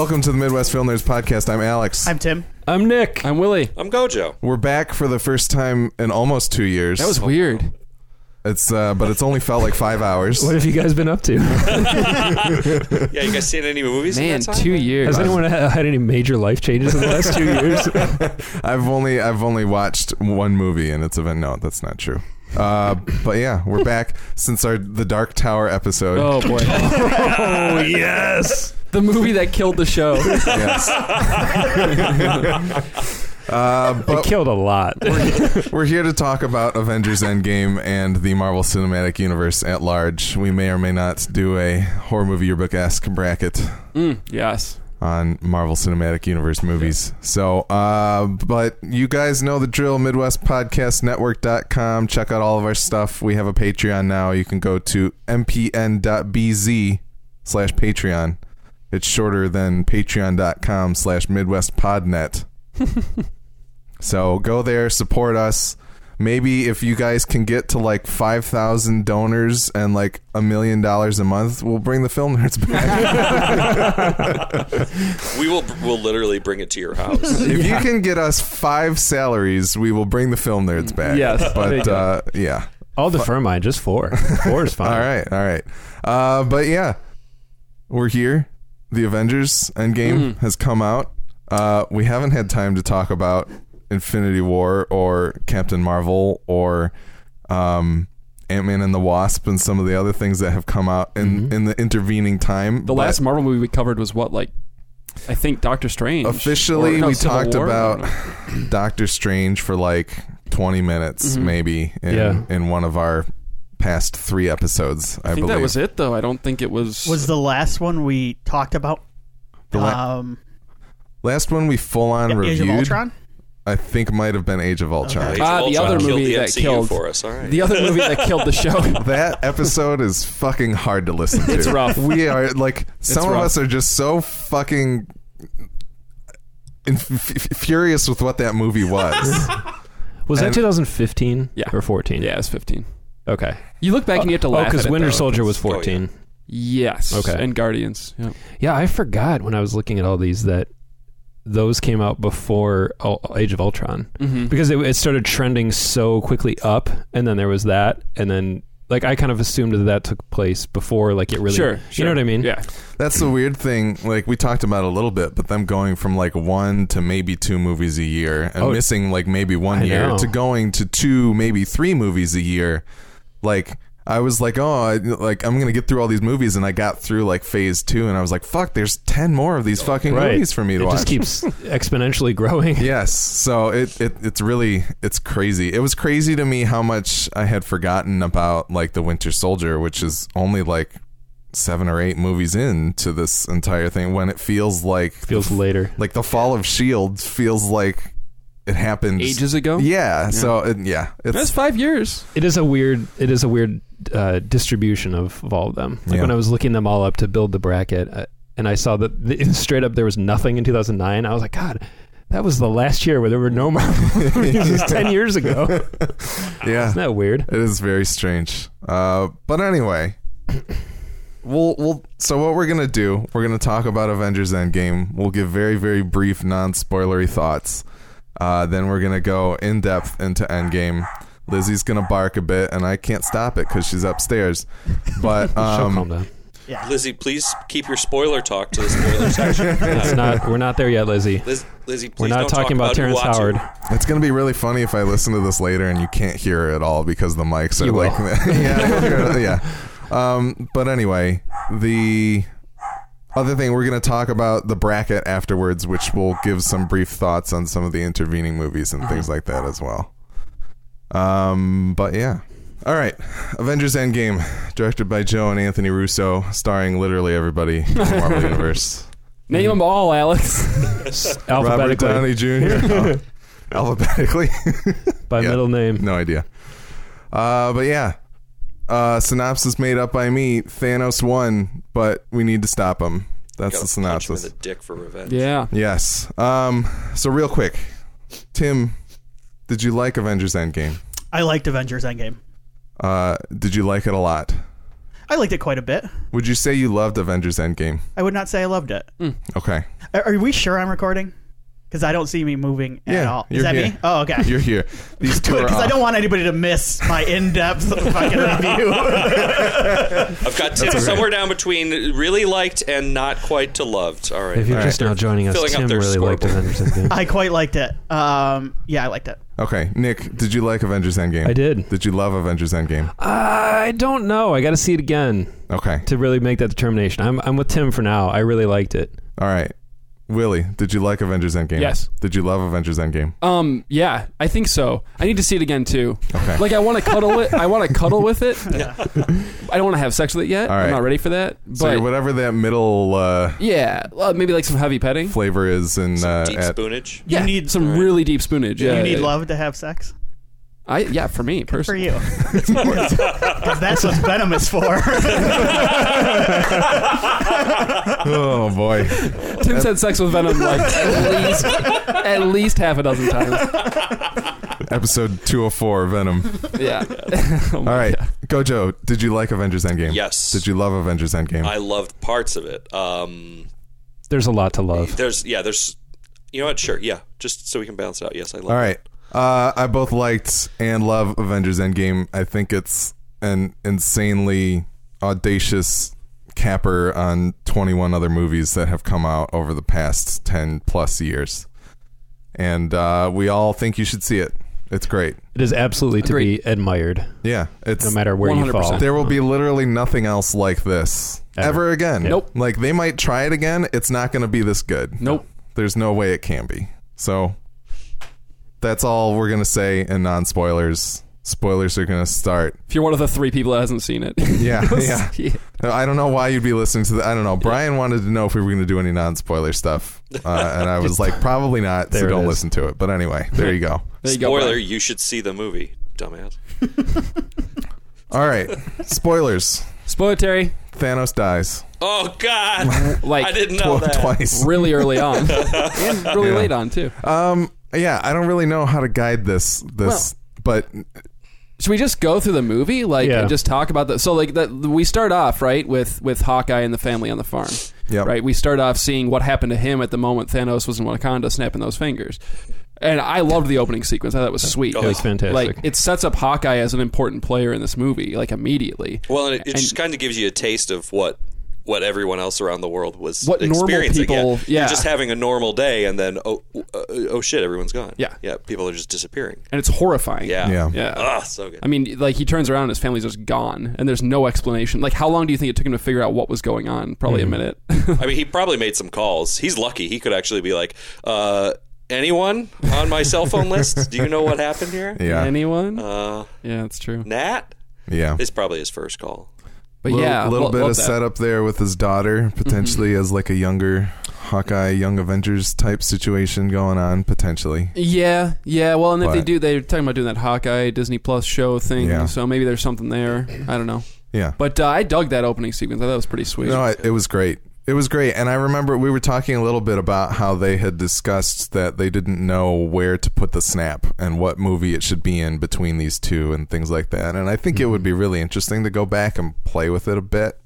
Welcome to the Midwest Film Nerds podcast. I'm Alex. I'm Tim. I'm Nick. I'm Willie. I'm Gojo. We're back for the first time in almost two years. That was weird. it's, uh, but it's only felt like five hours. What have you guys been up to? Yeah, you guys seen any movies? in Man, that time? two years. Has anyone ha- had any major life changes in the last two years? I've only I've only watched one movie, and it's a no. That's not true. Uh, but yeah, we're back since our the Dark Tower episode. Oh boy, oh yes. the movie that killed the show. Yes. uh, It killed a lot. We're here to talk about Avengers Endgame and the Marvel Cinematic Universe at large. We may or may not do a horror movie yearbook esque bracket Mm, yes. on Marvel Cinematic Universe movies. So, uh, but you guys know the drill MidwestPodcastNetwork.com. Check out all of our stuff. We have a Patreon now. You can go to mpn.bz slash Patreon. It's shorter than patreon.com slash MidwestPodnet. So go there, support us. Maybe if you guys can get to like 5,000 donors and like a million dollars a month, we'll bring the film nerds back. We will we'll literally bring it to your house. if you can get us five salaries, we will bring the film nerds back. Yes, But you go. uh, yeah. I'll defer mine. Just four. Four is fine. All right. All right. Uh, but yeah, we're here. The Avengers Endgame has come out. Uh, we haven't had time to talk about Infinity War or Captain Marvel or um, Ant Man and the Wasp and some of the other things that have come out in, in the intervening time. The But last Marvel movie we covered was what, like, I think Doctor Strange. officially, Or, no, we Civil talked War? about Doctor Strange for like 20 minutes, Mm-hmm. maybe, in, Yeah. in one of our past three episodes. I, I think believe. that was it, though. I don't think it was. Was the last one we talked about? The la- um, Last one we full on reviewed. Age of Ultron. I think might have been Age of Ultron. Age of Ah, the other killed movie the that MCU killed- for us. All right. the other movie that killed the show. That episode is fucking hard to listen to. It's rough. We are like some of rough. us are just so fucking inf- f- furious with what that movie was. Was that 2015? Yeah. Or 14? yeah, it was 15. Okay. You look back and you have to Oh, laugh. because at it, Winter though. Soldier was Oh, yeah. 14. Yes. Okay. And Guardians. Yeah. Yeah, I forgot when I was looking at all these that those came out before Ul- Age of Ultron Mm-hmm. because it, it started trending so quickly up, and then there was that, and then like I kind of assumed that that took place before like it really. Sure, You sure. know what I mean? Yeah. That's the weird thing. Like we talked about a little bit, but them going from like one to maybe two movies a year and Oh, missing like maybe one I year know. to going to two, maybe three movies a year. Like I was like, oh, I, like I'm gonna get through all these movies, and I got through like phase two, and I was like, fuck, there's ten more of these fucking Right. movies for me to It watch. just keeps exponentially growing. Yes, so it, it it's really it's crazy. It was crazy to me how much I had forgotten about like the Winter Soldier, which is only like seven or eight movies into this entire thing. When it feels like Feels later. like the fall of Shield feels like it happened Ages ago? Yeah, so it, yeah, That's it's five years. It is a weird. It is a weird uh, distribution of, of all of them. Like Yeah. when I was looking them all up to build the bracket, uh, and I saw that the, straight up there was nothing in 2009. I was like, God, that was the last year where there were no Marvel movies. It was ten years ago. yeah. Isn't that weird? It is very strange. Uh, but anyway, we'll we'll. So what we're gonna do? We're gonna talk about Avengers Endgame. We'll give very very brief non spoilery thoughts. Uh, then we're gonna go in depth into Endgame. Lizzie's gonna bark a bit, and I can't stop it because she's upstairs. But She'll calm um, down. Yeah. Lizzie, please keep your spoiler talk to the spoiler section. It's not. We're not there yet, Lizzie. Liz, Lizzie, please We're not don't talking talk about Terrence Uatu. Howard. it's gonna be really funny if I listen to this later and you can't hear it at all because the mics are You like, will. yeah, you'll hear it, yeah. Um, but anyway, the other thing we're going to talk about the bracket afterwards, which will give some brief thoughts on some of the intervening movies and things like that as well. Um, but yeah. All right, Avengers Endgame, directed by Joe and Anthony Russo, starring literally everybody in the Marvel Universe. Name them all, Alex. Robert Alphabetically Downey Jr. Oh, alphabetically. by yeah. middle name. No idea. Uh, but yeah, uh, synopsis made up by me. Thanos won, but we need to stop him. That's Gotta the punch him in synopsis. the dick for revenge. yeah. Yes. Um. So real quick, Tim, did you like Avengers Endgame? I liked Avengers Endgame. Uh, did you like it a lot? I liked it quite a bit. Would you say you loved Avengers Endgame? I would not say I loved it. Okay. Are, are we sure I'm recording? Because I don't see me moving at Yeah, all. Is you're that here. me? Oh, okay. You're here. These two are Because I off. don't want anybody to miss my in-depth fucking review. I've got Tim somewhere down between really liked and not quite to loved. All right. If you're All just right. now joining us, Filling up Tim their really liked scoreboard. Avengers Endgame. I quite liked it. Um, yeah, I liked it. Okay, Nick, did you like Avengers Endgame? I did. Did you love Avengers Endgame? I don't know. I got to see it again Okay. to really make that determination. I'm I'm with Tim for now. I really liked it. All right. Willie, did you like Avengers Endgame? Yes. Did you love Avengers Endgame? Um, yeah, I think so. I need to see it again too. Okay. Like I want to cuddle it. I want to cuddle with it. Yeah. I don't want to have sex with it yet. All right. I'm not ready for that. So But whatever that middle uh, yeah, well, maybe like some heavy petting. flavor is and uh, Deep at spoonage. Yeah, You need- some really deep spoonage. Yeah, you need love to have sex I yeah, for me personally. for personally. you. Because that's what Venom is for. oh boy. Tim's had sex with Venom like at least at least half a dozen times. Episode 204 Venom. Yeah. Oh All my right. God. Gojo, did you like Avengers Endgame? Yes. Did you love Avengers Endgame? I loved parts of it. Um, There's a lot to love. there's yeah, there's you know what? Sure, yeah, just so we can balance it out. Yes, I love. All right. Uh, I both liked and love Avengers Endgame. I think it's an insanely audacious capper on 21 other movies that have come out over the past 10 plus years. And uh, we all think you should see it. It's great. It is absolutely to Agreed. be admired, Yeah. It's no matter where you fall. 100%. There will be literally nothing else like this ever, Ever. again. Nope. Like they might try it again. It's not going to be this good. Nope. There's no way it can be. So that's all we're going to say in non spoilers. Spoilers are going to start. If you're one of the three people that hasn't seen it. Yeah, yeah. Yeah. I don't know why you'd be listening to that. I don't know. Brian wanted to know if we were going to do any non spoiler stuff. Uh, and I was like, probably not. There so don't is. listen to it. But anyway, there you go. There you go. Spoiler: Brian. You should see the movie, dumbass. All right. Spoilers. Spoiler Terry, Thanos dies. Oh God! like I didn't know Tw- that. twice. really early on. and really Yeah. late on too. Um, yeah, I don't really know how to guide this. This, but Should we just go through the movie, like, Yeah. and just talk about the? So, like, the, we start off right with with Hawkeye and the family on the farm. Yep. Right. We start off seeing what happened to him at the moment Thanos was in Wakanda, snapping those fingers. And I loved the opening sequence. I thought it was sweet. Oh, It was fantastic. Like, it sets up Hawkeye as an important player in this movie, like immediately. Well, and it, it And- just kind of gives you a taste of what what everyone else around the world was What normal experiencing. people- yeah. yeah. You're just having a normal day, and then oh uh, oh shit, everyone's gone. Yeah. yeah, people are just disappearing. And it's horrifying. Yeah, Yeah. Yeah. Ah, so good. I mean, like he turns around and his family's just gone, and there's no explanation. Like, how long do you think it took him to figure out what was going on? Probably a minute. I mean, he probably made some calls. He's lucky. He could actually be like, uh, anyone on my cell phone list? Do you know what happened here? yeah, Anyone? Uh, yeah, that's true. Nat yeah. is probably his first call. But little, yeah, little lo- bit of that. setup there with his daughter, potentially Mm-hmm. as like a younger Hawkeye, Young Avengers type situation going on, potentially. Yeah, yeah. Well, and if they do, they're talking about doing that Hawkeye Disney Plus show thing. Yeah. So maybe there's something there. I don't know. Yeah. But uh, I dug that opening sequence. I thought it was pretty sweet. No, it, it was great. It was great, and I remember we were talking a little bit about how they had discussed that they didn't know where to put the snap and what movie it should be in between these two and things like that. And I think it would be really interesting to go back and play with it a bit.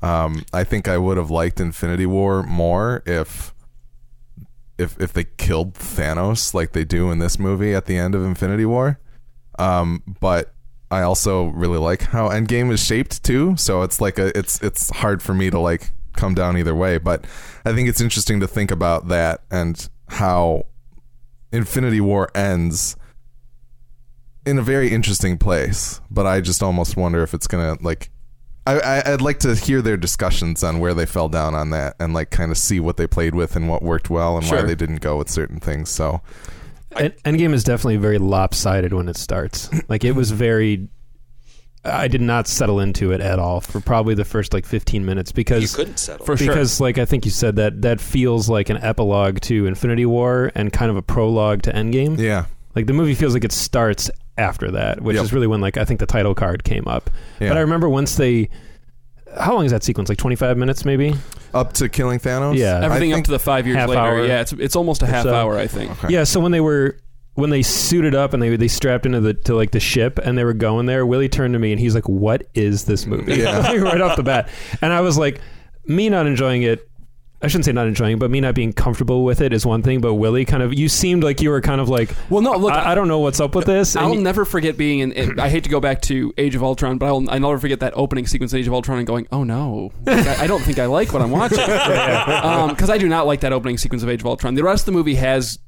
Um, I think I would have liked Infinity War more if if if they killed Thanos like they do in this movie at the end of Infinity War. Um, but I also really like how Endgame is shaped too. So it's like a it's it's hard for me to like come down either way. But I think it's interesting to think about that and how Infinity War ends in a very interesting place. But I just almost wonder if it's gonna like. I, I, I'd like to hear their discussions on where they fell down on that and like kind of see what they played with and what worked well and why they didn't go with certain things. So En- Endgame is definitely very lopsided when it starts. Like it was very. I did not settle into it at all for probably the first like 15 minutes because You because couldn't settle. For sure. because like I think you said that that feels like an epilogue to Infinity War and kind of a prologue to Endgame. yeah, Like the movie feels like it starts after that, which Yep. is really when like I think the title card came up. yeah. But I remember once they how long is that sequence? Like 25 minutes maybe? up to killing Thanos. Yeah. Everything up to the five years half later. hour Yeah, it's it's almost a half so. hour, I think. Okay. Yeah, so when they were when they suited up and they they strapped into the to like the ship and they were going there, Willie turned to me and he's like, "What is this movie?" Yeah. Like, right off the bat, and I was like, me not enjoying it. I shouldn't say not enjoying, it, but me not being comfortable with it is one thing. But Willie, kind of, you seemed like you were kind of like, Well, no, look, I, I don't know what's up with this. I'll never forget being in. in- I hate to go back to Age of Ultron, but I'll, I'll never forget that opening sequence in Age of Ultron and going, "Oh no, Like, I, I don't think I like what I'm watching," because um, I do not like that opening sequence of Age of Ultron. The rest of the movie has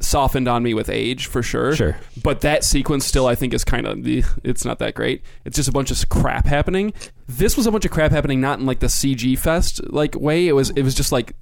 softened on me with age for sure. Sure. but that sequence still I think is kind of it's not that great. It's just a bunch of crap happening. This was a bunch of crap happening, not in like the CG fest like way. It was it was just like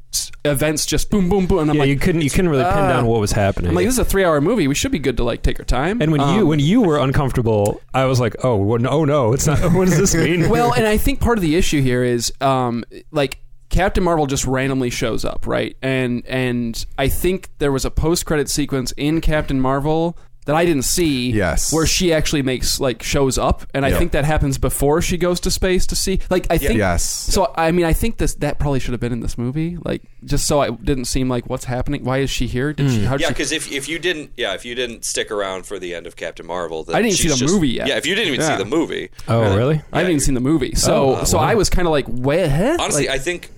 events, just boom, boom, boom. And I'm yeah, like, you couldn't you couldn't really pin uh, down what was happening. I'm like, this is a three hour movie. We should be good to like take our time. and when you Um, when you were uncomfortable, I was like, oh, well, no, no, it's not. What does this mean? well, and I think part of the issue here is um, like Captain Marvel just randomly shows up, right? And and I think there was a post credit sequence in Captain Marvel that I didn't see. Yes. where she actually makes like shows up, and I Yep. think that happens before she goes to space to see. Like I think. Yes. So I mean, I think this that probably should have been in this movie, like just so it didn't seem like what's happening. Why is she here? Did she? Hmm. How did Yeah, she because if, if you didn't, yeah, if you didn't stick around for the end of Captain Marvel, then I didn't see she's the just- movie yet. Yeah, if you didn't even Yeah. see the movie, oh, really? I haven't even seen the movie, so Oh, so wow. I was kind of like, what? honestly, Like- I think.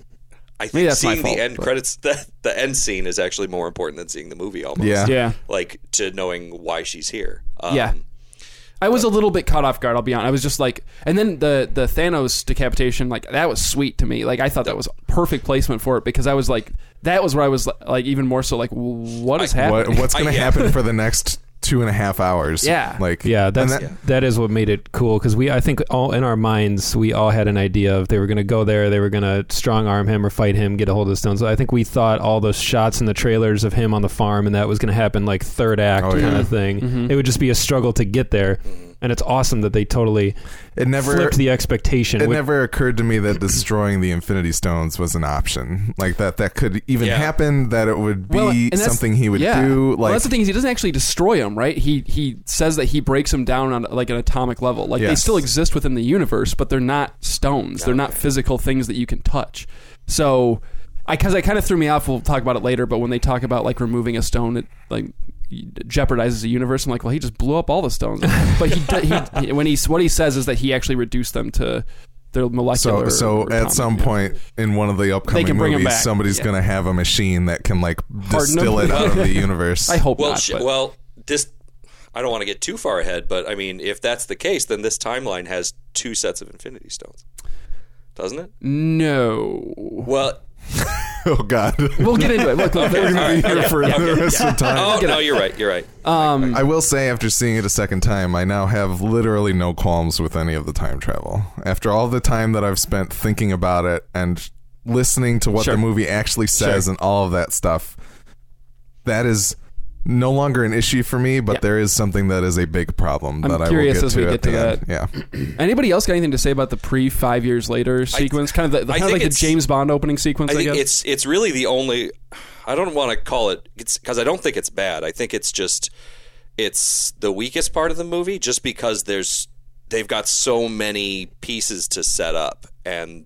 I Maybe think that's my seeing fault, the end but- credits, the, the end scene is actually more important than seeing the movie. Almost, Yeah. yeah. like to knowing why she's here. Um, Yeah. I was a little bit caught off guard. I'll be honest. I was just like, and then the the Thanos decapitation, like that was sweet to me. Like I thought that was perfect placement for it because I was like, that was where I was like even more so like, what is happening? What, what's going to yeah. happen for the next two and a half hours? Yeah. Like Yeah, that's and that- that is what made it cool because we I think all in our minds we all had an idea of they were going to go there, they were going to strong arm him or fight him, get a hold of the stones. I think we thought all those shots in the trailers of him on the farm and that was going to happen like third act Oh, kind yeah. of thing. Mhm. It would just be a struggle to get there, and it's awesome that they totally it never flipped the expectation. it which- never occurred to me that destroying the Infinity Stones was an option. Like that that could even Yeah. happen. That it would be Well, something he would yeah. do. well, Like that's the thing is he doesn't actually destroy them, right? He he says that he breaks them down on like an atomic level. Like they still exist within the universe, but they're not stones. They're not physical things that you can touch. So, I because I kind of threw me off. We'll talk about it later. But when they talk about like removing a stone, it like jeopardizes the universe. I'm like, well, he just blew up all the stones. but he, he, he when he what he says is that he actually reduced them to their molecular. So or at atomic, some yeah. point in one of the upcoming can movies, somebody's Yeah. going to have a machine that can like Harden 'em. distill it out of the universe. I hope Well, not. sh- but- well, this. I don't want to get too far ahead, but I mean, if that's the case, then this timeline has two sets of Infinity Stones, doesn't it? no. Well, oh God. We'll get into it. Look, look, We're going to be here Yeah, for yeah, the okay, rest of the time. oh no, you're right. You're right. um, I will say, after seeing it a second time, I now have literally no qualms with any of the time travel. After all the time that I've spent thinking about it and listening to what Sure. the movie actually says Sure. and all of that stuff, that is no longer an issue for me. But Yeah. there is something that is a big problem that I'm that I curious will get as to we at get to the end. Yeah, Anybody else got anything to say about the pre five years later sequence? kind of the, kind of like the James Bond opening sequence. I I, think guess. it's it's really the only. I don't want to call it because I don't think it's bad. I think it's just it's the weakest part of the movie, just because there's they've got so many pieces to set up, and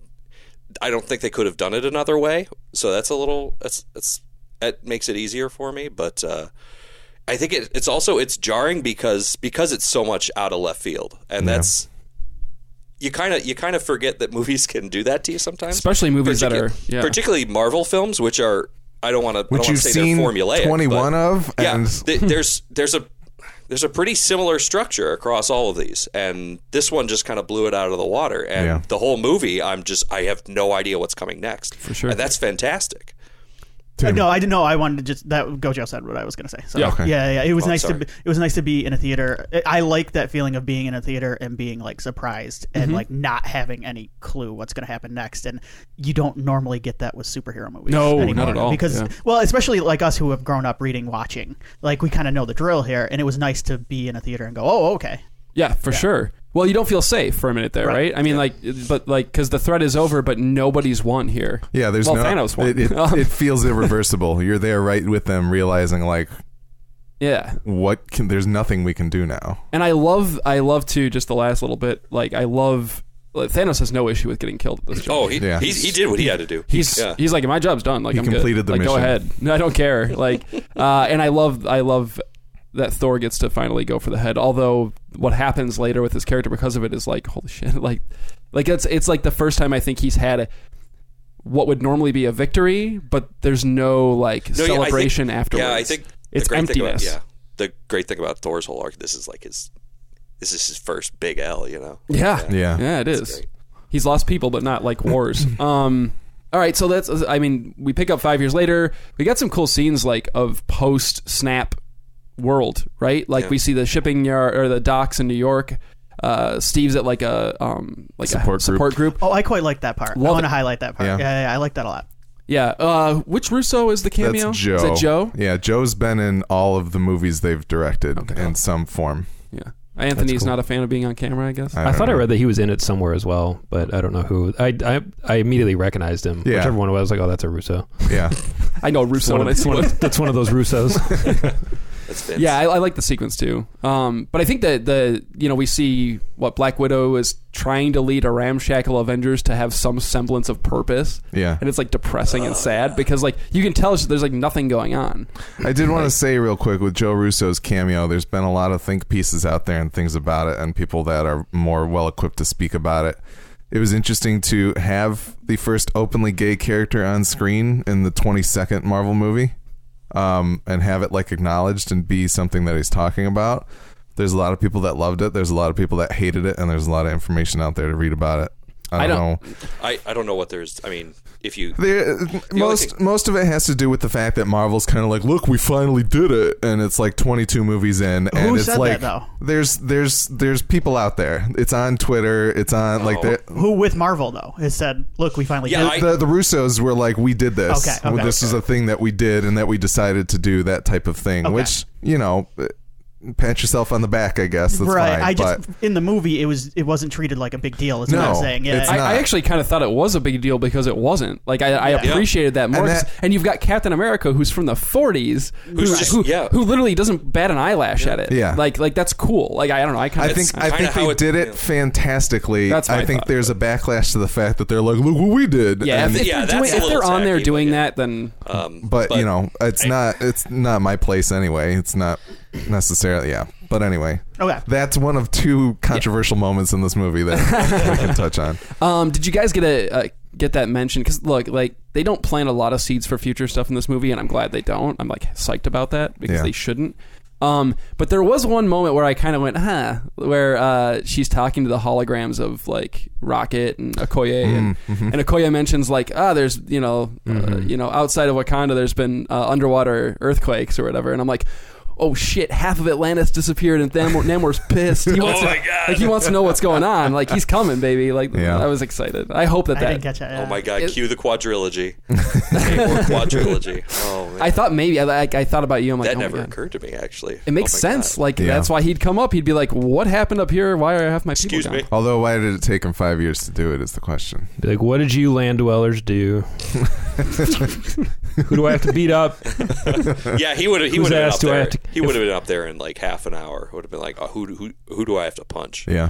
I don't think they could have done it another way. So that's a little that's that's that makes it easier for me, but. uh I think it, it's also it's jarring because because it's so much out of left field, and that's you kind of you kind of forget that movies can do that to you sometimes, Especially movies that are- yeah. particularly Marvel films, which are I don't want to which you've say seen they're formulaic, twenty one of, yeah, and th- there's there's a there's a pretty similar structure across all of these, and this one just kind of blew it out of the water. And Yeah. the whole movie, I'm just I have no idea what's coming next. For sure. and that's fantastic. Uh, no, I didn't know. I wanted to just that Gojo said what I was going to say. So Yeah. Okay. yeah, yeah. It was Oh, nice sorry. to be, it was nice to be in a theater. I- I like that feeling of being in a theater and being like surprised and Mm-hmm. like not having any clue what's going to happen next. And you don't normally get that with superhero movies. No, anymore. not at all. Because Yeah. well, especially like us who have grown up reading, watching, like we kind of know the drill here. And it was nice to be in a theater and go, oh, okay. yeah, for sure. Well, you don't feel safe for a minute there, right? Right. I mean, like, but like, because the threat is over, but nobody's won here. yeah, there's well, no. Thanos won. It, it, it feels irreversible. You're there right with them, realizing like yeah, what can. There's nothing we can do now. and I love, I love too. Just the last little bit, like, I love. Thanos has no issue with getting killed at this. Oh, he Yeah. he, he did what he had to do. He's yeah. he's like my job's done. Like He I'm completed good. the like, Go ahead. No, I don't care. Like, uh, and I love I love that Thor gets to finally go for the head. Although what happens later with his character because of it is like holy shit, like like it's it's like the first time I think he's had a, what would normally be a victory, but there's no like No, yeah, I think- celebration afterwards. Yeah, I think it's the great emptiness. Thing about, yeah, the great thing about Thor's whole arc, this is like his, this is his first big L. You know. Yeah, Yeah. yeah, it It's great. He's lost people, but not like wars. um, all right, so that's. I mean, we pick up five years later. We got some cool scenes like of post snap world, right? Like Yeah. we see the shipping yard or the docks in New York. Uh, Steve's at like a um like Support a group. support group. Oh, I quite like that part. I want to highlight that part. Yeah. Yeah. yeah, I like that a lot. Yeah. Uh, which Russo is the cameo? That's Joe. Is it Joe? Yeah, Joe's been in all of the movies they've directed Okay. in some form. Yeah. Anthony's cool. not a fan of being on camera, I guess. I don't thought I read that he was in it somewhere as well, but I don't know who. I I, I immediately recognized him. Yeah. Whichever one it was, I was like, oh, that's a Russo. Yeah, I know Russo when I see one one. of, that's one of those Russos. That's Vince. Yeah, I, I like the sequence too. Um, but I think that the you know we see what Black Widow is trying to lead a ramshackle Avengers to have some semblance of purpose, yeah. and it's like depressing and sad because like you can tell there's like nothing going on. I did want to say real quick with Joe Russo's cameo, there's been a lot of think pieces out there and things about it, and people that are more well equipped to speak about it. It was interesting to have the first openly gay character on screen in the 22nd Marvel movie, um, and have it like acknowledged and be something that he's talking about. There's a lot of people that loved it. There's a lot of people that hated it, and there's a lot of information out there to read about it. I I don't, don't- know. I, I don't know what there's. I mean, if you There, only most thing- most of it has to do with the fact that Marvel's kind of like, look, we finally did it, and it's like 22 movies in, and Who it's said like that, though? there's there's there's people out there. It's on Twitter. It's on like Oh. the Who with Marvel though has said, "Look, we finally Yeah, did." I- it." the, the Russos were like, we did this. Okay, okay. this is a thing that we did, and that we decided to do that type of thing. Okay. Which you know, pat yourself on the back. I guess that's right. fine. I just but in the movie it was it wasn't treated like a big deal. Is what I'm No, saying. Yeah. it's I, not. I actually kind of thought it was a big deal because it wasn't. Like I, I Yeah. appreciated that more. And 'cause- that- And, you've got Captain America, who's from the 40s, Who's who, just- who, yeah. who literally doesn't bat an eyelash at it. Yeah. like like that's cool. Like I don't know. I kind of I think I think they it- did it yeah. fantastically. That's I think thought. there's a backlash to the fact that they're like, look what we did. yeah. And- If, if Yeah, they're, doing, if they're on there doing that, then um, but, you know it's not it's not my place anyway it's not necessarily yeah but anyway Okay. that's one of two controversial moments in this movie that we can touch on Um, did you guys get a uh, get that mentioned? Because look, like they don't plant a lot of seeds for future stuff in this movie, and I'm glad they don't. I'm like psyched about that because Yeah. they shouldn't. Um, but there was one moment where I kind of went, huh, where uh, she's talking to the holograms of like Rocket and Okoye, and, and Okoye mentions like, ah, there's you know, uh, you know, outside of Wakanda, there's been uh, underwater earthquakes or whatever, and I'm like. Oh shit! Half of Atlantis disappeared, and Namor, Namor's pissed. He oh wants Oh to, my God. Like he wants to know what's going on. Like he's coming, baby. Like Yeah. I was excited. I hope that I that. didn't catch it. Oh my god! It- cue the quadrilogy. Namor quadrilogy. Oh man, I thought maybe I, I, I thought about you. I'm like, that oh my never God. occurred to me actually. It makes Oh sense. God. Like Yeah. that's why he'd come up. He'd be like, "What happened up here? Why are I half my people Excuse gone?" me. although why did it take him five years to do it is the question Be like, what did you land dwellers do? Who do I have to beat up? Yeah, he would have. He would have been ass up do I have to- he would have been up there in like half an hour. Would have been like, oh, who who who do I have to punch? yeah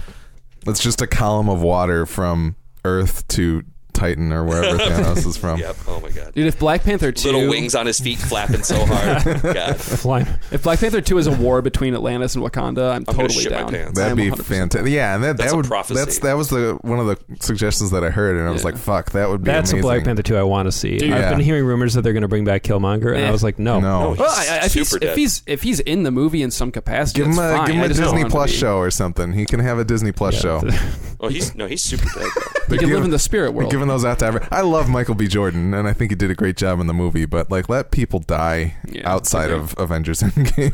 it's just a column of water from earth to titan or wherever thanos is from Yep. Oh my god. Dude, if Black Panther two, Little wings on his feet flapping so hard. God. Flying. if Black Panther two is a war between Atlantis and Wakanda, I'm, I'm totally shit my down. pants. That'd I'm be 100% fantastic. Yeah, and that, That's that a would prophecy. that's that was the one of the suggestions that I heard, and I was Yeah. like, "Fuck, that would be That's amazing." a Black Panther 2 I want to see. Dude. I've Yeah. been hearing rumors that they're going to bring back Killmonger, and Eh. I was like, no. No, Well, I, I, if, he's, Super if dead. he's if he's in the movie in some capacity, give him that's a fine. give him I a just don't Disney want him to Plus be- show or something. He can have a Disney Plus show. Oh, he's no, he's super dead. Though. He can live in the spirit world. Giving those out to every, I love Michael B. Jordan, and I think he did a great job in the movie. But like, let people die Yeah, outside of Avengers Endgame.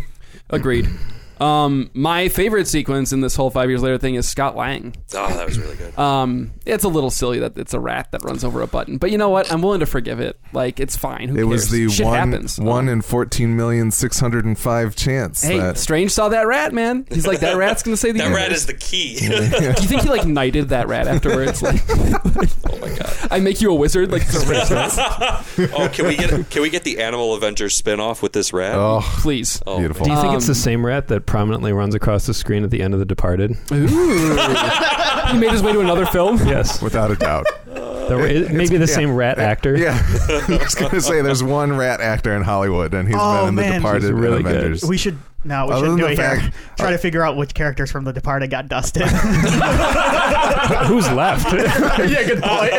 Agreed. Um, my favorite sequence in this whole five years later thing is Scott Lang. Oh, that was really good. Um, it's a little silly that it's a rat that runs over a button, but you know what? I'm willing to forgive it. Like it's fine. Who It was the? Shit one happens. one Um, in fourteen million six hundred and five chance. Hey, that, Strange saw that rat, man. He's like, that rat's gonna say the. that rat is the key. Do you think he like knighted that rat afterwards? Like, oh my god. I make you a wizard. Like, Oh, can we get can we get the Animal Avengers spinoff with this rat? oh, please. Oh, beautiful. Do you think it's Um, the same rat that prominently runs across the screen at the end of The Departed? Ooh. he made his way to another film. Yes. without a doubt. The- it- maybe the same rat actor. Yeah, I was gonna say there's one rat actor in Hollywood, and he's Oh, been in The. Departed He's really and good. We should No, we Other shouldn't do it the here. fact- Try to figure out which characters from The Departed got dusted. Who's left? yeah, good point.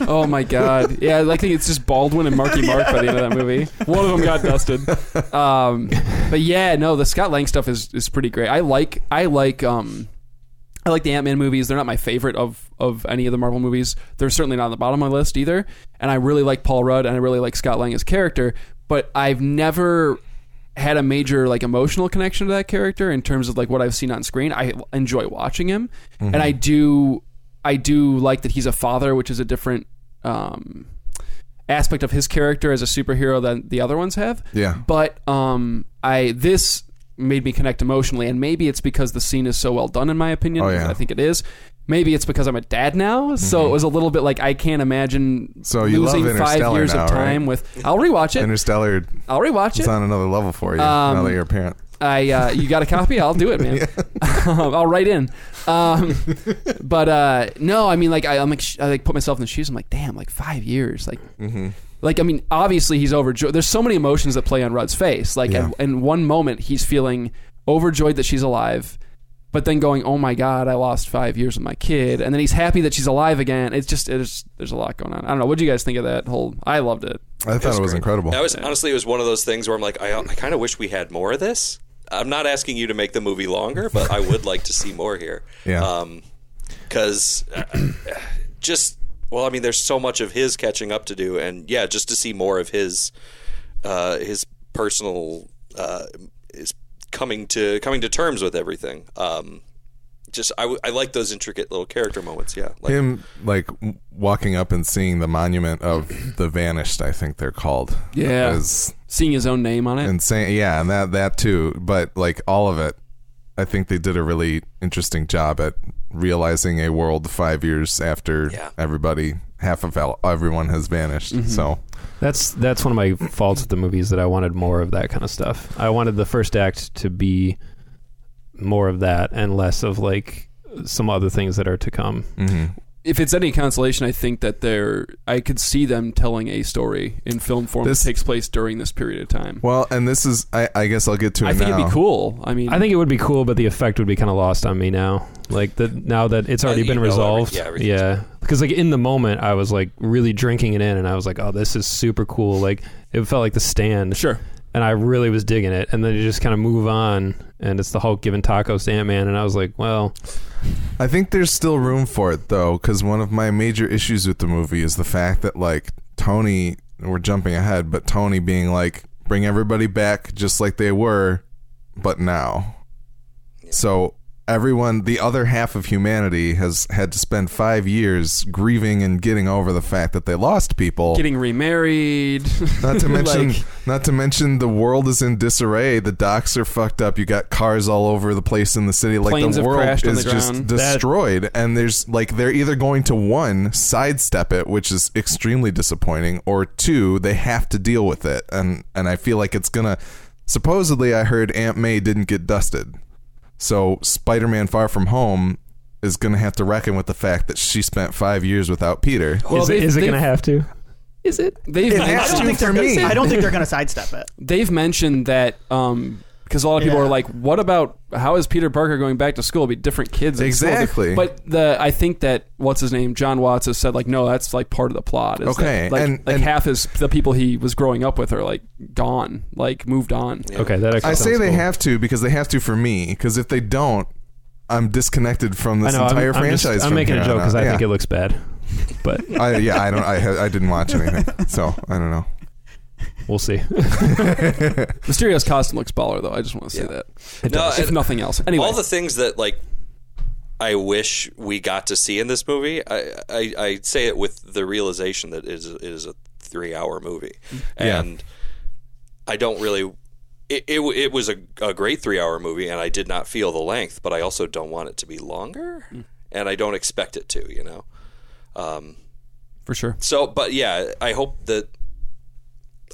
Oh my god. Yeah, I think it's just Baldwin and Marky Mark by the end of that movie. One of them got dusted. Um, but yeah, no, the Scott Lang stuff is is pretty great. I like I like um I like the Ant Man movies. They're not my favorite of of any of the Marvel movies. They're certainly not on the bottom of my list either. And I really like Paul Rudd and I really like Scott Lang as character. But I've never had a major like emotional connection to that character in terms of like what I've seen on screen. I enjoy watching him, and I do I do like that he's a father, which is a different um, aspect of his character as a superhero than the other ones have. Yeah. But um, I this made me connect emotionally, and maybe it's because the scene is so well done, in my opinion. Oh, yeah. I think it is. Maybe it's because I'm a dad now, so it was a little bit like I can't imagine Mm-hmm. So you losing five years now, of time right? with. I'll rewatch it. Interstellar I'll rewatch it. It's on another level for you now Um, that you're a parent. I uh, you got a copy? I'll do it, man. I'll write in. Um, but uh, no, I mean, like I, I'm like, sh- I like put myself in the shoes. I'm like, damn, like five years, like, Mm-hmm. like I mean, obviously he's overjoyed. There's so many emotions that play on Rudd's face. Like, Yeah. at- in one moment he's feeling overjoyed that she's alive, but then going, oh my god, I lost five years with my kid, and then he's happy that she's alive again. It's just, it's there's a lot going on. I don't know. What do you guys think of that whole? I loved it. I thought it was great. incredible. I was honestly, it was one of those things where I'm like, I, I kind of wish we had more of this. I'm not asking you to make the movie longer, but I would like to see more here. Yeah. Because just well, I mean, there's so much of his catching up to do, and yeah, just to see more of his uh, his personal uh, is coming to coming to terms with everything. Um, just I, w- I like those intricate little character moments. Yeah, like, Him like walking up and seeing the monument of the vanished, I think they're called. Yeah. is Seeing his own name on it. insane. Yeah, and that that too. But like all of it, I think they did a really interesting job at realizing a world five years after Yeah. everybody, half of el- everyone has vanished. Mm-hmm. So That's that's one of my faults with the movies that I wanted more of that kind of stuff. I wanted the first act to be more of that and less of like some other things that are to come. If it's any consolation, I think that they're. I could see them telling a story in film form This- that takes place during this period of time. well, and this is I, I guess I'll get to it I think now. it'd be cool. I mean, I think it would be cool, but the effect would be kind of lost on me now. Like the now that it's uh, already that been you know every- resolved. yeah, everything's- yeah, because like in the moment, I was like really drinking it in, and I was like, "Oh, this is super cool." Like it felt like the stand. sure. And I really was digging it. And then you just kind of move on, and it's the Hulk giving tacos to Ant Man, and I was like, well, I think there's still room for it though, because one of my major issues with the movie is the fact that like Tony, we're jumping ahead, but Tony being like, bring everybody back just like they were, but now. So everyone, the other half of humanity, has had to spend five years grieving and getting over the fact that they lost people. Getting remarried. Not to mention, Like- not to mention, the world is in disarray. The docks are fucked up. You got cars all over the place in the city. Like the world is the just destroyed. and there's like they're either going to one sidestep it, which is extremely disappointing, or two they have to deal with it. And and I feel like it's gonna. Supposedly, I heard Aunt May didn't get dusted, so Spider-Man: Far From Home is gonna have to reckon with the fact that she spent five years without Peter. Well, is it, it going to they've- to? Is it? They've It I has mentioned, don't think they're for gonna, me. I don't think they're going to sidestep it. they've mentioned that um because a lot of people Yeah. are like, what about how is Peter Parker going back to school? It'll be different kids. at school. Exactly. But the I think that what's his name, John Watts, has said like, no, that's like part of the plot. is Okay, that, like, and- like and- half his the people he was growing up with are like gone, like moved on. Okay, that actually I say sounds they cool. have to because they have to for me. Because if they don't, I'm disconnected from I this know. I'm, entire I'm, franchise. just, I'm from making here a joke on because out. I yeah. think it looks bad, but I, yeah, I don't. I ha- I didn't watch anything, so I don't know. We'll see. Mysterio's costume looks baller though. I just want to say Yeah. that. No, if and nothing else. Anyway, all the things that like I wish we got to see in this movie. I I, I say it with the realization that it is, it is a three hour movie, Yeah. and I don't really. It, it, it was a, a great three hour movie, and I did not feel the length, but I also don't want it to be longer, and I don't expect it to, you know. Um, for sure. so, but yeah, I hope that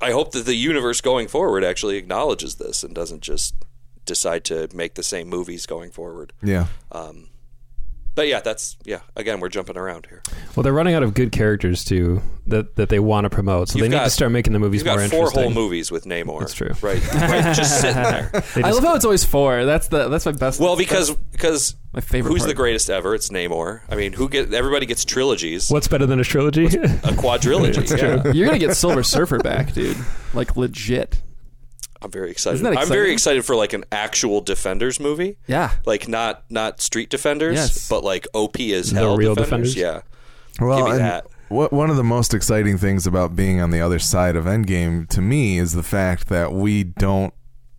I hope that the universe going forward actually acknowledges this and doesn't just decide to make the same movies going forward. Yeah, Um, but yeah, that's yeah. Again, we're jumping around here. Well, they're running out of good characters too that that they want to promote, so You've they need to start making the movies You've got more four interesting. whole movies with Namor. That's true. Right, right just sitting there. They I love how it's always four. That's the that's my best. Well, because because my favorite. who's part. the greatest ever? It's Namor. I mean, who get everybody gets trilogies, What's better than a trilogy? a quadrilogy. yeah. You're gonna get Silver Surfer back, dude. Like legit. I'm very excited. Isn't that I'm very excited for like an actual Defenders movie. Yeah. Like not not Street Defenders, Yes. but like OP as The hell real Defenders. Defenders? Yeah. Well, Give me and that. What, one of the most exciting things about being on the other side of Endgame to me is the fact that we don't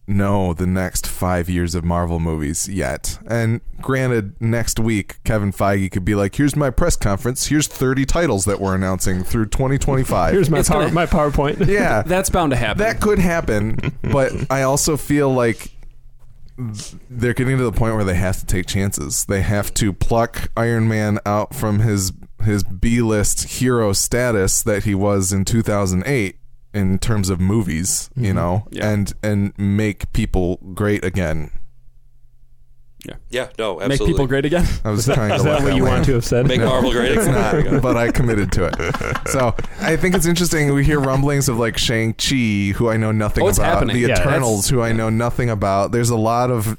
know the next five years of Marvel movies yet. And granted, next week, Kevin Feige could be like, here's my press conference. Here's 30 titles that we're announcing through 2025. Here's my power, gonna- my PowerPoint. yeah. That's bound to happen. That could happen, but I also feel like they're getting to the point where they have to take chances. They have to pluck Iron Man out from his his B list hero status that he was in 2008 in terms of movies, you mm-hmm. know, Yeah. and and make people great again. Yeah, Yeah. no, Absolutely. Make people great again. I was trying to Is let that what you want to have said? Make No, Marvel great again. not, but I committed to it. So I think it's interesting. We hear rumblings of like Shang Chi, who I know nothing Oh, it's about. happening. The Yeah, Eternals, who I know nothing about. There's a lot of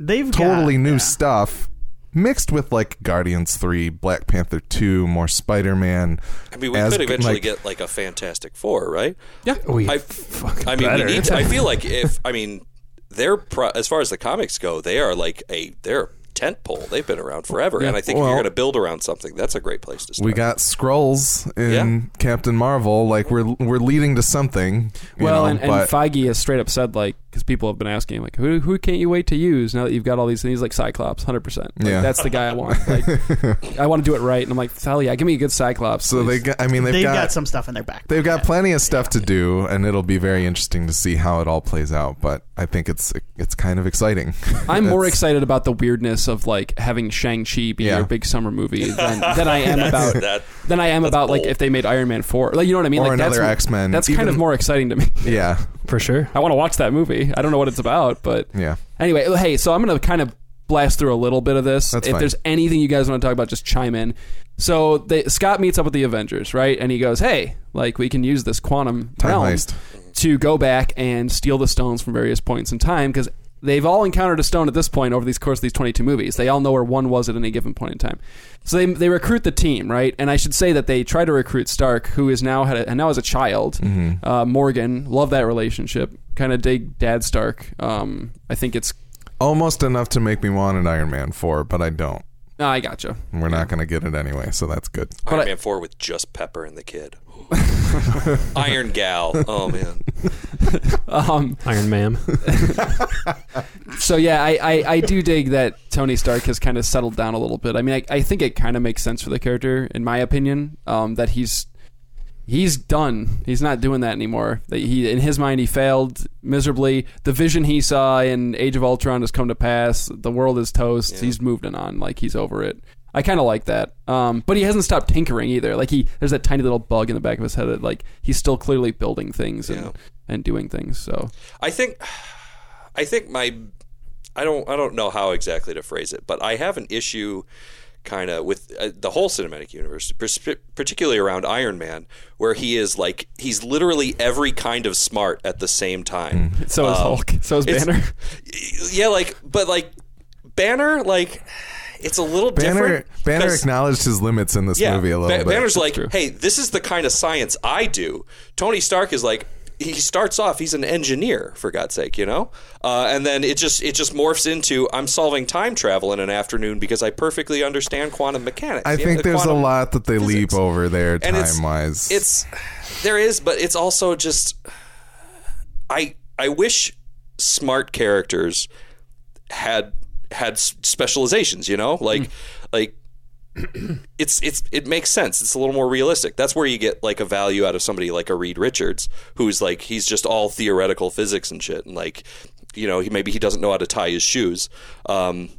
They've totally got, new yeah. stuff mixed with like Guardians 3, Black Panther 2, more Spider-Man. I mean, we as- could eventually like- get like a Fantastic Four, right? Yeah. We I, fucking I mean, we need. To, I feel like if I mean, they're pro, as far as the comics go, they are like a they're tent pole. They've been around forever, and I think if you're going to build around something, that's a great place to start. We got scrolls in Yeah. Captain Marvel. Like we're we're leading to something. Well, know, and, and Feige has straight up said like because people have been asking like who who can't you wait to use now that you've got all these things like Cyclops, hundred percent. Yeah. that's the guy I want. Like, I want to do it right, and I'm like, hell yeah, give me a good Cyclops. so they got. I mean, they've, They've got, got, some stuff in their back. they've got plenty of stuff to do, and it'll be very interesting to see how it all plays out. But I think it's it's kind of exciting. I'm more excited about the weirdness of like having Shang Chi be Yeah. your big summer movie than, than I am about that. than I am about like if they made Iron Man four. Like you know what I mean? Or like another that's, X-Men. That's kind of more exciting to me. Yeah, for sure. I want to watch that movie. I don't know what it's about, but yeah. Anyway, oh, hey, so I'm going to kind of blast through a little bit of this. That's if fine. there's anything you guys want to talk about, just chime in. So they, Scott meets up with the Avengers, right? And he goes, "Hey, like we can use this quantum Time realm heist. to go back and steal the stones from various points in time because." They've all encountered a stone at this point over these course of these 22 movies. They all know where one was at any given point in time. So they, they recruit the team, right? And I should say that they try to recruit Stark, who is now had a, and now as a child. Mm-hmm. Uh, Morgan, love that relationship. Kind of dig Dad Stark. Um, I think it's Almost enough to make me want an Iron Man 4, but I don't. No, I gotcha. We're not going to get it anyway, so that's good. Iron I- Man four with just Pepper and the kid. Iron Gal. Oh man. Um, Iron Man. so yeah, I, I, I do dig that Tony Stark has kind of settled down a little bit. I mean, I, I think it kind of makes sense for the character, in my opinion, um, that he's he's done. He's not doing that anymore. That he in his mind he failed miserably. The vision he saw in Age of Ultron has come to pass. The world is toast. Yeah. He's moved on. Like he's over it. I kind of like that. Um, but he hasn't stopped tinkering either. Like he, there's that tiny little bug in the back of his head that like he's still clearly building things and, Yeah. And doing things. So I think I think my I don't I don't know how exactly to phrase it, but I have an issue kind of with uh, the whole cinematic universe, pers- particularly around Iron Man, where he is like he's literally every kind of smart at the same time. so is Um, Hulk. So is Banner. Yeah, like but like Banner like it's a little Banner different. Banner acknowledged his limits in this movie a little Ba- bit. Banner's like, true. hey, this is the kind of science I do. Tony Stark is like, he starts off, he's an engineer for God's sake, you know, uh, and then it just it just morphs into I'm solving time travel in an afternoon because I perfectly understand quantum mechanics. I you know, think there's a lot that they leap over there And it's- time wise. It's there is, but it's also just I I wish smart characters had had specializations. You know, like like it's it's it makes sense. It's a little more realistic. That's where you get like a value out of somebody like a Reed Richards, who's like he's just all theoretical physics and shit, and like you know he maybe he doesn't know how to tie his shoes. Um,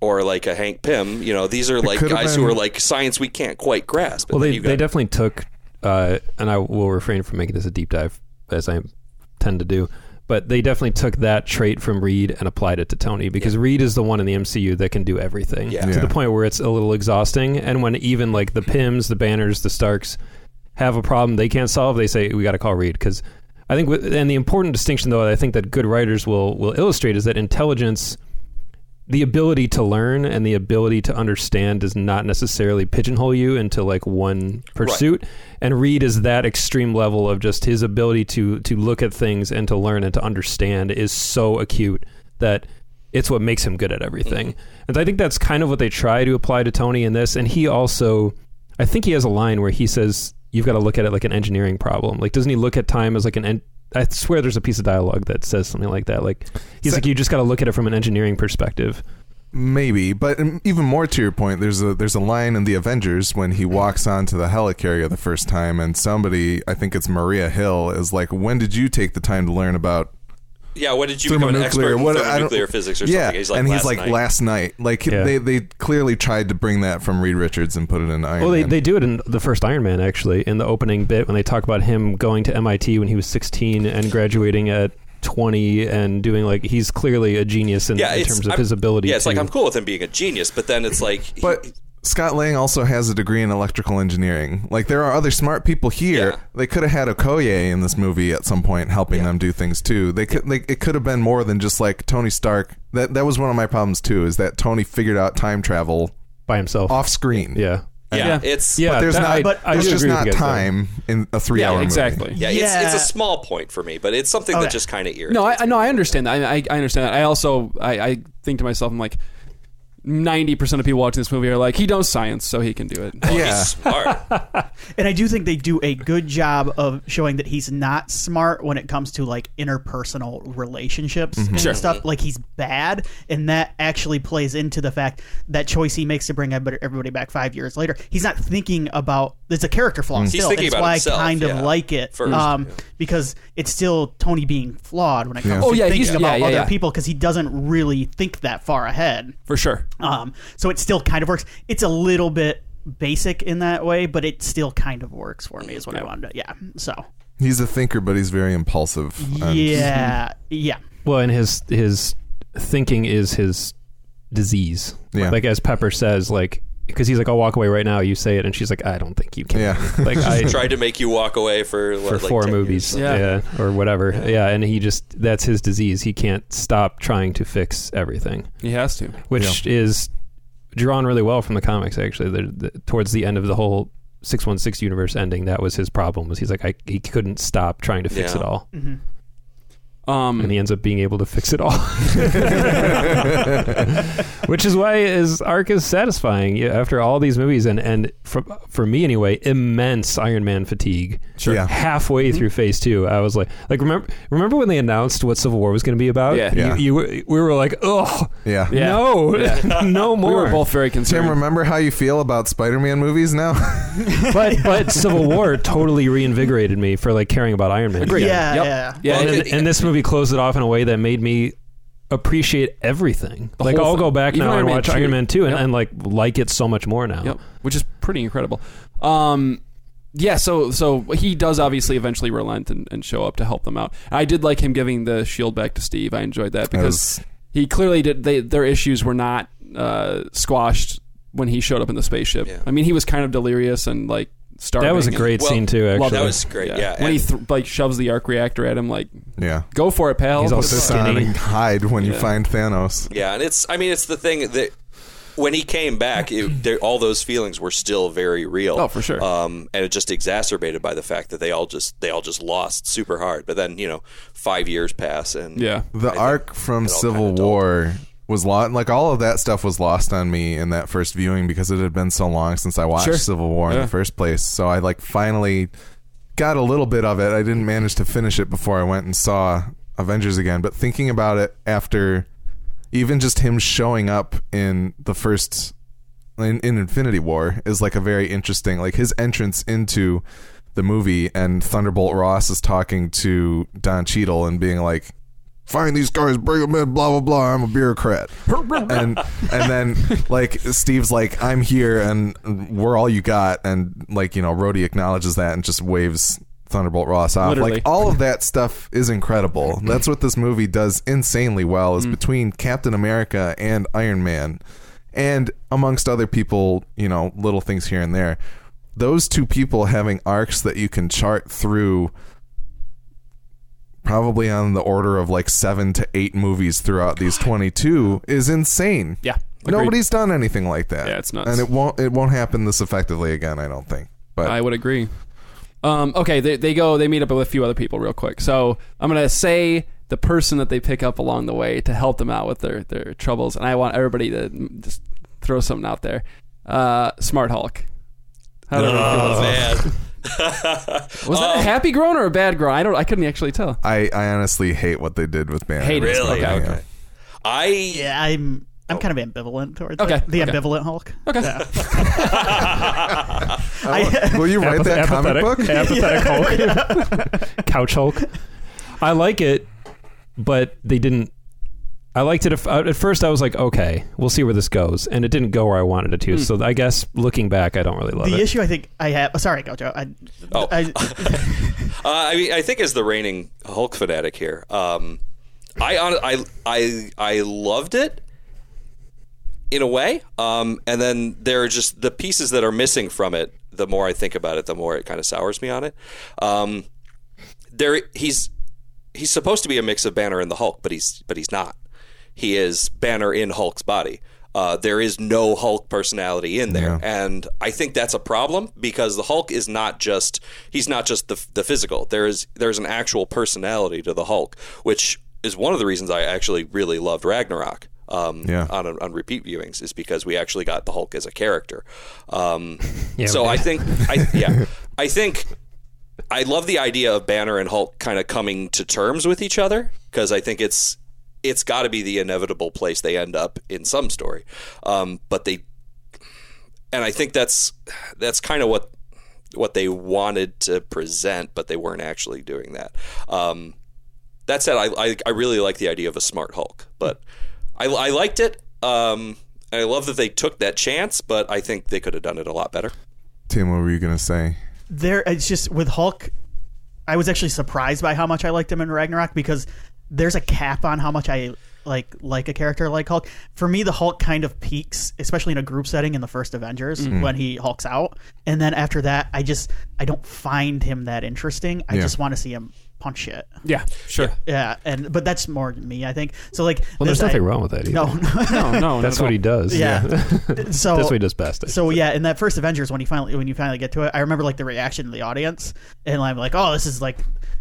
or like a Hank Pym, you know, these are like guys who are like science we can't quite grasp. Well, they, you they definitely took, uh, and I will refrain from making this a deep dive as I tend to do, but they definitely took that trait from Reed and applied it to Tony because Reed is the one in the MCU that can do everything Yeah. to Yeah. the point where it's a little exhausting. And when even like the Pyms, the Banners, the Starks have a problem they can't solve, they say we got to call Reed because I think. And the important distinction, though, I think that good writers will will illustrate is that intelligence the ability to learn and the ability to understand does not necessarily pigeonhole you into like one pursuit. And reed is that extreme level of just his ability to to look at things and to learn and to understand is so acute that it's what makes him good at everything. Mm-hmm. And i think that's kind of what they try to apply to tony in this. And he also i think he has a line where he says you've got to look at it like an engineering problem. Like doesn't he look at time as like an en- I swear there's a piece of dialogue that says something like that. Like he's So- like, you just got to look at it from an engineering perspective. Maybe, but um, even more to your point, there's a there's a line in the Avengers when he walks onto the helicarrier the first time, and somebody, I think it's Maria Hill, is like, "When did you take the time to learn about Yeah, what did you become an expert in what- thermonuclear physics or yeah, something? He's like, and he's last like night. last night. Like Yeah. they they clearly tried to bring that from Reed Richards and put it in Iron Man. Well, they, Man. they do it in the first Iron Man, actually, in the opening bit when they talk about him going to MIT when he was 16 and graduating at 20 and doing like he's clearly a genius in, yeah, in terms of I'm- his ability. Yeah, it's to, like I'm cool with him being a genius, but then it's like, he- But Scott Lang also has a degree in electrical engineering. Like there are other smart people here. Yeah. They could have had Okoye in this movie at some point, helping Yeah. them do things too. They could. Like, it could have been more than just like Tony Stark. That that was one of my problems too. Is that Tony figured out time travel by himself. off screen. Yeah. yeah, Yeah. it's Yeah, But there's that- not. I- but I there's do just not you guys, though. time in a three-hour Yeah, movie. exactly. yeah, it's it's a small point for me, but it's something Okay. that just kind of irritates. No, I me. no, I understand that. I, I, I understand that. I also I, I think to myself, I'm like, ninety percent of people watching this movie are like, he knows science, so he can do it. Well, Yeah. he's smart. And I do think they do a good job of showing that he's not smart when it comes to like interpersonal relationships and Sure. stuff. Like he's bad, and that actually plays into the fact that choice he makes to bring everybody everybody back five years later. He's not thinking about. There's a character flaw still. thinking It's about why himself, I kind of yeah, like it, first, um, yeah. because it's still Tony being flawed when it comes Yeah. to Oh, yeah, thinking he's- about yeah, yeah, other yeah. people because he doesn't really think that far ahead. For sure. Um, so it still kind of works. It's a little bit basic in that way, but it still kind of works for me. Is what I wanted to. Yeah. So He's a thinker, but he's very impulsive. And- yeah, yeah. Well, and his his thinking is his disease. Yeah. Like as Pepper says, like because he's like, I'll walk away right now. You say it, and she's like, I don't think you can. Yeah. Like I Tried to make you walk away for what, for like four movies, years. Yeah. yeah. or whatever. Yeah. and he just that's his disease. He can't stop trying to fix everything, He has to. which is drawn really well from the comics. Actually, the, the, towards the end of the whole six one six universe ending, that was his problem. Was he's like, I, he couldn't stop trying to fix Yeah. it all, mm-hmm. Um, and he ends up being able to fix it all. which is why his arc is satisfying Yeah, after all these movies and and for, for me anyway immense iron man fatigue Sure. Yeah. halfway through phase two i was like like remember remember when they announced what civil war was going to be about Yeah. Yeah. You, you were- we were like oh yeah. Yeah. no more. we more were both very concerned. Tim, remember how you feel about Spider-Man movies now? but but civil war totally reinvigorated me for like caring about iron man Agreed. Yeah, Yep. yeah. Yeah, Well, and, okay. and this movie closed it off in a way that made me appreciate everything The like whole i'll thing. go back Even now Iron and Man watch 2. iron man 2 and, Yep. and like like it so much more now Yep, which is pretty incredible. Um, yeah, so so he does obviously eventually relent and, and show up to help them out. I did like him giving the shield back to Steve. I enjoyed that because As- he clearly did. They, their issues were not uh, squashed when he showed up in the spaceship. Yeah. I mean, he was kind of delirious and like starving. that was a and- great Well, scene too Love actually That was great. Yeah, when he th- like shoves the arc reactor at him, like yeah. go for it, pal. He's all What the Sit fuck? skinny. on and hide when you find Thanos. Yeah, and it's I mean it's the thing that when he came back, it, there, all those feelings were still very real. Oh, for sure. Um, and it just exacerbated by the fact that they all just they all just lost super hard. But then you know, five years pass, and Yeah. The I arc from Civil kinda dulled. War was lost. Like all of that stuff was lost on me in that first viewing because it had been so long since I watched Sure. Civil War in Yeah. the first place. So I like finally got a little bit of it. I didn't manage to finish it before I went and saw Avengers again. But thinking about it after, even just him showing up in the first in, in Infinity War is like a very interesting like his entrance into the movie and Thunderbolt Ross is talking to Don Cheadle and being like find these guys bring them in blah blah blah I'm a bureaucrat and and then like Steve's like I'm here and we're all you got and like you know Rhodey acknowledges that and just waves Thunderbolt Ross off. Literally. Like all of that stuff is incredible. That's what this movie does insanely well. Is mm. between Captain America and Iron Man, and amongst other people, you know, little things here and there. Those two people having arcs that you can chart through probably on the order of like seven to eight movies throughout these 22 is insane. Yeah, agreed. Nobody's done anything like that. Yeah, it's nuts. And it won't it won't happen this effectively again, I don't think. But I would agree. Um, okay, they, they go, they meet up with a few other people real quick. So I'm going to say the person that they pick up along the way to help them out with their, their troubles. And I want everybody to just throw something out there. Uh, Smart Hulk. How do Oh man, Was that a um, happy groan or a bad groan? I don't. I couldn't actually tell. I, I honestly hate what they did with Banner. Hate it. really? Okay, Okay. I Yeah, I'm I'm kind of ambivalent towards Okay, it. the okay. ambivalent Hulk. Okay. Yeah. I, will you write that comic Apathetic- book? apathetic Hulk, couch Hulk. I like it, but they didn't. I liked it. At at first, I was like, okay, we'll see where this goes, and it didn't go where I wanted it to. So I guess looking back, I don't really love the it. The issue I think I have. oh, Sorry, Gojo. I, Oh. I, Uh, I mean, I think as the reigning Hulk fanatic here, um, I, hon- I I I loved it in a way, um, and then there are just the pieces that are missing from it. The more I think about it, the more it kind of sours me on it. Um, there, he's he's supposed to be a mix of Banner and the Hulk, but he's but he's not. He is Banner in Hulk's body. Uh, there is no Hulk personality in there, and I think that's a problem because the Hulk is not just he's not just the the physical. There is there's an actual personality to the Hulk, which is one of the reasons I actually really loved Ragnarok. Um, Yeah. on on repeat viewings is because we actually got the Hulk as a character. Um, Yeah, so I think I yeah I think I love the idea of Banner and Hulk kind of coming to terms with each other because I think it's it's got to be the inevitable place they end up in some story. Um, but they and I think that's that's kind of what what they wanted to present, but they weren't actually doing that. Um, that said, I, I I really like the idea of a smart Hulk, but I, I liked it. Um, and I love that they took that chance, but I think they could have done it a lot better. Tim, what were you gonna say? there it's just with Hulk I was actually surprised by how much I liked him in Ragnarok because there's a cap on how much I like like a character like Hulk. For me the Hulk kind of peaks, especially in a group setting in the first Avengers Mm-hmm. when he hulks out. And then after that I just I don't find him that interesting. I Yeah. just want to see him punch shit. Yeah, sure. Yeah, and but that's more me, I think. So like well, there's nothing I- wrong with that. Either. No, no. No, no, that's not what at he does. Yeah. so that's what he does best. I so yeah, in that first Avengers, when you finally when you finally get to it, I remember like the reaction of the audience, and I'm like, oh, this is like,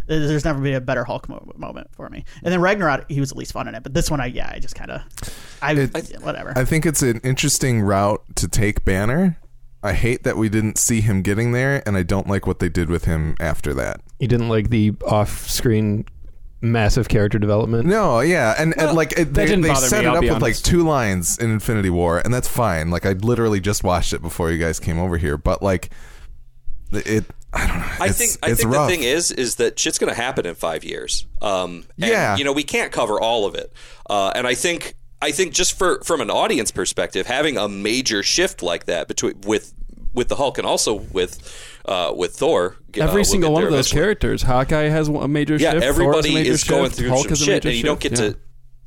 there's never been a better Hulk mo- moment for me. And then Ragnarok, he was at least fun in it, but this one, I yeah, I just kind of, I, It- whatever. I think it's an interesting route to take Banner. I hate that we didn't see him getting there, and I don't like what they did with him after that. You didn't like the off-screen massive character development. No, yeah, and, and like it, they, didn't they set me, it up be with like two lines in Infinity War, and that's fine. Like I literally just watched it before you guys came over here, but like it, I don't know. I It's- think I it's think rough. the thing is is that shit's going to happen in five years. Um, and, Yeah. you know we can't cover all of it, uh, and I think I think just for from an audience perspective, having a major shift like that between with with the Hulk and also with uh, with Thor, uh, Every we'll single one of those eventually. characters. Hawkeye has a major Yeah, shift. Thor has a everybody major is going through Hulk some shit, and you don't get shift, to.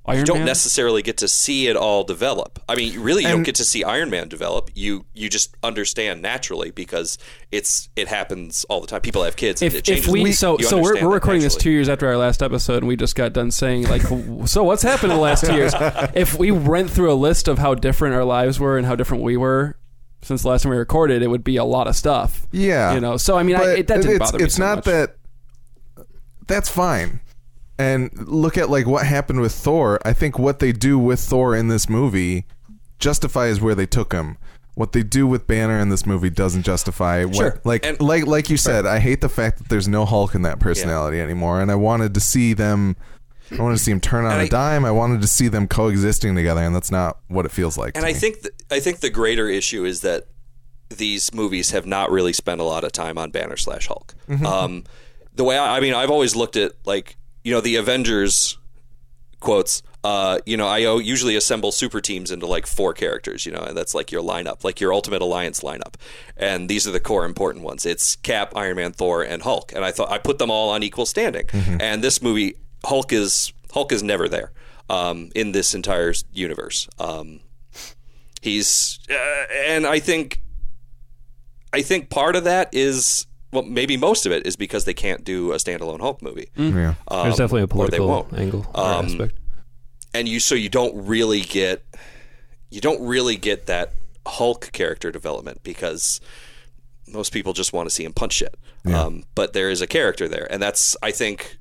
Iron you don't Man? necessarily get to see it all develop. I mean, really, you don't get to see Iron Man develop. You you just understand naturally because it's it happens all the time. People have kids. and If, it if we so so we're, we're recording this two years after our last episode and we just got done saying like so what's happened in the last two years if we went through a list of how different our lives were and how different we were since the last time we recorded it would be a lot of stuff Yeah, you know so I mean I, it, that didn't it's, bother me It's so not much. that. That's fine. And look at like what happened with Thor. I think what they do with Thor in this movie justifies where they took him. What they do with Banner in this movie doesn't justify what Sure. like And- like like you said, I hate the fact that there's no Hulk in that personality anymore and I wanted to see them I wanted to see them turn on And a I- dime. I wanted to see them coexisting together and that's not what it feels like. And I me. think th- I think the greater issue is that these movies have not really spent a lot of time on Banner slash Hulk. Um, the way I, I mean, I've always looked at like you know the Avengers quotes. Uh, you know, I o- usually assemble super teams into like four characters. You know, and that's like your lineup, like your Ultimate Alliance lineup. And these are the core important ones. It's Cap, Iron Man, Thor, and Hulk. And I thought I put them all on equal standing. And this movie, Hulk is Hulk is never there um, in this entire universe. Um, he's uh, and I think I think part of that is well, maybe most of it is because they can't do a standalone Hulk movie. Yeah. Um, There's definitely a or they political won't. angle or Um, aspect. and you so you don't really get you don't really get that Hulk character development because most people just want to see him punch shit. Um, but there is a character there, and that's I think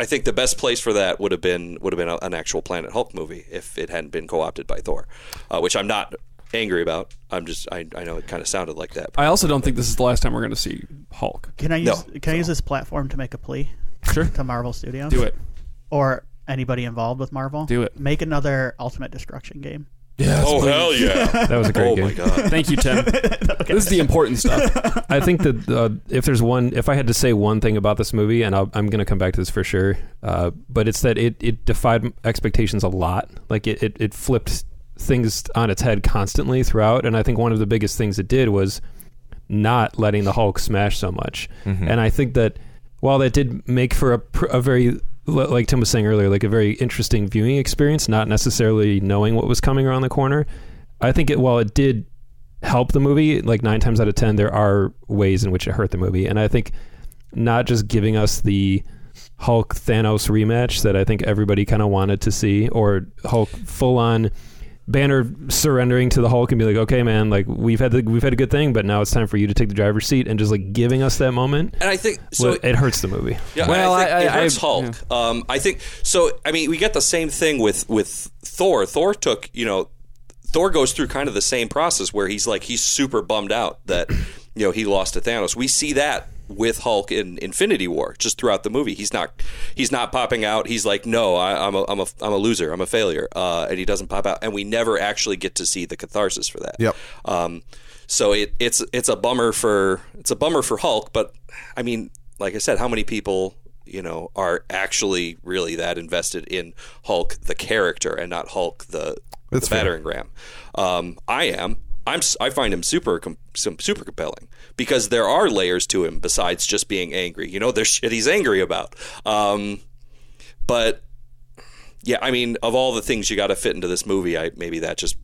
I think the best place for that would have been would have been a, an actual Planet Hulk movie if it hadn't been co opted by Thor, uh, which I'm not angry about. I'm just I, I know it kind of sounded like that. I also don't think this is the last time we're going to see Hulk. Can I No. use Can I use this platform to make a plea? Sure. To Marvel Studios. Do it. Or anybody involved with Marvel. Do it. Make another Ultimate Destruction game. Yes. oh hell yeah! That was a great oh game. my god! Thank you, Tim. This is the important stuff. I think that uh, if there's one, if I had to say one thing about this movie, and I'll, I'm going to come back to this for sure, uh, but it's that it, it defied expectations a lot. Like it, it, it flipped things on its head constantly throughout. And I think one of the biggest things it did was not letting the Hulk smash so much. And I think that while that did make for a, pr- a very like Tim was saying earlier, like a very interesting viewing experience, not necessarily knowing what was coming around the corner. I think it while it did help the movie, like nine times out of ten, there are ways in which it hurt the movie, and I think not just giving us the Hulk Thanos rematch that I think everybody kind of wanted to see, or Hulk full on Banner surrendering to the Hulk and be like, okay, man, like we've had the, we've had a good thing, but now it's time for you to take the driver's seat, and just like giving us that moment, And I think so. well, it hurts the movie. Yeah, Well, I think I- it hurts I- Hulk. Um, I think so. I mean, we get the same thing with with Thor. Thor took you know, Thor goes through kind of the same process where he's like he's super bummed out that you know he lost to Thanos. We see that with Hulk in Infinity War just throughout the movie. He's not he's not popping out. He's like, no, I, I'm a I'm a I'm a loser. I'm a failure, uh, and he doesn't pop out. And we never actually get to see the catharsis for that. Yep. Um, so it, it's it's a bummer for it's a bummer for Hulk, but I mean, like I said, how many people you know are actually really that invested in Hulk the character and not Hulk the, That's the battering ram? Um, I am. I'm. s- I find him super com- super compelling because there are layers to him besides just being angry. You know, there's shit he's angry about. Um, but yeah, I mean, of all the things you got to fit into this movie, I maybe that just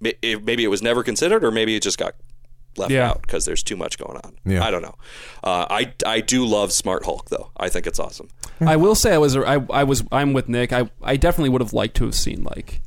maybe it was never considered, or maybe it just got left Yeah. out because there's too much going on. Yeah. I don't know. Uh, I I do love Smart Hulk though. I think it's awesome. I will say I was I, I was I'm with Nick. I I definitely would have liked to have seen like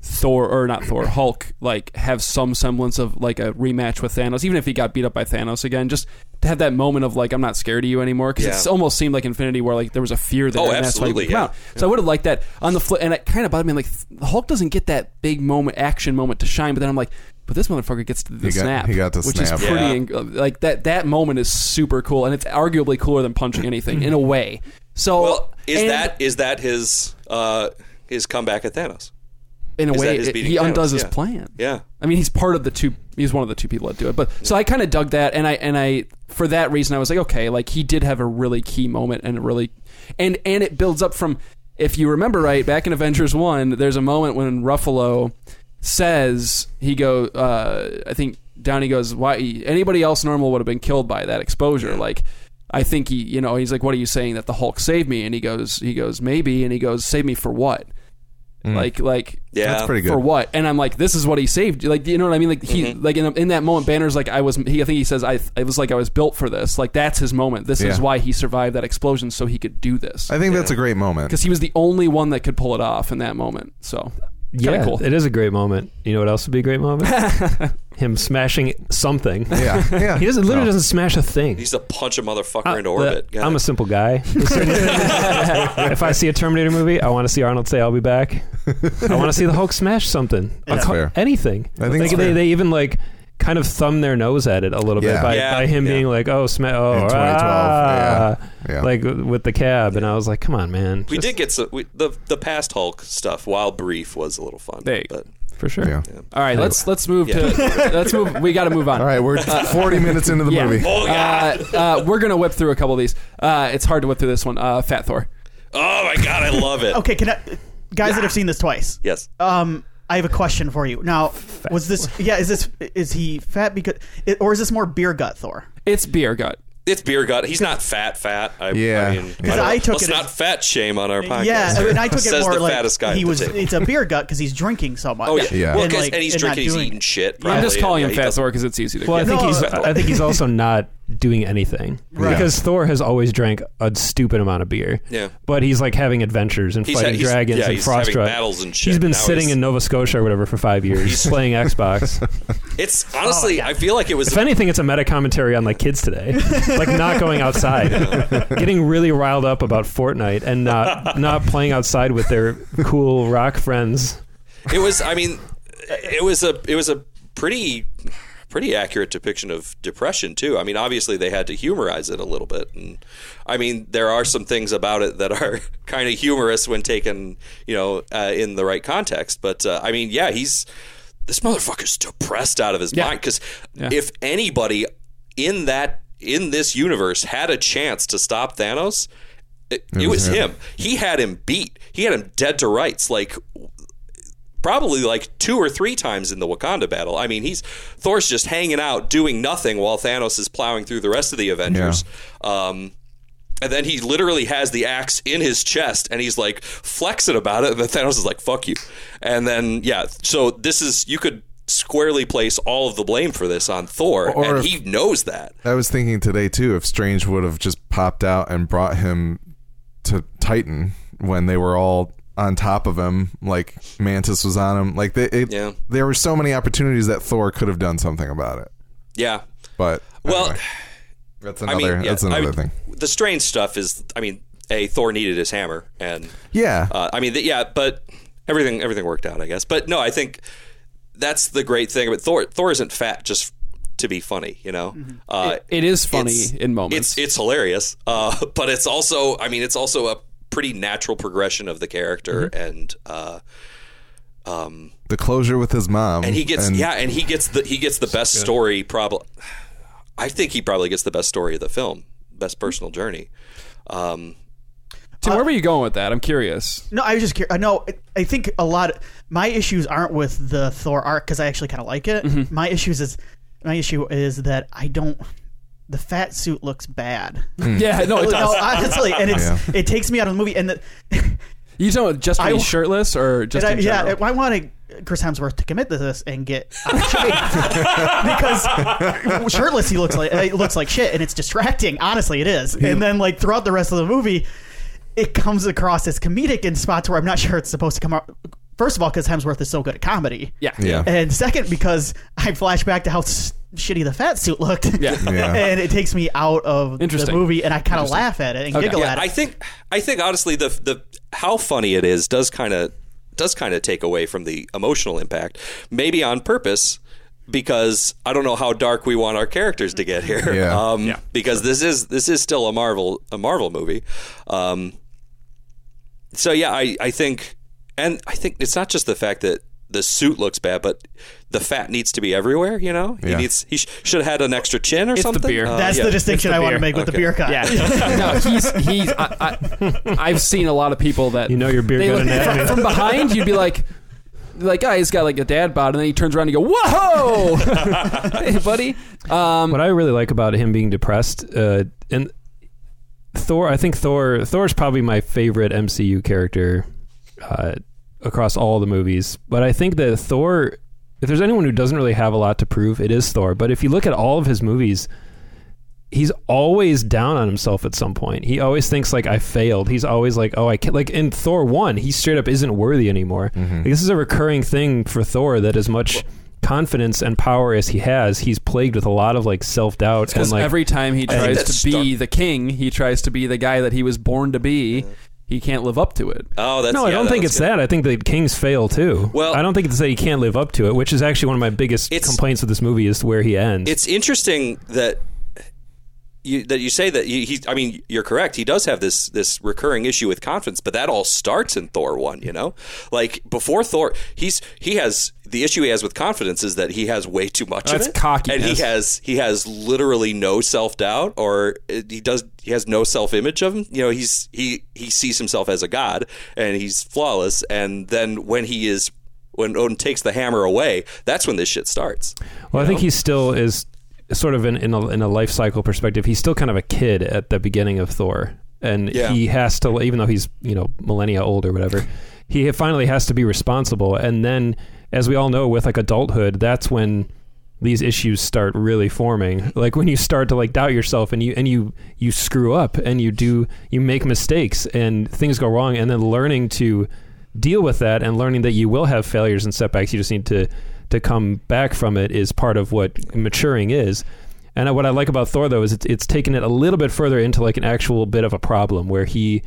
Thor or not Thor Hulk like have some semblance of like a rematch with Thanos, even if he got beat up by Thanos again. Just to have that moment of like I'm not scared of you anymore because Yeah. it almost seemed like Infinity where like there was a fear there. Oh, and that's why he absolutely, yeah. out. So I would have liked that on the flip, and it kind of bothered me. Like Hulk doesn't get that big moment, action moment to shine, but then I'm like. But this motherfucker gets the He got- snap, he got the which snap. is pretty Yeah. inc- like that. That moment is super cool, and it's arguably cooler than punching anything in a way. So, Well, is and that is that his uh, his comeback at Thanos? In a is way that his it- beating he undoes his Yeah. plan? Yeah. I mean, he's part of the two. He's one of the two people that do it. But so I kind of dug that, and I and I for that reason I was like, okay, like he did have a really key moment, and a really, and and it builds up from. If you remember right, back in Avengers One, there's a moment when Ruffalo says he go. Uh, I think Downey goes, "Why anybody else normal would have been killed by that exposure?" Like. I think he, you know, he's like, "What are you saying that the Hulk saved me?" And he goes, "He goes, maybe." And he goes, "Save me for what?" Like, like, Yeah. That's pretty good. for what? And I'm like, this is what he saved. Like, you know what I mean? Like he, Mm-hmm. like in, in that moment, Banner's like, I was. He, I think he says, I, it was like I was built for this. Like that's his moment. This is Yeah. why he survived that explosion, so he could do this. I think that's a great moment. Because he was the only one that could pull it off in that moment. So, kind Yeah, cool. it is a great moment. You know what else would be a great moment? Him smashing something. Yeah, yeah. He doesn't literally No. doesn't smash a thing. He needs to punch a motherfucker Uh, into orbit. I'm a simple guy. if I see a Terminator movie, I want to see Arnold say, "I'll be back." I want to see the Hulk smash something. That's A co- fair. Anything. I think Like, that's they, they even like kind of thumb their nose at it a little Yeah. bit by, Yeah, by him yeah. being like, "Oh, smash!" Oh, In 2012, ah," yeah, yeah. Like with the cab, and I was like, "Come on, man!" we Just- did get some we, the the past Hulk stuff. While brief, was a little fun. There but for sure. yeah. All right, let's let's move Yeah. to let's move. We got to move on. All right, we're 40 minutes into the Yeah. movie. oh yeah. Uh, uh, we're gonna whip through a couple of these. Uh, it's hard to whip through this one. Uh, Fat Thor. Oh my god, I love it. Okay, can I, guys that have seen this twice? Yes. Um, I have a question for you. Now, was this? Yeah, is this? Is he fat because, or is this more beer gut Thor? It's beer gut. It's beer gut. He's not fat, fat. I, Yeah. I mean, Because don't- I took let's it not as- fat shame on our podcast. Yeah, I mean, I took it Says more the like fattest guy he the was. table. It's a beer gut because he's drinking so much. Oh yeah, Yeah. Well, And, 'cause- like, and he's and drinking, he's doing- eating shit. I'm probably, just calling and, him yeah, he fat doesn't- Thor because it's easy to Well, I get. think No, he's. no. I think he's also not doing anything Right. because Thor has always drank a stupid amount of beer. Yeah. but he's like having adventures and He's fighting had- dragons yeah, and he's having battles and shit. He's been Now sitting he's- in Nova Scotia or whatever for five years playing Xbox. It's honestly, oh I feel like it was. If anything, it's a meta commentary on like kids today, like not going outside, getting really riled up about Fortnite and not not playing outside with their cool rock friends. it was. I mean, it was a. It was a pretty. Pretty accurate depiction of depression too. I mean, obviously they had to humorize it a little bit, and I mean there are some things about it that are kind of humorous when taken, you know, uh, in the right context. But uh, I mean, yeah, he's this motherfucker's depressed out of his Yeah. mind because Yeah. if anybody in that in this universe had a chance to stop Thanos, it, it was was him. him. He had him beat. He had him dead to rights. Like probably like two or three times in the Wakanda battle. I mean, he's Thor's just hanging out doing nothing while Thanos is plowing through the rest of the Avengers. Um, and then he literally has the axe in his chest and he's like flexing about it. And then Thanos is like, fuck you. And then, yeah, so this is, you could squarely place all of the blame for this on Thor. Or and he knows that. I was thinking today too if Strange would have just popped out and brought him to Titan when they were all on top of him, like Mantis was on him. Like they, it, Yeah. there were so many opportunities that Thor could have done something about it. Yeah. But Well, anyway, that's I another mean, yeah, that's I another mean, thing. The strange stuff is, I mean, a Thor needed his hammer, and Yeah, uh, I mean, th- yeah, but everything everything worked out, I guess. But no, I think that's the great thing about Thor. Thor isn't fat just to be funny, you know. Uh, it is funny in moments. It's it's hilarious, uh, but it's also, I mean, it's also a pretty natural progression of the character, Mm-hmm. and uh, the closure with his mom, and he gets yeah, and he gets the he gets the best story. Probably, I think he probably gets the best story of the film, best personal journey. Um, Tim, where were you going with that? I'm curious. No, I was just curious. No, I think a lot. Of, my issues aren't with the Thor arc because I actually kind of like it. Mm-hmm. My issues is my issue is that I don't. The fat suit looks bad. Hmm. Yeah, no, it No, honestly, and it's Yeah. it takes me out of the movie. And the, You don't just I- be shirtless or just and I, in yeah, general? I wanted Chris Hemsworth to commit to this and get out of shape because shirtless he looks like he looks like shit, and it's distracting. Honestly, it is. And then like throughout the rest of the movie, it comes across as comedic in spots where I'm not sure it's supposed to come out. First of all, because Hemsworth is so good at comedy. yeah, Yeah. And second, because I flash back to how s- shitty the fat suit looked. Yeah. Yeah. and it takes me out of the Interesting. movie, and I kind of laugh at it and Okay. giggle yeah, at it. I think I think honestly the the how funny it is does kind of does kind of take away from the emotional impact, maybe on purpose. Because I don't know how dark we want our characters to get here. Yeah. Um, Yeah. Because this is this is still a Marvel a Marvel movie. Um, so yeah, I, I think, and I think it's not just the fact that the suit looks bad, but the fat needs to be everywhere. You know, he Yeah. needs he sh- should have had an extra chin or It's the something. beer. Uh, That's yeah. the distinction the I want to make with the beer cut. Yeah, no, he's he's. I, I, I've seen a lot of people that You know your beer they gut look- anatomy. from behind. You'd be like, like, oh, he's got like a dad bod, and then he turns around and you go, whoa, hey, buddy. Um, what I really like about him being depressed, uh, and Thor, I think Thor, Thor's probably my favorite MCU character uh, across all the movies. But I think that Thor, if there's anyone who doesn't really have a lot to prove, it is Thor. But if you look at all of his movies, he's always down on himself at some point. He always thinks like I failed. He's always like, oh, I can't. Like in Thor one, he straight up isn't worthy anymore. Like, this is a recurring thing for Thor that as much confidence and power as he has, he's plagued with a lot of like self doubt and Because like every time he tries to be start- the king, he tries to be the guy that he was born to be. He can't live up to it. Oh, that's no, I yeah, don't that think it's good. that. I think the Kings fail too. Well- I don't think it's that he can't live up to it, which is actually one of my biggest complaints with this movie is where he ends. It's interesting that you, that you say that he, he. I mean, you're correct. He does have this this recurring issue with confidence, but that all starts in Thor one. You know, like before Thor, he's he has the issue he has with confidence is that he has way too much That's of it, cockiness. and he has he has literally no self doubt, or uh, he does he has no self image of him. You know, he's he he sees himself as a god, and he's flawless. And then when he is when Odin takes the hammer away, that's when this shit starts. Well, I think he still is sort of in, in, a, in a life cycle perspective. He's still kind of a kid at the beginning of Thor, and Yeah. he has to, even though he's you know millennia old or whatever, he finally has to be responsible. And then, as we all know, with like adulthood, that's when these issues start really forming. Like when you start to like doubt yourself, and you and you you screw up, and you do you make mistakes, and things go wrong, and then learning to deal with that and learning that you will have failures and setbacks. You just need to to come back from it is part of what maturing is. And what I like about Thor though is it's it's taken it a little bit further into like an actual bit of a problem where he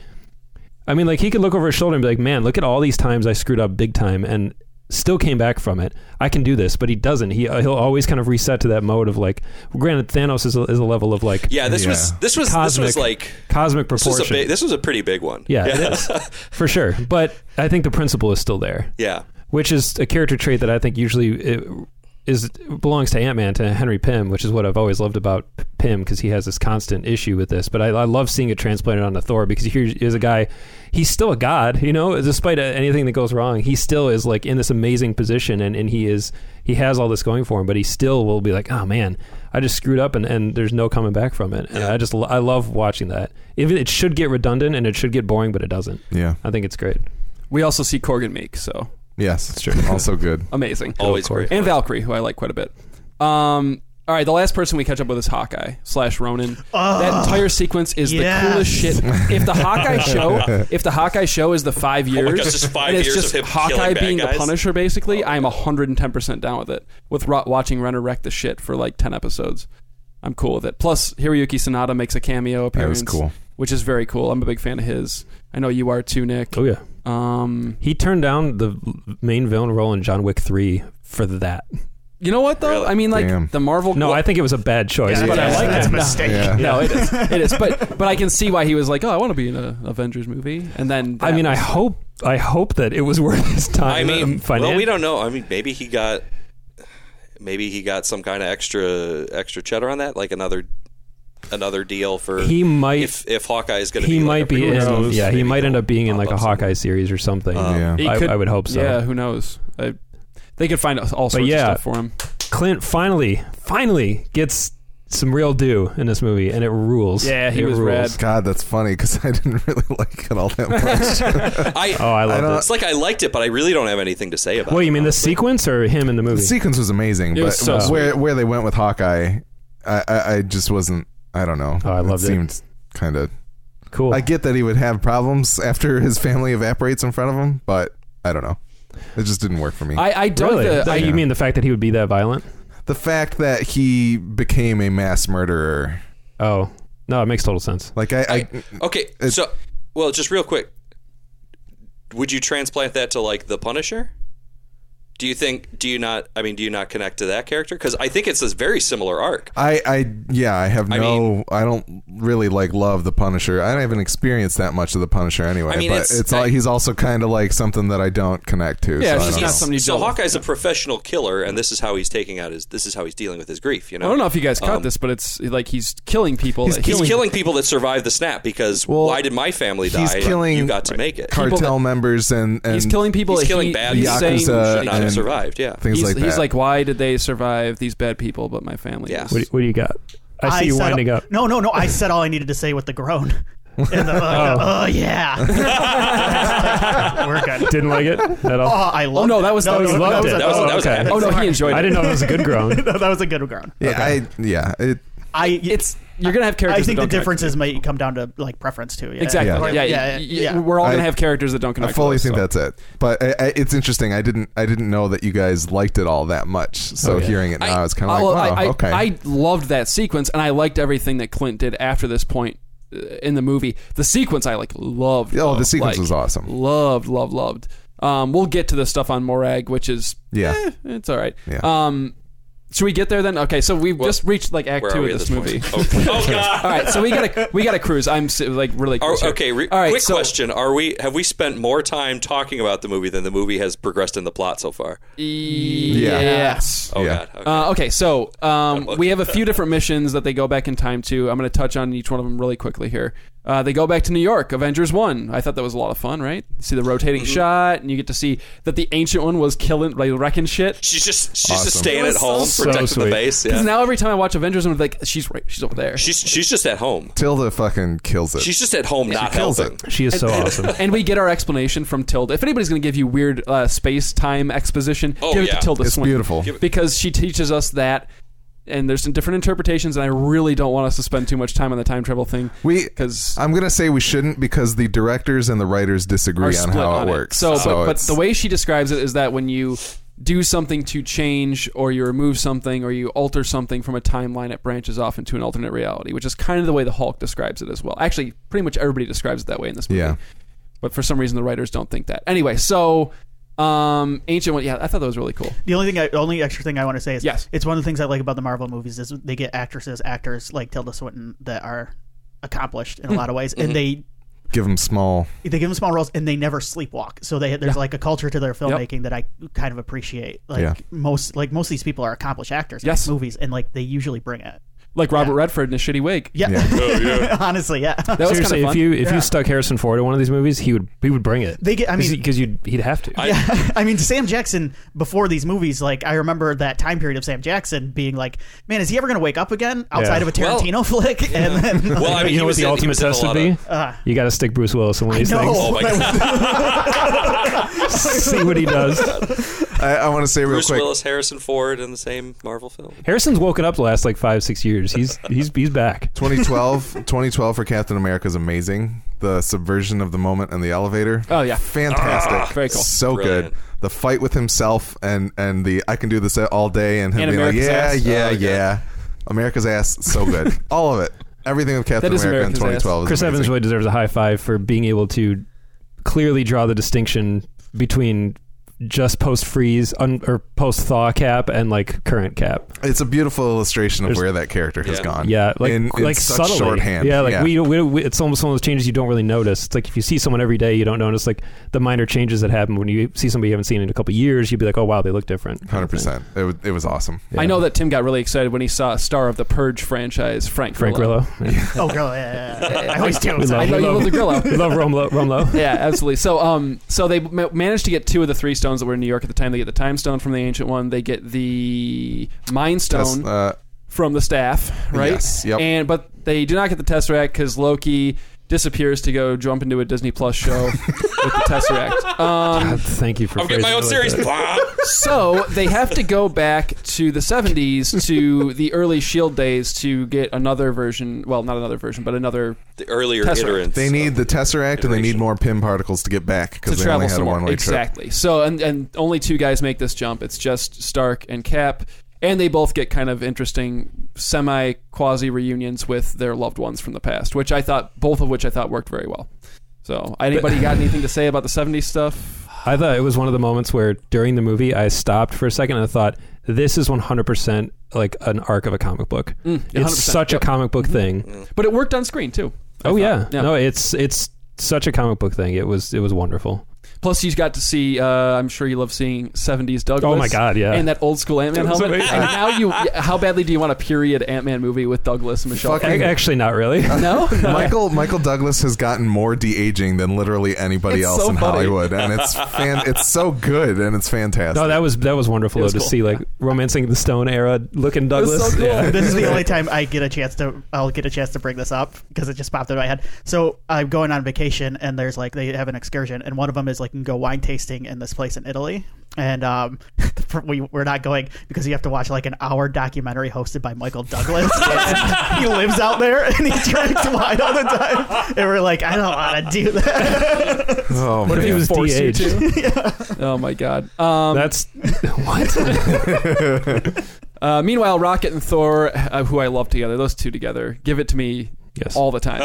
I mean like he could look over his shoulder and be like, "Man, look at all these times I screwed up big time and still came back from it. I can do this." But he doesn't. He uh, he'll always kind of reset to that mode of like granted Thanos is a, is a level of like Yeah, this Yeah. was this was this was like cosmic this was proportion. a big, this was a pretty big one. yeah, it is. For sure. But I think the principle is still there. yeah. Which is a character trait that I think usually is belongs to Ant Man to Henry Pym, which is what I've always loved about Pym because he has this constant issue with this. But I, I love seeing it transplanted onto Thor because here is a guy, he's still a god, you know, despite uh, anything that goes wrong, he still is like in this amazing position and, and he is he has all this going for him, but he still will be like, oh man, I just screwed up and, and there's no coming back from it. And Yeah. I just I love watching that. Even it should get redundant and it should get boring, but it doesn't. Yeah. I think it's great. We also see Korg and Miek, so Yes, it's true. Also good. amazing. Always great. and Valkyrie, who I like quite a bit. Um, all right, the last person we catch up with is Hawkeye slash Ronin. that entire sequence is yes. the coolest shit. If the Hawkeye show, if the Hawkeye show is the five years, Oh God, just five and it's years just of him Hawkeye killing bad being the? Punisher, basically, I'm 110 percent down with it. With ro- watching Renner wreck the shit for like 10 episodes, I'm cool with it. Plus, Hiroyuki Sanada makes a cameo That appearance, was cool. which is very cool. I'm a big fan of his. I know you are too, Nick. Oh yeah. Um, He turned down the main villain role in John Wick 3 for that. you know what though? Really? I mean, like Damn. the Marvel. No, I think it was a bad choice, Yeah, but I like that's it. a mistake. Yeah. No, it is. It is. But but I can see why he was like, oh, I want to be in an Avengers movie, and then I that mean, I hope I hope that it was worth his time. I mean, finan- well, we don't know. I mean, maybe he got maybe he got some kind of extra extra cheddar on that, like another another deal for He might. if if Hawkeye is going to he be might like be in. knows? Yeah, he might end up being in like a Hawkeye somewhere. series or something. Um, yeah. I, could- I would hope so. Yeah, who knows? I, they could find all sorts yeah. of stuff for him. Clint finally, finally gets some real due in this movie, and it rules. Yeah, he It was rules. rad. God, that's funny because I didn't really like it all that much. I, Oh, I loved don't- it. it's like I liked it, but I really don't have anything to say about Well, it. you mean the sequence or him in the movie? the sequence was amazing, It but was so where where they went with Hawkeye, I, I, I just wasn't. I don't know. Oh, I loved it. Seemed kind of. cool. I get that he would have problems after his family evaporates in front of him, but I don't know. It just didn't work for me. I, I dug really? the. I, you mean the fact that he would be that violent? the fact that he became a mass murderer, Oh no, it makes total sense. like I, I, I, okay, so well, just real quick, would you transplant that to like the Punisher? Do you think? Do you not? I mean, do you not connect to that character? Because I think it's a very similar arc. I, I, yeah, I have I no. I, don't really like love the Punisher. I haven't experienced that much of the Punisher anyway. I mean, but it's- it's, all, I- he's also kind of like something that I don't connect to. Yeah, so it's I just don't know. something you so deal with. Hawkeye's a professional killer, and this is how he's taking out his. This is how he's dealing with his grief. You know, I don't know if you guys caught Um, this, but it's like he's killing people. He's that- He's killing people that survived the snap because Well, why did my family die? he's killing you got to make it. cartel that- members and, and He's killing people. He's that killing he, bad he's people saying who Yakuza should not have and survived. Yeah, things he's, like that. he's like, why did they survive these bad people, but my family? Yeah. What, do- what do you got? I see you said- winding up. No, no, no. I said all I needed to say with the groan. And the, uh, oh. yeah. We're good. Didn't like it at Oh, all. I love. no, that was- that was- no, loved was it. a- That was- oh, okay. Oh no, he enjoyed it. I didn't know it was a good groan. that was a good groan. yeah, I, yeah. It, I It's you're gonna have characters. I think that the don't connect differences might come down to like preference too. Yeah. Exactly. Yeah. Yeah, yeah, y- y- yeah. We're all gonna I- have characters that don't connect. I connect. fully with us, think so. that's it. But I, I, it's interesting. I didn't. I didn't know that you guys liked it all that much. So Oh, yeah. hearing it now, I, was kind of I- like, well, wow, I, I, okay. I loved that sequence, and I liked everything that Clint did after this point uh, in the movie. The sequence I like loved. oh, though. the sequence Like, was awesome. Loved, loved, loved. Um, we'll get to the stuff on Morag, which is Yeah. eh, it's all right. Yeah. Um, Should we get there then? Okay, so we've Well, just reached like Act Where Two are of we at this this movie. point? Oh, oh, God. All right, so we gotta we gotta cruise. I'm s- like really Are, close here. okay, re- All right, quick so- question: Are we have we spent more time talking about the movie than the movie has progressed in the plot so far? Yes. Oh Yeah. God. Okay. Uh, okay, so um, we have a few different missions that they go back in time to. I'm going to touch on each one of them really quickly here. Uh, they go back to New York, Avengers 1. I thought that was a lot of fun, right? See the rotating Mm-hmm. shot, and you get to see that the Ancient One was killing, like, wrecking shit. she's just she's just staying at home, so protecting sweet. the base. Because Yeah. now every time I watch Avengers, I'm like, she's right, she's over there. she's she's just at home. Tilda fucking kills it. She's just at home, not kills helping. it. She is so awesome. and we get our explanation from Tilda. If anybody's going to give you weird uh, space time exposition, Oh, give it yeah. to Tilda It's Swinton. beautiful. Because she teaches us that. And there's some different interpretations, and I really don't want us to spend too much time on the time travel thing. We, because I'm gonna say we shouldn't because the directors and the writers disagree on how on it works. So, but, but the way she describes it is that when you do something to change, or you remove something, or you alter something from a timeline, it branches off into an alternate reality, which is kind of the way the Hulk describes it as well. Actually, pretty much everybody describes it that way in this movie. Yeah. But for some reason, the writers don't think that. Anyway, so um, Ancient One, yeah, I thought that was really cool. The only thing, I, only extra thing I want to say is, Yes. it's one of the things I like about the Marvel movies is they get actresses, actors like Tilda Swinton that are accomplished in a lot of ways, and they give them small. they give them small roles and they never sleepwalk. So they there's like a culture to their filmmaking that I kind of appreciate. Like Yeah. most like most of these people are accomplished actors Yes. in movies, and like they usually bring it. Like Robert Yeah. Redford in a shitty wig. Yeah, Yeah. honestly, yeah. That was Seriously, kind of if you if Yeah. you stuck Harrison Ford in one of these movies, he would he would bring it. They get. I mean, because you'd he'd have to. yeah, I mean, Sam Jackson before these movies, like I remember that time period of Sam Jackson being like, "Man, is he ever going to wake up again outside Yeah. of a Tarantino flick?" And then, Well, I mean, you he know what was the in- he ultimate was in a test would lot be? of- uh, you got to stick Bruce Willis in one of these know. things. Oh my God! See what he does. I, I want to say real quick. Bruce quick. Willis, Harrison Ford in the same Marvel film. Harrison's woken up the last like five six years. He's he's he's back. 2012, 2012 for Captain America is amazing. The subversion of the moment and the elevator. Oh, yeah. fantastic, ah, very cool. so Brilliant. good. The fight with himself and and the I can do this all day and him And being like, yeah, ass. yeah, Oh, yeah. yeah. America's ass, so good. all of it, everything with Captain That is America in 2012. Is Chris Evans really deserves a high five for being able to clearly draw the distinction between just post freeze un, or post thaw cap and like current cap. It's a beautiful illustration of There's- where that character has Yeah. gone. Yeah, like in, in like such subtly. shorthand. Yeah, like We, we, we it's almost one of those changes you don't really notice. It's like if you see someone every day, you don't notice like the minor changes that happen when you see somebody you haven't seen in a couple years. You'd be like, oh wow, they look different. Hundred percent. It, wa- it was awesome. Yeah. I know that Tim got really excited when he saw a star of the Purge franchise, Frank Frank Grillo. Grillo. Oh, girl, yeah, yeah, yeah. I always do. We love, I know we you love, love the Grillo. we love Rumlow. Rumlow. yeah, absolutely. So, um, so they ma- managed to get two of the three stones that were in New York at the time. They get the Time Stone from the Ancient One. They get the Mind Stone uh, from the staff, right? Yes, yep. And but they do not get the Tesseract because Loki disappears to go jump into a Disney Plus show with the Tesseract. Um, Thank you for. I'm getting my own phrasing it series. that. Blah. so they have to go back to the 70s to the early Shield days to get another version. Well, not another version, but another The earlier Tesseract. iterants. they need the Tesseract and they need more Pym particles to get back to because they travel only had a some more. one way trip. Exactly. So and and only two guys make this jump. It's just Stark and Cap, and they both get kind of interesting semi quasi reunions with their loved ones from the past, which I thought both of which I thought worked very well. So anybody got anything to say about the '70s stuff? I thought it was one of the moments where during the movie I stopped for a second and I thought this is 100% like an arc of a comic book. Mm, It's such yep. a comic book thing. But it worked on screen too. I Oh yeah. yeah. No, it's it's such a comic book thing. It was it was wonderful. Plus, you got to see. Uh, I'm sure you love seeing '70s Douglas. Oh my God, yeah. And that old school Ant Man helmet. amazing. And now you, how badly do you want a period Ant Man movie with Douglas and Michelle? Fucking- A- Actually, not really. no, Michael Michael Douglas has gotten more de aging than literally anybody It's else so in funny. Hollywood, and it's fan. It's so good and it's fantastic. No, that was that was wonderful It was though, to cool. see like romancing the Stone era looking Douglas. so cool. Yeah. this is the only time I get a chance to I'll get a chance to bring this up because it just popped into my head. So I'm going on vacation and there's like they have an excursion and one of them is like you can go wine tasting in this place in Italy and um we we're not going because you have to watch like an hour documentary hosted by Michael Douglas. He lives out there and he drinks wine all the time and we're like I don't want to do that. oh What if he was Force you. Oh my god. Um, That's what? uh, meanwhile, Rocket and Thor, uh, who I love together, those two together, give it to me Yes. all the time.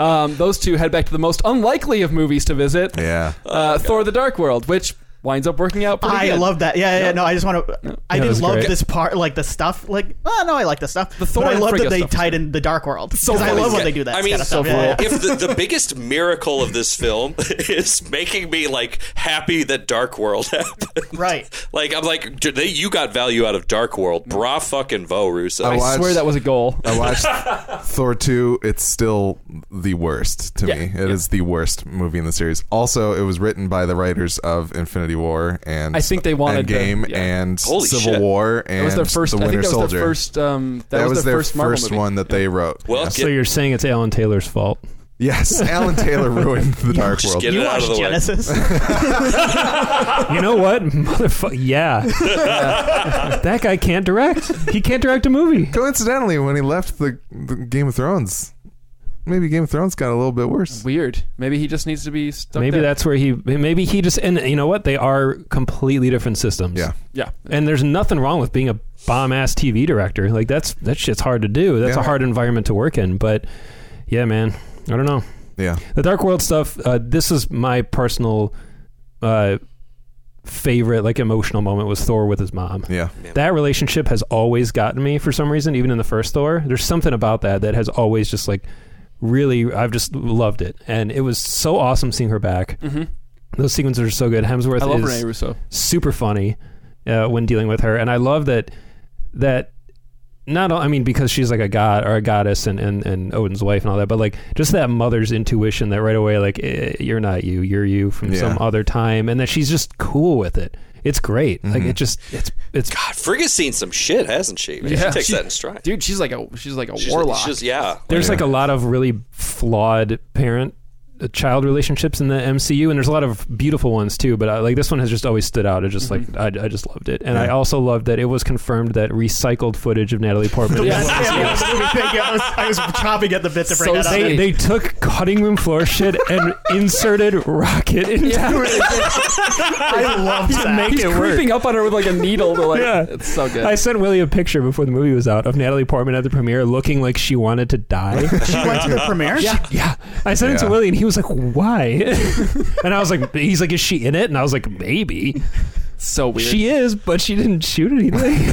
um, those two head back to the most unlikely of movies to visit, Yeah, uh, Thor: The Dark World, which winds up working out. Pretty I good. love that. Yeah, yeah. No, I just want to. I Yeah, it didn't love great. this part, like the stuff. Like, oh no, I like the stuff. The Thor but I love that they stuff tied in the Dark World So I love when they do that. I mean, kind of so stuff. Yeah, yeah. if the, the biggest miracle of this film is making me like happy that Dark World happened, Right. Like I'm like, they, you got value out of Dark World, bra fucking vo Russo. I I swear that was a goal. I watched Thor 2. It's still the worst to Yeah, me. It yeah. is the worst movie in the series. Also, it was written by the writers of Infinity War and I think they wanted to- Endgame yeah. and Holy Civil shit. War and That was their first. The I Winter think that was Soldier. their first. Um, that, that, was, their their first Marvel first movie. one that they wrote. well, Yes. get, So you're saying it's Alan Taylor's fault? yes, Alan Taylor ruined the Dark just World. get You it out of watched. Genisys? You know what, motherfucker? Yeah, that guy can't direct. He can't direct a movie. Coincidentally, when he left the, the Game of Thrones, maybe Game of Thrones got a little bit worse. Weird. Maybe he just needs to be stuck. Maybe there. that's where he. Maybe he just. And you know what? They are completely different systems. Yeah. Yeah. And there's nothing wrong with being a bomb ass TV director. Like that's that shit's hard to do. That's Yeah. a hard environment to work in. But yeah, man, I don't know. Yeah. The Dark World stuff. Uh, this is my personal uh, favorite, like emotional moment was Thor with his mom. Yeah. That relationship has always gotten me for some reason, even in the first Thor. There's something about that that has always just like really, I've just loved it, and it was so awesome seeing her back. hmm Those sequences are so good. Hemsworth I love is Rene Russo. super funny uh, when dealing with her, and I love that that not I mean because she's like a god or a goddess and, and, and Odin's wife and all that, but like just that mother's intuition that right away like eh, you're not you, you're you from Yeah. some other time, and that she's just cool with it. It's great. Like Mhm. it just it's it's God, Frigga's seen some shit, hasn't she? Man, Yeah. she takes She- that in stride. Dude, she's like a she's like a She's- warlock. she's- yeah. there's Yeah. like a lot of really flawed parent child relationships in the MCU and there's a lot of beautiful ones too but I, like this one has just always stood out it just like mm-hmm. I, I just loved it and I also loved that it was confirmed that recycled footage of Natalie Portman Yes. Yeah, yeah, the movie thing, yeah, I was, I was chopping at the bit to bring So that up. they, they took cutting room floor shit and inserted rocket into it I love to that. make He's it work creeping up on her with like a needle. To like, Yeah. it's so good. I sent Willie a picture before the movie was out of Natalie Portman at the premiere looking like she wanted to die. she went to the premiere. Yeah, yeah. I sent it to Willie, and he was like, "Why?" and I was like, "He's like, is she in it?" And I was like, "Maybe so weird. she is, but she didn't shoot anything."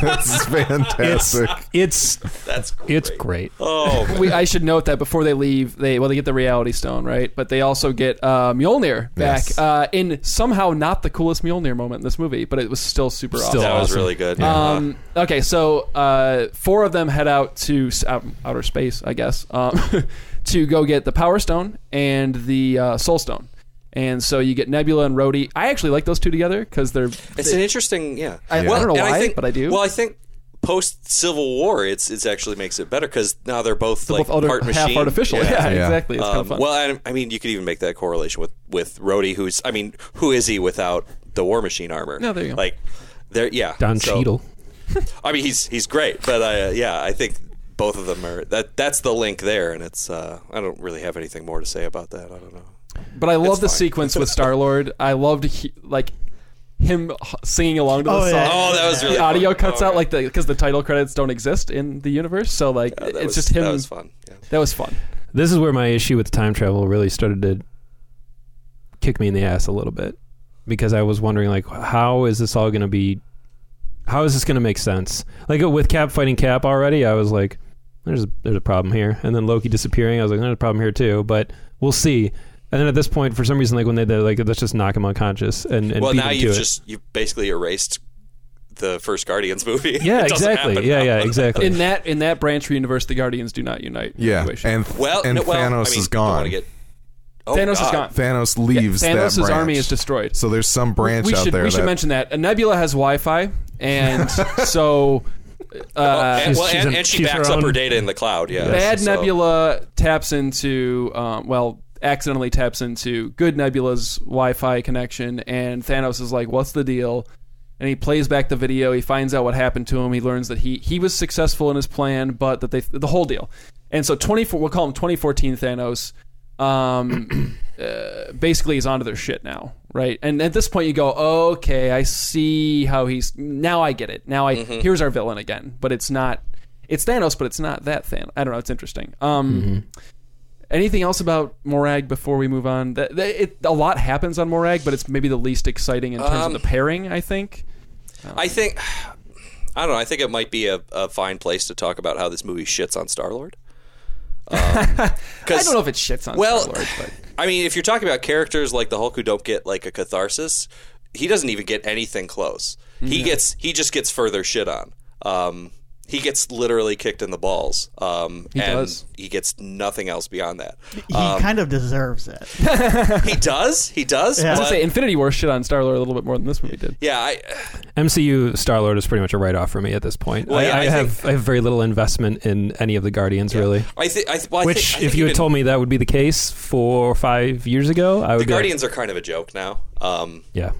this is it's fantastic. it's That's great. it's great. Oh, man. we, I should note that before they leave, they well they get the Reality Stone, right? But they also get uh, Mjolnir back Yes. uh, in somehow not the coolest Mjolnir moment in this movie, but it was still super Still awesome. that was awesome. really good. Yeah. Um, okay, so uh, four of them head out to s- out, outer space, I guess, um, to go get the Power Stone and the uh, Soul Stone. And so you get Nebula and Rhodey. I actually like those two together because they're It's an interesting, yeah. I- I don't know and why, think, but I do. Well, I think post Civil War, it's it's actually makes it better because now they're both they're like both part half machine, artificial. Yeah, Yeah. exactly. It's kind Um, of fun. well, I, I mean, you could even make that correlation with with Rhodey, who's I mean, who is he without the War Machine armor? No, there you go. Like, there, yeah. Don so- Cheadle. I mean, he's he's great, but uh, yeah, I think both of them are that. That's the link there, and it's. Uh, I don't really have anything more to say about that. I don't know. But I love the fine. sequence with Star Lord. I loved he, like him singing along to the Oh, song. yeah. Oh, that was really the audio fun. cuts Oh, out like the because the title credits don't exist in the universe. So like Yeah, it's was- just him. That was fun. Yeah. That was fun. This is where my issue with time travel really started to kick me in the ass a little bit because I was wondering like how is this all going to be how is this going to make sense? Like with Cap fighting Cap already, I was like there's a, there's a problem here. And then Loki disappearing, I was like there's a problem here too, but we'll see. And then at this point for some reason like when they did like let's just knock him unconscious and, and Well, beat now him you've it. just you've basically erased the first Guardians movie. yeah, exactly. Yeah, now. yeah, exactly. In that in that branch universe, the Guardians do not unite. Yeah, Situation. and Well, and no, well, Thanos I mean, is gone. Get, oh, Thanos is gone. Thanos leaves Yeah, Thanos' branch. army is destroyed. So there's some branch we out should there we should mention that. And Nebula has Wi-Fi, and so uh, and, well, she's and, a- and she backs her up her data in the cloud. Yeah, bad so- Nebula taps into um, well accidentally taps into good Nebula's Wi-Fi connection, and Thanos is like, "What's the deal?" And he plays back the video. He finds out what happened to him. He learns that he he was successful in his plan, but that they the whole deal. And so twenty four, we'll call him twenty fourteen Thanos. Um, uh, basically, is onto their shit now, right? And at this point, you go, "Okay, I see how he's now. I get it. Now I here's our villain again, but it's not." It's Thanos, but it's not that Thanos. I don't know. It's interesting. Um, Anything else about Morag before we move on? That, that- it, a lot happens on Morag, but it's maybe the least exciting in terms Um, of the pairing. I think. I think I don't know. I think it might be a, a fine place to talk about how this movie shits on Star Lord. I don't know if it shits on Well, Star-Lord, but I mean, if you're talking about characters like the Hulk who don't get like a catharsis, he doesn't even get anything close. He gets he just gets further shit on. Um, he gets literally kicked in the balls. Um, He and does. He gets nothing else beyond that. He Um, kind of deserves it. he does. He does. Yeah. I was gonna say Infinity War shit on Star Lord a little bit more than this movie did. yeah, I, MCU Star Lord is pretty much a write off for me at this point. Well, I, yeah, I, I have I have very little investment in any of the Guardians really. I think. I, well, I Which, think, I if think you had even- told me that would be the case four or five years ago, I would the be like, Guardians are kind of a joke now. Um, yeah.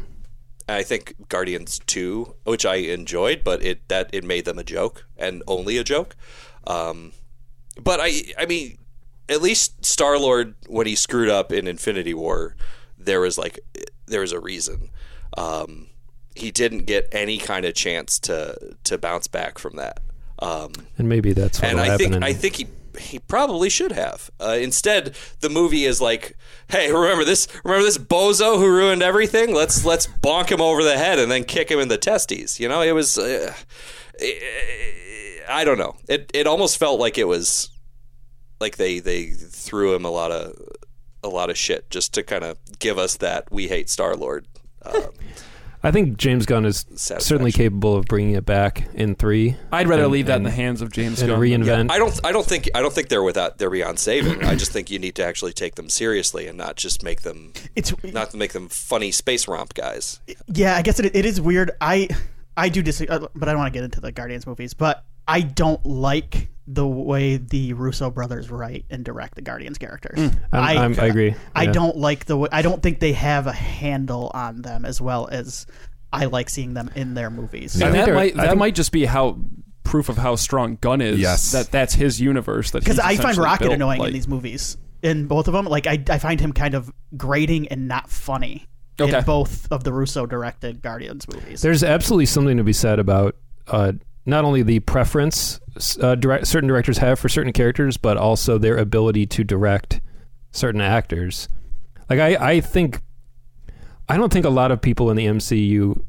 I think Guardians Two, which I enjoyed, but it that it made them a joke and only a joke. Um, but I, I mean, at least Star Lord when he screwed up in Infinity War, there was like there was a reason. Um, he didn't get any kind of chance to to bounce back from that. Um, And maybe that's what and I think in- I think he he probably should have. Uh, instead, the movie is like, "Hey, remember this? Remember this bozo who ruined everything? Let's let's bonk him over the head and then kick him in the testes." You know, it was. Uh, I don't know. It it almost felt like it was like they they threw him a lot of a lot of shit just to kind of give us that we hate Star Lord. Um, I think James Gunn is Satisfaction. certainly capable of bringing it back in three. I'd rather and- leave that in the hands of James and Gunn. reinvent. I don't. I don't think. I don't think they're without. They're beyond saving. I just think you need to actually take them seriously and not just make them It's not to make them funny space romp guys. yeah, I guess it, it is weird. I I do disagree, uh, but I don't want to get into the Guardians movies. But I don't like the way the Russo brothers write and direct the Guardians characters. I'm- I'm- I agree. I Yeah. don't like the way. I don't think they have a handle on them as well as I like seeing them in their movies. I And that might that think- might just be how proof of how strong Gunn is. Yes. that that's his universe. That because I find Rocket built, annoying like- in these movies. In both of them, like I, I find him kind of grating and not funny Okay. in both of the Russo directed Guardians movies. There's absolutely something to be said about uh, not only the preference uh, direct, certain directors have for certain characters, but also their ability to direct certain actors. Like I, I think, I don't think a lot of people in the MCU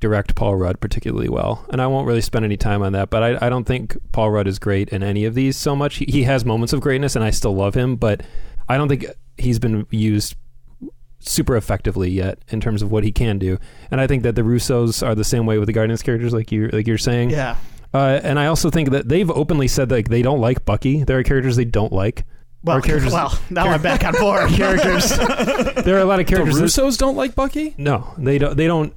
direct Paul Rudd particularly well, and I won't really spend any time on that. But I, I don't think Paul Rudd is great in any of these so much. He, he has moments of greatness, and I still love him, but I don't think he's been used super effectively yet in terms of what he can do. And I think that the Russos are the same way with the Guardians characters, like you like you're saying. yeah, Uh, and I also think that they've openly said like they don't like Bucky. There are characters they don't like. Well, characters- well, now I'm back on board. Characters. there are a lot of the characters. that- Russos don't like Bucky. no, they don't. They don't.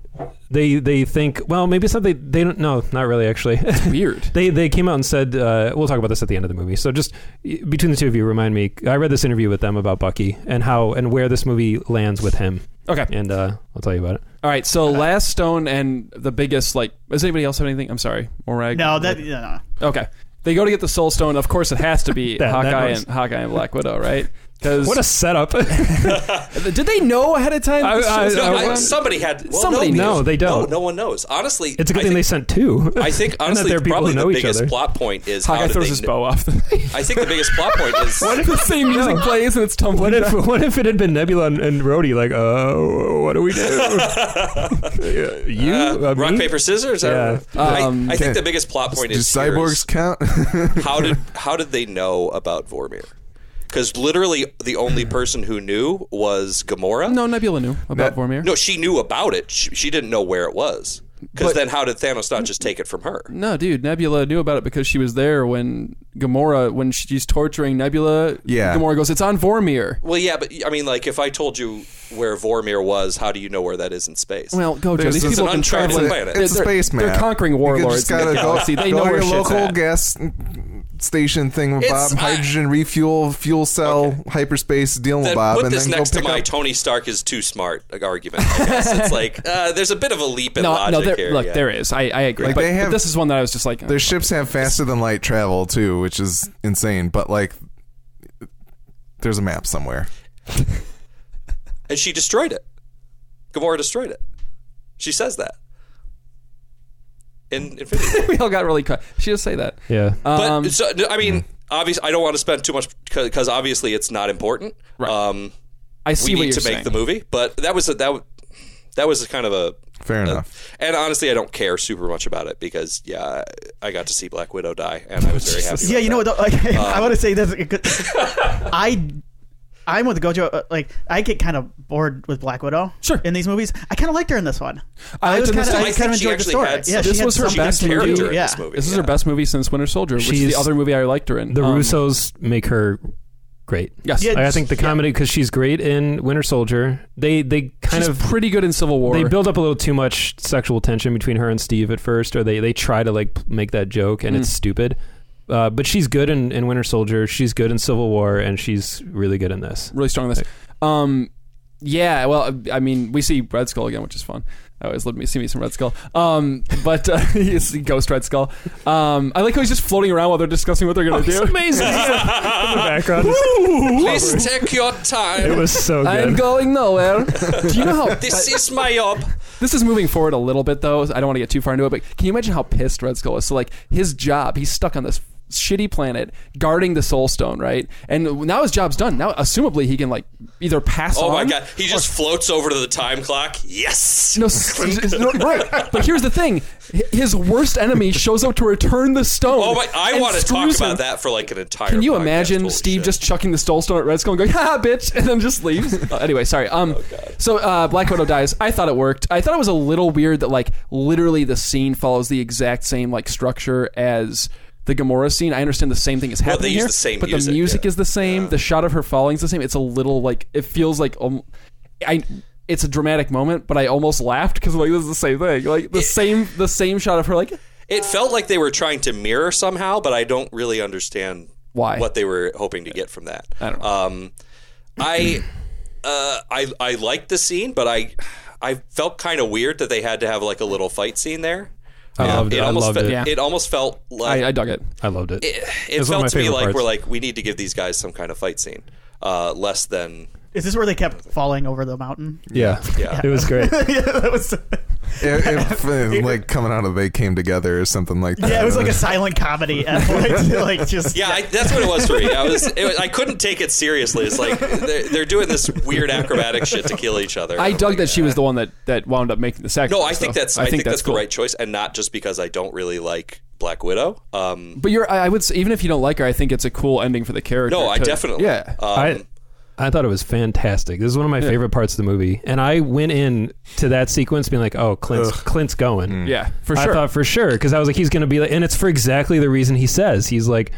They they think. Well, maybe it's not they. They don't. No, not really. Actually, Weird. they they came out and said uh, we'll talk about this at the end of the movie. So just between the two of you, remind me. I read this interview with them about Bucky and how and where this movie lands with him, Okay. and uh, I'll tell you about it. All right. So Last Stone and the biggest like. Does anybody else have anything? I'm sorry. Morag. no, that no, no. Okay. They go to get the Soul Stone. Of course, it has to be Hawkeye and Hawkeye and Black Widow, right? Because What a setup! did they know ahead of time? I- this I- show's No, I- somebody had. Well, Somebody no, knew. No, they don't. No, no one knows. Honestly, It's a good I thing they sent two. I think And that honestly, there are people probably who the biggest other. plot point is how Hawkeye did throws his kn- bow off. I think the biggest plot point is what if the same music plays and it's tumbling? What if what if it had been Nebula and, and Rhodey? Like, uh, what do we do? Uh, you, uh, rock me? paper scissors. I. I- Um, I, think the biggest plot point is here cyborgs count? how did how did they know about Vormir? Because literally the only hmm. person who knew was Gamora. no, Nebula knew about That- Vormir. No, she knew about it. She, she didn't know where it was. Because But- then how did Thanos not just take it from her? No, dude, Nebula knew about it because she was there when Gamora, when she's torturing Nebula. Yeah. Gamora goes, "It's on Vormir." Well, yeah, but I mean, like, if I told you where Vormir was, how do you know where that is in space? Well, go, Joe. There's These this- people have been It's uncharted traveling. planet. It's a they're- space map. They're conquering You warlords just the gotta go, galaxy. They go know to where your shit's local at. gas station thing with It's- Bob, I- hydrogen refuel, fuel cell, hyperspace dealing with then Bob, put and this then next go to pick my up. Tony Stark is too smart argument. I guess it's like uh, there's a bit of a leap in No, logic no. There, here. look, yeah. there is. I, I agree. Like, but, they but this is one that I was just like, Their ships have faster than light travel too, which is insane. But like, there's a map somewhere. and she destroyed it. Gamora destroyed it. She says that in Infinity. We all got really cut. She does say that. Yeah. But Um, so, I mean, obviously, I don't want to spend too much because obviously it's not important. Right. Um, I see we what need you're to make saying. the movie, but that was a, that w- that was a kind of a Fair uh, enough. and honestly, I don't care super much about it because yeah, I got to see Black Widow die, and I was very happy. Yeah, about you know that. what? though? Like, I Um, want to say this. I I'm with Gojo. uh, Like, I get kind of bored with Black Widow. Sure. In these movies, I kind of liked her in this one. I liked was her in this kinda, too. I I kind think of she enjoyed the actually story. had yeah, some- she This had was her something best to do. character in Yeah. this movie. This is yeah. her best movie since Winter Soldier, which is She's- the other movie I liked her in. The Um, Russos make her great. Yes, Yeah, Like, I think the comedy because she's great in Winter Soldier. They they kind she's of pretty good in Civil War. they build up a little too much sexual tension between her and Steve at first, or they they try to like p- make that joke and Mm. it's stupid. Uh, but she's good in, in Winter Soldier. She's good in Civil War, and she's really good in this. really strong in this. Um, yeah, well, I mean, we see Red Skull again, which is fun. I always love me see me some Red Skull. Um, but uh, it's Ghost Red Skull. Um, I like how he's just floating around while they're discussing what they're going to do. It's amazing. in the background, Please take your time. it was so I'm going nowhere. do you know how this is my job. This is moving forward a little bit, though. I don't want to get too far into it, but can you imagine how pissed Red Skull is? So, like, his job, he's stuck on this shitty planet guarding the Soul Stone, right? And now his job's done. Now, assumably, he can like either pass Oh my god, he just floats over to the time clock. Yes. No, s- s- no, right. But here's the thing: his worst enemy shows up to return the stone. Oh my! I want to talk about him. that for like an entire. Can you podcast. imagine Holy Steve shit. just chucking the Soul Stone at Red Skull and going, "Ha, bitch," and then just leaves? Uh, anyway, sorry. Um, so uh, Black Widow dies. I thought it worked. I thought it was a little weird that like literally the scene follows the exact same like structure as the Gamora scene. I understand the same thing is Well, happening they use here, the same but music, the music yeah. is the same. The shot of her falling is the same. It's a little like it feels like um, I. It's a dramatic moment, but I almost laughed because like this is the same thing. Like the same, the same shot of her. Like It felt like they were trying to mirror somehow, but I don't really understand Why? what they were hoping to get from that. I don't know. Um, I, uh, I, I liked the scene, but I, I felt kind of weird that they had to have like a little fight scene there. I loved it. I almost loved fe- it. Yeah. it almost felt like I, I dug it. I loved it. it, It it felt to me like parts. we're like we need to give these guys some kind of fight scene, uh, less than Is this where they kept falling over the mountain? yeah. Yeah. it was great. yeah, that was. It, it, like coming out of they came together or something like that. Yeah, it was like a silent comedy like just Yeah, I, that's what it was for me. I was, it was, I couldn't take it seriously. It's like they're, they're doing this weird acrobatic shit to kill each other. I I'm dug like, that she was the one that, that wound up making the sacrifice. No, I think that's I, think, that's, cool. the right choice, and not just because I don't really like Black Widow. Um, But you're, I I would say, even if you don't like her, I think it's a cool ending for the character. no, I to- definitely. yeah. Um, I I thought it was fantastic. This is one of my favorite parts of the movie, and I went in to that sequence being like, "Oh, Clint's Clint's going." Mm. yeah, for sure. I thought for sure because I was like, he's going to be like, and it's for exactly the reason he says. He's like,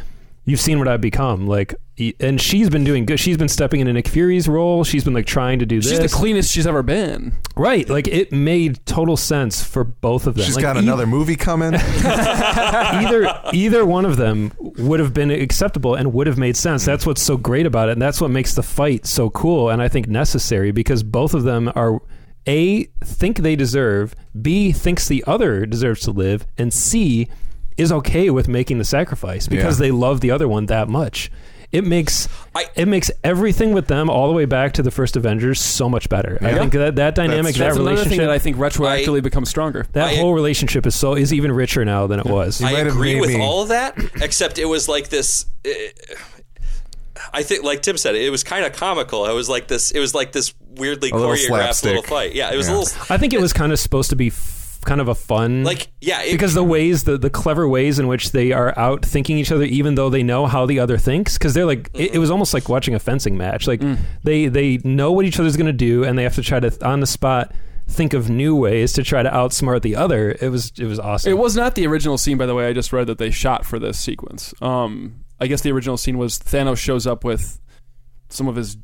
"You've seen what I've become." Like, and she's been doing good. She's been stepping into Nick Fury's role. She's been like trying to do She's this. She's the cleanest she's ever been. right. Like it made total sense for both of them. She's Like, got e- another movie coming. either either one of them would have been acceptable and would have made sense. That's what's so great about it, and that's what makes the fight so cool and I think necessary because both of them are a think they deserve, b thinks the other deserves to live, and c is okay with making the sacrifice because Yeah. they love the other one that much. It makes I- it makes everything with them all the way back to the first Avengers so much better. I Yeah. think that that dynamic, that That's another relationship, thing that I think retroactively becomes stronger. that I- whole relationship is so is even richer now than it was. I might have agree made with me- all of that, except it was like this. uh, I think, like Tim said, it was kind of comical. It was like this. It was like this weirdly A little choreographed slapstick. little fight. Yeah, it was Yeah. a little I think it was kind of supposed to be f- kind of a fun, like yeah, it, because the ways, the the clever ways in which they are out thinking each other, even though they know how the other thinks, because they're like, it, it was almost like watching a fencing match. Like they they know what each other's going to do, and they have to try to on the spot think of new ways to try to outsmart the other. It was it was awesome. It was not the original scene, by the way. I just read that they shot for this sequence. Um, I guess the original scene was Thanos shows up with some of his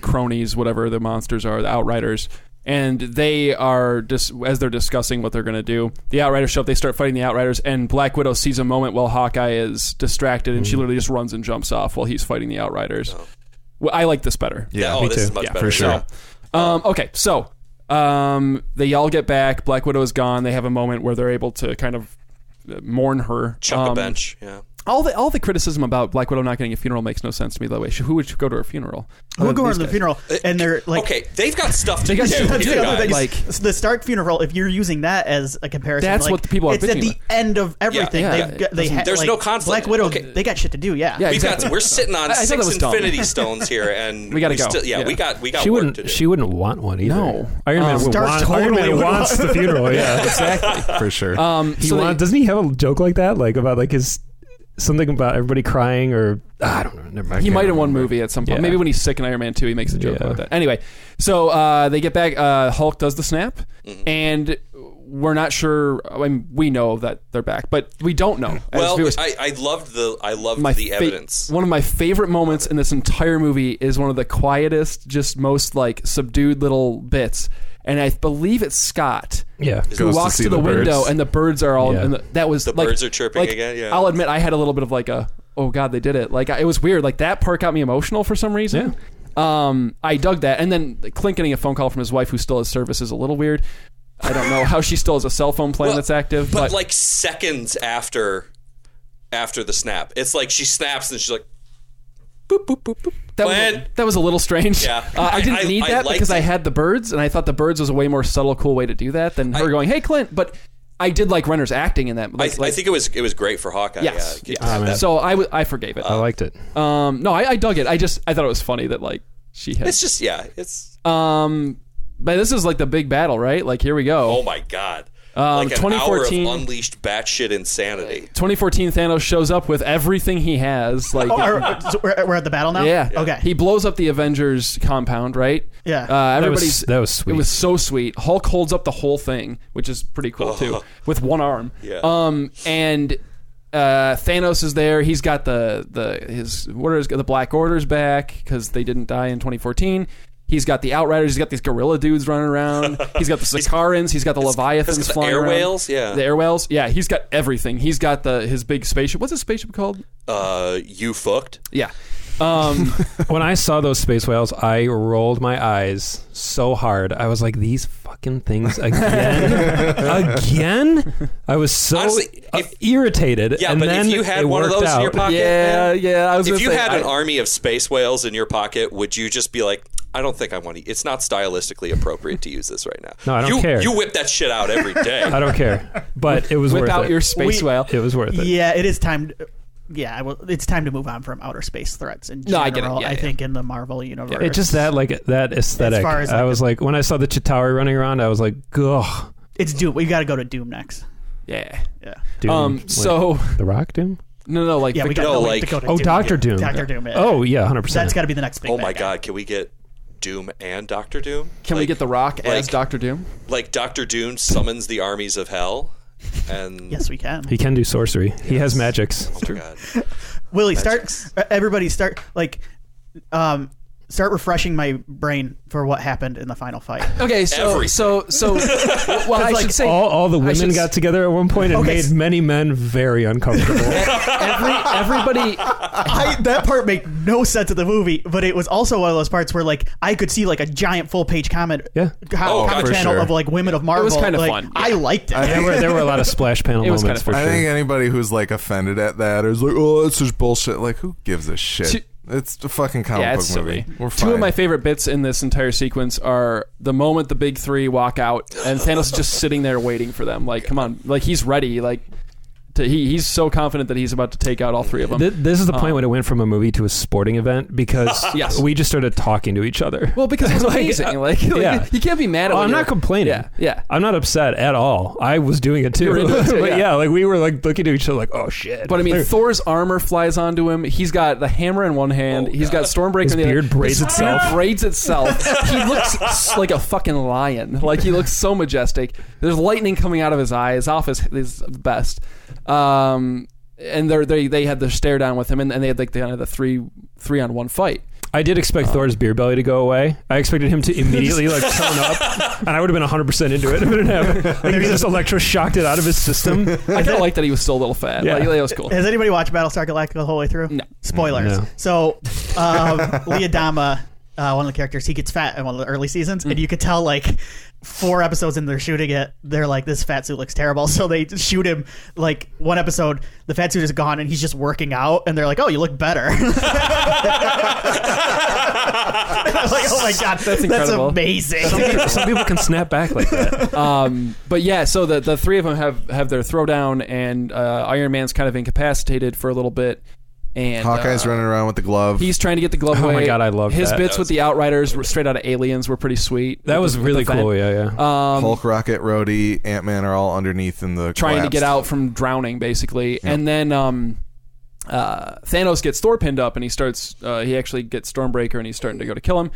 cronies, whatever the monsters are, the Outriders, and they are just as they're discussing what they're going to do. The Outriders show up. They start fighting the Outriders, and Black Widow sees a moment while Hawkeye is distracted, and she literally just runs and jumps off while he's fighting the Outriders. Well, I like this better. yeah, oh, me this too. is much Yeah, better. for sure. Yeah. Um, okay, so um, they all get back. Black Widow is gone. They have a moment where they're able to kind of uh, mourn her. Chuck Um, a bench. Yeah. All the all the criticism about Black Widow not getting a funeral makes no sense to me. By the way, Who would go to her funeral? We'll Uh, go to the funeral, and they're like, okay, they've got stuff to They got do. stuff to do. Like, Like- the Stark funeral. If you're using that as a comparison, That's like, what the people are It's at the about. end of everything. Yeah, They've yeah. got, they ha- There's like, no conflict. Black Widow. Okay. They got shit to do. Yeah. Yeah, We've exactly. got we're sitting on I- I six that dumb. Infinity Stones here, and We gotta go. Still, yeah, Yeah. we got we got She work wouldn't. to do. She wouldn't want one either. No. Iron Man Um, would totally Iron Man would wants the funeral. Yeah, exactly. for sure. Um, He so doesn't he have a joke like that, like about like his something about everybody crying or ah, I don't know. Never mind. He might have one remember. movie at some point. Yeah. Maybe when he's sick in Iron Man 2, he makes a joke Yeah. about that. Anyway, so uh, they get back. Uh, Hulk does the snap, and we're not sure. I mean, we know that they're back, but we don't know. as Well, viewers. I, I loved the I loved my the fa- evidence. One of my favorite moments in this entire movie is one of the quietest, just most like subdued little bits, and I believe it's Scott Yeah, who Goes walks see to, the, the window and the birds are all. Yeah. And the, that was The like, birds are chirping like, again, yeah. I'll admit I had a little bit of like a oh god they did it. Like I- it was weird. Like that part got me emotional for some reason. Um, I dug that, and then Clint getting a phone call from his wife who still has service is a little weird. I don't know how she still has a cell phone plan Well, that's active, but, but, like seconds after after the snap, it's like she snaps and she's like, boop boop boop boop. that was, Glenn. that was a little strange. Yeah. uh, I didn't I- need I that liked because I had the birds, and I thought the birds was a way more subtle, cool way to do that than her going, "Hey, Clint." But I did like Renner's acting in that. I, Like, I think it was it was great for Hawkeye. Yes. yeah, get to yes. So I, w- I forgave it. I liked it. Um, no, I, I dug it. I just I thought it was funny that like she had. it's just yeah, it's Um, but this is like the big battle, right? Like here we go. oh my god, Um, like an hour of 2014 unleashed batshit insanity. 2014 Thanos shows up with everything he has. Like Oh, are- so we're, we're at the battle now. yeah, Okay. He blows up the Avengers compound, right? Yeah. Uh, That was- everybody's that was sweet. It was so sweet. Hulk holds up the whole thing, which is pretty cool too, with one arm. Yeah. Um, and uh, Thanos is there. He's got the the his orders, the Black Orders back because they didn't die in 2014. He's got the Outriders. He's got these gorilla dudes running around. He's got the Sakaarans. He's got the Leviathans He's got the flying air around. whales, yeah. the air whales. Yeah, he's got everything. He's got the his big spaceship. What's his spaceship called? Uh, you fucked. Yeah. Um, when I saw those space whales, I rolled my eyes so hard. I was like, "These fucking things again, again." I was so Honestly, uh, irritated. Yeah, and but if then you had one of worked those in your pocket, yeah, man, yeah. I was if you say, had an army of space whales in your pocket, would you just be like, I don't think I want to. It's not stylistically appropriate to use this right now. No, I don't you, care. You whip that shit out every day. I don't care, but it was whip worth out it. your space We- whale. it was worth it. Yeah, it is time. To, yeah, I will, it's time to move on from outer space threats in No, general. I get it. Yeah, I yeah. think in the Marvel universe, it's just that like that aesthetic. As far as, I was like when I saw the Chitauri running around, I was like, "Ugh." it's Doom. We got to go to Doom next. yeah. Yeah. Doom. Um. Like, So the Rock Doom. no, no, like Yeah, we got No, to like- to Oh, Doom. Doctor Doom. Doctor Doom. yeah. Oh yeah, hundred percent. that's got to be the next big. oh my bad guy. god, can we get Doom and Doctor Doom? Can we get The Rock as like- Doctor Doom? like Doctor Doom summons the armies of hell? And Yes, we can. He can do sorcery. He has magics. oh my god, Willie, start. Magics. uh, Everybody, start like, um, start refreshing my brain for what happened in the final fight. Okay, so Everything. so so. well, I like, should say all, all the women got s- together at one point and Okay, made many men very uncomfortable. every everybody. I, that part made no sense of the movie, but it was also one of those parts where like I could see like a giant full page comment, Yeah. co- Oh, comment for channel sure. of like women of Marvel. was kinda like, fun, I yeah. liked it. I there were there were a lot of splash panel It was moments kinda for sure. I sure. think anybody who's like offended at that is like, oh, it's just bullshit. Like, who gives a shit? Two- it's a fucking comic Yeah, book silly. movie. We're fine. Two of my favorite bits in this entire sequence are the moment the big three walk out and Thanos is just sitting there waiting for them. Like, come on, like he's ready. Like, to, he he's so confident that he's about to take out all three of them. Th- this is the point Um, when it went from a movie to a sporting event because Yes. we just started talking to each other. well, because it was Like, amazing. uh, Like, like, yeah. you can't be mad at. Oh, I'm not complaining. Yeah, yeah. I'm not upset at all. I was doing it too. You were into it too, but yeah. yeah. like we were like looking at each other like, oh shit. But I mean, Like, Thor's armor flies onto him. He's got the hammer in one hand. Oh, He's got Stormbreaker His in the other. beard braids His beard itself. braids itself. he looks like a fucking lion. Like he looks so majestic. There's lightning coming out of his eyes. Off his is the best. Um, and they they they had the stare down with him, and, and they had like the, the three three on one fight. I did expect Thor's beer belly to go away. I expected him to immediately like tone up, and I would have been 100 percent into it. If it didn't have, like, he just electroshocked it out of his system. I kind of like that he was still a little fat. Yeah. Like, that was cool. Has anybody watched Battlestar Galactica the whole way through? No. Spoilers. No. So, um, Lee Adama uh, one of the characters, he gets fat in one of the early seasons, Mm. and you could tell like four episodes in they're shooting it, they're like, this fat suit looks terrible. So they shoot him like one episode, the fat suit is gone, and he's just working out, and they're like, oh, you look better. I was like, oh my god, that's, incredible. amazing. Some people can snap back like that. um, but yeah, so the the three of them have have their throwdown, and uh, Iron Man's kind of incapacitated for a little bit, and Hawkeye's uh, running around with the glove. He's trying to get the glove away. Oh my. God, I love his that. bits That with the Outriders, were straight out of Aliens, were pretty sweet. That was the- really the cool. Yeah, yeah. Um, Hulk, Rocket, Rhodey, Ant Man are all underneath in the trying to get out from drowning, basically. And then um, uh, Thanos gets Thor pinned up, and he starts. Uh, he actually gets Stormbreaker, and he's starting to go to kill him.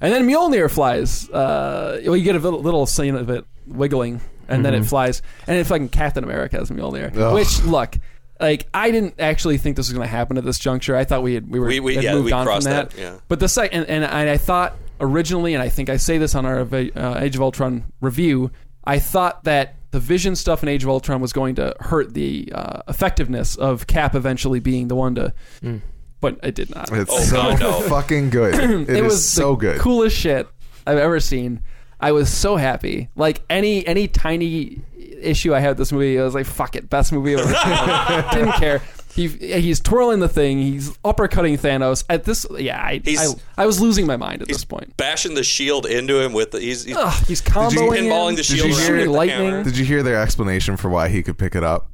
And then Mjolnir flies. Uh, well, you get a little, little scene of it wiggling, and then it flies, and it's fucking Captain America has Mjolnir. Ugh. Which look. Like I didn't actually think this was going to happen at this juncture. I thought we had we were We- we- had yeah, moved we on from that. that, yeah. But the second, and, and I thought originally, and I think I say this on our uh, Age of Ultron review, I thought that the Vision stuff in Age of Ultron was going to hurt the uh, effectiveness of Cap eventually being the one to, but it did not. It's Oh, so God, no. fucking good. it it was so the good. coolest shit I've ever seen. I was so happy. Like any any tiny issue I had with this movie, I was like, "Fuck it, best movie ever." Didn't care. He he's twirling the thing. He's uppercutting Thanos. At this, yeah, I He's- I, I was losing my mind at He's this point. bashing the shield into him with the he's, he's Ugh, he's comboing you- pinballing him. the Did shield you hear with the lightning? Did you hear their explanation for why he could pick it up?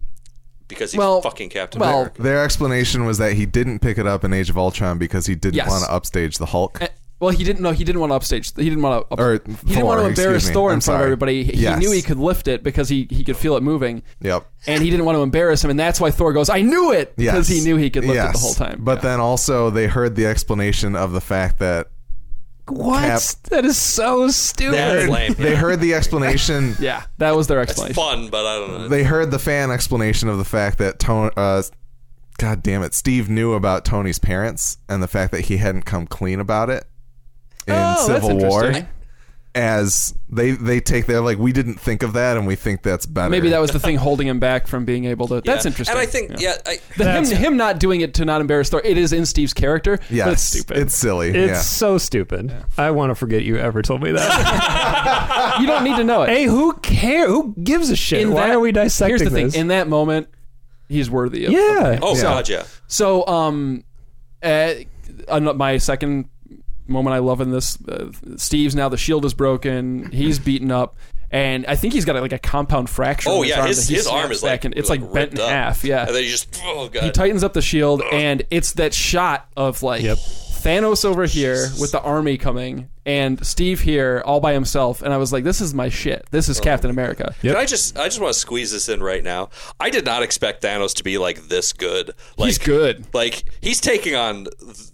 because he's Well, fucking Captain well, America. Their explanation was that he didn't pick it up in Age of Ultron because he didn't Yes. want to upstage the Hulk. Well, he didn't know. He didn't want to upstage. He didn't want to. Or he didn't want to embarrass. Thor in front of everybody. He Yes. knew he could lift it because he he could feel it moving. Yep. and he didn't want to embarrass him, and that's why Thor goes, "I knew it," because Yes. he knew he could lift it the whole time. But Yeah. then also they heard the explanation of the fact that What? Cap- That is so stupid. That's lame. they heard the explanation. yeah, that was their It's explanation. fun, but I don't know. They heard the fan explanation of the fact that Tony, uh, God damn it, Steve knew about Tony's parents and the fact that he hadn't come clean about it in Oh, Civil War. As they they take they're like we didn't think of that and we think that's better. Maybe that was the thing holding him back from being able to. That's interesting. And I think, yeah, I, The, him, him not doing it to not embarrass Thor. It is in Steve's character. Yeah, but it's stupid. It's silly. It's yeah. so stupid. I want to forget you ever told me that. you don't need to know it. hey, who care? Who gives a shit? In Why that- are we dissecting Here's the thing. this? In that moment, he's worthy. Of, yeah. oh Yeah. god, yeah. So, um, uh, my second moment I love in this, uh, Steve's now the shield is broken. He's beaten up, and I think he's got like a compound fracture. Oh in yeah, arm his his arm is back like and it's like, bent in up. half. Yeah, and then he just oh god. he tightens up the shield, and it's that shot of like Yep. Thanos over here with the army coming, and Steve here all by himself. And I was like, "This is my shit. This Oh. is mm-hmm. Captain America." Yep. Can I just I just want to squeeze this in right now. I did not expect Thanos to be like this good. Like He's good. Like he's taking on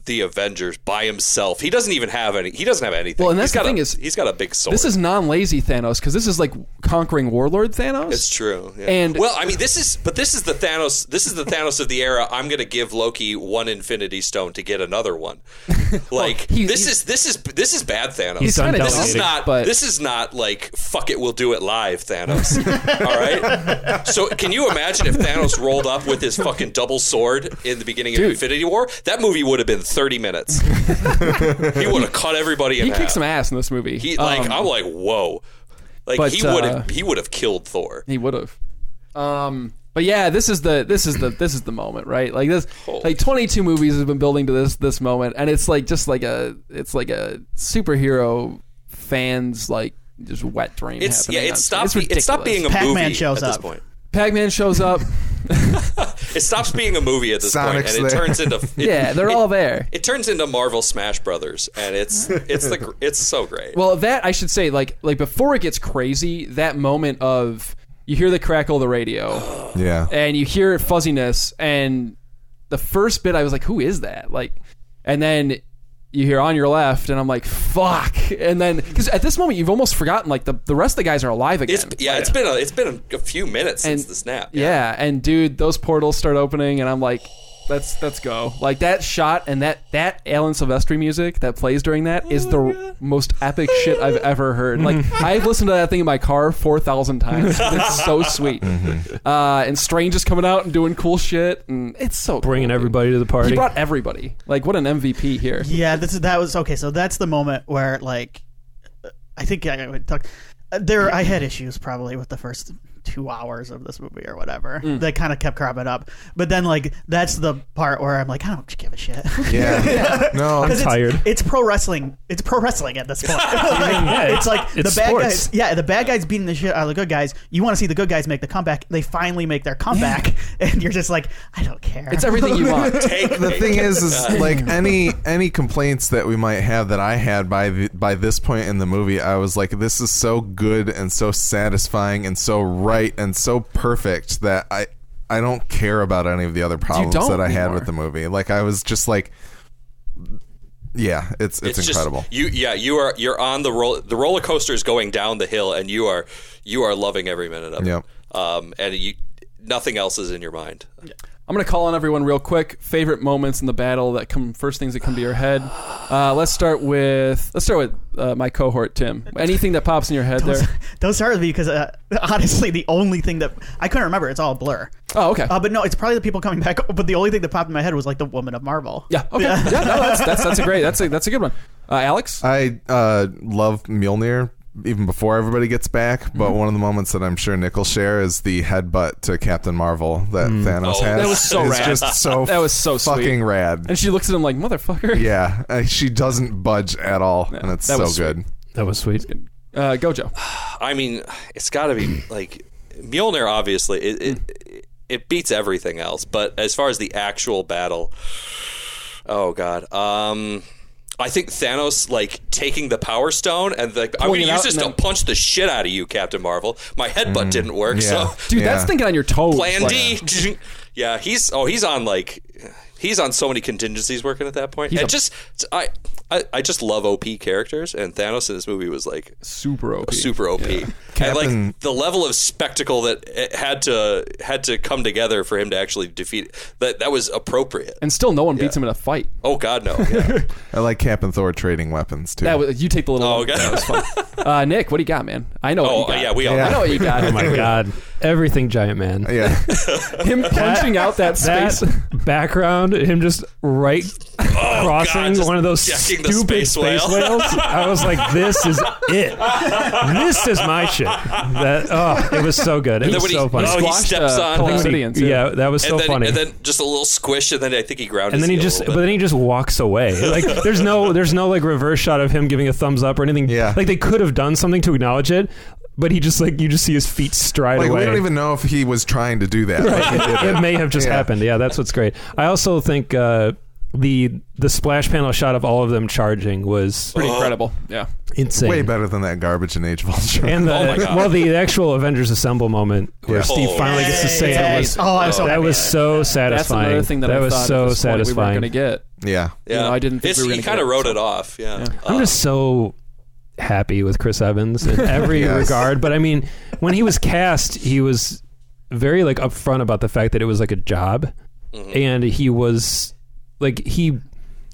the Avengers by himself. He doesn't even have any. He doesn't have anything. Well, and that's He's the thing a, is- he's got a big sword. This is non-lazy Thanos because this is like conquering Warlord Thanos. It's true. yeah. And- well, I mean, this is but this is the Thanos. This is the Thanos of the era. I'm going to give Loki one Infinity Stone to get another one. Like he- this he- is this is this is bad Thanos. He's done this is not. but- this is not like fuck it. We'll do it live, Thanos. All right. So can you imagine if Thanos rolled up with his fucking double sword in the beginning of Infinity War? That movie would have been 30 minutes. he would have cut everybody in he half. kicks some ass in this movie. He like Um, I'm like whoa. Like but, he would uh, have he would have killed Thor. He would have. Um, but yeah, this is the this is the this is the moment, right? Like this, Holy like twenty two movies have been building to this this moment, and it's like just like a it's like a superhero fans like just wet dream. It's yeah. It on stopped. screen. Be, it stopped being a Pac-Man movie shows at this up. point. Pac-Man shows up. It stops being a movie at this Sonic's and it there. turns into it, yeah, they're it- all there. It turns into Marvel Smash Brothers, and it's it's the it's so great. Well, that I should say, like like before it gets crazy, that moment of you hear the crackle of the radio. yeah. and you hear fuzziness and the first bit I was like who is that like and then you hear on your left and I'm like fuck and then because at this moment you've almost forgotten like the, the rest of the guys are alive again it's yeah, it's been a, it's been a, a few minutes since and the snap. yeah. and dude those portals start opening and I'm like Let's let's go. Like that shot and that that Alan Silvestri music that plays during that is the most epic shit I've ever heard. Like I've listened to that thing in my car four thousand times. It's so sweet. Uh, and Strange is coming out and doing cool shit, and it's so Bringing cool, dude. everybody to the party. He brought everybody. Like what an MVP here. Yeah, this is that was okay. So that's the moment where like I think I would talk. uh, There, I had issues probably with the first two hours of this movie or whatever. Mm. That kind of kept cropping up. But then, like, that's the part where I'm like, I don't give a shit. Yeah. no, I'm tired. It's pro wrestling. It's pro wrestling at this point. Like, Yeah, it's like it's the bad sports. guys. Yeah, the bad guys beating the shit out of the good guys. You want to see the good guys make the comeback. They finally make their comeback, and you're just like, I don't care. It's everything you want. Take the thing is, is like any any complaints that we might have that I had by the, by this point in the movie, I was like, this is so good and so satisfying and so right and so perfect that I I don't care about any of the other problems don't that I had anymore. with the movie. Like I was just like, yeah, it's it's, just- incredible. you yeah, you are you're on the roll. The roller coaster is going down the hill, and you are you are loving every minute of Yep. it. Um, and you nothing else is in your mind. I'm gonna call on everyone real quick. Favorite moments in the battle that come first things that come to your head. Uh, let's start with let's start with uh, my cohort Tim. Anything that pops in your head there? Don't start with me because uh, honestly, the only thing that I couldn't remember, it's all a blur. Oh, okay. Uh, but no, it's probably the people coming back. But the only thing that popped in my head was like the woman of Marvel. yeah. Okay. Yeah. no, that's, that's that's a great. That's a that's a good one. Uh, Alex. I uh, love Mjolnir even before everybody gets back, but Mm-hmm. one of the moments that I'm sure Nick will share is the headbutt to Captain Marvel that Thanos Oh, has. that was so It's rad. just so That was so sweet. fucking rad. and she looks at him like motherfucker. Yeah, uh, she doesn't budge at all, and it's that so was sweet. good. that was sweet. Uh, Gojo. I mean, it's got to be like Mjolnir. Obviously, it, it it beats everything else. But as far as the actual battle, oh god, um, I think Thanos like taking the Power Stone and like I'm Pulling gonna it use this to punch the shit out of you, Captain Marvel. My headbutt didn't work, Mm. yeah. so Dude, Yeah. that's thinking on your toes. Plan D. Yeah, he's oh he's on like he's on so many contingencies working at that point. He's and a- just I, I I just love OP characters, and Thanos in this movie was like Super OP. super OP. And Captain- like the level of spectacle that it had to had to come together for him to actually defeat that that was appropriate. And still, no one beats him in a fight. Oh God, no! Yeah. I like Captain Thor trading weapons too. That was, you take the little. Oh, one. okay. That was fun. Uh, Nick, what do you got, man? I know. oh what you got. yeah, we all. Yeah. I know what you got. Oh my god, everything giant man. yeah, Him punching out that That space. background, him just right crossing God, just one of those stupid space space, whale. whales. I was like, "This is it. This is my shit." That oh, it was so good. It And was when he, so funny. oh, he steps uh, on, Hulk uh, yeah, that was so and then funny. and then just a little squish, and then I think he grounded. and then he just, but then he just walks away. Like there's no, there's no like reverse shot of him giving a thumbs up or anything. Yeah. like they could have done something to acknowledge it, but he just like you just see his feet stride like away. we don't even know if he was trying to do that. Like, he did it may have just Yeah. happened. Yeah, that's what's great. I also think uh, the the splash panel shot of all of them charging was Pretty incredible. Yeah. insane. Way better than that garbage in Age of Ultron. And the, Oh my God. well, the actual Avengers Assemble moment where Yeah. Steve Oh. finally gets to say Yay. it was Oh, I'm so that happy. was so That's satisfying. another thing that, I was thought so at this we satisfying. were going to get. yeah, Yeah, You know, I didn't think It's- we were He kind of wrote it off. Yeah, Yeah. I'm just so happy with Chris Evans in every Yes. regard. But I mean, when he was cast, he was very like upfront about the fact that it was like a job, mm-hmm. and he was like he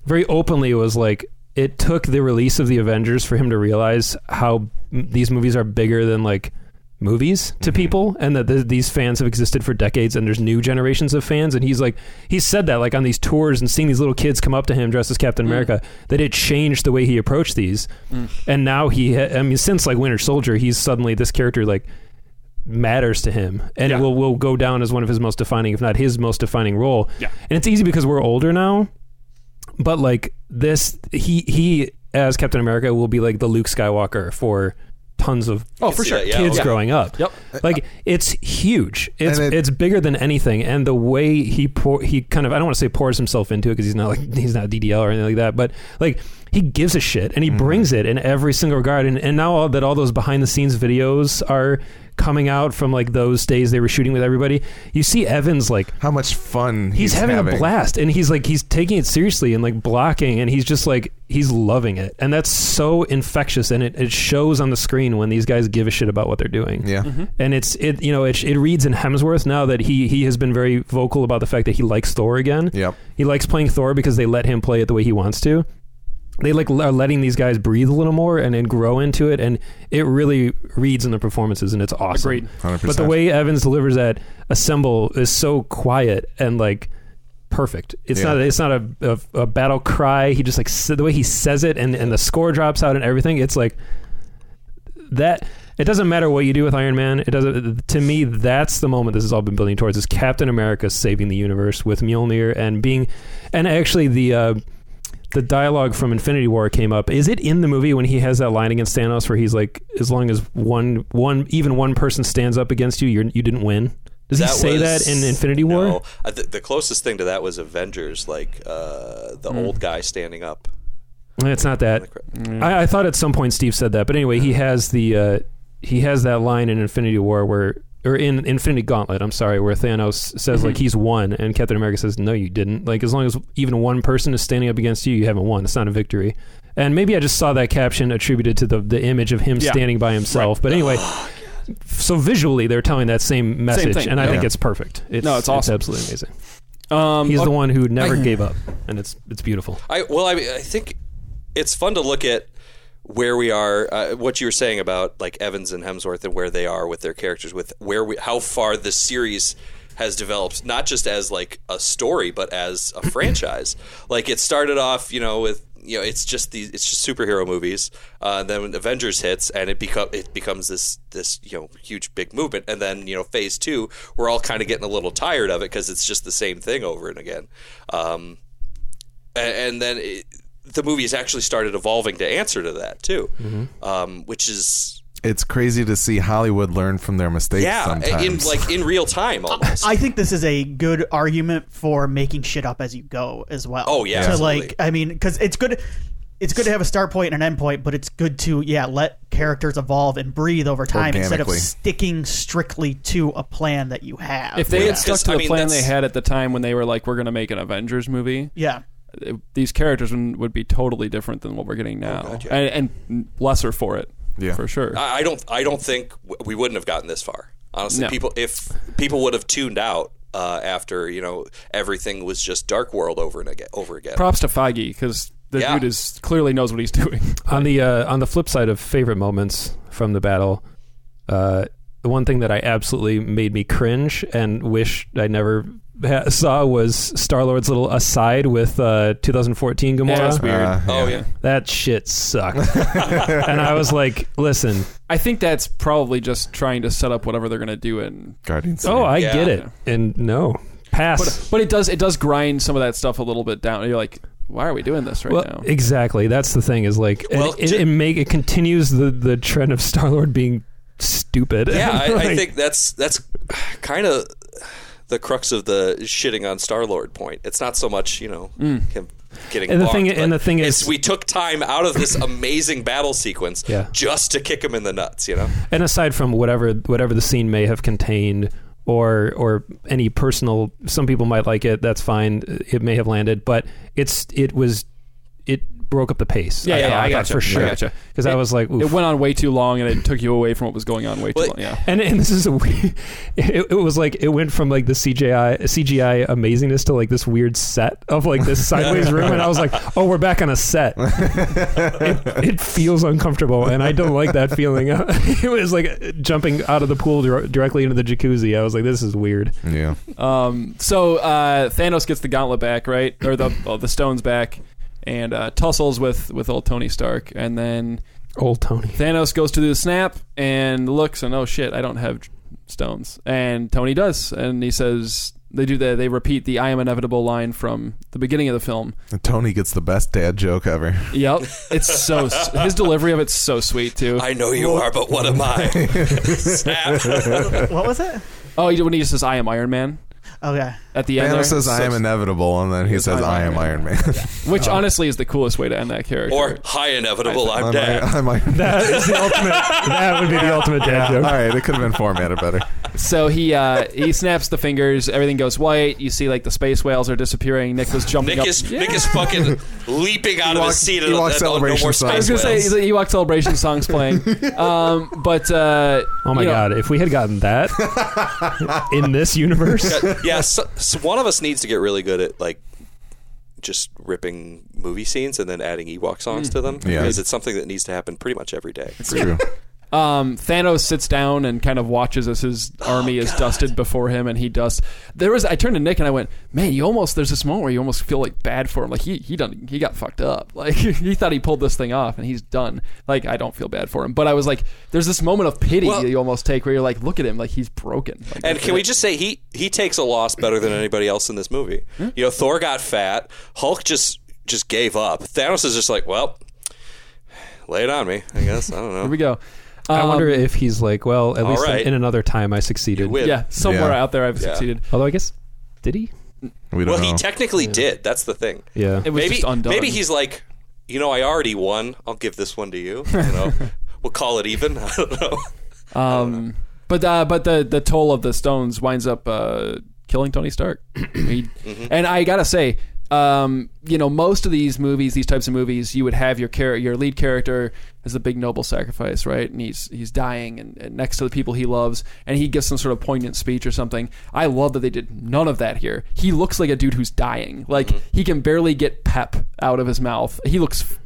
very openly was like it took the release of the Avengers for him to realize how m- these movies are bigger than like movies to mm-hmm. people and that th- these fans have existed for decades and there's new generations of fans and he's like he said that like on these tours and seeing these little kids come up to him dressed as Captain mm. America that it changed the way he approached these. Mm. And now he ha- I mean since like Winter Soldier he's suddenly this character like matters to him and Yeah. it will will go down as one of his most defining if not his most defining role. Yeah. and it's easy because we're older now but like this he he as Captain America will be like the Luke Skywalker for tons of Oh, for sure. that, yeah. Oh, kids okay. growing up. Yep. Like it's huge. It's it- it's bigger than anything, and the way he pour he kind of I don't want to say pours himself into it because he's not like he's not DDL or anything like that, but like he gives a shit and he mm-hmm. brings it in every single regard. And and now all, that all those behind the scenes videos are coming out from like those days they were shooting with everybody. You see Evans like How much fun he's, he's, having, a blast and he's like he's taking it seriously and like blocking and he's just like he's loving it and that's so infectious and it, it shows on the screen when these guys give a shit about what they're doing Yeah. Mm-hmm. and it's it you know it, it reads in Hemsworth now that he he has been very vocal about the fact that he likes Thor again Yep. he likes playing Thor because they let him play it the way he wants to they like are letting these guys breathe a little more and then grow into it and it really reads in the performances and it's awesome Agreed. 100%. but the way Evans delivers that assemble is so quiet and like perfect. It's Yeah. not it's not a, a, a battle cry. He just like the way he says it and and the score drops out and everything. It's like that. It doesn't matter what you do with Iron Man. It doesn't. To me, that's the moment this has all been building towards. Is Captain America saving the universe with Mjolnir and being, and actually the. Uh, the dialogue from Infinity War came up. Is it in the movie when he has that line against Thanos where he's like, "As long as one, one, even one person stands up against you, you're, you didn't win." Does he That say was- that in Infinity War? No, I th- the closest thing to that was Avengers, like uh, the Hmm. old guy standing up. It's not that. I, I thought at some point Steve said that, but anyway, he has the uh, he has that line in Infinity War where, or in Infinity Gauntlet, I'm sorry, where Thanos says like he's won, and Captain America says no, you didn't. Like as long as even one person is standing up against you, you haven't won. It's not a victory. And maybe I just saw that caption attributed to the the image of him Yeah. standing by himself. But anyway. So visually, they're telling that same message, thing, and I yeah. think it's perfect. It's, No, it's awesome. absolutely amazing. Um, He's okay. the one who never I- gave up, and it's it's beautiful. I well, I, I think it's fun to look at where we are. Uh, what you were saying about like Evans and Hemsworth and where they are with their characters, with where we, how far the series has developed, not just as like a story, but as a franchise. Like it started off, you know, with you know, it's just these, it's just superhero movies. Uh, then when Avengers hits, and it become it becomes this this you know huge big movement. And then you know, Phase Two, we're all kind of getting a little tired of it because it's just the same thing over and again. Um, and, and then it, the movie has actually started evolving to answer to that too, um, which is it's crazy to see Hollywood learn from their mistakes yeah, sometimes. in like in real time almost. I think this is a good argument for making shit up as you go as well. Oh, yeah, to absolutely. like, I mean, because it's good. It's good to have a start point and an end point, but it's good to yeah let characters evolve and breathe over time instead of sticking strictly to a plan that you have. If they Yeah. had stuck to I the mean, plan they had at the time when they were like, "We're going to make an Avengers movie," yeah, it- these characters would would be totally different than what we're getting now, God, yeah. and, and lesser for it, Yeah. for sure. I I don't I don't think we wouldn't have gotten this far. Honestly, No. people if people would have tuned out uh, after you know everything was just Dark World over and again over again. Props to Feige because the Yeah. dude is clearly knows what he's doing. on the uh, on the flip side of favorite moments from the battle, uh, the one thing that I absolutely made me cringe and wish I never ha- saw was Star Lord's little aside with uh, 2014 Gamora. Yeah, that's weird. Uh, oh yeah. That shit sucked, and I was like, "Listen, I think that's probably just trying to set up whatever they're going to do in Guardians. oh, I Yeah. get it," and no, pass. But, but it does it does grind some of that stuff a little bit down. You're like, why are we doing this right well, now? exactly. That's the thing. Is like Well, it, it, it make it continues the the trend of Star Lord being stupid. Yeah, I, I think that's that's kind of the crux of the shitting on Star Lord point. It's not so much you know mm. him getting And the thing- and the thing is- we took time out of this amazing battle sequence Yeah. just to kick him in the nuts. You know, and aside from whatever whatever the scene may have contained or or any personal some people might like it that's fine it may have landed but it's it was it broke up the pace Yeah, I yeah, thought, I thought gotcha. for I sure gotcha. because I It- was like it oof. went on way too long and it took you away from what was going on way too Well, long. Yeah. and, and this is a weird, it, it was like it went from like the CGI CGI amazingness to like this weird set of like this sideways room and I was like oh we're back on a set it, it feels uncomfortable and I don't like that feeling it was like jumping out of the pool dir- directly into the jacuzzi I was like this is weird Yeah. Um, so uh, Thanos gets the gauntlet back, right, or the well, the stones back, and uh, tussles with with old Tony Stark, and then old Tony Thanos goes to do the snap and looks and oh shit, I don't have stones, and Tony does, and he says they do the they repeat the I am inevitable line from the beginning of the film. And Tony gets the best dad joke ever. Yep, it's so his delivery of it's so sweet too. I know you are, but what am I? Snap. what was it? Oh, he- when he says I am Iron Man. Okay, at the end. Thanos there. says, "I am inevitable," and then he goes, says, "I'm Iron Iron Man." which honestly is the coolest way to end that character. Or hi, inevitable. I'm I'm, dead. Iron- I'm Iron Man. That is the ultimate. That would be the ultimate dad All joke. right, it could have been formatted better. So he uh, he snaps the fingers. Everything goes white. You see like the space whales are disappearing. Nick was jumping Nick up. is Yeah. Nick is fucking leaping out of Ewok- his seat. Ewok and, and, celebration no more song. I was gonna say whales. the Ewok celebration song's playing, um, but uh, Oh my you know, god! If we had gotten that in this universe, yeah, so, so one of us needs to get really good at like just ripping movie scenes and then adding Ewok songs to them mm. Yeah. because it's something that needs to happen pretty much every day. It's true. Um, Thanos sits down and kind of watches as his army is dusted before him, and he dusts. There was I turned to Nick and I went, "Man, you almost there's this moment where you almost feel like bad for him. Like he he done he got fucked up. Like he thought he pulled this thing off, and he's done. Like I don't feel bad for him, but I was like, there's this moment of pity Well- you almost take where you're like, look at him, like he's broken. Like, And can we just say he he takes a loss better than anybody else in this movie? You know, Thor got fat. Hulk just just gave up. Thanos is just like, well, lay it on me. I guess I don't know. Here we go. I Um, wonder if he's like, well, at all least right. in another time I succeeded. win. Yeah, somewhere Yeah. out there I've Yeah. succeeded. Although I guess did he? We don't Well, know. he technically did. That's the thing. Yeah. It was maybe just undone. maybe he's like, you know, I already won. I'll give this one to you. You know, we'll call it even. I don't know. Um, but uh, but the the toll of the stones winds up uh, killing Tony Stark. He- Mm-hmm. And I gotta say, um, you know, most of these movies, these types of movies, you would have your char- your lead character as a big noble sacrifice, right? And he's he's dying and, and next to the people he loves, and he gives some sort of poignant speech or something. I love that they did none of that here. He looks like a dude who's dying. Like Mm-hmm. he can barely get pep out of his mouth. He looks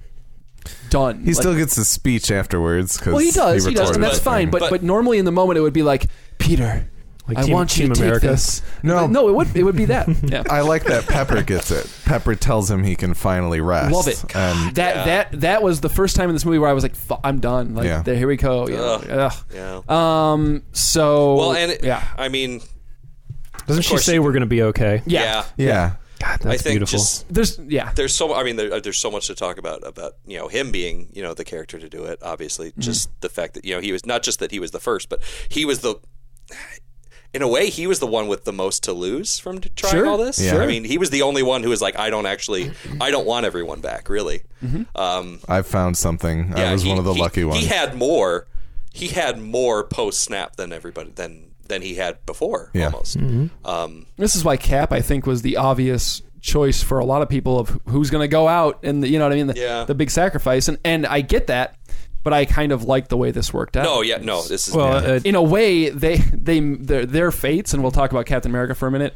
done. He Like- still gets his speech afterwards. Cause well, he does, he, does, and that's fine. But, But- but normally in the moment it would be like, Peter, Like I Team- want you Team to take America? this. No. no, it would it would be that. Yeah. I like that Pepper gets it. Pepper tells him he can finally rest. Love it. And that Yeah. that that was the first time in this movie where I was like, "Fu- I'm done. Like, Yeah. there, here we go. You know, Ugh. ugh. Yeah. Um. So Well, and it- yeah, I mean, Doesn't she course say you- we're going to be okay? yeah. yeah. yeah, God, that's I think beautiful. just There's yeah. there's so I mean there, there's so much to talk about about you know him being you know the character to do it obviously Mm-hmm. just the fact that you know he was not just that he was the first but he was the in a way he was the one with the most to lose from trying Sure. all this Yeah. I mean he was the only one who was like I don't actually I don't want everyone back really Mm-hmm. um, I found something. I was he- one of the he- lucky ones. he had more he had more post snap than everybody than than he had before Yeah. almost Mm-hmm. um, This is why Cap I think was the obvious choice for a lot of people of who's going to go out and the, you know what I mean. The, Yeah. the big sacrifice and and I get that, but I kind of like the way this worked out. no yeah no this is well, uh, in a way they they their, their fates and we'll talk about Captain America for a minute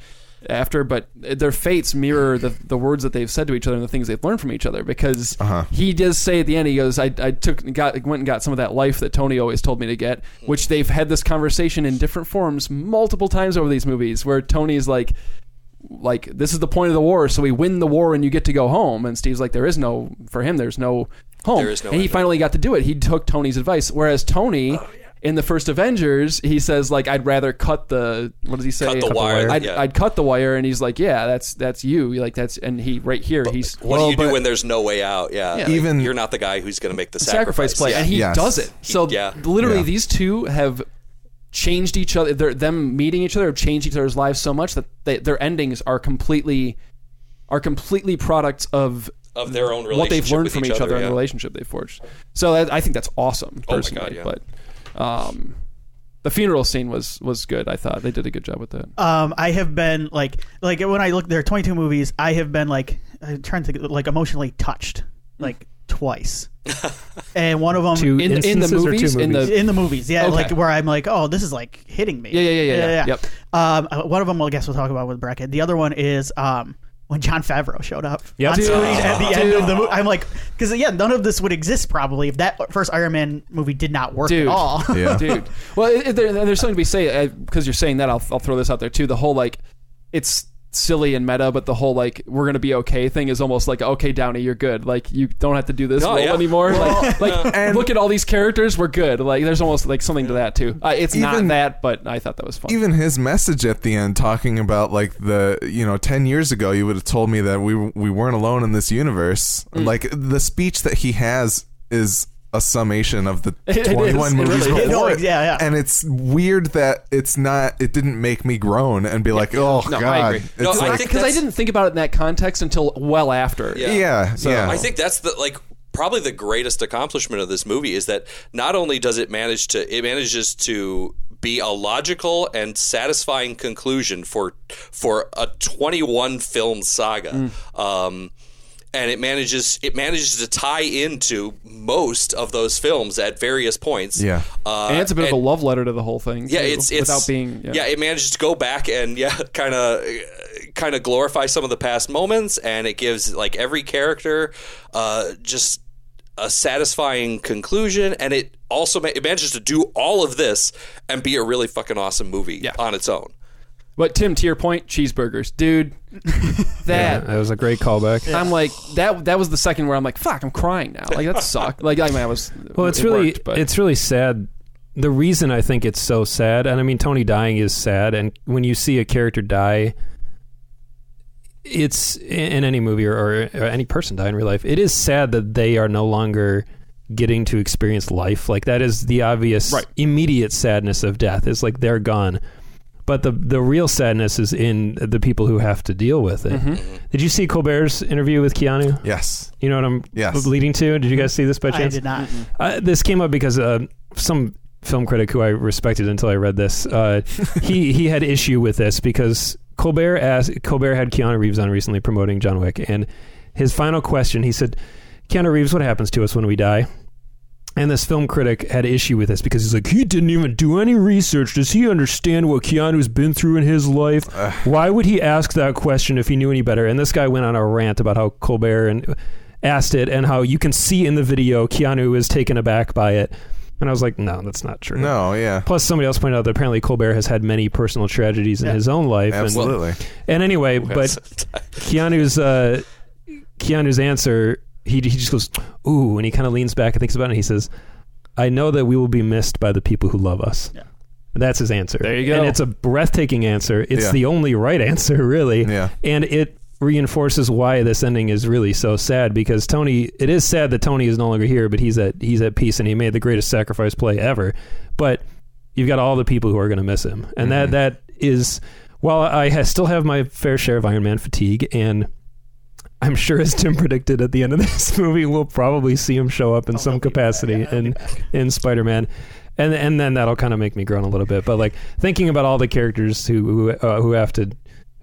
after but their fates mirror the the words that they've said to each other and the things they've learned from each other because Uh-huh. he does say at the end he goes I, I took got went and got some of that life that Tony always told me to get which they've had this conversation in different forms multiple times over these movies where Tony's like like this is the point of the war so we win the war and you get to go home and Steve's like there is no for him there's no home There is no and he finally got to do it he took Tony's advice whereas Tony Oh, in the first Avengers he says like I'd rather cut the what does he say Cut the wire, I'd, yeah. I'd cut the wire and he's like yeah that's that's you like that's and he right here he's What Well, do you do when there's no way out? Yeah, Yeah. like, Even- you're not the guy who's going to make the sacrifice, sacrifice, play Yeah. and he Yes. does it so yeah. literally Yeah. these two have changed each other their, them meeting each other have changed each other's lives so much that they, their endings are completely are completely products of of their own relationship what they've learned from each, other, and the relationship they've forged. So that, I think that's awesome. Oh my Personally, God, but um, the funeral scene was was good. I thought they did a good job with that. Um, I have been like, like when I look, there are 22 movies. I have been like, I'm trying to think, like emotionally touched, like twice, and one of them Two In- in the instances or movies? In the- movies? in the movies, yeah, Okay. like where I'm like, oh, this is like hitting me. Yeah, yeah, yeah, yeah, yeah. Yep. Um, uh, one of them, I guess we'll talk about with bracket. The other one is um when Jon Favreau showed up Yep. on Dude. screen at the end of the movie. I'm like, because yeah, none of this would exist probably if that first Iron Man movie did not work Dude. at all. yeah. dude. Well, it, it- there, there's something to be said uh, because you're saying that. I'll, I'll throw this out there too. The whole like, it's silly and meta, but the whole like we're gonna be okay thing is almost like okay, Downey, you're good. Like you don't have to do this No, role yeah. anymore. like, like And- look at all these characters, we're good. Like there's almost like something to that too. Uh, it's not Even- that, but I thought that was fun. Even his message at the end, talking about like the you know ten years ago, you would have told me that we we weren't alone in this universe. Mm. Like the speech that he has is a summation of the It is. 21 It movies really before it. yeah, yeah. And it's weird that it's not. It didn't make me groan and be like, "Oh No, I God!" agree. It's No, I like, think because I didn't think about it in that context until well after. Yeah. yeah, So, yeah. I think that's the like probably the greatest accomplishment of this movie is that not only does it manage to it manages to be a logical and satisfying conclusion for for a 21 film saga. Um, and it manages it manages to tie into most of those films at various points. Yeah. uh, and it's a bit of a love letter to the whole thing. yeah, too, it's it's without being yeah. it manages to go back and yeah, kind of kind of glorify some of the past moments, and it gives like every character uh, just a satisfying conclusion, and it also ma- it manages to do all of this and be a really fucking awesome movie Yeah. on its own. But Tim, to your point, cheeseburgers, dude. That that was a great callback. I'm like that. That was the second where I'm like, fuck, I'm crying now. Like that sucked. Like I mean, I was. Well, it's it really worked, but it's really sad. The reason I think it's so sad, and I mean Tony dying is sad, and when you see a character die, it's in any movie or, or, or any person die in real life. It is sad that they are no longer getting to experience life. Like that is the obvious Right. immediate sadness of death. It's like they're gone. But the the real sadness is in the people who have to deal with it. Mm-hmm. Did you see Colbert's interview with Keanu? yes. You know what I'm Yes. leading to? Did you guys see this by chance? I did not. Uh, this came up because uh, some film critic who I respected until I read this, uh, he he had issue with this because Colbert asked Colbert had Keanu Reeves on recently promoting John Wick, and his final question he said, "Keanu Reeves, what happens to us when we die?" And this film critic had issue with this because he's like, he didn't even do any research. Does he understand what Keanu's been through in his life? Why would he ask that question if he knew any better? And this guy went on a rant about how Colbert and asked it and how you can see in the video Keanu is taken aback by it. And I was like, no, that's not true. No. Yeah. Plus, somebody else pointed out that apparently Colbert has had many personal tragedies in Yeah. his own life. and- Absolutely. and anyway, but Keanu's uh, Keanu's answer, he he just goes, "Ooh," and he kind of leans back and thinks about it. and He says, "I know that we will be missed by the people who love us." Yeah. That's his answer. There you go. And it's a breathtaking answer. It's Yeah. the only right answer, really. Yeah. And it reinforces why this ending is really so sad because Tony. It is sad that Tony is no longer here, but he's at he's at peace and he made the greatest sacrifice play ever. But you've got all the people who are going to miss him, and that mm-hmm. that is. While I ha- still have my fair share of Iron Man fatigue, and I'm sure, as Tim predicted at the end of this movie, we'll probably see him show up in some capacity in in Spider Man, and and then that'll kind of make me groan a little bit. But like thinking about all the characters who who, uh, who have to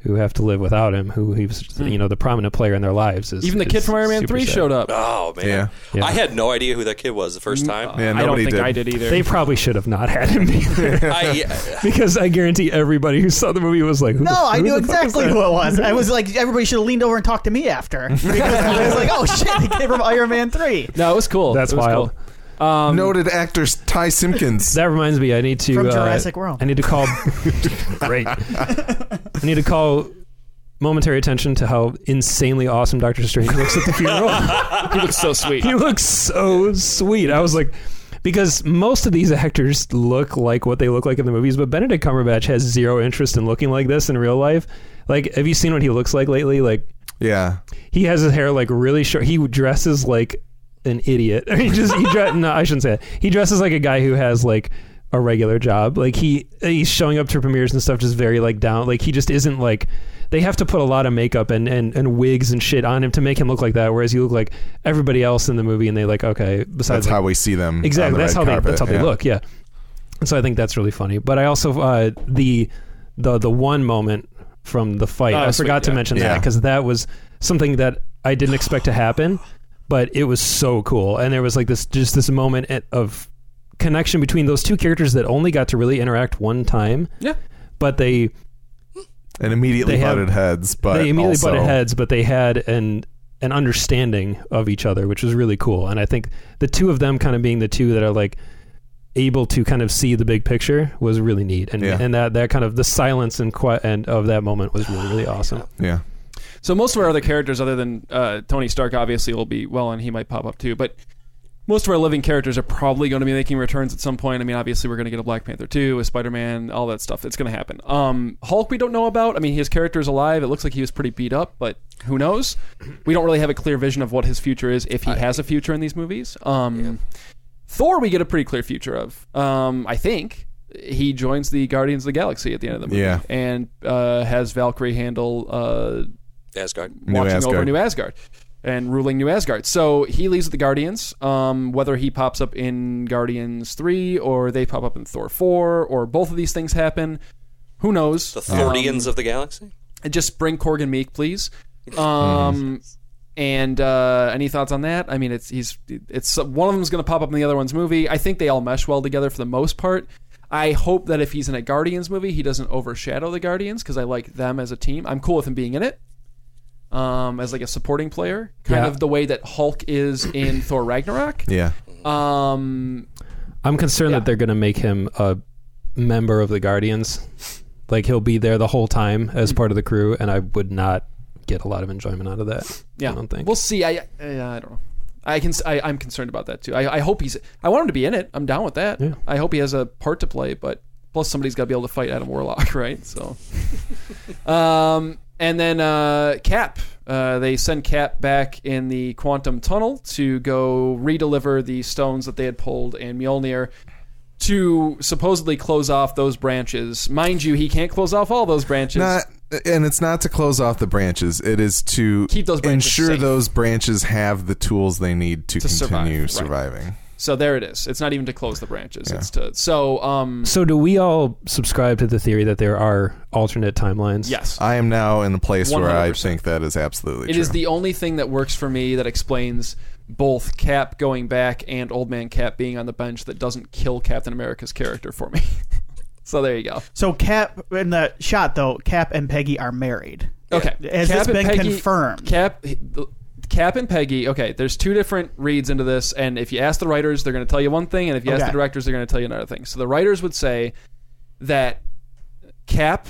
who have to live without him, who he he's hmm. you know the prominent player in their lives is even the is kid from Iron Man super Three sad. showed up. Oh man, Yeah. Yeah. I had no idea who that kid was the first mm. time. Yeah. I don't Nobody think did. I did either. They probably should have not had him be there. I, yeah, Because I guarantee everybody who saw the movie was like, who No, the, I who knew the fuck is exactly that? who it was. I was like, everybody should have leaned over and talked to me after. Because I was like, oh shit, he came from Iron Man 3. no, it was cool. That's It was wild. cool. Um, Noted actor Ty Simpkins. That reminds me, I need to From uh, Jurassic World. I need to call. great. I need to call momentary attention to how insanely awesome Doctor Strange looks at the funeral. he looks so sweet. he looks so sweet. I was like, because most of these actors look like what they look like in the movies, but Benedict Cumberbatch has zero interest in looking like this in real life. Like, have you seen what he looks like lately? Like, yeah. he has his hair like really short. He dresses like an idiot. he just he dre- no, I shouldn't say that. He dresses like a guy who has like a regular job. Like he he's showing up to premieres and stuff just very like down. Like he just isn't like they have to put a lot of makeup and, and, and wigs and shit on him to make him look like that. Whereas you look like everybody else in the movie, and they like okay. Besides, That's like, how we see them. exactly the that's red how they that's how they look. Yeah. And so I think that's really funny. But I also uh, the the the one moment from the fight. Oh, I sweet, forgot to yeah. mention that because that was something that I didn't expect to happen, but it was so cool. And there was like this just this moment at- of connection between those two characters that only got to really interact one time. Yeah. But they And immediately They have- butted heads, but they immediately also, butted heads, but they had an an understanding of each other, which was really cool. And I think the two of them kind of being the two that are like able to kind of see the big picture was really neat. And Yeah. and that that kind of the silence and qui- and of that moment was really really awesome. Yeah. So most of our other characters, other than uh, Tony Stark, obviously will be well, and he might pop up too. But most of our living characters are probably going to be making returns at some point. I mean, obviously we're going to get a Black Panther two, a Spider Man, all that stuff. It's going to happen. Um, Hulk, we don't know about. I mean, his character is alive. It looks like he was pretty beat up, but who knows? We don't really have a clear vision of what his future is if he has a future in these movies. Um, Thor, we get a pretty clear future of. Um, I think he joins the Guardians of the Galaxy at the end of the movie, Yeah. and uh, has Valkyrie handle uh, Asgard. New watching over New Asgard and ruling New Asgard. So he leaves with the Guardians. Um, whether he pops up in Guardians three or they pop up in Thor four or both of these things happen, who knows? The Thordians of the galaxy. Just bring Korg and Miek, please. Um, and uh, any thoughts on that? I mean, it's he's it's one of them's going to pop up in the other one's movie. I think they all mesh well together for the most part. I hope that if he's in a Guardians movie, he doesn't overshadow the Guardians because I like them as a team. I'm cool with him being in it. Um, as like a supporting player, kind Yeah. of the way that Hulk is in Thor Ragnarok. Yeah. Um, I'm concerned Yeah. that they're going to make him a member of the Guardians. Like he'll be there the whole time as part of the crew, and I would not get a lot of enjoyment out of that. Yeah, I don't think. we'll see. I uh, I don't know. I can I, I'm concerned about that too. I, I hope he's. I want him to be in it. I'm down with that. Yeah. I hope he has a part to play. But plus somebody's got to be able to fight Adam Warlock, right? So, um, and then uh, Cap. Uh, they send Cap back in the quantum tunnel to go redeliver the stones that they had pulled in Mjolnir to supposedly close off those branches. Mind you, he can't close off all those branches. Not, and it's not to close off the branches. It is to Keep those ensure safe. those branches have the tools they need to, To survive, continue right. Surviving. So there it is. It's not even to close the branches. Yeah. It's to so um so, do we all subscribe to the theory that there are alternate timelines? yes. I am now in a place where I think that is absolutely It true. is the only thing that works for me that explains both Cap going back and Old Man Cap being on the bench that doesn't kill Captain America's character for me. so there you go. So Cap in the shot though, Cap and Peggy are married. Okay. Has Cap this been Peggy- confirmed? Cap Cap and Peggy, okay, there's two different reads into this, and if you ask the writers, they're going to tell you one thing, and if you ask Okay. the directors, they're going to tell you another thing. So the writers would say that Cap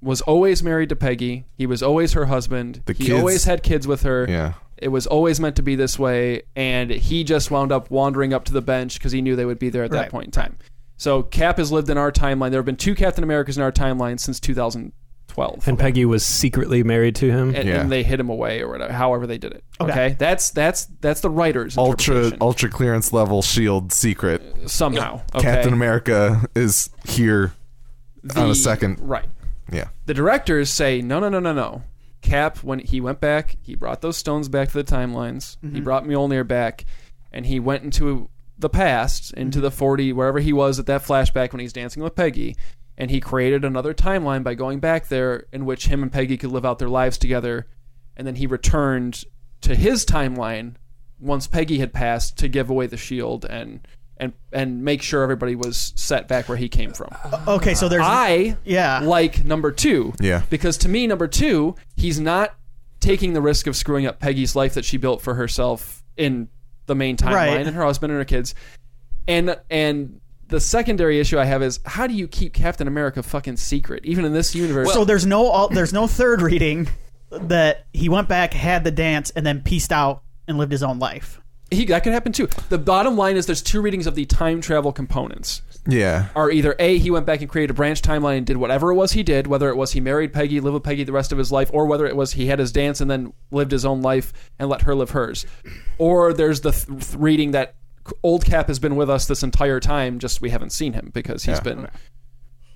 was always married to Peggy. He was always her husband. The he kids- always had kids with her. yeah. It was always meant to be this way, and he just wound up wandering up to the bench because he knew they would be there at that Right, point in time. So Cap has lived in our timeline. There have been two Captain Americas in our timeline since 2012 And Peggy was secretly married to him. and, Yeah. and they hid him away or whatever, however they did it. Okay, Okay. that's that's that's the writer's Ultra interpretation. ultra clearance level shield secret. somehow. Okay? Captain America is here on a second. right. Yeah. The directors say no, no, no, no, no. Cap, when he went back, he brought those stones back to the timelines. He mm-hmm. brought Mjolnir back, and he went into the past, into mm-hmm. the 40, wherever he was at that flashback when he's dancing with Peggy, and he created another timeline by going back there in which him and Peggy could live out their lives together. And then he returned to his timeline once Peggy had passed to give away the shield and and and make sure everybody was set back where he came from. Uh, okay, so there's I yeah. like number two. Yeah. Because to me, number two, he's not taking the risk of screwing up Peggy's life that she built for herself in the main timeline Right. and her husband and her kids. And and the secondary issue I have is how do you keep Captain America fucking secret, even in this universe? so there's no al- there's no third reading that he went back, had the dance, and then pieced out and lived his own life. he, that could happen too. The bottom line is there's two readings of the time travel components. Yeah. are either A, he went back and created a branch timeline and did whatever it was he did, whether it was he married Peggy, lived with Peggy the rest of his life, or whether it was he had his dance and then lived his own life and let her live hers. Or there's the th- th- reading that old Cap has been with us this entire time, just we haven't seen him because he's Yeah. been.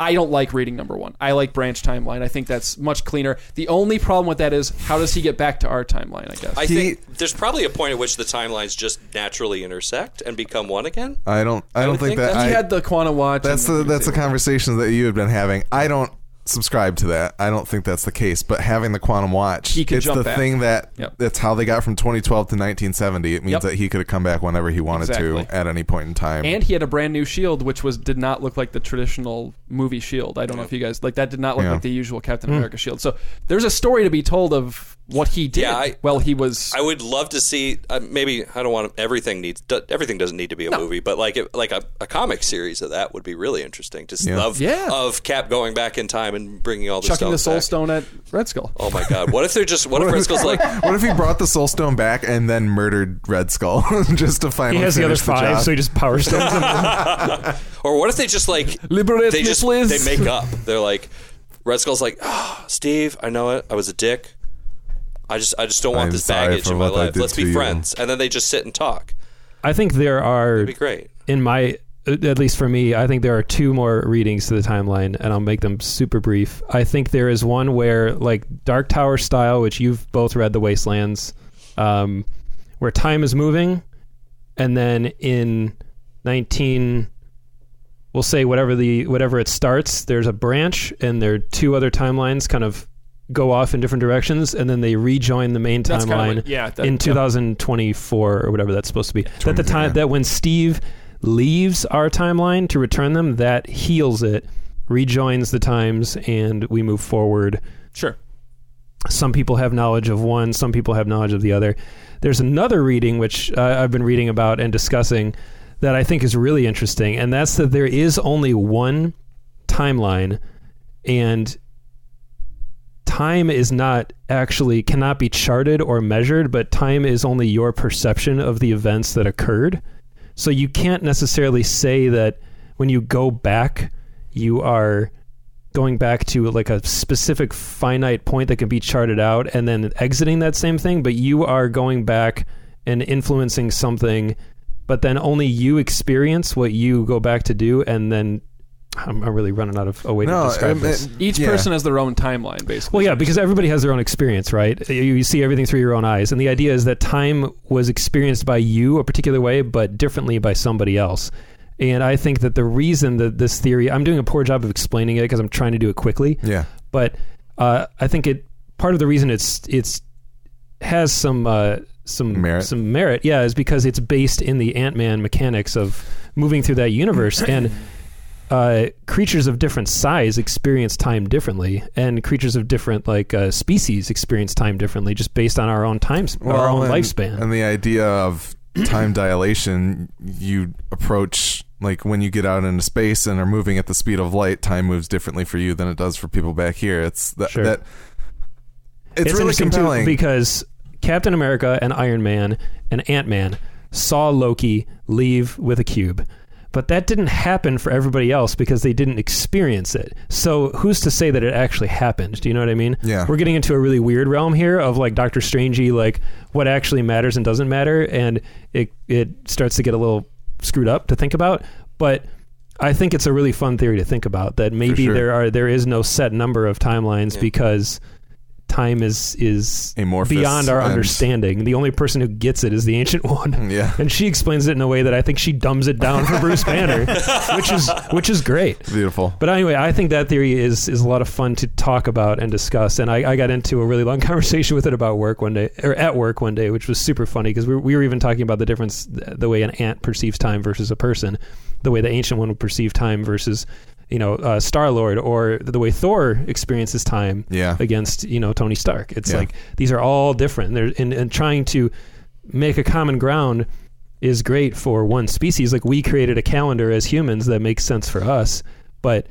I don't like reading number one. I like branch timeline. I think that's much cleaner. The only problem with that is how does he get back to our timeline? I guess. I He- think there's probably a point at which the timelines just naturally intersect and become one again. I don't I don't think think that that's- I, he had the quantum watch. That's and the that's the able- conversation that you had been having. I don't subscribe to that. I don't think that's the case. But having the quantum watch, He could it's jump the back. thing that Yep. that's how they got from 2012 to 1970. It means Yep. that he could have come back whenever he wanted Exactly. to at any point in time. And he had a brand new shield, which was did not look like the traditional movie shield. I don't know if you guys like that. Did not look Yeah. like the usual Captain America shield. So there's a story to be told of what he did. Yeah, I- well, he was. I would love to see. Uh, maybe I don't want everything needs. do- Everything doesn't need to be a movie, but like it, like a, a comic series of that would be really interesting. To s Yeah. of Yeah. of Cap going back in time and bringing all the stuff. chucking the Soul back. Stone at Red Skull. Oh my God! What if they're just? What if Red Skull's like? what if he brought the Soul Stone back and then murdered Red Skull just to finally he has the other finish the five, job? so he just power stones him. Or what if they just like Liberate they Miss just Liz. they make up? They're like, Red Skull's like, oh, Steve, I know it. I was a dick. I just I just don't want I'm this sorry baggage for in my what I life. did Let's to be you." friends. And then they just sit and talk. I think there are It'd be great. in my at least for me, I think there are two more readings to the timeline, and I'll make them super brief. I think there is one where, like Dark Tower style, which you've both read, The Wastelands, um, where time is moving, and then in nineteen, we'll say whatever the whatever it starts, there's a branch, and there are two other timelines kind of go off in different directions, and then they rejoin the main That's timeline what- yeah, that- in yep. 2024 or whatever that's supposed to be. That the time that when Steve leaves our timeline to return them, that heals it, rejoins the times, and we move forward. Sure. Some people have knowledge of one, some people have knowledge of the other. There's another reading which uh, I've been reading about and discussing that I think is really interesting, and that's that there is only one timeline, and time is not actually cannot be charted or measured, but time is only your perception of the events that occurred. So you can't necessarily say that when you go back, you are going back to like a specific finite point that can be charted out and then exiting that same thing, but you are going back and influencing something, but then only you experience what you go back to do, and then I'm, I'm really running out of a way to describe um, this. it- Each yeah. person has their own timeline, basically. Well, yeah, because everybody has their own experience, right? You, you see everything through your own eyes, and the idea is that time was experienced by you a particular way, but differently by somebody else. And I think that the reason that this theory, I'm doing a poor job of explaining it because I'm trying to do it quickly, Yeah. but uh, I think it part of the reason it's it's has some uh, some Merit. some merit, yeah, is because it's based in the Ant Man mechanics of moving through that universe and. Uh, creatures of different size experience time differently, and creatures of different like uh, species experience time differently, just based on our own time, our own and, lifespan. And the idea of time dilation, you approach like when you get out into space and are moving at the speed of light, time moves differently for you than it does for people back here. It's that Sure. that it's, really compelling. because Captain America and Iron Man and Ant Man saw Loki leave with a cube. But that didn't happen for everybody else because they didn't experience it. So who's to say that it actually happened? Do you know what I mean? Yeah. We're getting into a really weird realm here of like Doctor Strangey, like what actually matters and doesn't matter, and it it starts to get a little screwed up to think about. But I think it's a really fun theory to think about that maybe sure. there are there is no set number of timelines because time is is Amorphous beyond our and- understanding. The only person who gets it is the ancient one. Yeah. And she explains it in a way that I think she dumbs it down for Bruce Banner, which is which is great. Beautiful. But anyway, I think that theory is is a lot of fun to talk about and discuss. And I, I got into a really long conversation with it about work one day, or at work one day, which was super funny because we, we were even talking about the difference, the way an ant perceives time versus a person, the way the ancient one would perceive time versus, you know, uh, Star Lord, or the way Thor experiences time Yeah. against, you know, Tony Stark. It's Yeah. like these are all different. They're and, and trying to make a common ground is great for one species. Like we created a calendar as humans that makes sense for us, but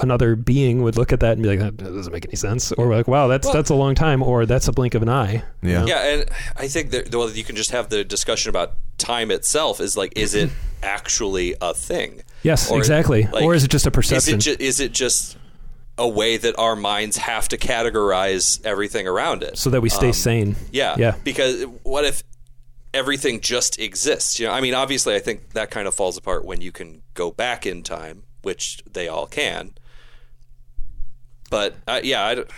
another being would look at that and be like, that doesn't make any sense. Or we're like, wow, that's Well- that's a long time, or that's a blink of an eye. Yeah. Yeah, and I think that well, you can just have the discussion about time itself. Is like, is it actually a thing? Yes, Or, exactly. like, or is it just a Is perception? it, ju- is it just a way that our minds have to categorize everything around it? so that we stay Um, sane. Yeah, Yeah. Because what if everything just exists? You know, I mean, obviously, I think that kind of falls apart when you can go back in time, which they all can. But uh, yeah, I don't-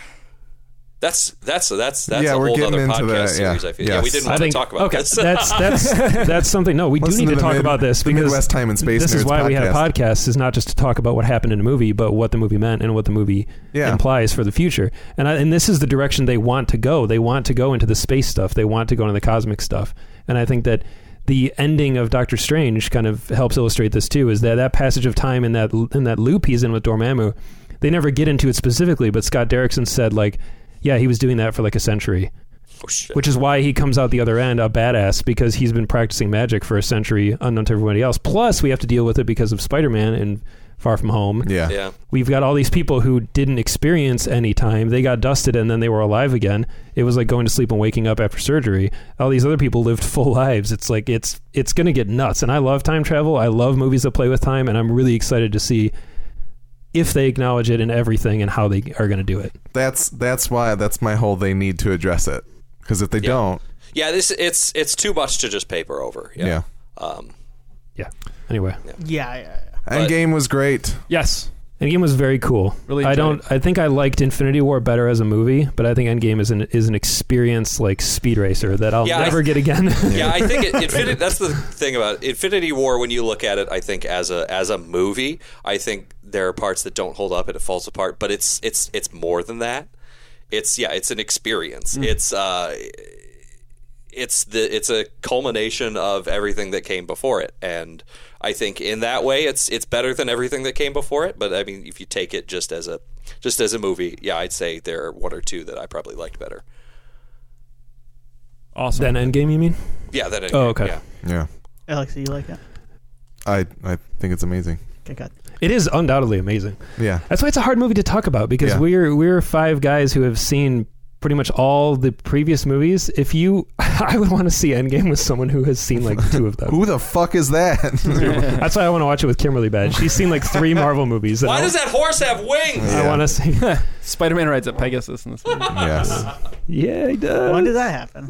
that's that's that's that's Yeah, a we're whole getting other into podcast that, yeah. I feel. Yeah, we didn't I want think to talk about okay, this. that's that's that's something. No, we do Listen need to to talk mid- about this the because Midwest Time and Space This is Nerds why we had a podcast. podcast. Is not just to talk about what happened in a movie, but what the movie meant and what the movie Yeah. implies for the future. And I, and this is the direction they want to go. They want to go into the space stuff. They want to go into the cosmic stuff. And I think that the ending of Doctor Strange kind of helps illustrate this too. Is that that passage of time in that in that loop he's in with Dormammu? They never get into it specifically, but Scott Derrickson said like, yeah, he was doing that for like a century oh, shit. which is why he comes out the other end a badass because he's been practicing magic for a century unknown to everybody else. Plus, we have to deal with it because of Spider-Man and Far From Home. Yeah. yeah. We've got all these people who didn't experience any time. They got dusted and then they were alive again. It was like going to sleep and waking up after surgery. All these other people lived full lives. It's like it's it's going to get nuts. And I love time travel. I love movies that play with time and I'm really excited to see if they acknowledge it in everything and how they are going to do it. That's that's why that's my whole they need to address it. Because if they Yeah. don't, Yeah, this it's it's too much to just paper over. Yeah. Yeah. Um, Yeah. Anyway, Yeah, yeah, yeah. Endgame was great. Yes. Endgame was very cool. Really I don't. I think I liked Infinity War better as a movie, but I think Endgame is an is an experience like Speed Racer that I'll Yeah, I- never get again. yeah, I think it, Infinity. That's the thing about Infinity War. When you look at it, I think as a as a movie, I think there are parts that don't hold up and it falls apart. But it's it's it's more than that. It's yeah, it's an experience. It's uh, it's the it's a culmination of everything that came before it, and I think in that way, it's it's better than everything that came before it. But I mean, if you take it just as a just as a movie, yeah, I'd say there are one or two that I probably liked better. Awesome. then Endgame, you mean? Yeah, that. Oh, okay. Yeah. Yeah, Alex, do you like it? I I think it's amazing. Okay, good. It is undoubtedly amazing. Yeah, That's why it's a hard movie to talk about because Yeah. we're we're five guys who have seen pretty much all the previous movies. If you, I would want to see Endgame with someone who has seen like two of them. who the fuck is that? That's why I want to watch it with Kimberly Bad. She's seen like three Marvel movies. Why I- does that horse have wings? I Yeah. want to see. Spider-Man rides a Pegasus in this movie. yes, yeah, he does. When did that happen?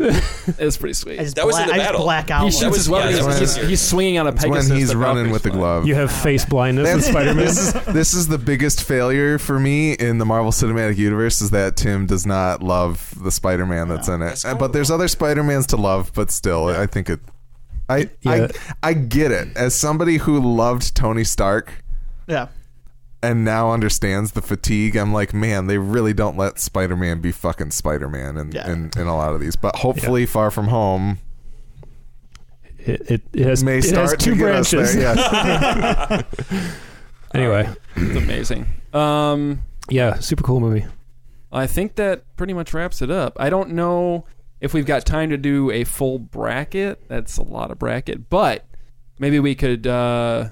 it's pretty sweet. I just, That was in the I just battle. black out. He shoots was- his weapon. yeah, that he's, was- he's, he's swinging on a it's Pegasus. when he's the running Valkyrie's with the flying. glove. You have face blindness in That's- Spider-Man. This is this is the biggest failure for me in the Marvel Cinematic Universe is that Tim does not love the Spider-Man that's in it. That's But there's other Spider-Mans to love, but still, I think it. I Yeah. I I get it as somebody who loved Tony Stark yeah. and now understands the fatigue. I'm like, man, they really don't let Spider-Man be fucking Spider-Man in Yeah. in, in a lot of these. But hopefully, Far From Home It, it, it has, may it start has two to get us branches. there. Yes. Anyway, It's amazing. Um, yeah, super cool movie. I think that pretty much wraps it up. I don't know if we've got time to do a full bracket. That's a lot of bracket, but maybe we could uh,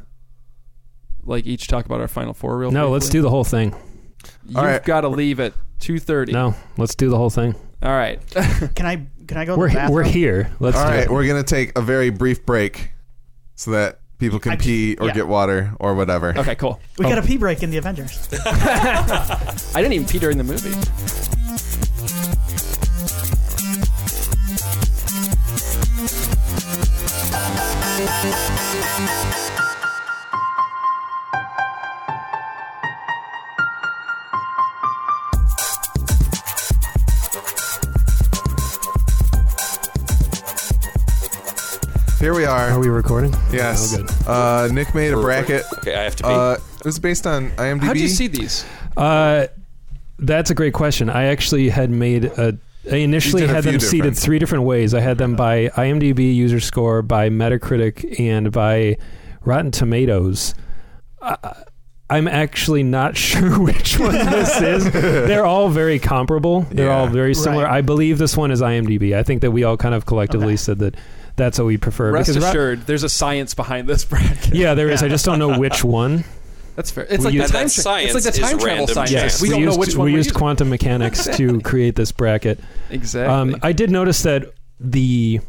like each talk about our final four real. No, let's do the whole thing. You've All right. got to leave at two thirty. No, let's do the whole thing. All right. Can I can I go to We're the bathroom? we're here. Let's All do right, it. we're gonna take a very brief break so that people can I- pee or yeah. get water or whatever. okay. Cool. We Oh. got a oh. pee break in the Avengers. I didn't even pee during the movie. Here we are. Are we recording? yes. Oh, good. Uh, Nick made a bracket. Okay, I have to pee. Uh, it was based on IMDb. How'd you see these? Uh, that's a great question. I actually had made a. I initially You did a had few them seated different- three different ways. I had them by IMDb user score, by Metacritic, and by Rotten Tomatoes. I, I'm actually not sure which one this is. They're all very comparable. They're Yeah. all very similar. Right. I believe this one is IMDb. I think that we all kind of collectively Okay. said that that's what we prefer. Rest because Rot- assured, there's a science behind this bracket. yeah, there is. I just don't know which one. That's fair. It's like use- the time. And that tra- it's like the time travel random science. chance. We we don't used, know which we one we're used quantum mechanics to create this bracket. Exactly. Um, I did notice that the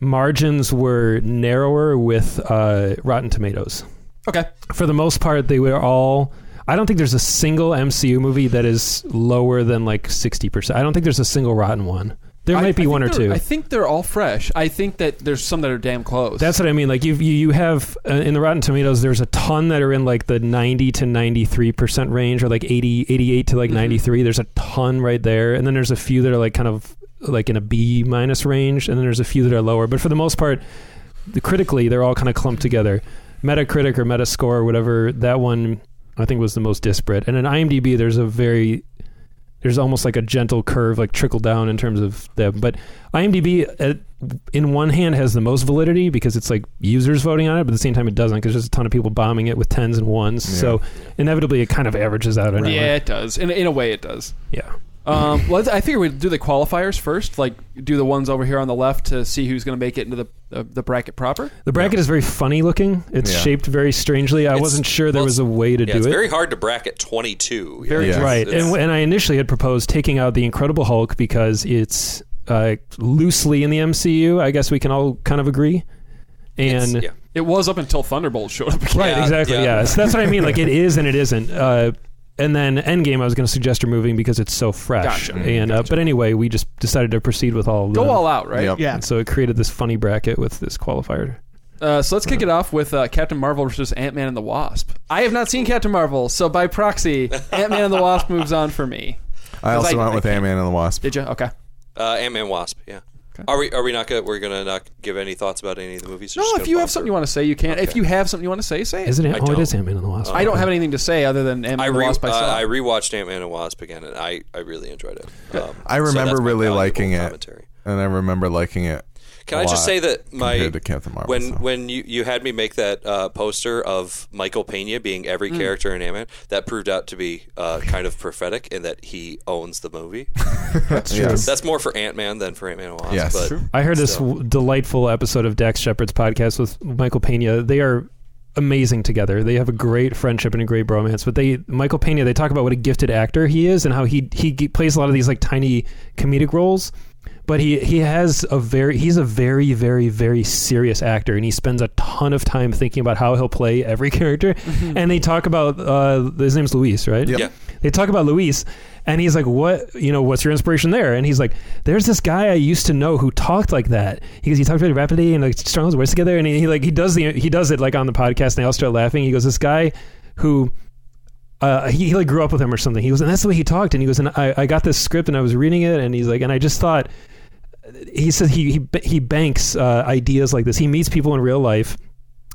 margins were narrower with uh, Rotten Tomatoes. okay. For the most part, they were all. I don't think there's a single MCU movie that is lower than like sixty percent. I don't think there's a single rotten one. There I- might be I one or they're- two. I think they're all fresh. I think that there's some that are damn close. That's what I mean. Like you, you, you have uh, in the Rotten Tomatoes, there's a ton that are in like the 90 to 93 percent range, or like 80, 88 to like Mhm. 93. There's a ton right there, and then there's a few that are like kind of like in a B minus range, and then there's a few that are lower. But for the most part, the, critically, they're all kind of clumped together. Metacritic or Metascore or whatever that one, I think was the most disparate. And in IMDb, there's a very there's almost like a gentle curve, like trickle down in terms of them. But IMDb, at, uh, in one hand, has the most validity because it's like users voting on it, but at the same time, it doesn't because there's a ton of people bombing it with tens and ones. Yeah. So inevitably, it kind of averages out anyway. Yeah, it does. In, in a way, it does. Yeah. Um, well, I figure we'd do the qualifiers first, like do the ones over here on the left to see who's going to make it into the uh, the bracket proper. The bracket is very funny looking. It's Yeah. shaped very strangely. I It's- wasn't sure there well, was a way to yeah, do it's it. very hard to bracket 22. Very Yeah. Right, and, and I initially had proposed taking out the Incredible Hulk because it's uh, loosely in the MCU. I guess we can all kind of agree. And yeah. It was up until Thunderbolt showed up. Again. right, exactly, yeah. yeah. So that's what I mean. Like it is and it isn't. Uh, and then Endgame, I was going to suggest removing because it's so fresh. Gotcha. And uh, but anyway, we just decided to proceed with all. of Go them. all out, right? Yep. Yeah. And so it created this funny bracket with this qualifier. Uh, so let's kick it off with uh, Captain Marvel versus Ant Man and the Wasp. I have not seen Captain Marvel, so by proxy, Ant Man and the Wasp moves on for me. I also I- went with Ant Man and the Wasp. Did you? Okay. Uh, Ant Man Wasp. Yeah. Are we? Are we not? Gonna, we're gonna not give any thoughts about any of the movies. We're No, if you have something through? you want to say, you can. If you have something you want to say, say it. Is it? I Ant- oh, it is don't. is Ant Man and the Wasp. I don't have anything to say other than Ant Man I and the re- Wasp. I uh. I rewatched Ant Man and Wasp again, and I, I really enjoyed it. Um, I remember that's my really valuable liking it. And I remember liking it. Can a I just say that my to Captain Marvel, when so. when you, you had me make that uh, poster of Michael Pena being every Hmm. character in Ant Man, that proved out to be uh, kind of prophetic in that he owns the movie. That's true. Yes. That's more for Ant Man than for Ant Man and Wasp. Yes. but True. I heard this w- delightful episode of Dax Shepard's podcast with Michael Pena. They are amazing together. They have a great friendship and a great bromance. But they, Michael Pena, they talk about what a gifted actor he is and how he he g- plays a lot of these like tiny comedic roles. But he he has a very he's a very very very serious actor and he spends a ton of time thinking about how he'll play every character. And they talk about uh, his name's Luis, right? Yep. Yeah. They talk about Luis, and he's like, "What? You know, what's your inspiration there?" And he's like, "There's this guy I used to know who talked like that. He goes, he talked really rapidly and like strung his words together, and he, he like he does the he does it like on the podcast, and they all start laughing. He goes, "This guy who." Uh, he, he like grew up with him or something. He goes, and that's the way he talked. And he goes, and I, I got this script and I was reading it, and he's like, and I just thought, he says he he, he banks uh, ideas like this. He meets people in real life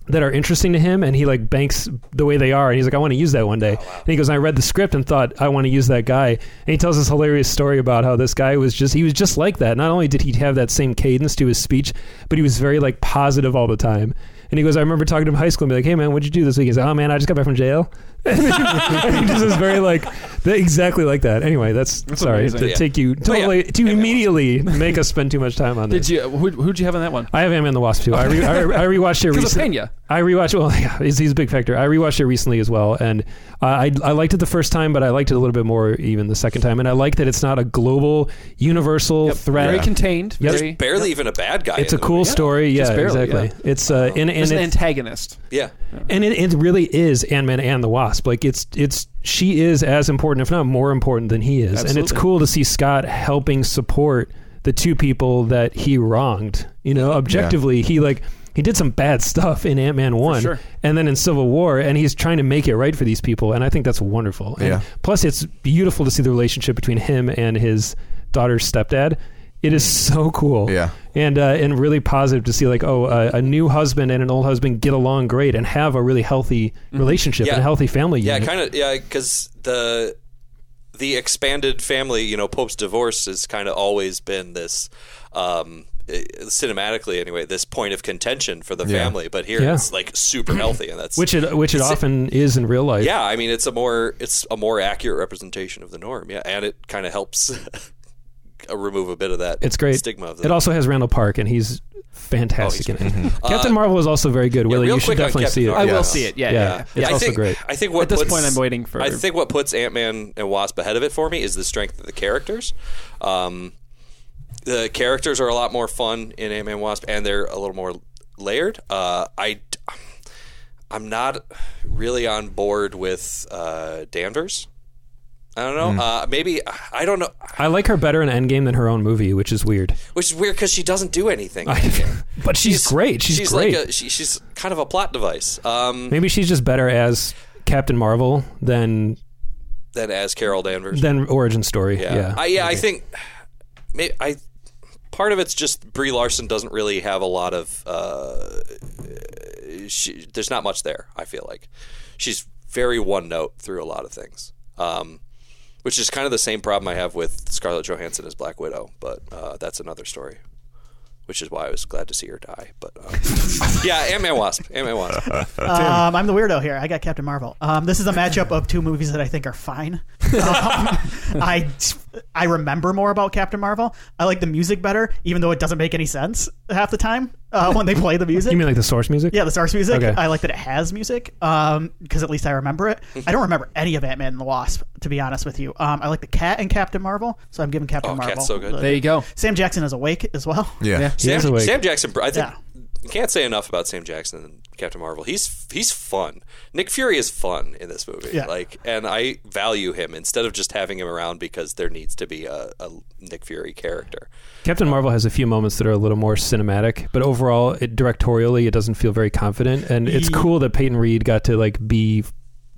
that are interesting to him and he like banks the way they are and he's like I want to use that one day. And he goes I read the script and thought I want to use that guy. And he tells this hilarious story about how this guy was just he was just like that. Not only did he have that same cadence to his speech, but he was very like positive all the time. And he goes, I remember talking to him in high school and be like, hey man, what'd you do this week? He's like, oh man, I just got back from jail. And he just was very like, exactly like that. Anyway, that's, sorry amazing. to Yeah. take you, Oh, yeah. totally, to immediately make us spend too much time on this. Did you? Who, who'd you have on that one? I have Ant Man the Wasp too. I, re- I, I rewatched it Because of recently. Pena. I rewatched. Well, yeah, he's, he's a big factor. I rewatched it recently as well, and uh, I I liked it the first time, but I liked it a little bit more even the second time. And I like that it's not a global, universal Yep. threat. Very contained. Yep. Very. barely even a bad guy. It's in a the cool movie. story. Yeah, Just barely, exactly. It's uh, and and Just an it, antagonist. Yeah, and it, it really is Ant Man and the Wasp. Like it's it's she is as important, if not more important, than he is, and it's cool to see Scott helping support the two people that he wronged. You know, objectively, he like he did some bad stuff in Ant Man one, sure. and then in Civil War, and he's trying to make it right for these people, and I think that's wonderful. And Yeah. Plus, it's beautiful to see the relationship between him and his daughter's stepdad. It is so cool Yeah. and uh, and really positive to see like oh uh, a new husband and an old husband get along great and have a really healthy relationship Yeah. and a healthy family yeah, kind of. Yeah, because the the expanded family, you know, Pope's divorce has kind of always been this. Um, cinematically anyway this point of contention for the Yeah. family but here Yeah. it's like super healthy and that's which it which it often is in real life. yeah i mean it's a more it's a more accurate representation of the norm yeah and it kind of helps remove a bit of that It's great. stigma of the It also has Randall Park, and he's fantastic Oh, he's in it. great. Captain Uh, Marvel is also very good. Willie, real you should definitely Captain see it. Marvel. I will Yes. see it. Yeah, Yeah. yeah. yeah. It's I also think, great. I think what At this puts, point, I'm waiting for- I think what puts Ant Man and Wasp ahead of it for me is the strength of the characters. Um, the characters are a lot more fun in Ant Man and Wasp, and they're a little more layered. Uh, I, I'm not really on board with uh, Danvers. I don't know. Hmm. Uh, maybe I don't know, I like her better in Endgame than her own movie, which is weird. which is weird because she doesn't do anything. but she's, great. She's, great. Like a, she, she's kind of a plot device. Um, Maybe she's just better as Captain Marvel than than as Carol Danvers. than origin story. Yeah, Yeah, I, yeah, I think may I part of it's just Brie Larson doesn't really have a lot of. Uh, she, there's not much there. I feel like she's very one note through a lot of things, um, which is kind of the same problem I have with Scarlett Johansson as Black Widow. But uh, that's another story. Which is why I was glad to see her die. But um, yeah, Ant Man Wasp, Ant Man Wasp. Um, I'm the weirdo here. I got Captain Marvel. Um, this is a matchup of two movies that I think are fine. Um, I I remember more about Captain Marvel. I like the music better, even though it doesn't make any sense half the time uh, when they play the music. you mean like the source music? yeah, the source music. Okay. I like that it has music because at least I remember it. I don't remember any of Ant Man and the Wasp, to be honest with you. Um, I like the cat in Captain Marvel, so I'm giving Captain Oh, Marvel. Cat's so good. the- There you go. Sam Jackson is awake as well. Yeah. He is Sam, awake. Sam Jackson, I think Yeah. You can't say enough about Sam Jackson and Captain Marvel. He's he's fun. Nick Fury is fun in this movie. Yeah. Like, and I value him instead of just having him around because there needs to be a, a Nick Fury character. Captain Marvel has a few moments that are a little more cinematic, but overall, it, directorially, it doesn't feel very confident. And it's Ye- cool that Peyton Reed got to like be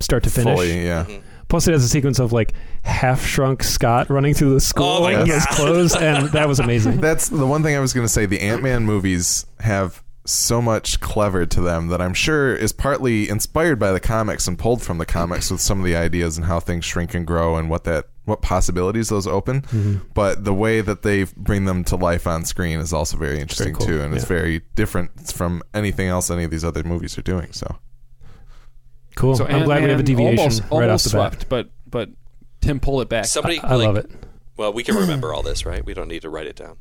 start to finish. Fully, yeah. Mm-hmm. Plus, it has a sequence of like half shrunk Scott running through the oh school Oh in his clothes, and that was amazing. That's the one thing I was going to say. The Ant Man movies have so much clever to them that I'm sure is partly inspired by the comics and pulled from the comics with some of the ideas and how things shrink and grow and what that what possibilities those open. Mm-hmm. But the way that they bring them to life on screen is also very interesting cool. too, and it's very different from anything else any of these other movies are doing. So Cool. So I'm glad we have a Ant-Man deviation almost, right almost off the bat. swept, but but Tim pulled it back. Somebody, I like, love it. Well, we can remember all this, right? We don't need to write it down.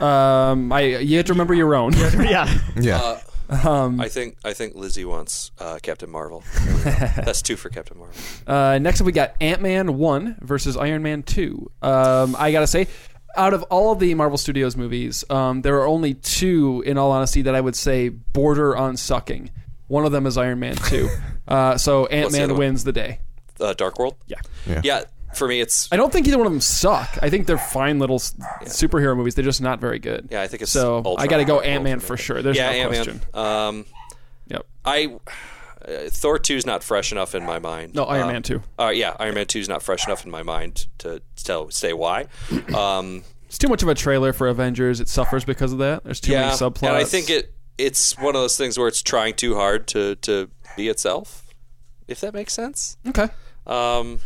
Um, I you have to remember your own. yeah. yeah, Um, I think I think Lizzie wants uh, Captain Marvel. That's two for Captain Marvel. Uh, next up, we got Ant Man 1 versus Iron Man 2. Um, I got to say, out of all of the Marvel Studios movies, um, there are only two, in all honesty, that I would say border on sucking. One of them is Iron Man 2. uh, so Ant Man other one? wins the day. Uh, Dark World. Yeah. yeah. Yeah, for me, it's I don't think either one of them suck. I think they're fine little s superhero movies. They're just not very good. yeah. I think it's So Ultron I got to go Ant Man for sure. There's yeah, no Ant question. Um, Yep. I uh, Thor two is not fresh enough in my mind. No, Iron Um, Man 2. Uh, yeah, Iron Man two is not fresh enough in my mind to tell say why. Um, It's too much of a trailer for Avengers. It suffers because of that. There's too yeah, many subplots. and I think it it's one of those things where it's trying too hard to to be itself. If that makes sense. Okay. Um,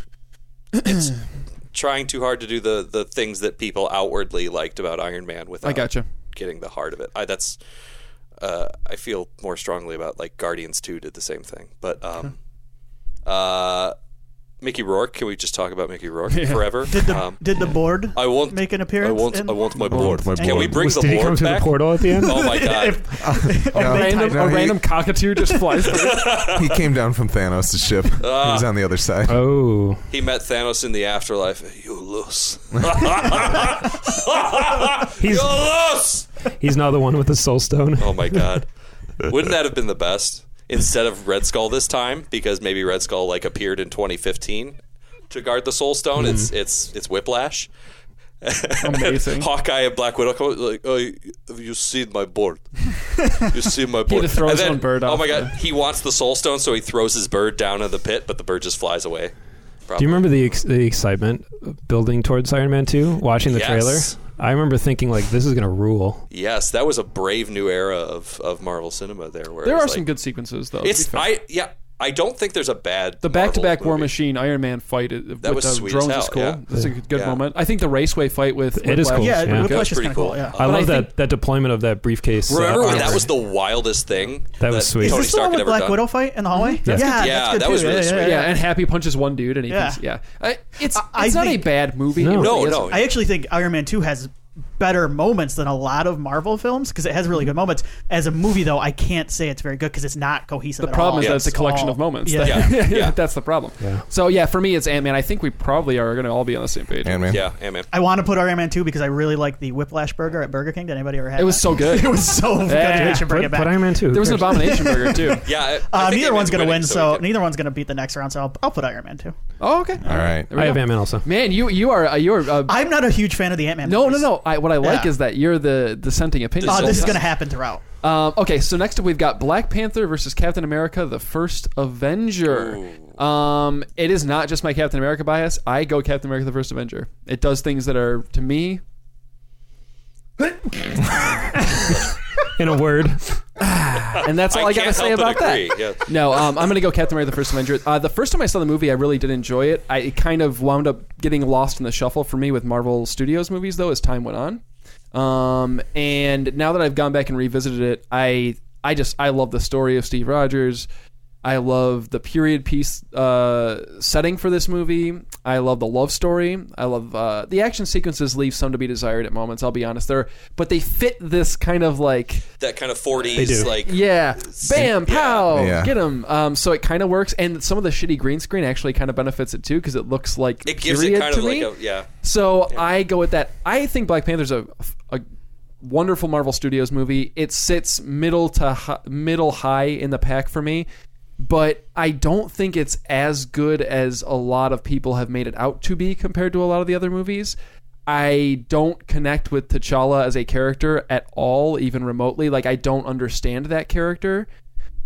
it's trying too hard to do the the things that people outwardly liked about Iron Man without I gotcha. getting the heart of it. I, that's uh, I feel more strongly about like Guardians Two did the same thing, but um, uh, Mickey Rourke. Can we just talk about Mickey Rourke forever? Did the um, did the board I want make an appearance? I want in- I want my board. my Can board. we bring Was- the did he come board through back? the portal at the end? Oh my god! A Yeah. random, No, a he- random cockatoo just flies through. he came down from Thanos' ship. he Ah. was on the other side. Oh, He met Thanos in the afterlife. You lose. he's you lose. he's now the one with the soul stone. Oh my god. Wouldn't that have been the best instead of Red Skull this time? Because maybe Red Skull like appeared in 2015 to guard the Soul Stone. Mm-hmm. It's it's it's Whiplash. Amazing. Hawkeye and Black Widow come like, oh, you, seen my board? You see my board? to throw And his then- own bird Oh my god, he wants the Soul Stone, so he throws his bird down in the pit, but the bird just flies away. Do you remember the ex- the excitement building towards Iron Man 2 watching the Yes. trailer? I remember thinking like this is going to rule. Yes, that was a brave new era of, of Marvel cinema. There, where There are like- some good sequences though. It's. I yeah. I don't think there's a bad the back-to-back War. Machine Iron Man fight uh, with was the sweet as drones hell, is cool. yeah. That's a good Yeah. moment. I think the raceway fight with It is Whiplash- cool. Yeah, Yeah. Whiplash is Pretty kind of cool. cool. Yeah. I But love think- that that deployment of that briefcase. uh, Remember when that was the wildest thing? That was sweet. Is Tony this the one Stark had with Black done. Widow fight in the hallway? Yes. Yeah, Yeah, that's good that too. was really yeah, yeah, sweet. yeah. Yeah, and Happy punches one dude, and he Yeah. yeah. It's it's not a bad movie. No. No, really no. isn't. I actually think Iron Man 2 has better moments than a lot of Marvel films because it has really good moments. As a movie, though, I can't say it's very good because it's not cohesive. The at problem all. is that it's a collection all- of moments. Yeah. Yeah. Yeah. that's the problem. Yeah. So yeah, for me, it's Ant Man. I think we probably are going to all be on the same page. Ant Man. Yeah, yeah, man. I want to put Iron Man 2 because I really like the Whiplash burger at Burger King. Did anybody ever have It It was that? so good. it was so good. Yeah. We bring Put, it back. put Iron Man 2. there was an abomination burger too. Yeah, I, I uh, neither one's going to win, so we can- neither one's going to beat the next round. So I'll, I'll put Iron Man 2. Oh, okay. All right. I have. Ant Man also. Man, you you are uh, you are. Uh, I'm not a huge fan of the Ant Man. no, no, no. I, what I like Yeah. is that you're the dissenting opinion. Oh, this is going to happen throughout. Um, okay, so next up we've got Black Panther versus Captain America: The First Avenger. Um, it is not just my Captain America bias. I go Captain America: The First Avenger. It does things that are to me. In a word, And that's all I, got to can't say help but about that. agree, yeah. No, um, I'm going to go Captain America: The First Avenger. Uh, the first time I saw the movie, I really did enjoy it. I it kind of wound up getting lost in the shuffle for me with Marvel Studios movies, though, as time went on. Um, and now that I've gone back and revisited it, I I just I love the story of Steve Rogers. I love the period piece uh, setting for this movie. I love the love story. I love uh, the action sequences leave some to be desired at moments. I'll be honest, there, but they fit this kind of like that kind of They 40s do. like yeah, bam, pow, Yeah. get him. Um, so it kind of works, and some of the shitty green screen actually kind of benefits it too because it looks like it gives it kind to of like a yeah. So I go with that. I think Black Panther's a, a wonderful Marvel Studios movie. It sits middle to hi- middle high in the pack for me, but I don't think it's as good as a lot of people have made it out to be compared to a lot of the other movies. I don't connect with T'Challa as a character at all, even remotely. Like I don't understand that character.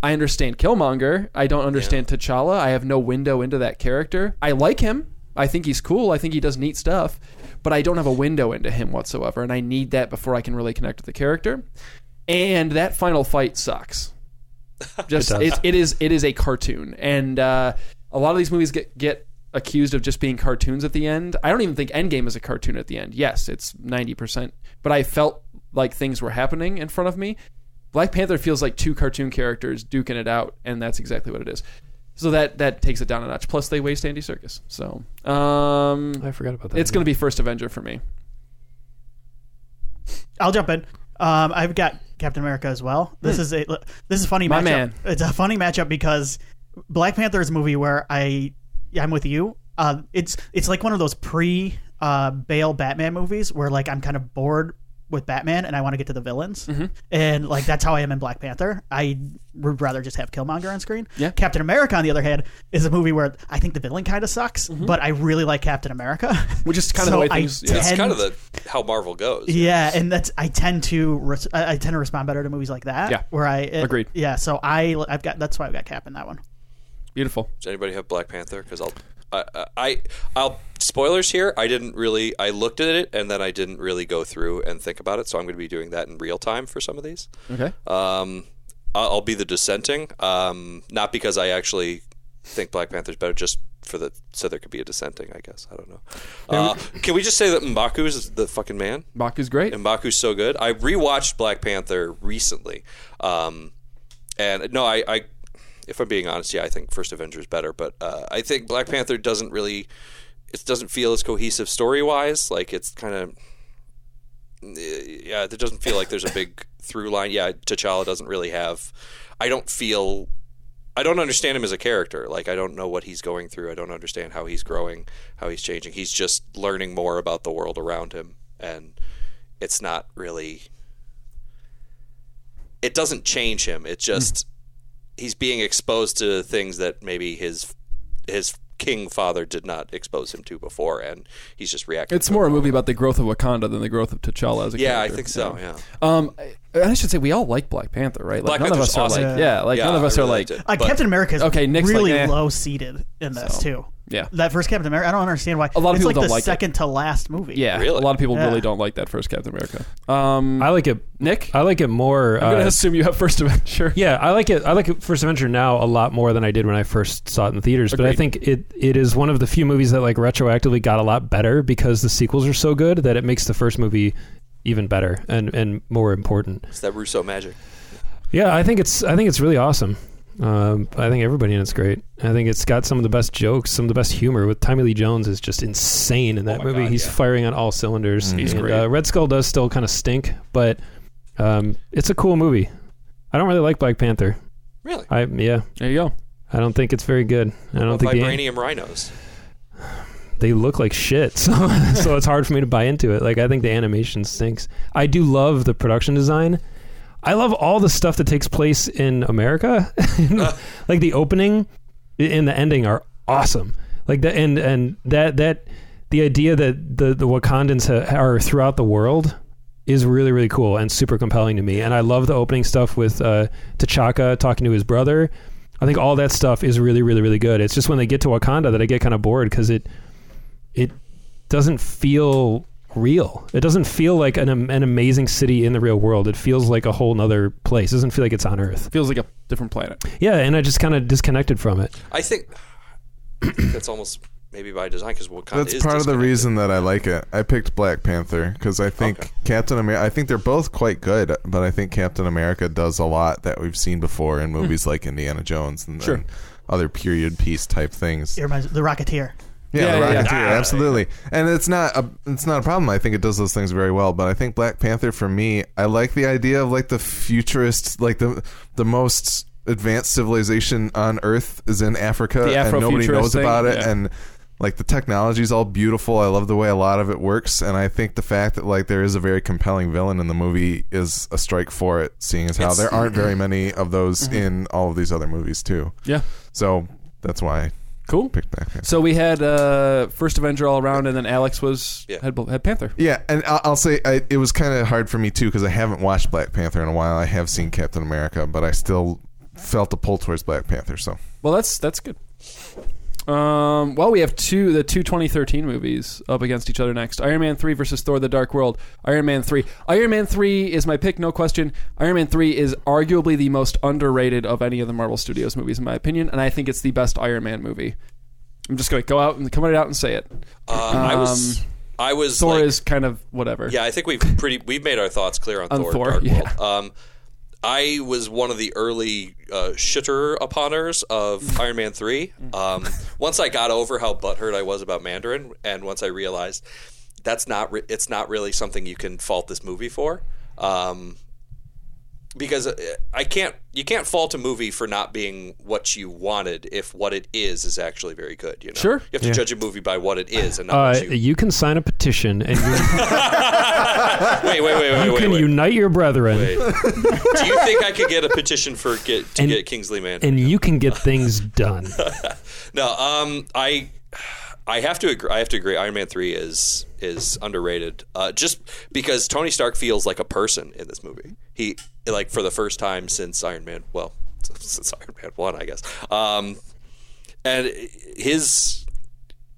I understand Killmonger. I don't understand T'Challa. I have no window into that character. I like him. I think he's cool. I think he does neat stuff, but I don't have a window into him whatsoever, and I need that before I can really connect with the character. And that final fight sucks. Just It it, it is it is a cartoon, and uh, a lot of these movies get get accused of just being cartoons at the end. I don't even think Endgame is a cartoon at the end. Yes, it's ninety percent, but I felt like things were happening in front of me. Black Panther feels like two cartoon characters duking it out, and that's exactly what it is. So that that takes it down a notch. Plus, they waste Andy Serkis. So um, I forgot about that. it's going to be first Avenger for me. I'll jump in. Um, I've got Captain America as well. This is a this is a funny My matchup. man. It's a funny matchup because Black Panther is a movie where I I'm with you. Uh, it's it's like one of those pre uh, Bale Batman movies where like I'm kind of bored with Batman and I want to get to the villains, Mm-hmm. and like that's how I am in Black Panther. I would rather just have Killmonger on screen. Yeah. Captain America, on the other hand, is a movie where I think the villain kind of sucks, but I really like Captain America, Mm-hmm. Which is kind of the way I things. yeah. It's kind of the how Marvel goes. yeah, and that's I tend to res- I I tend to respond better to movies like that. Yeah. where I it- Agreed. Yeah, so I I've got that's why I've got Cap in that one. Beautiful. Does anybody have Black Panther? Because I'll, I, I, I'll spoilers here. I didn't really. I looked at it and then I didn't really go through and think about it. So I'm going to be doing that in real time for some of these. Okay. Um, I'll, I'll be the dissenting. Um, not because I actually think Black Panther's better, just for the so there could be a dissenting. I guess I don't know. Uh, can we just say that Mbaku is the fucking man? Baku's great. Mbaku's so good. I rewatched Black Panther recently, um, and no, I, I, if I'm being honest, yeah, I think First Avenger is better, but uh, I think Black Panther doesn't really, it doesn't feel as cohesive story wise. Like it's kind of, yeah, it doesn't feel like there's a big through line. Yeah, T'Challa doesn't really have. I don't feel. I don't understand him as a character. Like I don't know what he's going through. I don't understand how he's growing, how he's changing. He's just learning more about the world around him, and it's not really. It doesn't change him. It just he's being exposed to things that maybe his his king father did not expose him to before, and he's just reacting. It's to more a movie about the growth of Wakanda than the growth of T'Challa as a Yeah, I think so. Yeah. Um, I- should say we all like Black Panther, right? Like Black none of Panther's us are like, yeah, like Yeah, none of us really are like, liked. Uh, Captain America is Okay, Nick's really like, eh. low seated in this So, too. Yeah. That first Captain America, I don't understand why. A lot of it's people like don't the like it. second to last movie. yeah, Really? a lot of people Yeah. really don't like that first Captain America. Um, I like it. Nick, I like it more. I'm gonna uh, assume you have First Adventure. Yeah, I like it. I like it First Adventure now a lot more than I did when I first saw it in theaters. But I Agreed. think it it is one of the few movies that like retroactively got a lot better because the sequels are so good that it makes the first movie even better and and more important. It's that Russo magic. Yeah, I think it's I think it's really awesome. Um, I think everybody in it's great. I think it's got some of the best jokes, some of the best humor. With Tommy Lee Jones is just insane in that my movie. God, He's yeah. firing on all cylinders. Mm. He's And, great. Uh, Red Skull does still kind of stink, but um, it's a cool movie. I don't really like Black Panther. Really? I yeah, There you go. I don't think it's very good. I don't Well, think the, vibranium rhinos. they look like shit. So so it's hard for me to buy into it. Like I think the animation stinks. I do love the production design. I love all the stuff that takes place in America. like the opening and the ending are awesome. Like the and and that that the idea that the the Wakandans ha, are throughout the world is really really cool and super compelling to me. And I love the opening stuff with uh, T'Chaka talking to his brother. I think all that stuff is really really really good. It's just when they get to Wakanda that I get kind of bored because it it doesn't feel real. It doesn't feel like an an amazing city in the real world. It feels like a whole nother place. It doesn't feel like it's on Earth. Feels like a different planet. Yeah, and I just kind of disconnected from it. I think that's almost maybe by design because Wakanda That's is part of the reason that I like it. I picked Black Panther because I think Okay. Captain America. I think they're both quite good, but I think Captain America does a lot that we've seen before in mm-hmm. movies like Indiana Jones and. Sure. and other period piece type things. It reminds the Rocketeer. Yeah, Yeah, the yeah, yeah. Rocketeer, Ah, absolutely. And it's not a it's not a problem. I think it does those things very well. But I think Black Panther for me, I like the idea of like the futurist, like the the most advanced civilization on Earth is in Africa, and nobody knows thing, about it. yeah. And Like the technology is all beautiful. I love the way a lot of it works, and I think the fact that like there is a very compelling villain in the movie is a strike for it. Seeing as how It's- there aren't very many of those in all of these other movies too. Yeah. So that's why I Cool. picked Black Panther. So we had uh, first Avenger all around, and then Alex was Yeah. had, had Panther. Yeah, and I'll, I'll say I, it was kind of hard for me too because I haven't watched Black Panther in a while. I have seen Captain America, but I still felt a pull towards Black Panther. So Well, that's that's good. Um, well, we have two the two 2013 movies up against each other next. Iron Man 3 versus Thor: The Dark World. Iron Man 3. Iron Man 3 is my pick, no question. Iron Man 3 is arguably the most underrated of any of the Marvel Studios movies, in my opinion, and I think it's the best Iron Man movie. I'm just going to go out and come right out and say it. Uh, I was, I was. Thor like, is kind of whatever. Yeah, I think we've pretty we've made our thoughts clear on, On Thor. Thor, Dark yeah. World. Um, I was one of the early uh, shitter uponers of Iron Man three. Um, once I got over how butthurt I was about Mandarin, and once I realized that's not re- it's not really something you can fault this movie for. Um, because uh, I can't, you can't fault a movie for not being what you wanted if what it is is actually very good. You know, Sure. You have to judge a movie by what it is and not Uh, what you. you can sign a petition and you, Wait, wait, wait, wait, you wait. can wait. unite your brethren, Wait. Do you think I could get a petition for get to And- get Kingsley Man? and you can get things done. no, um, I, I have to agree. I have to agree. Iron Man three is is underrated. Uh, just because Tony Stark feels like a person in this movie. He like for the first time since Iron Man. Well, since Iron Man one, I guess. Um, and his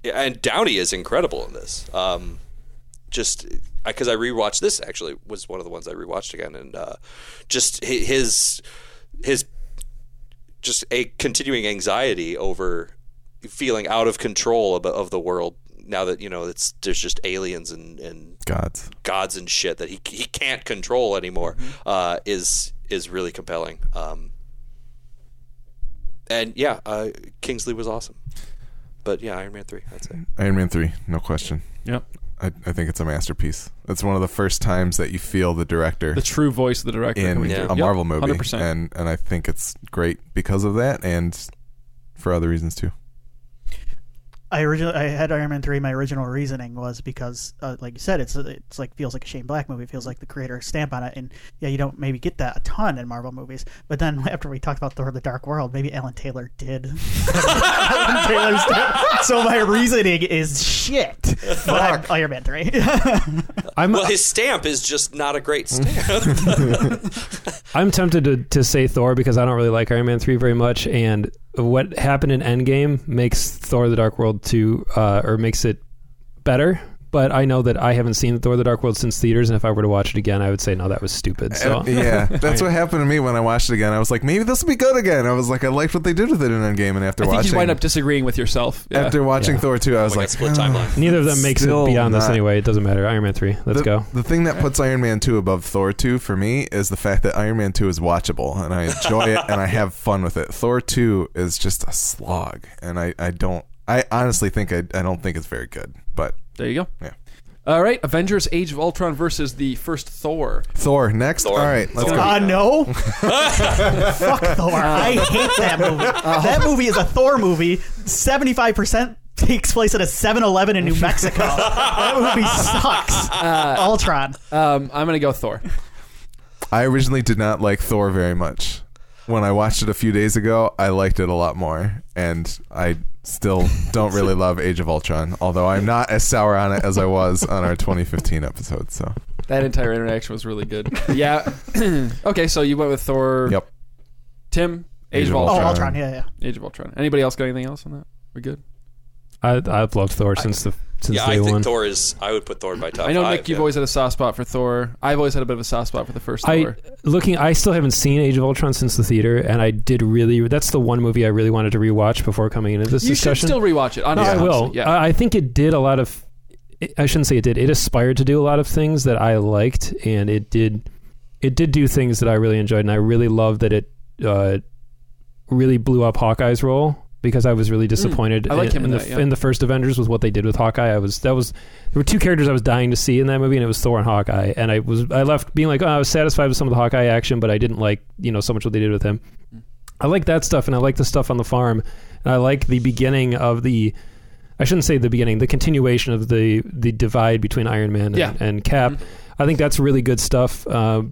and Downey is incredible in this. Um, just because I, rewatched this actually was one of the ones I rewatched again, and uh, just his his just a continuing anxiety over feeling out of control of, of the world now that you know it's there's just aliens and, and gods. gods and shit that he he can't control anymore uh, is is really compelling. Um, and yeah, uh, Kingsley was awesome. But yeah, Iron Man three, I'd say. Iron Man three, no question. Yep. I, I think it's a masterpiece. It's one of the first times that you feel the director The true voice of the director in Yeah. through. a Yep, Marvel movie, 100%. and and I think it's great because of that, and for other reasons too. I originally I had Iron Man three. My original reasoning was because, uh, like you said, it's it's like feels like a Shane Black movie. It feels like the creator stamp on it, and yeah, you don't maybe get that a ton in Marvel movies. But then after we talked about Thor: The Dark World, maybe Alan Taylor did. Alan Taylor's did. So my reasoning is shit. But I'm Iron Man three. I'm Well, his stamp is just not a great stamp. I'm tempted to, to say Thor because I don't really like Iron Man 3 very much. And what happened in Endgame makes Thor the Dark World 2, uh, or makes it better. But I know that I haven't seen Thor the Dark World since theaters. And if I were to watch it again, I would say, no, that was stupid. So. And- yeah, that's what happened to me when I watched it again. I was like, maybe this will be good again. I was like, I liked what they did with it in Endgame, and after I think watching, you wind up disagreeing with yourself. Yeah. after watching Yeah. Thor two, I was Like like, split "Oh." timeline. Neither of them makes it Still beyond this anyway. It doesn't matter. Iron Man 3. Let's the, go. The thing that puts Iron Man 2 above Thor 2 for me is the fact that Iron Man 2 is watchable and I enjoy it and I have fun with it. Thor 2 is just a slog and I, I don't I honestly think I, I don't think it's very good. But there you go. Yeah. All right, Avengers: Age of Ultron versus the first Thor. Thor next. Thor. All right, let's Thor. go. Ah, no. Fuck Thor. I hate that movie. That movie is a Thor movie. 75% takes place at a 7 Eleven in New Mexico. that movie sucks. Ultron. Um, I'm gonna go Thor. I originally did not like Thor very much. When I watched it a few days ago, I liked it a lot more and I still don't really love Age of Ultron, although I'm not as sour on it as I was on our 2015 episode. So, That entire interaction was really good. Yeah. okay, so you went with Thor. yep. Tim. Age, Age of of Oh, Ultron. Ultron. Yeah, yeah. Age of Ultron. Anybody else got anything else on that? We good? I, I've loved Thor since the since yeah, day I think one. Thor is. I would put Thor in my top. I know five, Nick, you've yeah. always had a soft spot for Thor. I've always had a bit of a soft spot for the first I Thor. looking. I still haven't seen Age of Ultron since the theater, and I did really. That's the one movie I really wanted to rewatch before coming into this You should discussion. still rewatch it. no, Honestly, I will. Yeah. I, I think it did a lot of. I shouldn't say it did. It aspired to do a lot of things that I liked, and it did. It did do things that I really enjoyed, and I really loved that it uh, really blew up Hawkeye's role because I was really disappointed Mm. I like in, him in the, that, yeah. in the first Avengers with what they did with Hawkeye. I was that was there were two characters I was dying to see in that movie, and it was Thor and Hawkeye. And I was I left being like, oh, I was satisfied with some of the Hawkeye action, but I didn't like you know so much what they did with him. I like that stuff, and I like the stuff on the farm, and I like the beginning of the I shouldn't say the beginning, the continuation of the the divide between Iron Man and, Yeah. and Cap. I think that's really good stuff. Uh,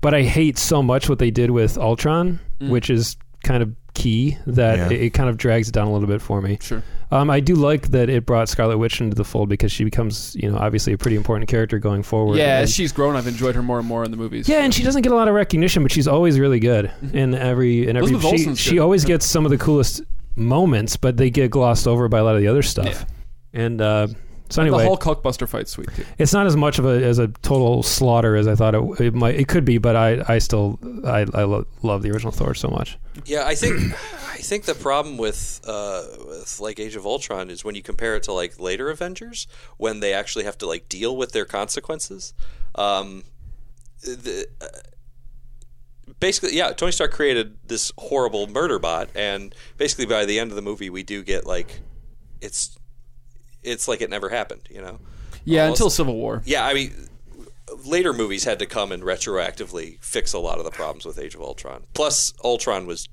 but I hate so much what they did with Ultron, Mm. which is kind of key that Yeah. it, it kind of drags it down a little bit for me. Sure. Um, I do like that it brought Scarlet Witch into the fold because she becomes, you know, obviously a pretty important character going forward. Yeah, And- as she's grown, I've enjoyed her more and more in the movies. yeah, and she doesn't get a lot of recognition, but she's always really good in every in every. Elizabeth She, she always gets some of the coolest moments, but they get glossed over by a lot of the other stuff. And uh, so And anyway, the Hulk Hulkbuster fight's sweet too. it's not as much of a as a total slaughter as I thought it, it might. It could be, but I I still I I lo- love the original Thor so much. Yeah, I think I think the problem with uh, with like Age of Ultron is when you compare it to like later Avengers when they actually have to like deal with their consequences. Um, the, uh, basically, yeah, Tony Stark created this horrible murder bot, and basically by the end of the movie, we do get like it's it's like it never happened, you know. Yeah, Almost. until Civil War. Yeah, I mean, later movies had to come and retroactively fix a lot of the problems with Age of Ultron. Plus, Ultron was.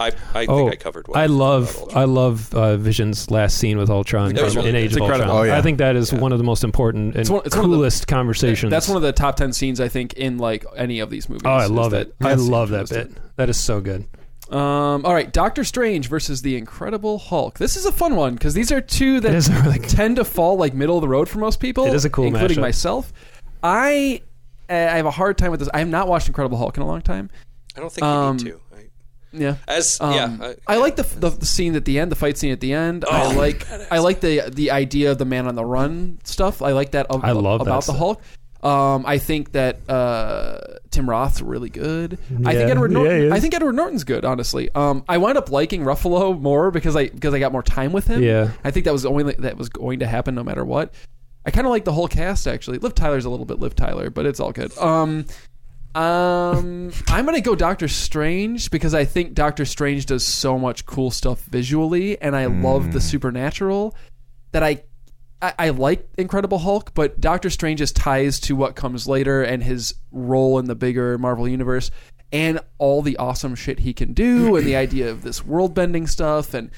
I I Oh, think I covered. What I love I love uh, Vision's last scene with Ultron That in, really in. Age of incredible. Ultron. Oh, yeah. I think that is one of the most important and one- it's one of the- coolest conversations. That's one of the top ten scenes I think in like any of these movies. Oh, I is love that- it. I love that bit. That is so good. Um, all right, Doctor Strange versus the Incredible Hulk. This is a fun one because these are two that a really tend to fall like middle of the road for most people. It is a cool including mashup. myself. I I have a hard time with this. I have not watched Incredible Hulk in a long time. I don't think you um, need to. I, Yeah. as Um, yeah, I, like the, the the scene at the end, the fight scene at the end. I Oh, like I like the the idea of the man on the run stuff. I like that. Of, I love that about the stuff. Hulk. Um, I think that uh, Tim Roth's really good. I think Yeah. Edward Yeah, he Norton. is. I think Edward Norton's good. Honestly, um, I wound up liking Ruffalo more because I because I got more time with him. Yeah. I think that was the only that was going to happen no matter what. I kind of like the whole cast actually. Liv Tyler's a little bit Liv Tyler, but it's all good. Um, um, I'm gonna go Doctor Strange because I think Doctor Strange does so much cool stuff visually, and I love the supernatural that I, I I like Incredible Hulk, but Doctor Strange's ties to what comes later and his role in the bigger Marvel universe and all the awesome shit he can do and the idea of this world bending stuff and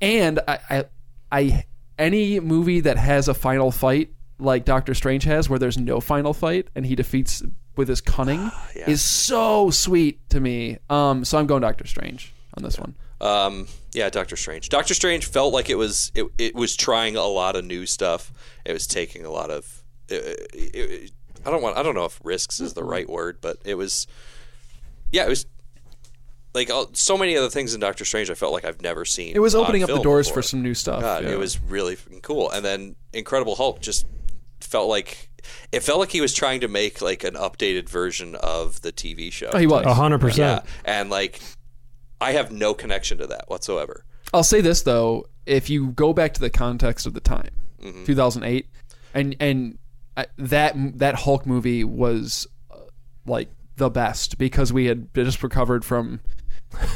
and I, I I any movie that has a final fight like Doctor Strange has where there's no final fight and he defeats with his cunning Yeah. is so sweet to me. Um so I'm going Doctor Strange on this one. Um, yeah, Doctor Strange. Doctor Strange felt like it was it, it was trying a lot of new stuff. It was taking a lot of. It, it, it- I don't want. I don't know if risks is the right word, but it was. Yeah, it was. Like so many of the things in Doctor Strange, I felt like I've never seen. It was opening up the doors before. for some new stuff. God, yeah. it was really cool. And then Incredible Hulk just felt like it felt like he was trying to make like an updated version of the TV show. Oh, he was. A hundred Yeah, percent. and like I have no connection to that whatsoever. I'll say this though: if you go back to the context of the time, 2008, and and uh, that that Hulk movie was uh, like the best because we had just recovered from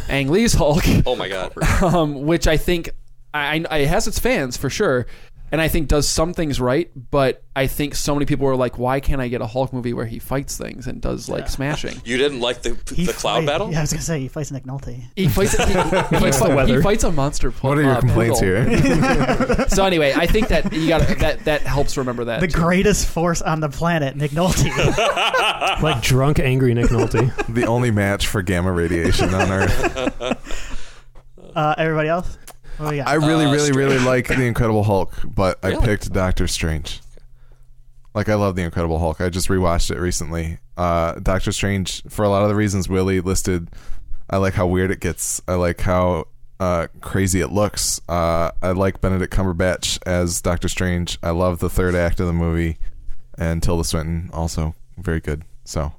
Ang Lee's Hulk, Oh my god. um, which I think I, I, it has its fans for sure, and I think does some things right. But I think so many people were like, "Why can't I get a Hulk movie where he fights things and does like smashing?" You didn't like the He the cloud fight- battle? Yeah, I was gonna say he fights Nick Nolte. He fights. He, he, Fights the he fights a monster. What are your uh, complaints poodle. here? So anyway, I think that you got that. That helps remember that. The too. greatest force on the planet, Nick Nolte. Like drunk, angry Nick Nolte. the only match for gamma radiation on Earth. uh, everybody else? What do? I really, Uh, really, really like the Incredible Hulk, but I Really? picked Doctor Strange. Like I love the Incredible Hulk. I just rewatched it recently. Uh, Doctor Strange, for a lot of the reasons Willie listed, I like how weird it gets. I like how uh, crazy it looks. Uh, I like Benedict Cumberbatch as Doctor Strange. I love the third act of the movie, and Tilda Swinton also very good. So,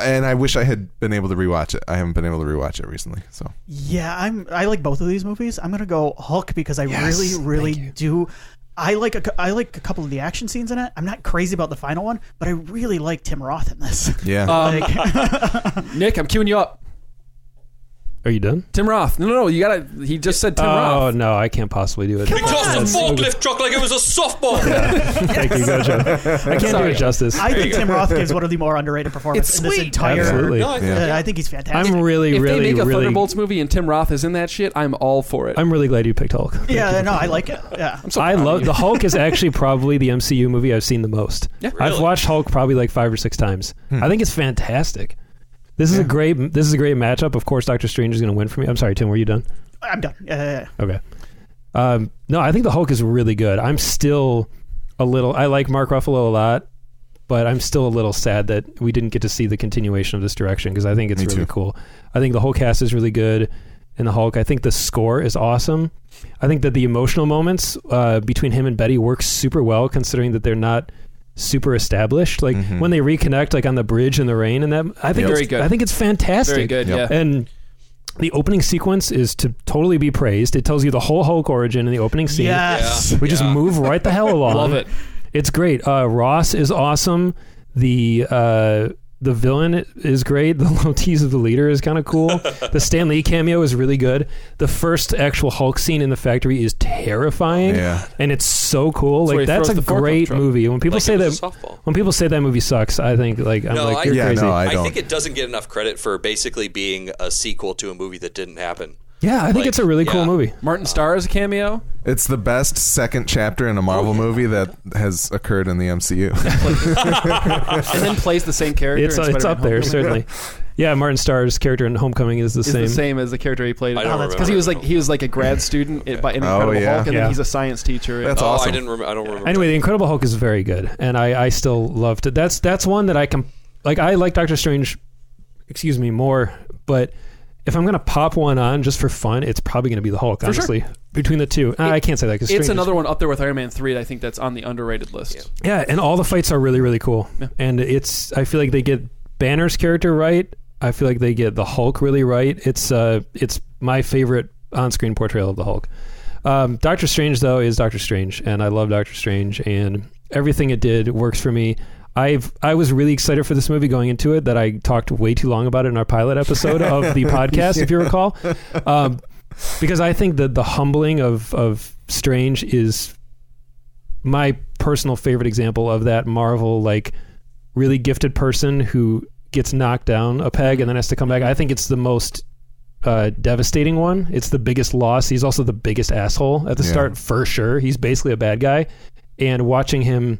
and I wish I had been able to rewatch it. I haven't been able to rewatch it recently. So Yeah, I'm. I like both of these movies. I'm gonna go Hulk because I Yes, really, really do. I like a, cou- I like a couple of the action scenes in it. I'm not crazy about the final one, but I really like Tim Roth in this. yeah, Um, Like, Nick, I'm queuing you up. Are you done? Tim Roth. No, no, no. You gotta. He just said Tim Roth. oh Roth. no, I can't possibly do it. He tossed a forklift truck like it was a softball. Thank you, Gojo. I can't do Sorry. it justice. I think Tim Roth gives one of the more underrated performances It's in this sweet. entire. Absolutely. No, I think- Yeah. Uh, I think he's fantastic. I'm really, If really, If they make a really. Thunderbolts movie and Tim Roth is in that shit, I'm all for it. I'm really glad you picked Hulk. yeah, no, I like it. Yeah. I'm so I love the Hulk is actually probably the MCU movie I've seen the most. Yeah. I've Really? watched Hulk probably like five or six times. Hmm. I think it's fantastic. This is a great. This is a great matchup. Of course, Doctor Strange is going to win for me. I'm sorry, Tim. Were you done? I'm done. Yeah, yeah, yeah. Okay. Um, no, I think the Hulk is really good. I'm still a little. I like Mark Ruffalo a lot, but I'm still a little sad that we didn't get to see the continuation of this direction because I think it's really too. cool. I think the whole cast is really good in the Hulk. I think the score is awesome. I think that the emotional moments uh, between him and Betty work super well, considering that they're not super established. Like Mhm. when they reconnect, like on the bridge in the rain, and that I think Yep. it's, Very good. I think it's fantastic. Very good. Yep. Yeah. And the opening sequence is to totally be praised. It tells you the whole Hulk origin in the opening scene. Yes. Yeah. We just move right the hell along. Love it. It's great. Uh, Ross is awesome. The uh, the villain is great. The little tease of the leader is kind of cool. the Stan Lee cameo is really good. The first actual Hulk scene in the factory is terrifying, Yeah. and it's so cool. That's like that's a great movie. When people Like say that, was a softball. when people say that movie sucks, I think like I'm No, like I- you're Yeah, crazy. no, I I don't. think it doesn't get enough credit for basically being a sequel to a movie that didn't happen. Yeah, I think like, it's a really cool yeah. movie. Martin Starr is a cameo. It's the best second chapter in a Marvel oh, movie that has occurred in the MCU. and then plays the same character. It's in it's Spider-Man up there Homecoming. certainly. Yeah, Martin Starr's character in Homecoming is the Is same. the same as the character he played. I don't Oh, that's remember. because he was like he was like a grad student in, by in Oh, Incredible yeah. Hulk, and Yeah. then he's a science teacher. That's oh, awesome. I didn't. Rem- I don't remember. Anyway, the Incredible Hulk is very good, and I, I still loved it. That's that's one that I can like. I like Doctor Strange, excuse me, more. But if I'm gonna pop one on just for fun, it's probably gonna be the Hulk. sure. honestly, between the two, Uh, I can't say that because it's another one up there with Iron Man three. That I think that's on the underrated list. Yeah, and all the fights are really really cool, Yeah. and it's I feel like they get Banner's character right. I feel like they get the Hulk really right. It's uh it's my favorite on-screen portrayal of the Hulk. Um, Doctor Strange though is Doctor Strange, and I love Doctor Strange, and everything it did works for me. I've I was really excited for this movie going into it that I talked way too long about it in our pilot episode of the podcast, if you recall, um, because I think that the humbling of of Strange is my personal favorite example of that Marvel like really gifted person who gets knocked down a peg and then has to come back. I think it's the most uh, devastating one. It's the biggest loss. He's also the biggest asshole at the Yeah. start for sure. He's basically a bad guy, and watching him,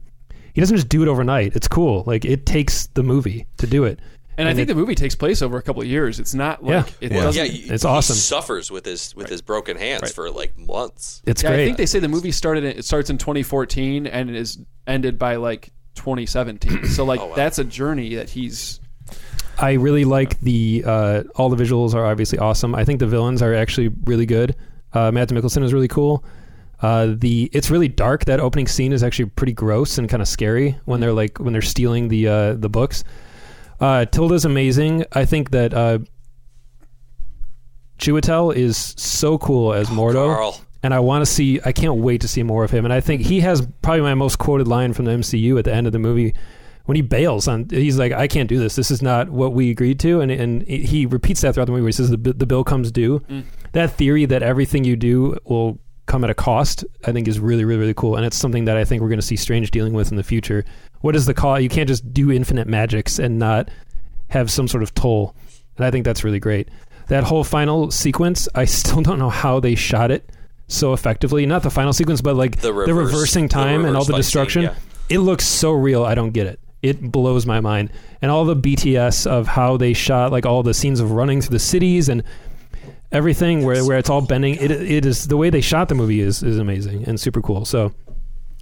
he doesn't just do it overnight. It's cool. Like it takes the movie to do it. And, I think it- the movie takes place over a couple of years. It's not like Yeah. it Yeah. doesn't. yeah, he- It's he awesome. suffers with his with his broken hands for like months. It's Yeah, great. I think they say the movie started. In, it starts in 2014 and it is ended by like 2017. So like Oh, wow. that's a journey that he's. I really like the uh, all the visuals are obviously awesome. I think the villains are actually really good. Uh, Mads Mikkelsen is really cool. Uh, the it's really dark. That opening scene is actually pretty gross and kind of scary when they're like when they're stealing the uh, the books. Uh, Tilda's amazing. I think that uh, Chiwetel is so cool as Mordo Carl. and I want to see. I can't wait to see more of him. And I think he has probably my most quoted line from the MCU at the end of the movie when he bails on. He's like, "I can't do this. This is not what we agreed to." And and he repeats that throughout the movie. Where he says, "The, the bill comes due." Mm. That theory that everything you do will come at a cost, I think, is really really really cool. And it's something that I think we're going to see Strange dealing with in the future. What is the cost? You can't just do infinite magics and not have some sort of toll. And I think that's really great. That whole final sequence, I still don't know how they shot it so effectively. Not the final sequence, but like The the, reverse- reversing the time and all the fight scene, destruction. yeah. It looks so real. I don't get it. It blows my mind. And all the BTS of how they shot like all the scenes of running through the cities and everything where, where it's all bending. It, it is the way they shot the movie is, is amazing and super cool. So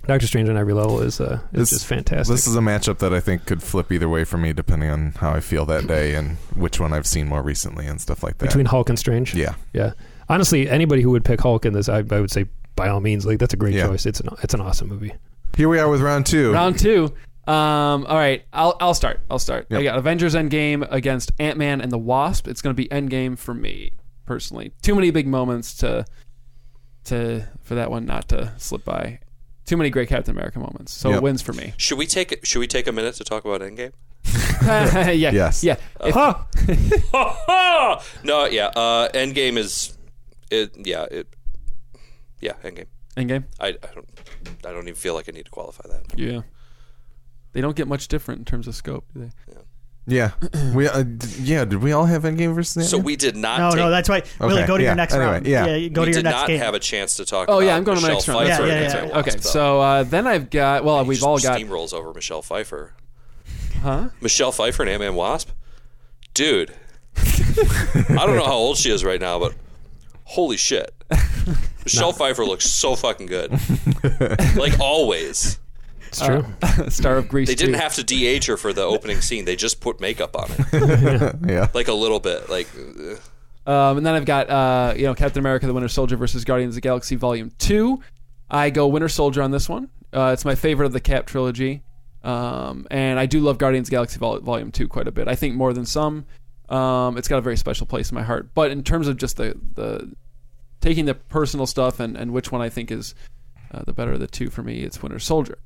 Doctor Strange on every level is uh, is This- just fantastic. This is a matchup that I think could flip either way for me, depending on how I feel that day and which one I've seen more recently and stuff like that. between Hulk and Strange. yeah, Yeah. Honestly, anybody who would pick Hulk in this, I, I would say by all means, like that's a great Yeah. choice. It's an it's an awesome movie. here we are with round two. Round two. Um, all right, I'll I'll start. I'll start. I Yep. got Avengers Endgame against Ant Man and the Wasp. It's going to be Endgame for me personally. Too many big moments to to for that one not to slip by. Too many great Captain America moments, so Yep. it wins for me. Should we take should we take a minute to talk about Endgame? yeah. Yes. Yeah. If- no, yeah. Uh, Endgame is, it. Yeah, it. Yeah, Endgame. Endgame. I, I don't. I don't even feel like I need to qualify that. Yeah. They don't get much different in terms of scope, do they? Yeah, we uh, d- yeah. Did we all have Endgame versus So Ant-Man? we did not. No, take, no, that's why. Willie, Okay, go to yeah, your next anyway, round. yeah. you go we to your did next not game. have a chance to talk. Oh, about yeah, I'm going to my Michelle next round. Pfeiffer Yeah, yeah, against yeah. Ant Okay, though. so uh, then I've got. Well, He we've just all got. steamrolls over Michelle Pfeiffer. Huh? Michelle Pfeiffer and Ant Man Wasp, dude. I don't know how old she is right now, but holy shit, Michelle Pfeiffer looks so fucking good. like always, It's true. Star of Grease. they didn't 2. have to de-age her for the opening scene. They just put makeup on it, yeah. like a little bit. Like, uh, Um, and then I've got uh, you know Captain America: The Winter Soldier versus Guardians of the Galaxy Volume Two. I go Winter Soldier on this one. Uh, it's my favorite of the Cap trilogy, um, and I do love Guardians of the Galaxy Vol- Volume Two quite a bit. I think more than some. Um, it's got a very special place in my heart. But in terms of just the the taking the personal stuff and, and which one I think is uh, the better of the two for me, it's Winter Soldier.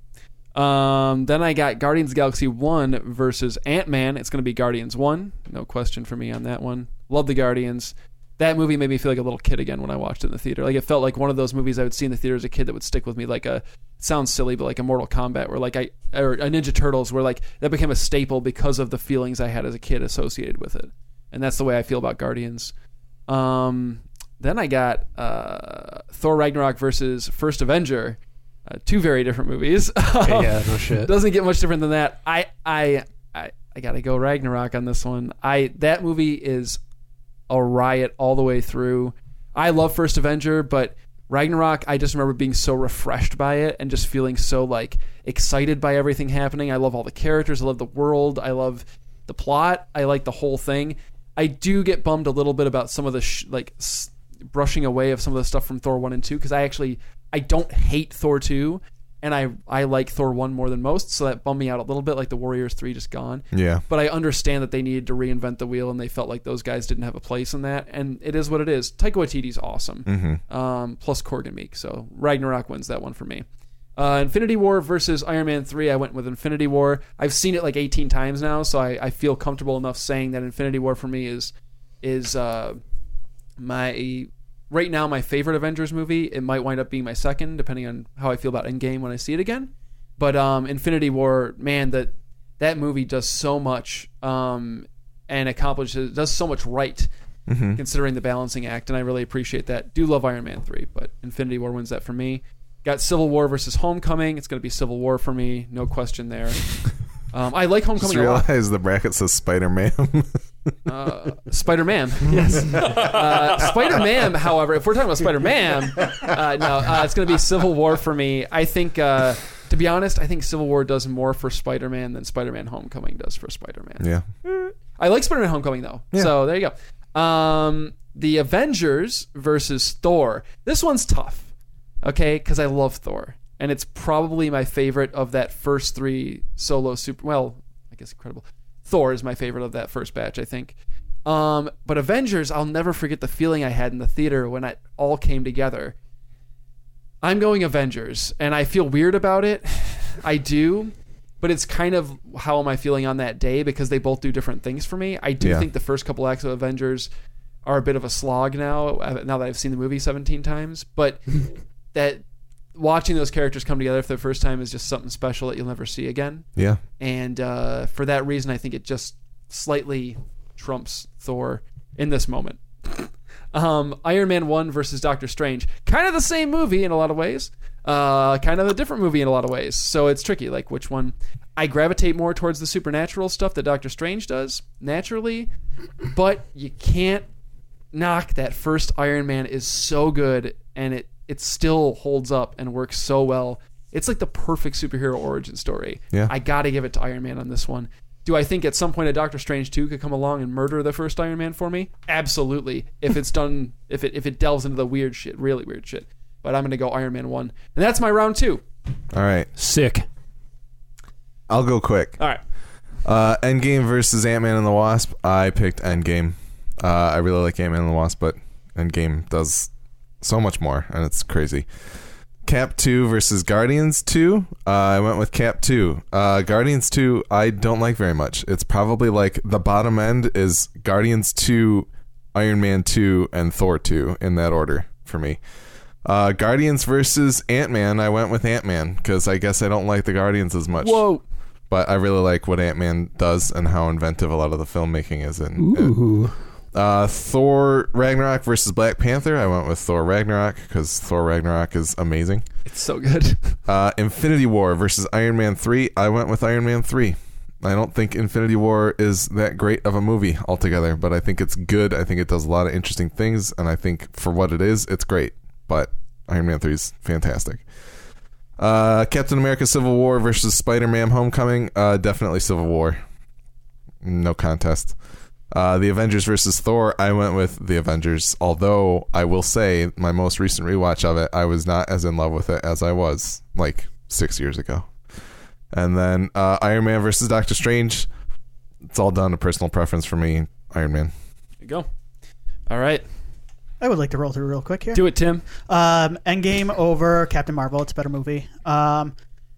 Um, then I got Guardians Galaxy 1 versus Ant Man. It's going to be Guardians 1. No question for me on that one. Love the Guardians. That movie made me feel like a little kid again when I watched it in the theater. Like it felt like one of those movies I would see in the theater as a kid that would stick with me. Like a sounds silly, but like a Mortal Kombat, where like I or a Ninja Turtles, where like that became a staple because of the feelings I had as a kid associated with it. And that's the way I feel about Guardians. Um, then I got uh, Thor Ragnarok versus First Avenger. Uh, two very different movies. yeah, no shit. doesn't get much different than that. I I I, I gotta go Ragnarok on this one. I that movie is a riot all the way through. I love First Avenger, but Ragnarok, I just remember being so refreshed by it and just feeling so like excited by everything happening. I love all the characters. I love the world. I love the plot. I like the whole thing. I do get bummed a little bit about some of the sh- like s- brushing away of some of the stuff from Thor one and two because I actually I don't hate Thor two, and I I like Thor one more than most, so that bummed me out a little bit. Like the Warriors three just gone. Yeah. But I understand that they needed to reinvent the wheel, and they felt like those guys didn't have a place in that. And it is what it is. Taika Waititi's awesome. Mm-hmm. Um, plus Korg and Miek, so Ragnarok wins that one for me. Uh, Infinity War versus Iron Man 3, I went with Infinity War. I've seen it like 18 times now, so I, I feel comfortable enough saying that Infinity War for me is is uh, my right now my favorite Avengers movie. It might wind up being my second, depending on how I feel about Endgame when I see it again. But um, Infinity War, man, that that movie does so much um, and accomplishes does so much right, considering the balancing act, and I really appreciate that. Do love Iron Man three, but Infinity War wins that for me. Got Civil War versus Homecoming. It's going to be Civil War for me, no question there. Um, I like Just Homecoming a lot. the bracket says Spider Man. Uh, Spider Man, yes. Uh, Spider Man, however, if we're talking about Spider Man, uh, no, uh, it's going to be Civil War for me. I think, uh, to be honest, I think Civil War does more for Spider Man than Spider Man Homecoming does for Spider Man. yeah. I like Spider Man Homecoming though. So there you go. Um, the Avengers versus Thor. This one's tough, okay? Because I love Thor, and it's probably my favorite of that first three solo super. Well, I guess incredible. Thor is my favorite of that first batch, I think. Um, but Avengers, I'll never forget the feeling I had in the theater when it all came together. I'm going Avengers, and I feel weird about it. I do, but it's kind of how am I feeling on that day because they both do different things for me. I do Yeah. think the first couple acts of Avengers are a bit of a slog now. uh, Now that I've seen the movie 17 times, but that watching those characters come together for the first time is just something special that you'll never see again. Yeah. And uh, for that reason, I think it just slightly trumps Thor in this moment. Um, Iron Man 1 versus Doctor Strange. Kind of the same movie in a lot of ways. Uh, kind of a different movie in a lot of ways. So it's tricky, like which one. I gravitate more towards the supernatural stuff that Doctor Strange does naturally, but you can't knock that first Iron Man is so good and it it still holds up and works so well. It's like the perfect superhero origin story. Yeah. I got to give it to Iron Man on this one. Do I think at some point a Doctor Strange 2 could come along and murder the first Iron Man for me? Absolutely. If it's done if it if it delves into the weird shit, really weird shit. But I'm going to go Iron Man 1. And that's my round 2. All right. Sick. I'll go quick. All right. Uh, Endgame versus Ant Man and the Wasp. I picked Endgame. Uh, I really like Ant Man and the Wasp, but Endgame does so much more, and it's crazy. Cap 2 versus Guardians 2. Uh, I went with Cap 2. Uh, Guardians 2, I don't like very much. It's probably like the bottom end is Guardians 2, Iron Man 2, and Thor 2 in that order for me. Uh, Guardians versus Ant Man, I went with Ant Man because I guess I don't like the Guardians as much. Whoa. But I really like what Ant Man does and how inventive a lot of the filmmaking is in. Ooh. Uh, Thor Ragnarok versus Black Panther. I went with Thor Ragnarok because Thor Ragnarok is amazing. It's so good. Uh, Infinity War versus Iron Man 3. I went with Iron Man 3. I don't think Infinity War is that great of a movie altogether, but I think it's good. I think it does a lot of interesting things, and I think for what it is, it's great. But Iron Man 3 is fantastic. Uh, Captain America Civil War versus Spider Man Homecoming. Uh, definitely Civil War. No contest. Uh, the Avengers versus Thor. I went with the Avengers, although I will say my most recent rewatch of it, I was not as in love with it as I was like six years ago. And then uh, Iron Man versus Doctor Strange. It's all down to personal preference for me. Iron Man. There you go. All right. I would like to roll through real quick here. Do it, Tim. Um, Endgame over Captain Marvel. It's a better movie. Um,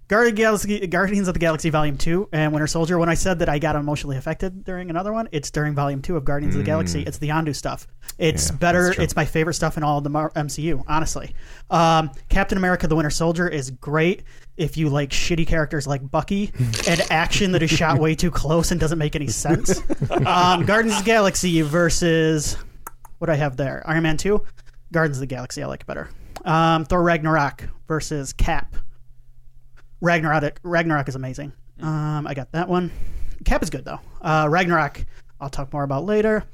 Guardian Galaxy, Guardians of the Galaxy Volume Two and Winter Soldier. When I said that I got emotionally affected during another one, it's during Volume Two of Guardians of the Galaxy. It's the Yondu stuff. It's Mm. Yeah, better. It's my favorite stuff in all of the MCU. Honestly, um, Captain America: The Winter Soldier is great if you like shitty characters like Bucky and action that is shot way too close and doesn't make any sense. um, Guardians of the Galaxy versus what do I have there? Iron Man Two. Guardians of the Galaxy, I like better. Um, Thor Ragnarok versus Cap. Ragnarok Ragnarok is amazing. Um, I got that one. Cap is good though. Uh, Ragnarok, I'll talk more about later.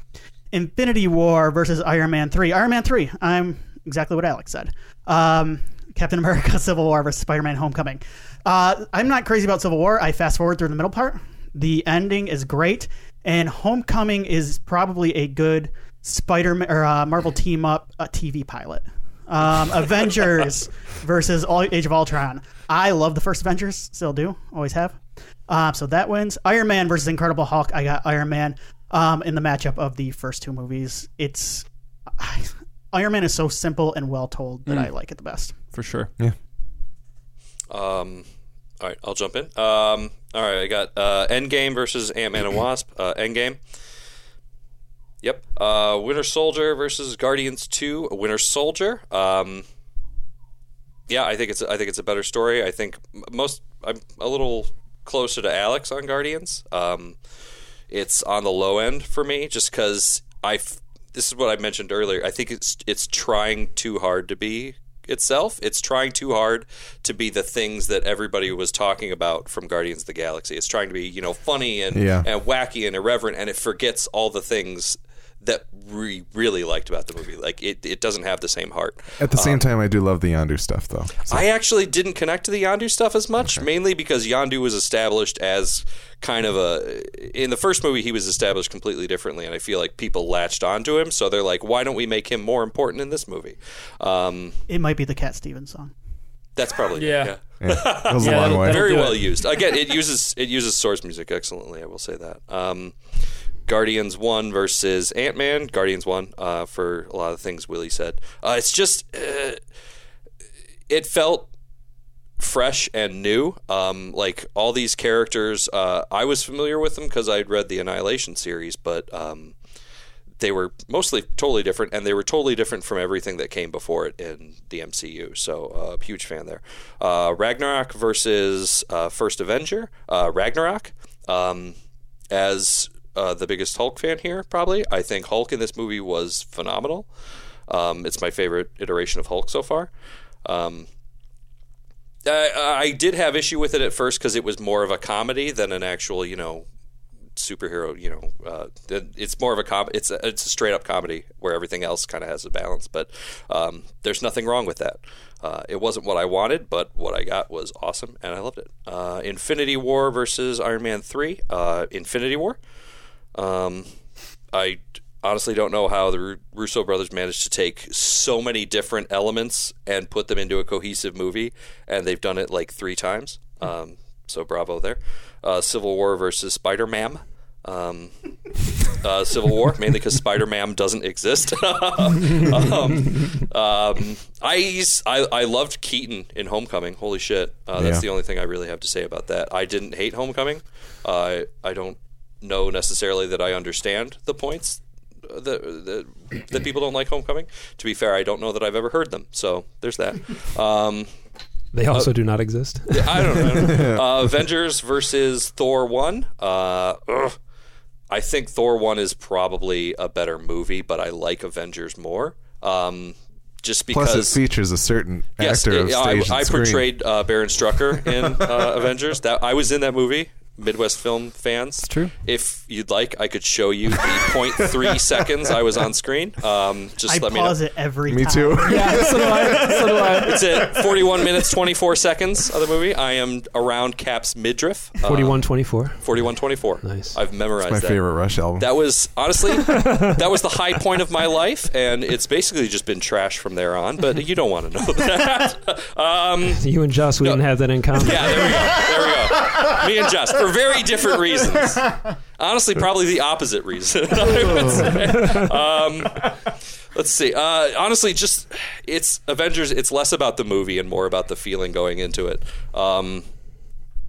Infinity War versus Iron Man three. Iron Man three. I'm exactly what Alex said. Um, Captain America: Civil War versus Spider Man: Homecoming. Uh, I'm not crazy about Civil War. I fast forward through the middle part. The ending is great, and Homecoming is probably a good Spider or uh, Marvel team up uh, TV pilot. Um, Avengers versus All, Age of Ultron. I love the first Avengers, still do, always have. Um, so that wins. Iron Man versus Incredible Hulk. I got Iron Man um, in the matchup of the first two movies. It's Iron Man is so simple and well told that I like it the best. For sure. Yeah. Um, all right, I'll jump in. Um, all right, I got uh, Endgame versus Ant Man and Wasp. Uh, Endgame. Yep. Uh, Winter Soldier versus Guardians Two. Winter Soldier. Um, yeah, I think it's I think it's a better story. I think most I'm a little closer to Alex on Guardians. Um, it's on the low end for me just because I. This is what I mentioned earlier. I think it's it's trying too hard to be itself. It's trying too hard to be the things that everybody was talking about from Guardians of the Galaxy. It's trying to be you know funny and Yeah. and wacky and irreverent, and it forgets all the things that we really liked about the movie. Like it, it doesn't have the same heart. At the same time, I do love the Yondu stuff, though. So- I actually didn't connect to the Yondu stuff as much, mainly because Yondu was established as kind of a. In the first movie, he was established completely differently, and I feel like people latched onto him, so they're like, why don't we make him more important in this movie? Um, It might be the Cat Stevens song. that's probably Yeah. yeah, that was Yeah, a long that'll- way. very well it. used. Again, it uses it uses source music excellently. I will say that. Um, Guardians one versus Ant Man. Guardians one uh, for a lot of things Willie said. Uh, it's just uh, it felt fresh and new. Um, like all these characters, uh, I was familiar with them because I'd read the Annihilation series, but um, they were mostly totally different, and they were totally different from everything that came before it in the MCU. So, uh, huge fan there. Uh, Ragnarok versus First Avenger. Ragnarok. Um, as uh, the biggest Hulk fan here, probably, I think Hulk in this movie was phenomenal. Um, it's my favorite iteration of Hulk so far. Um, I, I did have issue with it at first because it was more of a comedy than an actual, you know, superhero. You know, uh, it's more of a com. It's a, it's a straight up comedy where everything else kind of has a balance. But um, there's nothing wrong with that. Uh, it wasn't what I wanted, but what I got was awesome, and I loved it. Uh, Infinity War versus Iron Man three. Uh, Infinity War. Um, I honestly don't know how the Ru- Russo brothers managed to take so many different elements and put them into a cohesive movie, and they've done it like three times. Um, so bravo there. Uh, Civil War versus Spider Man. Um, uh, Civil War, mainly because Spider Man doesn't exist. um, um, I, I I loved Keaton in Homecoming. Holy shit, uh, that's Yeah. the only thing I really have to say about that. I didn't hate Homecoming. Uh, I don't know necessarily that I understand the points that, that that people don't like Homecoming. To be fair, I don't know that I've ever heard them. So there's that. Um, They also do not exist. I don't know. I don't know. Uh, Avengers versus Thor one. Uh, ugh. I think Thor one is probably a better movie, but I like Avengers more. Um, just because Plus, it features a certain yes, actor of it- I, and I portrayed uh, Baron Strucker in uh, Avengers. That I was in that movie. Midwest film fans. It's true. If you'd like, I could show you the 0.3 seconds I was on screen. Um, just I let me know. pause it every Me time. too. Yeah, so do I. So do I. It's at 41 minutes 24 seconds of the movie. I am around Cap's midriff. Uh, 4124. 4124. Nice. I've memorized My that. favorite Rush album. That was honestly that was the high point of my life, and it's basically just been trash from there on. But you don't want to know that. um, You and Joss, we didn't have that in common. yeah, there we go. There we go. Me and Jess for very different reasons. Honestly, probably the opposite reason. I would say. Um, let's see. Uh, honestly, just it's Avengers. It's less about the movie and more about the feeling going into it. Um,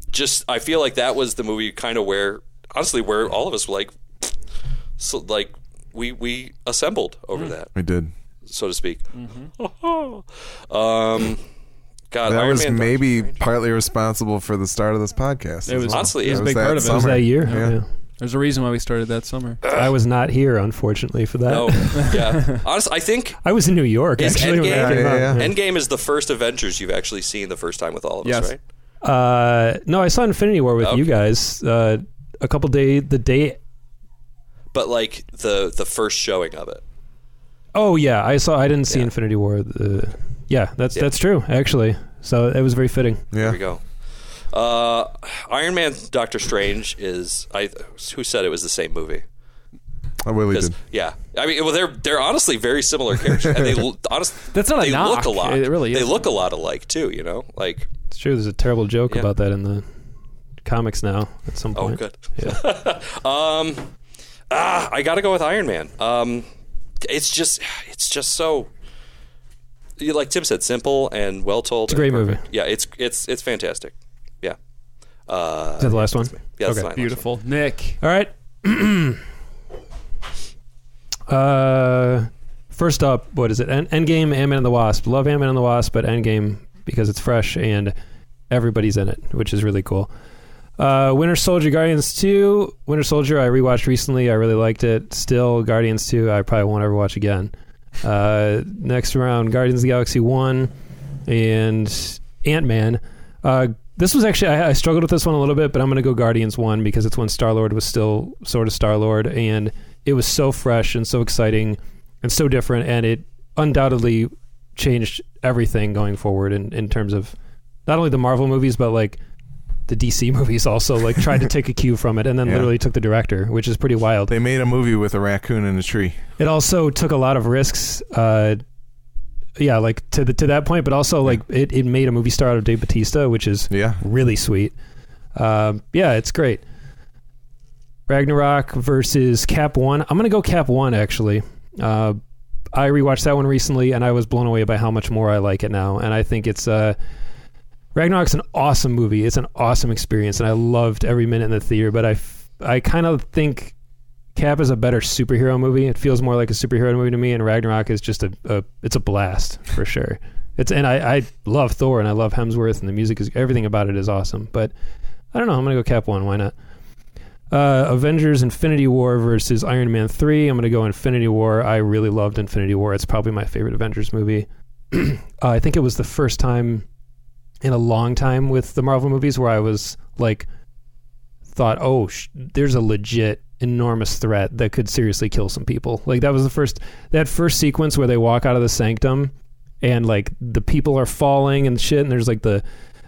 just I feel like that was the movie kind of where honestly where all of us were like, so like we we assembled over that we did. so to speak. um, God, That Iron was Man, maybe Strange. partly responsible for the start of this podcast. It was- well. Honestly, it was a big part of it. It was that year. Yeah. Yeah. There's a reason why we started that summer. I was not here, unfortunately, for that. No, yeah. Honestly, I think I was in New York, Is actually. Endgame- Yeah, yeah, yeah. Endgame is the first Avengers you've actually seen the first time with all of Yes. us, right? Uh, no, I saw Infinity War with Okay. you guys uh, a couple day the day. But like the the first showing of it. Oh yeah, I saw. I didn't see Yeah. Infinity War. The, yeah, that's Yeah. that's true actually. So it was very fitting. There Yeah. we go. Uh, Iron Man, Doctor Strange is I. Who said it was the same movie? I really 'Cause- did. Yeah, I mean, well, they're they're honestly very similar characters, and they l- honestly That's not a they knock. look a lot. It really They is. look a lot alike too. You know, like It's true. There's a terrible joke Yeah. about that in the comics now. At some point. oh, point. good. Yeah. Um, ah, I got to go with Iron Man. Um, it's just, it's just so, you- like Tim said, simple and well told. It's a great movie. Yeah, it's it's it's fantastic. Yeah. Uh, Is that the last one? yeah, that's okay. fine. Beautiful. Nick. All right. uh, first up, what is it? En- Endgame, Ant-Man and the Wasp. Love Ant-Man and the Wasp, but Endgame because it's fresh and everybody's in it, which is really cool. Uh, Winter Soldier, Guardians 2. Winter Soldier, I rewatched recently. I really liked it. Still, Guardians 2, I probably won't ever watch again. Uh, next round, Guardians of the Galaxy 1 and Ant-Man. Uh, this was actually I, I struggled with this one a little bit, but I'm going to go Guardians one because it's when Star Lord was still sort of Star Lord, and it was so fresh and so exciting and so different, and it undoubtedly changed everything going forward in, in terms of not only the Marvel movies but like the DC movies also like tried to take a cue from it and then Yeah. literally took the director, which is pretty wild. They made a movie with a raccoon in a tree. It also took a lot of risks. Uh, yeah, like to the, to that point, but also like it, it made a movie star out of Dave Bautista, which is Yeah. really sweet. Um, yeah, it's great. Ragnarok versus Cap One. I'm gonna go Cap One actually. Uh, I rewatched that one recently, and I was blown away by how much more I like it now. And I think it's uh, Ragnarok's an awesome movie. It's an awesome experience, and I loved every minute in the theater. But I, f- I kind of think Cap is a better superhero movie. It feels more like a superhero movie to me, and Ragnarok is just a, a it's a blast for sure. It's and I, I love Thor and I love Hemsworth and the music is everything about it is awesome. But I don't know. I'm gonna go Cap one. Why not? Uh, Avengers: Infinity War versus Iron Man three. I'm gonna go Infinity War. I really loved Infinity War. It's probably my favorite Avengers movie. uh, I think it was the first time in a long time with the Marvel movies where I was like, thought, oh, sh- there's a legit enormous threat that could seriously kill some people. Like that was the first that first sequence where they walk out of the sanctum and like the people are falling and shit and there's like the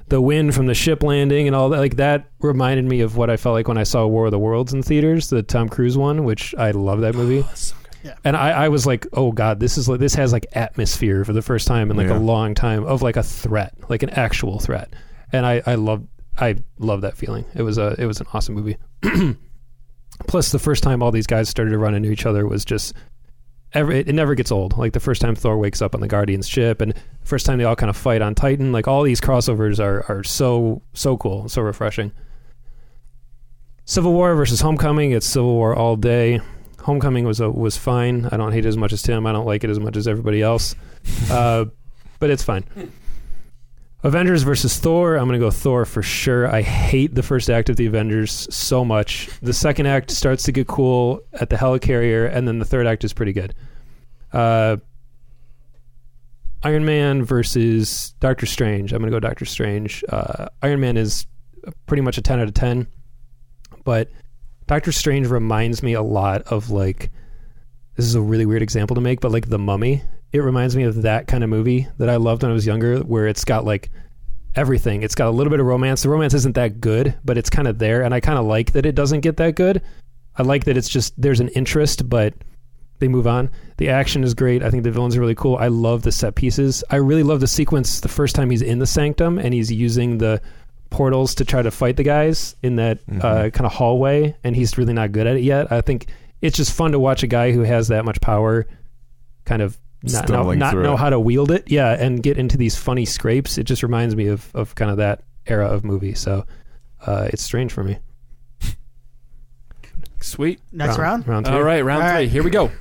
the wind from the ship landing and all that like that reminded me of what I felt like when I saw War of the Worlds in theaters, the Tom Cruise one, which I love that movie. Yeah. And I, I was like, oh god, this is like this has like atmosphere for the first time in like Yeah. a long time of like a threat, like an actual threat. And I I love I love that feeling. It was a it was an awesome movie. Plus, the first time all these guys started to run into each other was just. Every, it never gets old. Like the first time Thor wakes up on the Guardians ship, and the first time they all kind of fight on Titan. Like all these crossovers are are so so cool, so refreshing. Civil War versus Homecoming. It's Civil War all day. Homecoming was a, was fine. I don't hate it as much as Tim. I don't like it as much as everybody else, uh, but it's fine. Avengers versus Thor. I'm going to go Thor for sure. I hate the first act of the Avengers so much. The second act starts to get cool at the helicarrier, and then the third act is pretty good. Uh, Iron Man versus Doctor Strange. I'm going to go Doctor Strange. Uh, Iron Man is pretty much a 10 out of 10, but Doctor Strange reminds me a lot of like this is a really weird example to make, but like The Mummy. It reminds me of that kind of movie that I loved when I was younger, where it's got like everything. It's got a little bit of romance. The romance isn't that good, but it's kind of there, and I kind of like that it doesn't get that good. I like that it's just there's an interest, but they move on. The action is great. I think the villains are really cool. I love the set pieces. I really love the sequence the first time he's in the sanctum and he's using the portals to try to fight the guys in that uh, kind of hallway, and he's really not good at it yet. I think it's just fun to watch a guy who has that much power kind of not, know, not know it. how to wield it. Yeah, and get into these funny scrapes. It just reminds me of, of kind of that era of movie. So uh, it's strange for me. Sweet. Next round. Round three. All right, round All three. right. Here we go.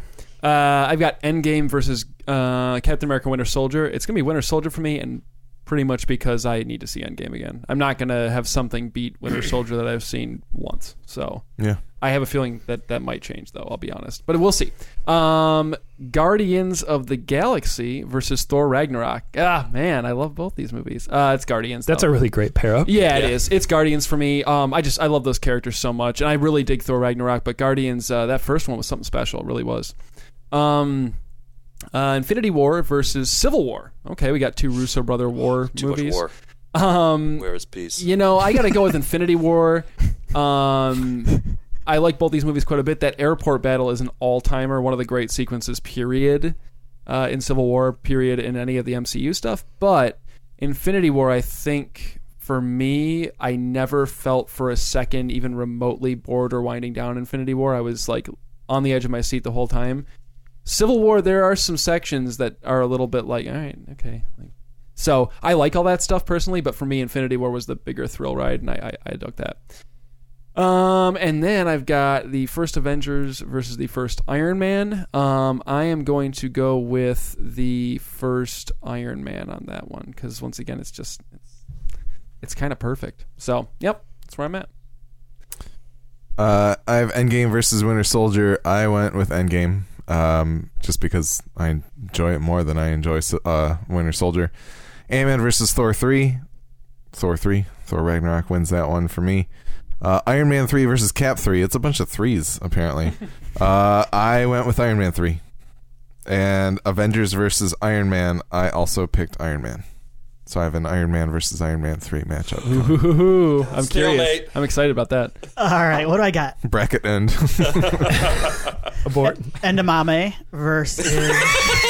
Uh, I've got Endgame versus uh, Captain America: Winter Soldier. It's gonna be Winter Soldier for me, and pretty much because I need to see Endgame again. I'm not gonna have something beat Winter Soldier that I've seen once. So Yeah. I have a feeling that that might change, though. I'll be honest, but we'll see. Um, Guardians of the Galaxy versus Thor Ragnarok. Ah, man, I love both these movies. Uh, it's Guardians. That's though. a really great pair up. Yeah, it Yeah. is. It's Guardians for me. Um, I just I love those characters so much, and I really dig Thor Ragnarok. But Guardians, uh, that first one was something special. It really was. Um, uh, Infinity War versus Civil War. Okay, we got two Russo brother war Too movies. much war. Um, Where is peace? you know, I got to go with Infinity War. Um, I like both these movies quite a bit. That airport battle is an all timer, one of the great sequences. Period. Uh, in Civil War, period, in any of the MCU stuff. But Infinity War, I think for me, I never felt for a second even remotely bored or winding down. Infinity War, I was like on the edge of my seat the whole time. Civil War, there are some sections that are a little bit like, all right, okay, like, so I like all that stuff personally, but for me, Infinity War was the bigger thrill ride, and I, I, I dug that. Um, and then I've got the first Avengers versus the first Iron Man. Um, I am going to go with the first Iron Man on that one because once again, it's just it's, it's kind of perfect. So, yep, that's where I'm at. Uh, I have Endgame versus Winter Soldier. I went with Endgame um, just because I enjoy it more than I enjoy uh, Winter Soldier. Ant Man versus Thor 3. Thor 3. Thor Ragnarok wins that one for me. Uh, Iron Man 3 versus Cap 3. It's a bunch of threes, apparently. uh, I went with Iron Man 3. And Avengers versus Iron Man. I also picked Iron Man. So I have an Iron Man versus Iron Man 3 matchup. Ooh, I'm curious. Stalemate. I'm excited about that. All right, what do I got? Bracket end. Abort. Endamame versus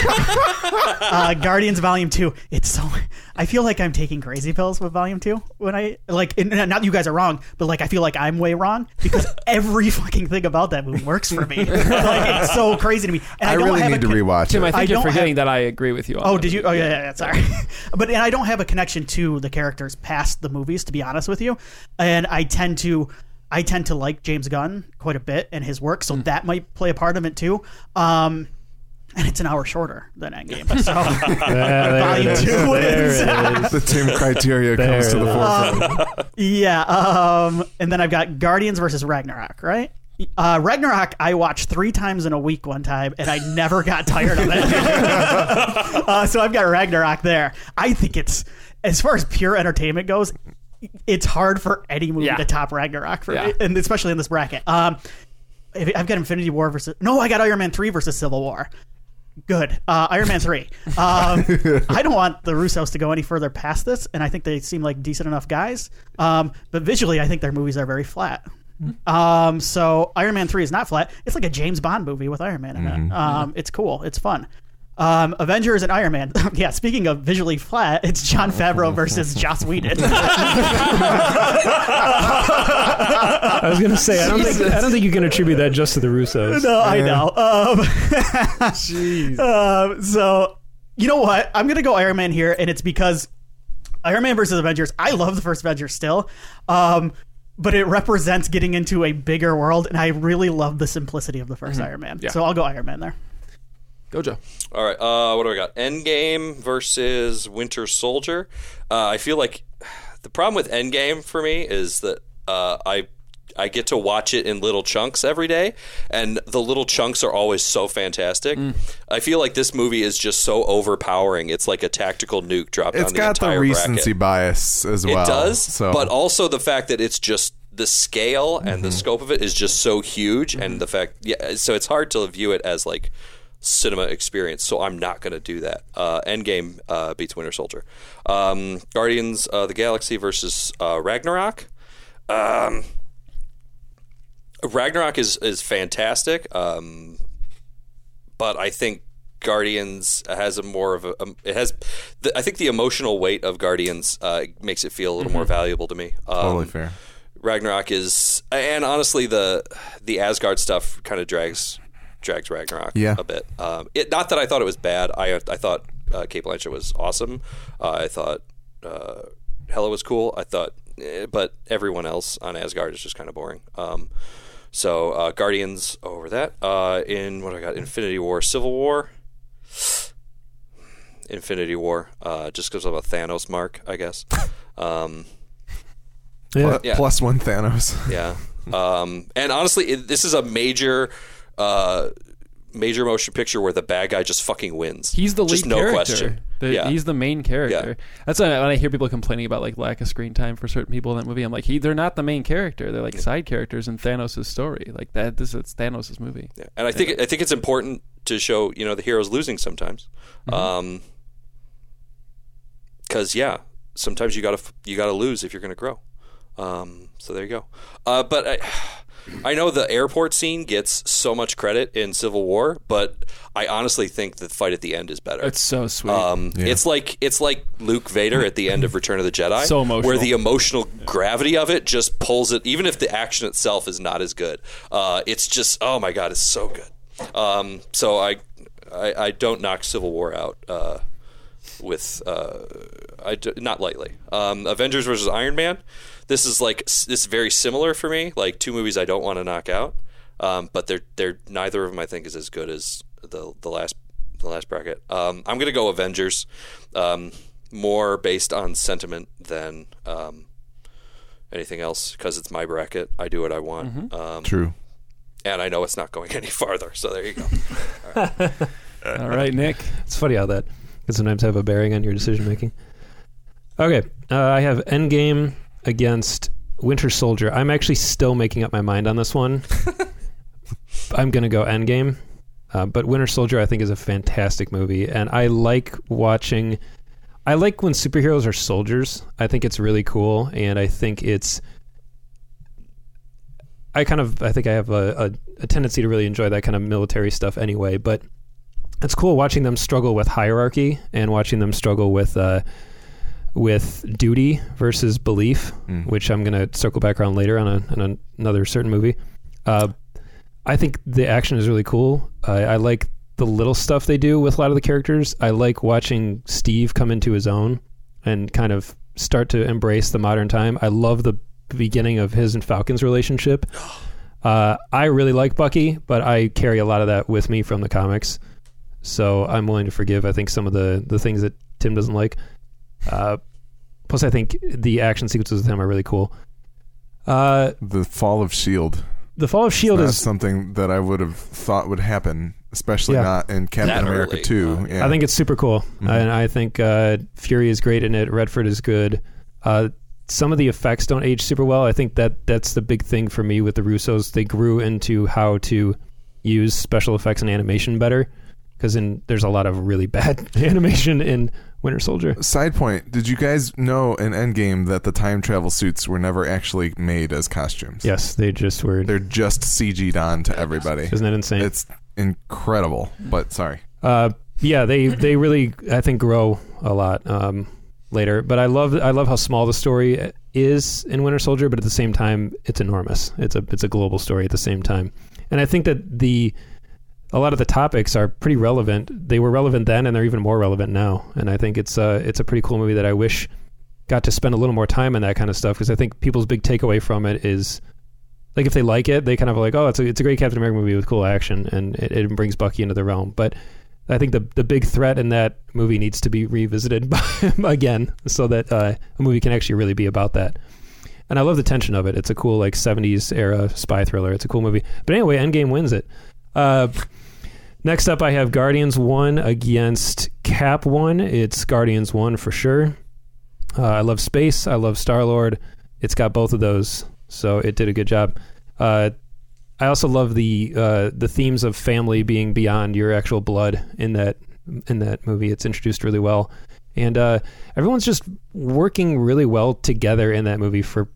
uh, Guardians Volume Two. It's so. I feel like I'm taking crazy pills with Volume Two when I like. And not that you guys are wrong, but like I feel like I'm way wrong because every fucking thing about that movie works for me. like it's so crazy to me. And I, I don't really have need a to rewatch Tim, I think I you're don't forgetting that I agree with you. on Oh, did you? Oh, yeah, yeah, yeah sorry. but and I don't have a connection to the characters past the movies, to be honest with you. And I tend to, I tend to like James Gunn quite a bit and his work, so that might play a part of it too. Um, and it's an hour shorter than Endgame, so Volume two There is- it is. the Tim criteria comes to the There forefront. yeah. Um, and then I've got Guardians versus Ragnarok, right? Uh, Ragnarok, I watched three times in a week one time, and I never got tired of it. uh, so I've got Ragnarok there. I think it's, as far as pure entertainment goes, it's hard for any movie Yeah. to top Ragnarok for Yeah. me, and especially in this bracket. Um, I've got Infinity War versus no, I got Iron Man three versus Civil War. Good. Uh, Iron Man 3. Um, I don't want the Russos to go any further past this, and I think they seem like decent enough guys. Um, but visually, I think their movies are very flat. Um, so Iron Man 3 is not flat. It's like a James Bond movie with Iron Man in it. Um, it's cool. It's fun. Um, Avengers and Iron Man. yeah, speaking of visually flat, it's Jon Favreau versus Joss Whedon. I was gonna say I don't think I don't think you can attribute that just to the Russos. no, I know. Um, um, so you know what? I'm gonna go Iron Man here, and it's because Iron Man versus Avengers. I love the first Avengers still, um, but it represents getting into a bigger world, and I really love the simplicity of the 1st Iron Man. Yeah. So I'll go Iron Man there. All right. Uh, what do we got? Endgame versus Winter Soldier. Uh, I feel like the problem with Endgame for me is that uh, I I get to watch it in little chunks every day, and the little chunks are always so fantastic. I feel like this movie is just so overpowering. It's like a tactical nuke dropped It's on the got the entire recency bracket. bias as well. It does, So, but also the fact that it's just the scale and Mm-hmm. the scope of it is just so huge, and the fact, yeah, so it's hard to view it as like cinema experience. So I'm not going to do that. Uh, Endgame uh, beats Winter Soldier. Um, Guardians of the Galaxy versus uh, Ragnarok. Um, Ragnarok is is fantastic, um, but I think Guardians has a more of a um, it has. The, I think the emotional weight of Guardians uh, makes it feel a little more valuable to me. Um, totally fair. Ragnarok is, and honestly, the the Asgard stuff kind of drags drags Ragnarok Yeah. a bit. Um, it not that I thought it was bad. I I thought uh, Cate Blanchett was awesome. Uh, I thought uh, Hela was cool. I thought, eh, but everyone else on Asgard is just kind of boring. Um, so uh, Guardians over that. Uh, in what I got? Infinity War, Civil War. Infinity War, uh, just because of a Thanos mark, I guess. Um, Yeah. Yeah. Plus one Thanos. yeah. Um, and honestly, it, this is a major, uh, major motion picture where the bad guy just fucking wins. He's the just lead no character. question. The- yeah. He's the main character. That's why when I hear people complaining about like lack of screen time for certain people in that movie, I'm like, he, they're not the main character. They're like side characters in Thanos' story. Like that. This is Thanos' movie. Yeah. And I think I think it's important to show you know the heroes losing sometimes, Mm-hmm. because yeah, sometimes you gotta you gotta lose if you're gonna grow. Um, so there you go. Uh, but I, I know the airport scene gets so much credit in Civil War, but I honestly think the fight at the end is better. It's so sweet. Um, It's like it's like Luke Vader at the end of Return of the Jedi, So emotional. where the emotional gravity of it just pulls it. Even if the action itself is not as good, uh, it's just oh my god, it's so good. Um, so I, I I don't knock Civil War out uh, with uh, I do, not lightly. Um, Avengers versus Iron Man. This is like this is very similar for me. Like two movies I don't want to knock out, um, but they're they're neither of them I think is as good as the the last the last bracket. Um, I'm gonna go Avengers, um, more based on sentiment than um, anything else because it's my bracket. I do what I want, um, True. and I know it's not going any farther. So there you go. All right, Nick. It's funny how that can sometimes have a bearing on your decision making. Okay, uh, I have Endgame against Winter Soldier. I'm actually still making up my mind on this one. I'm gonna go Endgame, uh, but Winter Soldier I think is a fantastic movie, and I like watching. I like when superheroes are soldiers. I think it's really cool, and I think it's. I kind of I think I have a, a, a tendency to really enjoy that kind of military stuff anyway, but it's cool watching them struggle with hierarchy and watching them struggle with uh, with duty versus belief, which I'm going to circle back around later on, a, on another certain movie. Uh, I think the action is really cool. I, I like the little stuff they do with a lot of the characters. I like watching Steve come into his own and kind of start to embrace the modern time. I love the beginning of his and Falcon's relationship. Uh, I really like Bucky, but I carry a lot of that with me from the comics. So I'm willing to forgive. I think some of the the things that Tim doesn't like. Uh, plus, I think the action sequences with him are really cool. Uh, The fall of Shield. the Fall of Shield That's is. something that I would have thought would happen, especially Yeah. not in Captain That America early. 2. Yeah. I think it's super cool, and I think uh, Fury is great in it. Redford is good. Uh, some of the effects don't age super well. I think that that's the big thing for me with the Russos. They grew into how to use special effects and animation better because in there's a lot of really bad animation in Winter Soldier. Side point: Did you guys know in Endgame that the time travel suits were never actually made as costumes? Yes, they just were. they're just CG'd on to everybody. Isn't that insane? It's incredible. But sorry, Uh, yeah, they they really I think grow a lot um, later. But I love I love how small the story is in Winter Soldier, but at the same time, it's enormous. It's a it's a global story at the same time, and I think that the a lot of the topics are pretty relevant. They were relevant then, and they're even more relevant now. And I think it's uh, it's a pretty cool movie that I wish got to spend a little more time on that kind of stuff because I think people's big takeaway from it is like if they like it, they kind of like, oh, it's a it's a great Captain America movie with cool action, and it, it brings Bucky into the realm. But I think the the big threat in that movie needs to be revisited again, so that uh, a movie can actually really be about that. And I love the tension of it. It's a cool like '70s era spy thriller. It's a cool movie. But anyway, Endgame wins it. Uh, next up, I have Guardians One against Cap One. It's Guardians One for sure. Uh, I love space. I love Star Lord. It's got both of those, so it did a good job. Uh, I also love the uh, the themes of family being beyond your actual blood in that in that movie. It's introduced really well, and uh, everyone's just working really well together in that movie. For,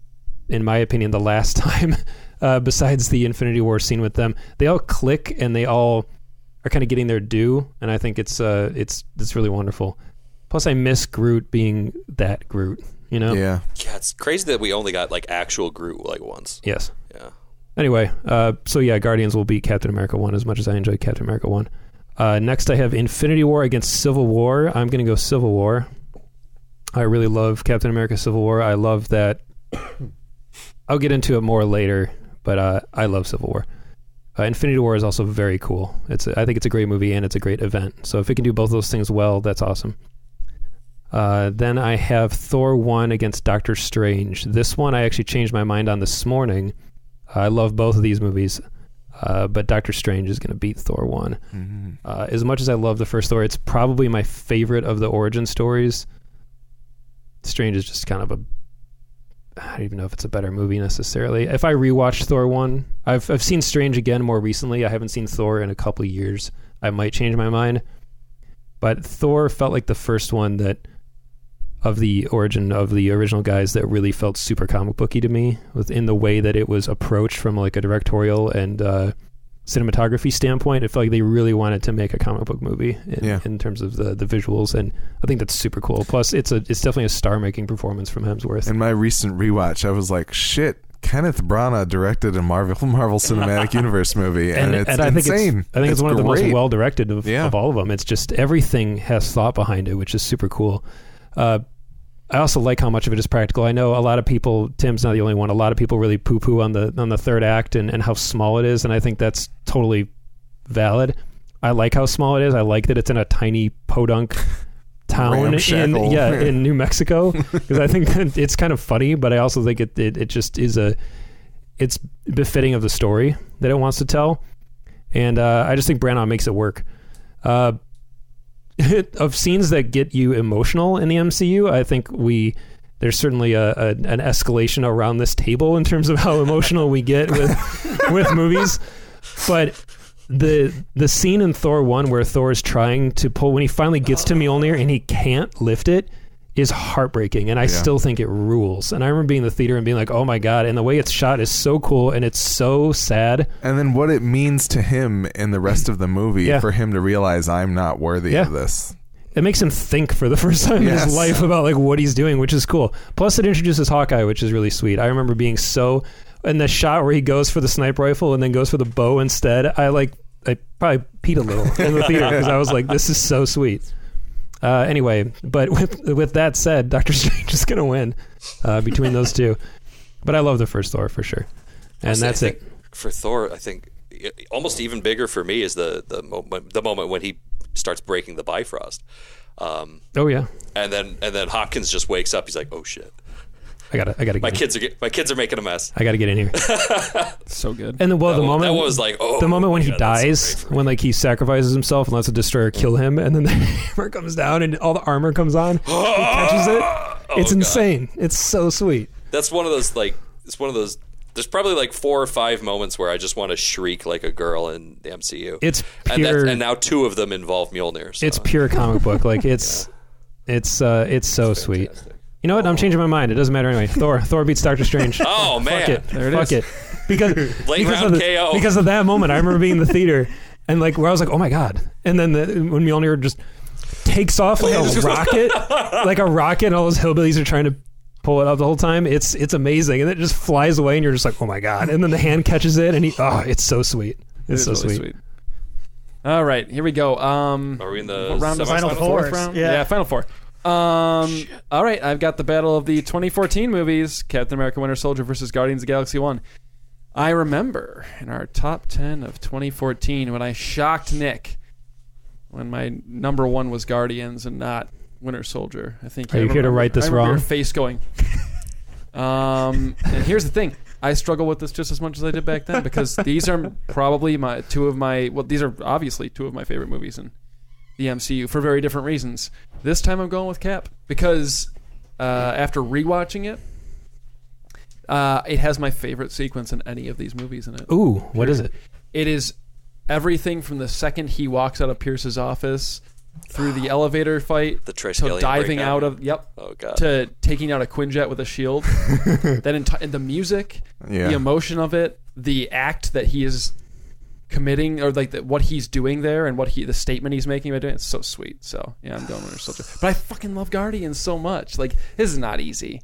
in my opinion, the last time, uh, besides the Infinity War scene with them, they all click and they all are kind of getting their due, and I think it's uh it's it's really wonderful. Plus, I miss Groot being that Groot. You know? Yeah. Yeah, it's crazy that we only got like actual Groot like once. Yes. Yeah. Anyway, uh, so yeah, Guardians will beat Captain America 1 as much as I enjoyed Captain America 1. Uh, next, I have Infinity War against Civil War. I'm going to go Civil War. I really love Captain America Civil War. I love that. I'll get into it more later, but uh, I love Civil War. Uh, Infinity War is also very cool. It's a, I think it's a great movie and it's a great event. So if it can do both of those things well, that's awesome. Uh, then I have Thor 1 against Doctor Strange. This one I actually changed my mind on this morning. I love both of these movies, uh, but Doctor Strange is going to beat Thor 1. Mm-hmm. Uh, as much as I love the first Thor, it's probably my favorite of the origin stories. Strange is just kind of a. I don't even know if it's a better movie necessarily. If I rewatch Thor 1, I've, I've seen Strange again more recently. I haven't seen Thor in a couple years. I might change my mind. But Thor felt like the first one that of the origin of the original guys that really felt super comic booky to me within the way that it was approached from like a directorial and uh, cinematography standpoint it felt like they really wanted to make a comic book movie in, Yeah. in terms of the the visuals and I think that's super cool plus it's a it's definitely a star making performance from Hemsworth In my recent rewatch, I was like, shit. Kenneth Branagh directed a Marvel Marvel Cinematic Universe movie, and, it's I think insane. it's I think it's, one of the most well directed of, Yeah. of all of them. It's just everything has thought behind it, which is super cool. Uh, I also like how much of it is practical. I know a lot of people. Tim's not the only one. A lot of people really poo poo on the on the third act and, and how small it is, and I think that's totally valid. I like how small it is. I like that it's in a tiny podunk town in yeah in New Mexico because I think that it's kind of funny, but I also think it, it it just is a it's befitting of the story that it wants to tell, and uh, I just think Branagh makes it work. Uh, of scenes that get you emotional in the MCU, I think we there's certainly a, a an escalation around this table in terms of how emotional we get with with movies, but the the scene in Thor one where Thor is trying to pull when he finally gets to Mjolnir and he can't lift it is heartbreaking and I still think it rules. And I remember being in the theater and being like, "Oh my god!" And the way it's shot is so cool and it's so sad. And then what it means to him in the rest of the movie Yeah. for him to realize I'm not worthy Yeah. of this. It makes him think for the first time in his life about like what he's doing, which is cool. Plus, it introduces Hawkeye, which is really sweet. I remember being so in the shot where he goes for the sniper rifle and then goes for the bow instead. I like I probably peed a little in the theater because I was like, this is so sweet. Uh, anyway, but with with that said, Doctor Strange is going to win uh, between those two. But I love the first Thor for sure, and Honestly, that's it. For Thor, I think almost even bigger for me is the the moment the moment when he starts breaking the Bifrost. Um, Oh yeah, and then and then Hopkins just wakes up. He's like, "Oh shit, I gotta I gotta my get in. kids are get, my kids are making a mess." I gotta get in here. So good. And the well, That the one- moment that was like, oh, the moment when he yeah, that's so dies, great for when like he sacrifices himself and lets the destroyer kill him, and then the hammer comes down and all the armor comes on, he catches it. It's Oh, God. insane. It's so sweet. That's one of those like it's one of those. There's probably like four or five moments where I just want to shriek like a girl in the MCU. It's and, pure. that, and now two of them involve Mjolnir. So. it's pure comic book. Like it's it's uh it's so sweet. You know what? I'm changing my mind. It doesn't matter anyway. Thor Thor beats Doctor Strange. Oh man, Fuck it. There it Fuck is. it. Because Late because round of the, KO. because of that moment, I remember being in the theater and like where I was like, oh my god! And then the, when Mjolnir just takes off like a rocket, like a rocket, and all those hillbillies are trying to pull it up the whole time. It's it's amazing, and it just flies away, and you're just like, oh my god! And then the hand catches it, and he oh, it's so sweet. It's so really sweet. All right, here we go. Um, Are we in the what round is semi- Final this? Four. Fourth round? Yeah. Final Four. Um, all right, I've got the battle of the 2014 movies: Captain America: Winter Soldier versus Guardians of the Galaxy One. I remember in our top 10 of 2014 when I shocked Nick when my number one was Guardians and not Winter Soldier. I think Are I you here to remember- right this I wrong? Your face going. um, and here's the thing: I struggle with this just as much as I did back then because these are probably my two of my well, these are obviously two of my favorite movies in the MCU for very different reasons. This time I'm going with Cap because uh, after rewatching it, uh, it has my favorite sequence in any of these movies in it. Ooh, what is it? It is everything from the second he walks out of Pierce's office through the elevator fight The Trish to diving breakdown. out of yep Oh god. to taking out a Quinjet with a shield. that enti- the music, Yeah. the emotion of it, the act that he is committing, or like the, what he's doing there, and what he the statement he's making by doing it's so sweet. So yeah, I'm going Winter Soldier. But I fucking love Guardians so much. Like this is not easy.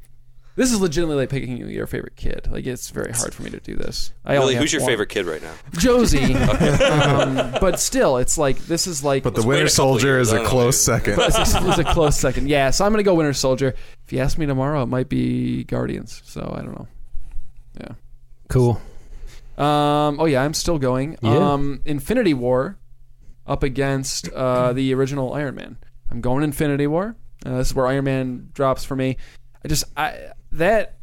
This is legitimately like picking your favorite kid. Like it's very hard for me to do this. I really, who's your one. favorite kid right now? Josie. um, but still, it's like this is like But the Winter Soldier is I a don't know, close second. it's a, it's a close second. Yeah, so I'm gonna go Winter Soldier. If you ask me tomorrow, it might be Guardians. So I don't know. Yeah. Cool. Um. Oh yeah, I'm still going. Yeah. Um. Infinity War, up against uh, the original Iron Man. I'm going Infinity War. Uh, this is where Iron Man drops for me. I just I that,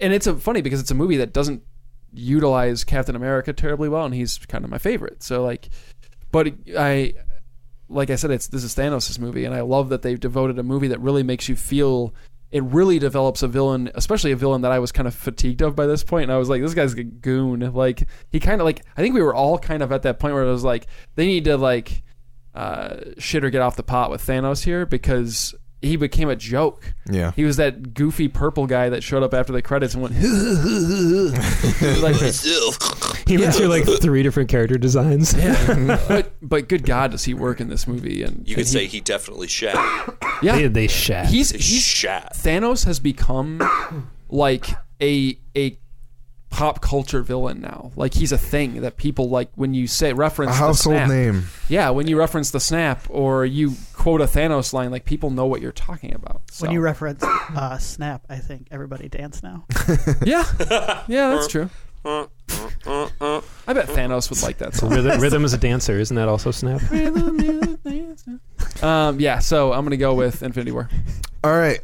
and it's a funny because it's a movie that doesn't utilize Captain America terribly well, and he's kind of my favorite. So like, but I, like I said, it's this is Thanos' movie, and I love that they've devoted a movie that really makes you feel. It really develops a villain, especially a villain that I was kind of fatigued of by this point. and I was like, "This guy's a goon." Like he kind of like I think we were all kind of at that point where it was like they need to like uh, shit or get off the pot with Thanos here because he became a joke. Yeah. He was that goofy purple guy that showed up after the credits and went like He went through like three different character designs. yeah. but but good God, does he work in this movie? And You and could say he definitely shat. yeah, They, they shat. he's He he's shat. Thanos has become like a a pop culture villain now. Like he's a thing that people like when you say A reference the household snap. name. Yeah, when you reference the snap or you quote a Thanos line, like people know what you're talking about. So. When you reference uh, Snap, I think everybody dance now. yeah, yeah, that's true. I bet Thanos would like that song. Rhythm, Rhythm is a dancer, isn't that also Snap? um, yeah, so I'm gonna go with Infinity War. All right.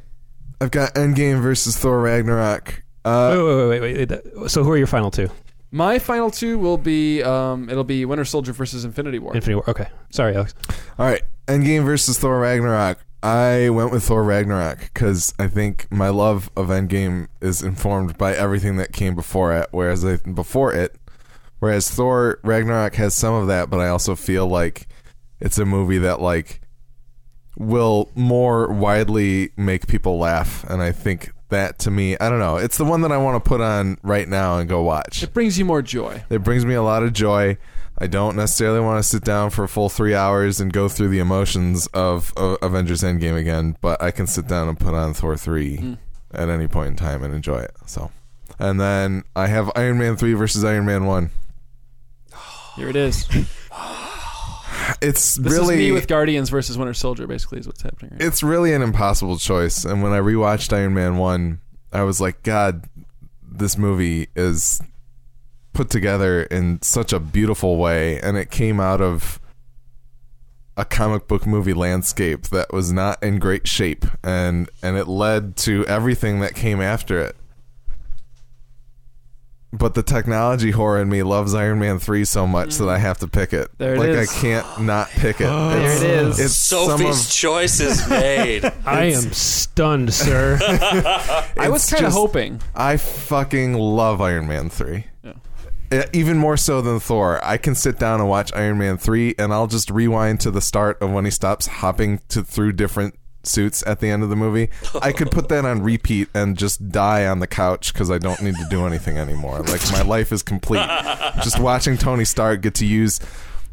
I've got Endgame versus Thor Ragnarok. Uh, wait, wait, wait, wait, wait. So who are your final two? My final two will be um, it'll be Winter Soldier versus Infinity War. Infinity War. Okay, sorry, Alex. All right, Endgame versus Thor Ragnarok. I went with Thor Ragnarok because I think my love of Endgame is informed by everything that came before it. Whereas I, before it, whereas Thor Ragnarok has some of that, but I also feel like it's a movie that like will more widely make people laugh, and I think that to me, I don't know, it's the one that I want to put on right now and go watch. It brings you more joy. It brings me a lot of joy. I don't necessarily want to sit down for a full three hours and go through the emotions of, of Avengers Endgame again, but I can sit down and put on Thor 3 Mm. at any point in time and enjoy it. So, And then I have Iron Man 3 versus Iron Man 1. Here it is. It's This really is me with Guardians versus Winter Soldier. Basically, is what's happening. Right it's really an impossible choice. And when I rewatched Iron Man 1, I was like, God, this movie is put together in such a beautiful way. And it came out of a comic book movie landscape that was not in great shape. And, and it led to everything that came after it. But the technology horror in me loves Iron Man 3 so much that I mm. have to pick it. There it like, is. I can't not pick it. There it is. It's Sophie's of- choice is made. I am stunned, sir. I was kind of hoping. I fucking love Iron Man 3. Yeah. Even more so than Thor. I can sit down and watch Iron Man 3 and I'll just rewind to the start of when he stops hopping to through different suits at the end of the movie. I could put that on repeat and just die on the couch because I don't need to do anything anymore. Like my life is complete. Just watching Tony Stark get to use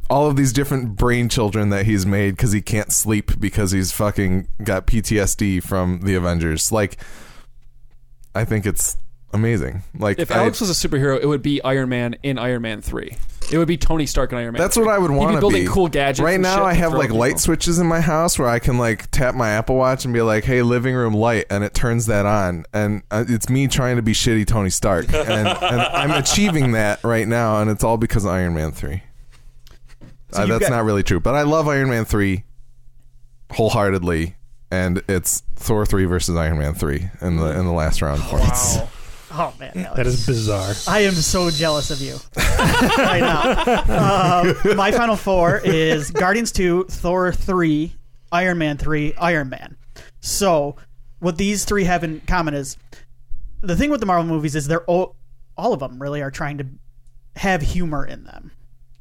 all of these different brain children that he's made because he can't sleep because he's fucking got PTSD from the Avengers. Like, I think it's amazing. Like, If I- Alex was a superhero, it would be Iron Man in Iron Man Three. It would be Tony Stark and Iron Man. That's what I would want to be to building be. cool gadgets. Right and now, shit I to have throw like at light people. switches in my house where I can like tap my Apple Watch and be like, "Hey, living room light," and it turns that on, and uh, it's me trying to be shitty Tony Stark, and, and I'm achieving that right now, and it's all because of Iron Man three. So uh, that's got- not really true, but I love Iron Man three wholeheartedly, and it's Thor three versus Iron Man three in the in the last round. For. Wow. Oh man, Alex. That is bizarre. I am so jealous of you right now. Um, my final four is Guardians 2, Thor 3, Iron Man 3, Iron Man. So, what these three have in common is the thing with the Marvel movies is they're all, all of them really are trying to have humor in them.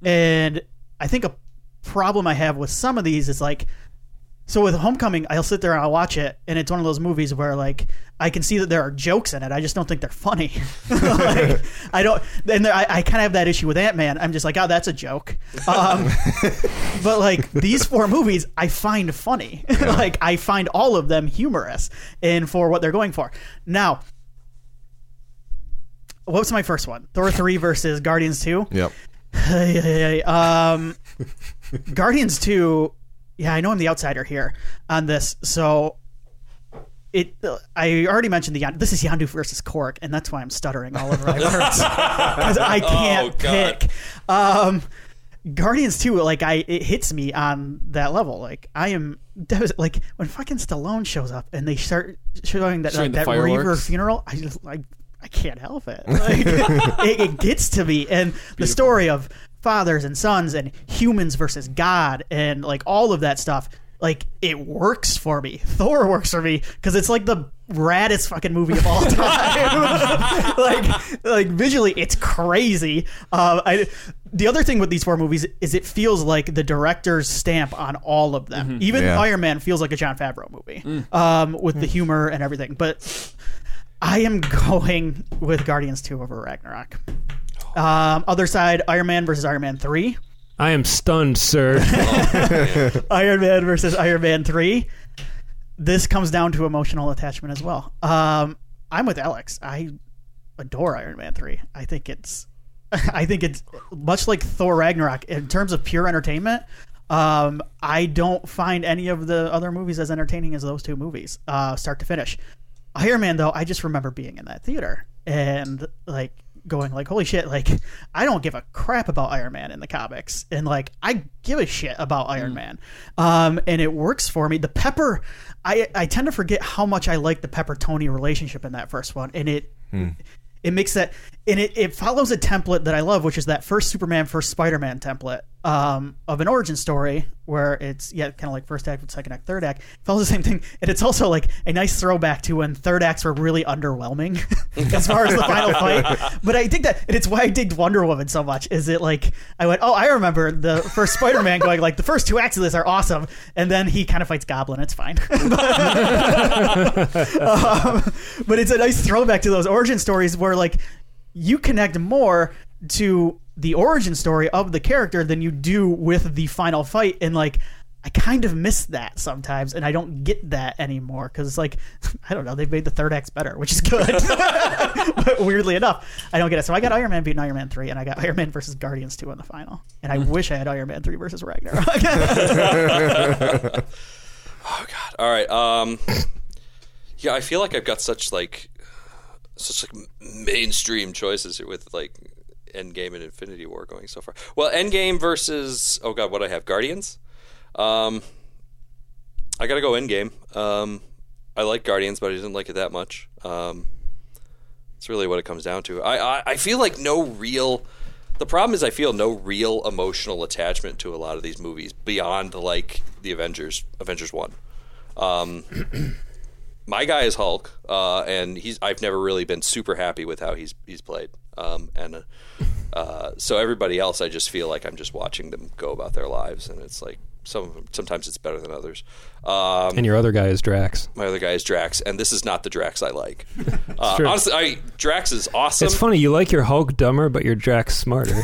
And I think a problem I have with some of these is like, so with Homecoming, I'll sit there and I'll watch it, and it's one of those movies where like I can see that there are jokes in it. I just don't think they're funny. like, I don't, and there, I, I kind of have that issue with Ant Man. I'm just like, oh, that's a joke. Um, but like these four movies, I find funny. like I find all of them humorous, and for what they're going for. Now, what was my first one? Thor three versus Guardians two. Yep. Um, Guardians 2, yeah, I know I'm the outsider here on this. So it I already mentioned the this is Yondu versus Korg, and that's why I'm stuttering all over my words because I can't Oh, pick. Um, Guardians 2, like I it hits me on that level. Like I am like when fucking Stallone shows up and they start showing that like, the that Ravager funeral, I just like I can't help it. Like, it, it gets to me, and the story of fathers and sons and humans versus God and like all of that stuff. Like it works for me. Thor works for me because it's like the raddest fucking movie of all time. like, like visually, it's crazy. Uh, I, the other thing with these four movies is it feels like the director's stamp on all of them. Even Yeah. Iron Man feels like a Jon Favreau movie um, with the humor and everything. But I am going with Guardians 2 over Ragnarok. Um, other side, Iron Man versus Iron Man 3. I am stunned, sir. Iron Man versus Iron Man 3. This comes down to emotional attachment as well. Um, I'm with Alex. I adore Iron Man 3. I think it's I think it's much like Thor Ragnarok in terms of pure entertainment. Um, I don't find any of the other movies as entertaining as those two movies, uh, start to finish. Iron Man, though, I just remember being in that theater and like going like, "Holy shit!" Like, I don't give a crap about Iron Man in the comics, and like, I give a shit about Iron Man, um, and it works for me. The Pepper, I I tend to forget how much I like the Pepper Tony relationship in that first one, and it it makes that and it, it follows a template that I love, which is that first Superman, first Spider Man template um, of an origin story where it's yeah, kind of like first act, second act, third act. It follows the same thing, and it's also like a nice throwback to when third acts were really underwhelming as far as the final fight. But I think that and it's why I digged Wonder Woman so much. Is it like I went, oh, I remember the first Spider Man going like the first two acts of this are awesome, and then he kind of fights Goblin. It's fine. um, but it's a nice throwback to those origin stories where like you connect more to the origin story of the character than you do with the final fight and like I kind of miss that sometimes and I don't get that anymore because it's like I don't know they've made the third acts better which is good but weirdly enough I don't get it so I got Iron Man beating Iron Man 3 and I got Iron Man versus Guardians 2 in the final and I wish I had Iron Man 3 versus Ragnarok oh God! All right. Um, yeah, I feel like I've got such like such like mainstream choices here with like Endgame and Infinity War going so far. Well, Endgame versus oh god, what I have Guardians. Um, I gotta go Endgame. Um, I like Guardians, but I didn't like it that much. Um, it's really what it comes down to. I, I I feel like no real. The problem is I feel no real emotional attachment to a lot of these movies beyond like the Avengers, Avengers One. Um, my guy is Hulk, uh, and he's I've never really been super happy with how he's he's played. Um, and uh, so everybody else, I just feel like I'm just watching them go about their lives, and it's like some sometimes it's better than others. Um, And your other guy is Drax. my other guy is Drax, and this is not the Drax I like. Uh, honestly, I, Drax is awesome. It's funny. You like your Hulk dumber, but your Drax smarter.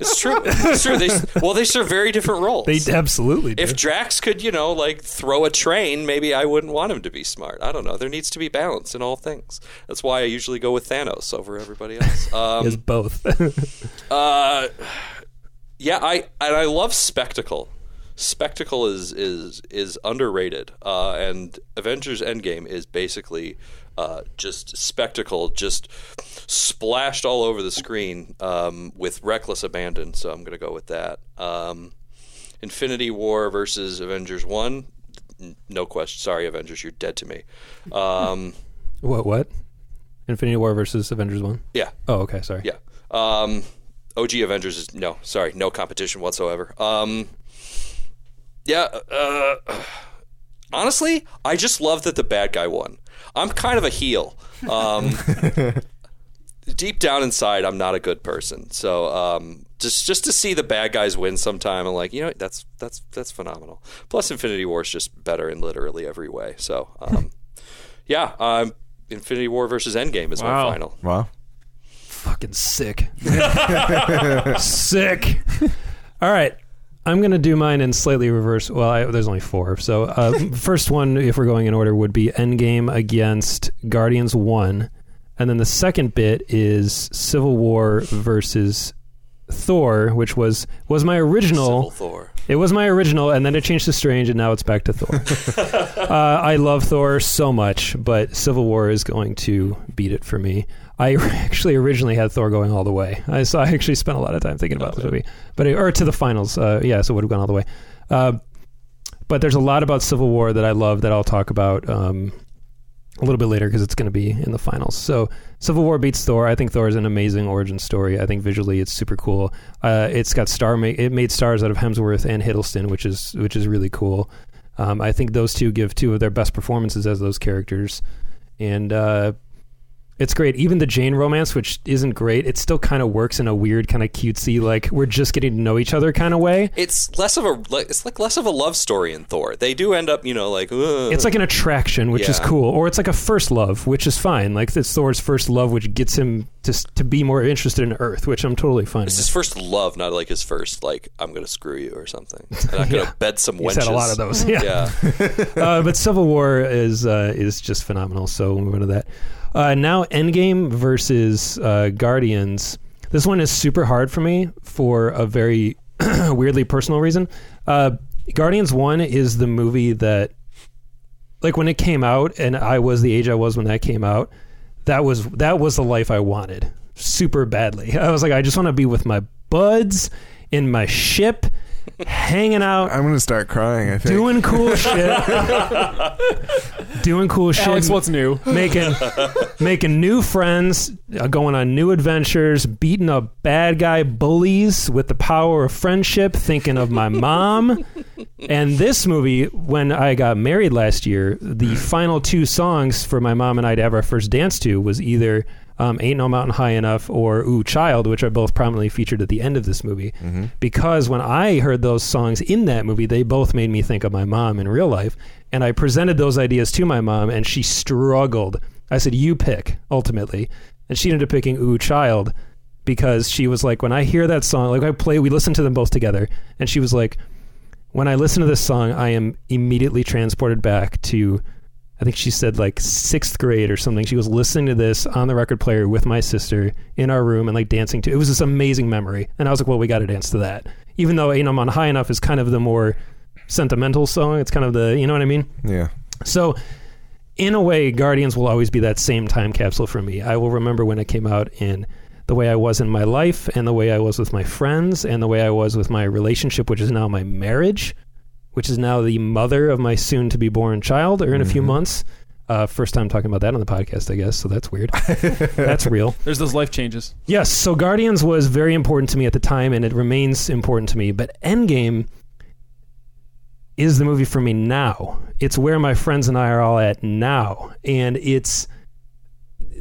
It's true. It's true. They, well, they serve very different roles. they absolutely do. if Drax could, you know, like throw a train, maybe I wouldn't want him to be smart. I don't know. There needs to be balance in all things. That's why I usually go with Thanos over everybody else. Um, is both. uh, yeah, I and I love spectacle. Spectacle is is is underrated, uh, and Avengers Endgame is basically uh, just spectacle, just splashed all over the screen um, with reckless abandon. So I'm going to go with that. Um, Infinity War versus Avengers One, no question. Sorry, Avengers, you're dead to me. Um, what? What? Infinity War versus Avengers One. yeah, Oh, okay. Sorry. yeah. Um, OG Avengers is no, sorry, no competition whatsoever. Um, yeah. Uh, honestly, I just love that the bad guy won. I'm kind of a heel. Um, deep down inside, I'm not a good person. So um, just just to see the bad guys win sometime, I'm like, you know, that's that's that's phenomenal. Plus, Infinity War is just better in literally every way. So um, yeah, um, Infinity War versus Endgame is Wow. my final. Wow. Fucking sick. sick. All right. I'm going to do mine in slightly reverse. Well, I, there's only four. So, uh, first one, if we're going in order, would be Endgame against Guardians 1. And then the second bit is Civil War versus Thor, which was was my original. Civil Thor. It was my original, and then it changed to Strange, and now it's back to Thor. uh, I love Thor so much, but Civil War is going to beat it for me. I actually originally had Thor going all the way. I so I actually spent a lot of time thinking about this movie, but it, or to the finals. Uh, yeah, so it would have gone all the way. Uh, but there's a lot about Civil War that I love that I'll talk about um, a little bit later because it's going to be in the finals. So Civil War beats Thor. I think Thor is an amazing origin story. I think visually it's super cool. Uh, it's got star ma- it made stars out of Hemsworth and Hiddleston, which is which is really cool. Um, I think those two give two of their best performances as those characters, and uh, it's great. Even the Jane romance, which isn't great, it still kind of works in a weird, kind of cutesy, like we're just getting to know each other kind of way. It's less of a it's like less of a love story in Thor. They do end up, you know, like "Ugh." It's like an attraction, which is cool, or it's like a first love, which is fine. Like it's Thor's first love, which gets him to to be more interested in Earth, which I'm totally fine. it's with. his first love, not like his first like I'm gonna screw you or something. And I'm gonna bed some wenches. He's had a lot of those, yeah. Yeah, uh, but Civil War is uh, is just phenomenal. So we'll move on to that. Uh, now Endgame versus uh, Guardians. This one is super hard for me for a very weirdly personal reason. Uh, Guardians One is the movie that, like, when it came out, and I was the age I was when that came out. That was that was the life I wanted super badly. I was like, I just want to be with my buds in my ship, hanging out, I'm going to start crying, I think. doing cool shit, doing cool shit, Alex, what's new? making making new friends, uh, going on new adventures, beating up bad guy bullies with the power of friendship, thinking of my mom. And this movie, when I got married last year, the final two songs for my mom and I to have our first dance to was either um, "Ain't No Mountain High Enough" or "Ooh Child," which are both prominently featured at the end of this movie. Because when I heard those songs in that movie, they both made me think of my mom in real life. And I presented those ideas to my mom, and she struggled. I said, "You pick." Ultimately, and she ended up picking "Ooh Child." Because she was like, when I hear that song, like I play, we listen to them both together, and she was like, when I listen to this song, I am immediately transported back to, I think she said like sixth grade or something. She was listening to this on the record player with my sister in our room and like dancing to. It was this amazing memory, and I was like, well, we got to dance to that. Even though "Ain't No Mountain High Enough" is kind of the more sentimental song. It's kind of the, you know what I mean? Yeah. So, in a way, Guardians will always be that same time capsule for me. I will remember when it came out and the way I was in my life and the way I was with my friends and the way I was with my relationship, which is now my marriage, which is now the mother of my soon to be born child, or in a few months. Uh, first time talking about that on the podcast, I guess. So that's weird. that's real. There's those life changes. Yes, so Guardians was very important to me at the time, and it remains important to me. But Endgame is the movie for me now. It's where my friends and I are all at now, and it's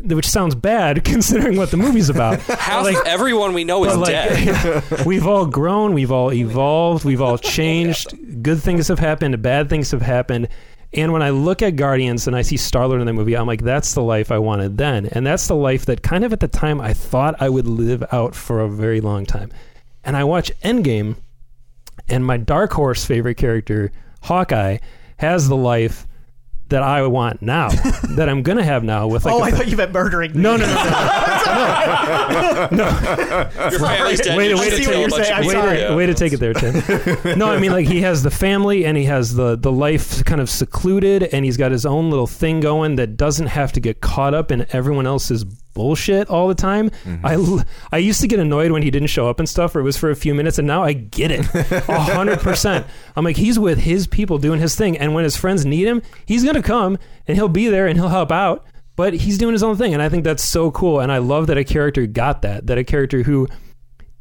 which sounds bad considering what the movie's about. Half Like- everyone we know is like, dead. we've all grown, we've all evolved, we've all changed. Good things have happened, bad things have happened. And when I look at Guardians and I see Star Lord in the movie, I'm like, that's the life I wanted then. And that's the life that kind of at the time I thought I would live out for a very long time. And I watch Endgame, and my dark horse favorite character, Hawkeye, has the life that I want now, that I'm going to have now with like oh, a I thought you meant murdering. me. no, no, no, no. Your family's dead. Wait, you wait should to kill take- a bunch say- I'm way, sorry. to, Yeah. way to take it there, Tim. no, I mean like he has the family and he has the the life kind of secluded and he's got his own little thing going that doesn't have to get caught up in everyone else's bullshit all the time. Mm-hmm. I I used to get annoyed when he didn't show up and stuff or it was for a few minutes and now I get it. A hundred percent. I'm like he's with his people doing his thing and when his friends need him, he's gonna come and he'll be there and he'll help out. But he's doing his own thing and I think that's so cool and I love that a character got that. That a character who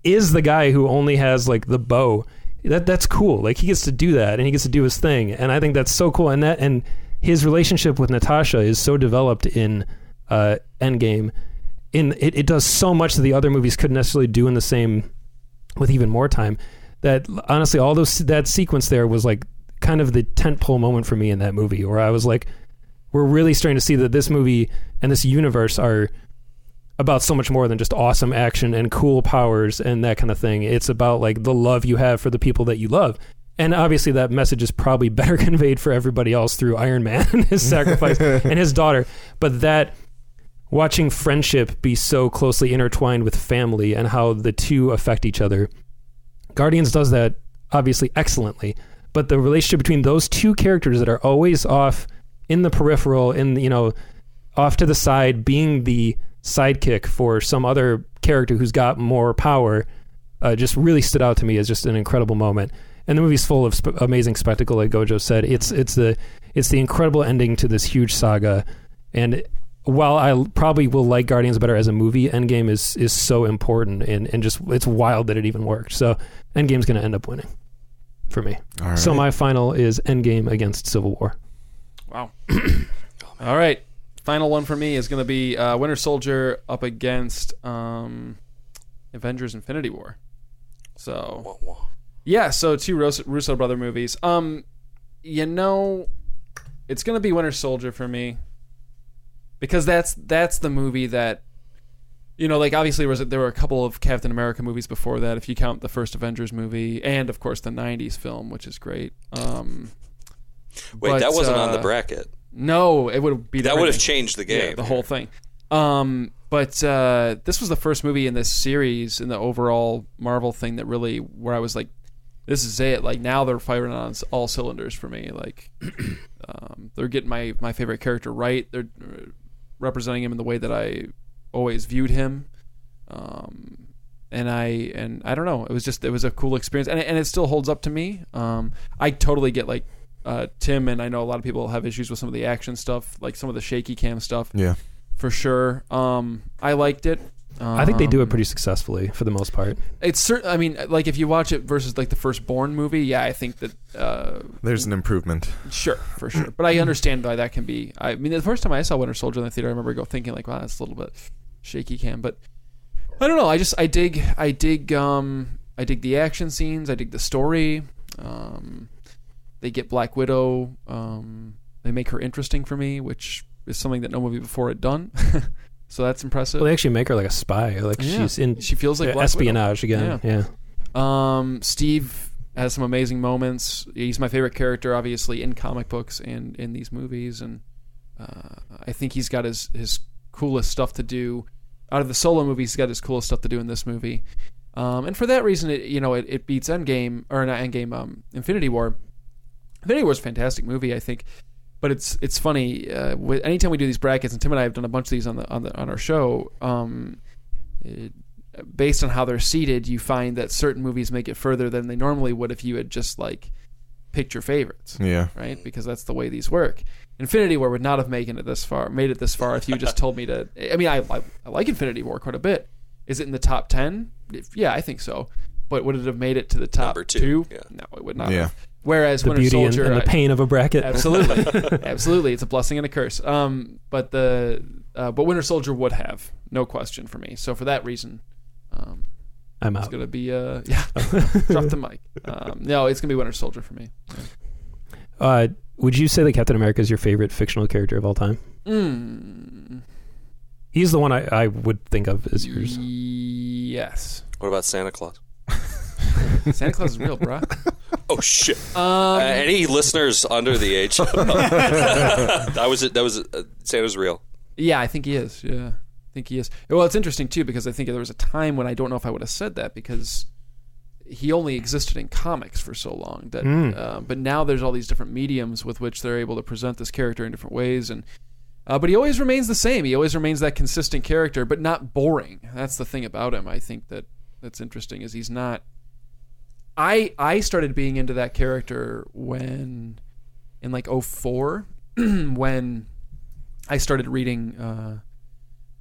is the guy who only has like the bow. That that's cool. Like he gets to do that and he gets to do his thing, and I think that's so cool. And that and his relationship with Natasha is so developed in uh, Endgame. In it, it does so much that the other movies couldn't necessarily do in the same with even more time. That honestly, all those that sequence there was like kind of the tentpole moment for me in that movie, where I was like, we're really starting to see that this movie and this universe are about so much more than just awesome action and cool powers and that kind of thing. It's about like the love you have for the people that you love. And obviously that message is probably better conveyed for everybody else through Iron Man and his sacrifice and his daughter. But that watching friendship be so closely intertwined with family and how the two affect each other. Guardians does that obviously excellently, but the relationship between those two characters that are always off in the peripheral, in you know, off to the side, being the sidekick for some other character who's got more power, uh, just really stood out to me as just an incredible moment. And the movie's full of sp- amazing spectacle, like Gojo said. It's it's the it's the incredible ending to this huge saga. And while I probably will like Guardians better as a movie, Endgame is is so important and, and just it's wild that it even worked. So Endgame's going to end up winning for me. All right. So my final is Endgame against Civil War. Wow. All right. Final one for me is going to be uh, Winter Soldier up against um, Avengers: Infinity War. So Wah, wah. yeah, so two Russo, Russo brother movies. Um, you know, it's going to be Winter Soldier for me because that's that's the movie that you know, like obviously there was there were a couple of Captain America movies before that, if you count the first Avengers movie, and of course the '90s film, which is great. Um, Wait, But, that wasn't on the uh, bracket. no, it would be That would have changed the Yeah, game. the whole thing. Um, but uh, this was the first movie in this series in the overall Marvel thing that really where I was like, this is it. Like now they're firing on all cylinders for me. Like um, they're getting my my favorite character right. They're uh, representing him in the way that I always viewed him. Um, and I and I don't know. It was just it was a cool experience, and it, and it still holds up to me. Um, I totally get like uh, Tim, and I know a lot of people have issues with some of the action stuff, like some of the shaky cam stuff, yeah. for sure. Um, I liked it. I think they do it Um, pretty successfully for the most part. It's certain. I mean, like if you watch it versus like the first Bourne movie, yeah, I think that uh, There's an improvement. Sure, for sure. But I understand why that can be. I mean, the first time I saw Winter Soldier in the theater, I remember go thinking like, "Wow, that's a little bit shaky cam." But I don't know. I just I dig I dig um I dig the action scenes. I dig the story. Um, they get Black Widow. Um, they make her interesting for me, which is something that no movie before had done. so that's impressive. Well, they actually make her like a spy. Like Yeah. she's in she feels like uh, espionage again. Yeah. Um, Steve has some amazing moments. He's my favorite character, obviously, in comic books and in these movies, and uh, I think he's got his his coolest stuff to do. Out of the solo movies, he's got his coolest stuff to do in this movie, um, and for that reason, it you know it, it beats Endgame or not Endgame, um, Infinity War. Infinity War is a fantastic movie, I think, but it's it's funny. Uh, with, anytime we do these brackets, and Tim and I have done a bunch of these on the on the on our show. Um, it, based on how they're seated, you find that certain movies make it further than they normally would if you had just like picked your favorites, Yeah. right? Because that's the way these work. Infinity War would not have made it this far, made it this far if you just told me to. I mean, I, I I like Infinity War quite a bit. Is it in the top ten? Yeah, I think so. But would it have made it to the top Number two, yeah. No, it would not. Yeah. Have. Whereas The Winter beauty and, Soldier, and the pain of a bracket. absolutely absolutely it's a blessing and a curse um but the uh, but Winter Soldier would have no question for me. So for that reason, um, I'm out. it's gonna be uh, yeah, drop the mic. Um, no, it's gonna be Winter Soldier for me. Uh, would you say that Captain America is your favorite fictional character of all time? Mm, He's the one I, I would think of as yours. yes, What about Santa Claus? Santa Claus is real, bro. Oh shit! Um, Uh, any listeners under the age? that was it. That was uh, Santa's real. Yeah, I think he is. Yeah, I think he is. Well, it's interesting too because I think there was a time when I don't know if I would have said that because he only existed in comics for so long that. Mm. Uh, but now there's all these different mediums with which they're able to present this character in different ways, and uh, but he always remains the same. He always remains that consistent character, but not boring. That's the thing about him. I think that that's interesting is he's not. I I started being into that character when in like 04 when I started reading uh,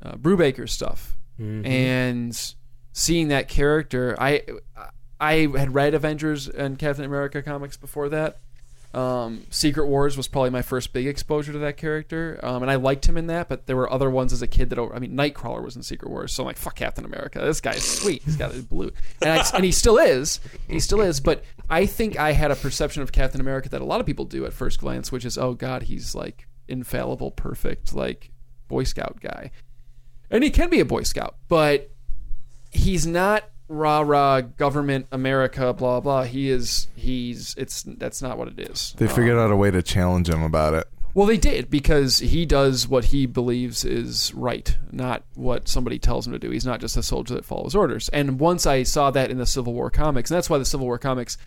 uh, Brubaker's stuff and seeing that character. I I had read Avengers and Captain America comics before that. Um, Secret Wars was probably my first big exposure to that character, um, and I liked him in that. But there were other ones as a kid that I mean, Nightcrawler was in Secret Wars, so I'm like, fuck Captain America. This guy's sweet. He's got it blue, and I, and he still is. He still is. But I think I had a perception of Captain America that a lot of people do at first glance, which is, oh god, he's like infallible, perfect, like Boy Scout guy, and he can be a Boy Scout, but he's not rah rah government America blah blah. He is he's it's that's not what it is. They Um, figured out a way to challenge him about it. well, they did because he does what he believes is right, not what somebody tells him to do. He's not just a soldier that follows orders. And once I saw that in the Civil War comics, and that's why the Civil War comics,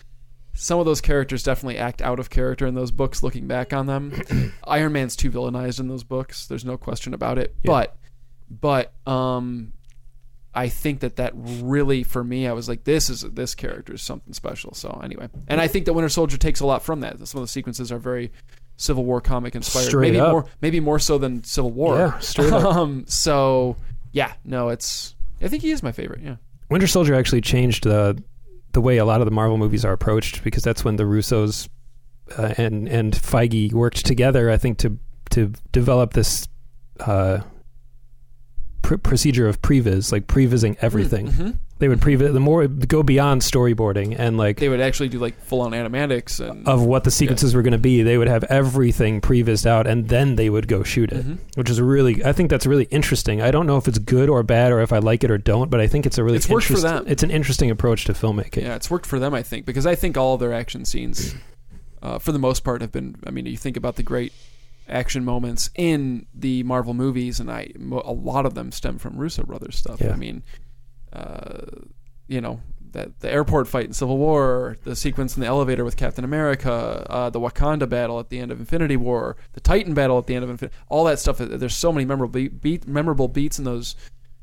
some of those characters definitely act out of character in those books. Looking back on them, Iron Man's too villainized in those books. There's no question about it. But, but, um, I think that that really, for me, I was like, this is this character is something special. So anyway, and I think that Winter Soldier takes a lot from that. Some of the sequences are very Civil War comic inspired. Straight maybe up. more, maybe more so than Civil War. Yeah, straight up. Um, so yeah, no, it's. I think he is my favorite. Yeah. Winter Soldier actually changed the the way a lot of the Marvel movies are approached because that's when the Russos uh, and and Feige worked together. I think to to develop this uh, pr- procedure of previs, like prevising everything. Mhm. They would previs the more go beyond storyboarding and like They would actually do like full on animatics and. of what the sequences were going to be. They would have everything prevised out, and then they would go shoot it, Mhm. which is really. I think that's really interesting. I don't know if it's good or bad, or if I like it or don't, but I think it's a really. It's worked for them. It's an interesting approach to filmmaking. Yeah, it's worked for them, I think, because I think all their action scenes, uh, for the most part, have been. I mean, you think about the great action moments in the Marvel movies, and I a lot of them stem from Russo brothers stuff. Yeah. I mean, uh, you know. That the airport fight in Civil War, the sequence in the elevator with Captain America, uh, the Wakanda battle at the end of Infinity War, the Titan battle at the end of Infinity, all that stuff. There's so many memorable beat, beat, memorable beats in those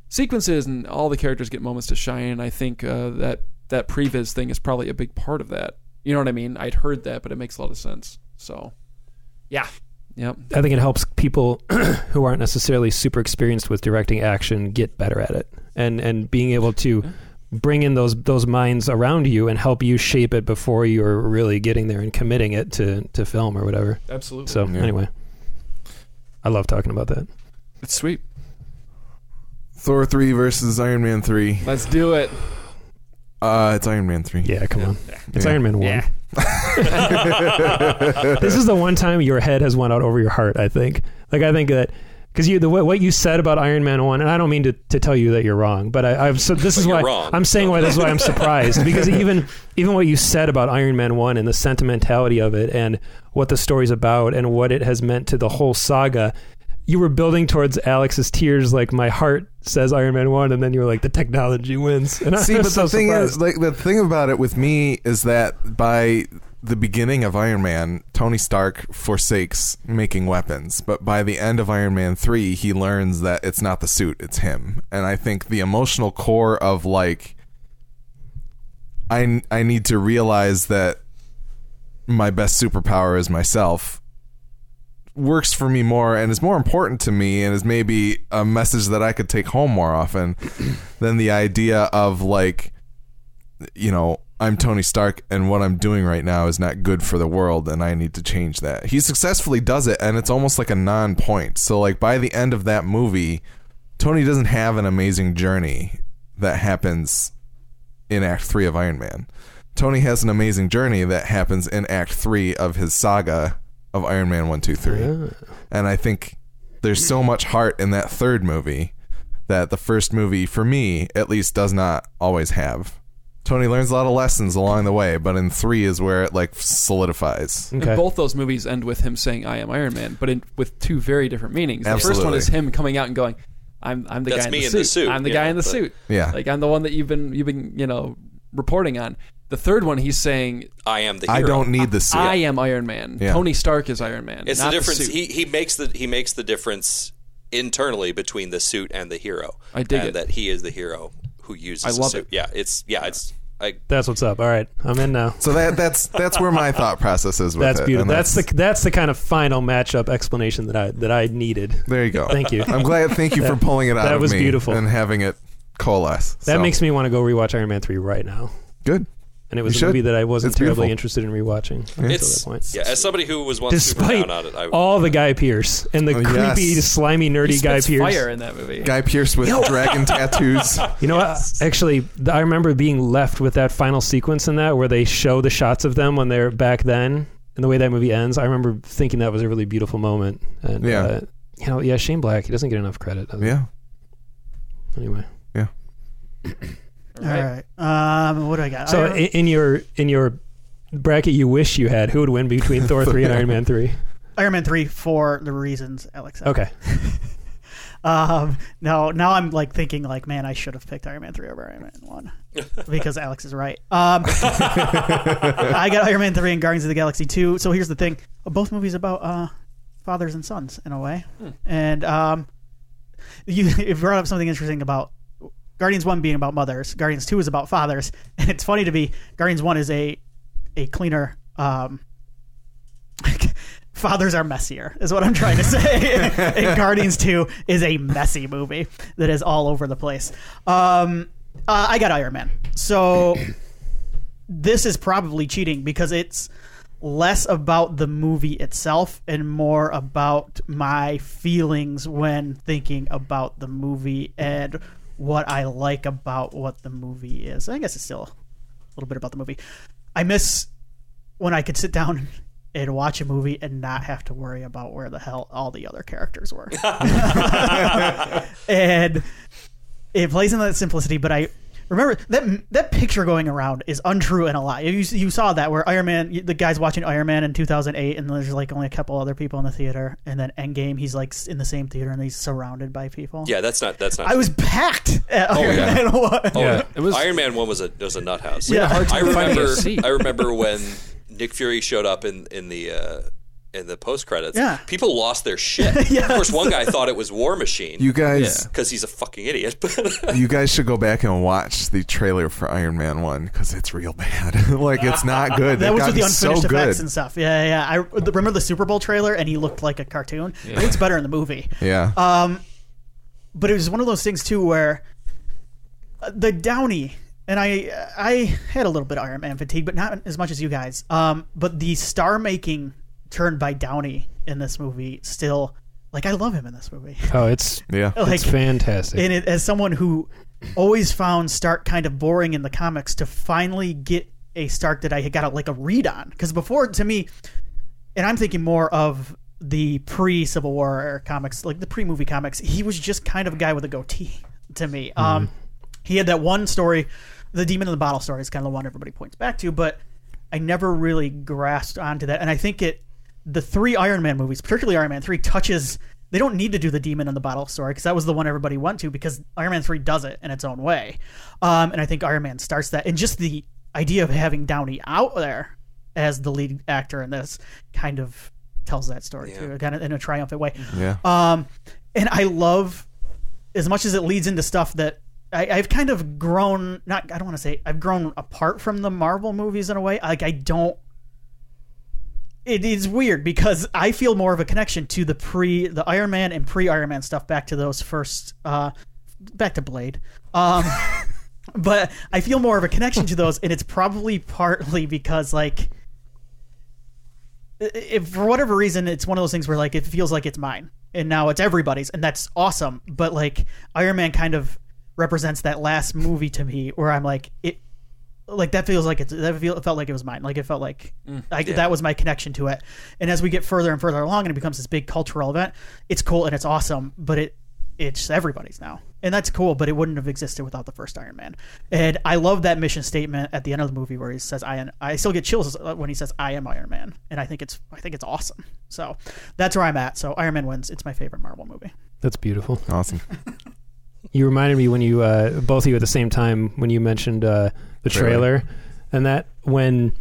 sequences, and all the characters get moments to shine. And I think uh, that that previs thing is probably a big part of that. You know what I mean? I'd heard that, but it makes a lot of sense. So, yeah, yep, I think it helps people who aren't necessarily super experienced with directing action get better at it, and and being able to bring in those those minds around you and help you shape it before you're really getting there and committing it to to film or whatever. absolutely. So Yeah. anyway, I love talking about that. it's sweet. Thor three versus Iron Man three. Let's do it. Uh, it's Iron Man three. Yeah, come on, it's Yeah. Iron Man one. Yeah. this is the one time your head has went out over your heart. I think. Like I think that because you the what what you said about Iron Man one, and I don't mean to, to tell you that you're wrong, but I, I've so this But is why wrong. I'm saying why this is why I'm surprised because even even what you said about Iron Man one and the sentimentality of it and what the story's about and what it has meant to the whole saga. You were building towards Alex's tears, like my heart says Iron Man one, and then you were like the technology wins. And I See, was but so the thing surprised. is, like, the thing about it with me is that by the beginning of Iron Man, Tony Stark forsakes making weapons, but by the end of Iron Man 3, he learns that it's not the suit, it's him. And I think the emotional core of, like, I, I need to realize that my best superpower is myself works for me more and is more important to me and is maybe a message that I could take home more often than the idea of like you know I'm Tony Stark and what I'm doing right now is not good for the world and I need to change that. He successfully does it and it's almost like a non-point. So like by the end of that movie, Tony doesn't have an amazing journey that happens in act 3 of Iron Man. Tony has an amazing journey that happens in act 3 of his saga of Iron Man 1 2 3. And I think there's so much heart in that third movie that the first movie for me at least does not always have. Tony learns a lot of lessons along the way, but in three is where it like solidifies. Okay. And both those movies end with him saying "I am Iron Man," but in, with two very different meanings. The first one is him coming out and going, "I'm I'm the That's guy in me the, in suit. the suit." I'm the Yeah, guy in the but- suit. Yeah. like I'm the one that you've been you've been you know reporting on." The third one, he's saying, I am the hero. I don't need the suit. "I am Iron Man. Yeah. Tony Stark is Iron Man." It's not the difference. suit." he he makes the he makes the difference internally between the suit and the hero. I dig and it. that he is the hero who uses I the love suit. it. Yeah, it's yeah, it's I That's what's up. All right, I'm in now. so that that's that's where my thought process is with That's it. beautiful. and That's the that's the kind of final matchup explanation that I that I needed. there you go. Thank you. I'm glad. Thank you for pulling it out that of was me beautiful. and having it coalesce. That So, makes me want to go rewatch Iron Man three right now. good. And it was You a should. movie that I wasn't It's terribly beautiful. interested in rewatching until it's that point. yeah. As somebody who was once super Despite down on it, I, all the Guy Pearce and the Oh, creepy, yes. slimy, nerdy he Guy spits Pearce. fire in that movie. Guy Pearce with dragon tattoos. You know what? Actually, I remember being left with that final sequence in that where they show the shots of them when they're back then and the way that movie ends. I remember thinking that was a really beautiful moment. And, Yeah. uh, you know, yeah, Shane Black, he doesn't get enough credit. Yeah. Anyway. All right. Um, what do I got? So Iron- in, in your in your bracket you wish you had, who would win between Thor 3 and Iron Man 3? Iron Man three for the reasons Alex. said. Okay. Um, no, now I'm like thinking like, man, I should have picked Iron Man three over Iron Man one because Alex is right. Um, I got Iron Man three and Guardians of the Galaxy two. So here's the thing: both movies about uh, fathers and sons in a way, and um, you, you brought up something interesting about Guardians one being about mothers, Guardians two is about fathers, and it's funny to me. Guardians one is a a cleaner. Um, fathers are messier is what i'm trying to say and guardians 2 is a messy movie that is all over the place um uh, i got iron man so this is probably cheating because it's less about the movie itself and more about my feelings when thinking about the movie and what i like about what the movie is i guess it's still a little bit about the movie i miss when i could sit down and watch a movie and not have to worry about where the hell all the other characters were. and it plays in that simplicity, but I remember that that picture going around is untrue and a lie. You, you saw that where Iron Man, the guy's watching Iron Man in 2008, and there's like only a couple other people in the theater, and then Endgame, he's like in the same theater and he's surrounded by people. yeah, that's not that's not. I was packed at Iron yeah. Man 1. Oh, Yeah, it was- Iron Man one was a was a nut house. Yeah. hard I time finding remember. I remember when Nick Fury showed up in in the uh, in the post credits. Yeah. people lost their shit. Yes. Of course, one guy thought it was War Machine You guys, because he's a fucking idiot. you guys should go back and watch the trailer for Iron Man one because it's real bad. like it's not good. That They've was with the unfinished so effects good. and stuff. Yeah, yeah. I remember the Super Bowl trailer, and he looked like a cartoon. It looks better in the movie. Yeah. Um, but it was one of those things too where uh, the Downey and I I had a little bit of Iron Man fatigue, but not as much as you guys. Um, but the star making turned by Downey in this movie still like I love him in this movie. Oh, it's yeah. Like it's fantastic. and it, as someone who always found Stark kind of boring in the comics, to finally get a Stark that I had got a, like a read on, because before to me, and I'm thinking more of the pre Civil War comics, like the pre movie comics. He was just kind of a guy with a goatee to me. Um, he had that one story, the Demon in the Bottle story is kind of the one everybody points back to, but I never really grasped onto that, and I think it the three Iron Man movies, particularly Iron Man three, touches. They don't need to do the demon in the bottle story because that was the one everybody went to because Iron Man three does it in its own way, um, and I think Iron Man starts that. And just the idea of having Downey out there as the lead actor in this kind of tells that story Yeah. too, kind of in a triumphant way. Yeah. Um, and I love as much as it leads into stuff that I, I've kind of grown. Not I don't want to say I've grown apart from the Marvel movies in a way. Like I don't. It is weird because I feel more of a connection to the pre, the Iron Man and pre Iron Man stuff back to those first, uh, back to Blade. Um, but I feel more of a connection to those, and it's probably partly because like, if for whatever reason, it's one of those things where like it feels like it's mine, and now it's everybody's, and that's awesome. But like Iron Man kind of represents that last movie to me, where I'm like it. Like that feels like it's that feel, it felt like it was mine. Like it felt like I, that was my connection to it. And as we get further and further along, and it becomes this big cultural event, it's cool and it's awesome. But it it's everybody's now, and that's cool. But it wouldn't have existed without the first Iron Man. And I love that mission statement at the end of the movie where he says, "I am." I still get chills when he says, "I am Iron Man," and I think it's I think it's awesome. So that's where I'm at. So Iron Man wins. It's my favorite Marvel movie. That's beautiful. Awesome. You reminded me when you uh, both of you at the same time when you mentioned uh, the Trailer. trailer, and that when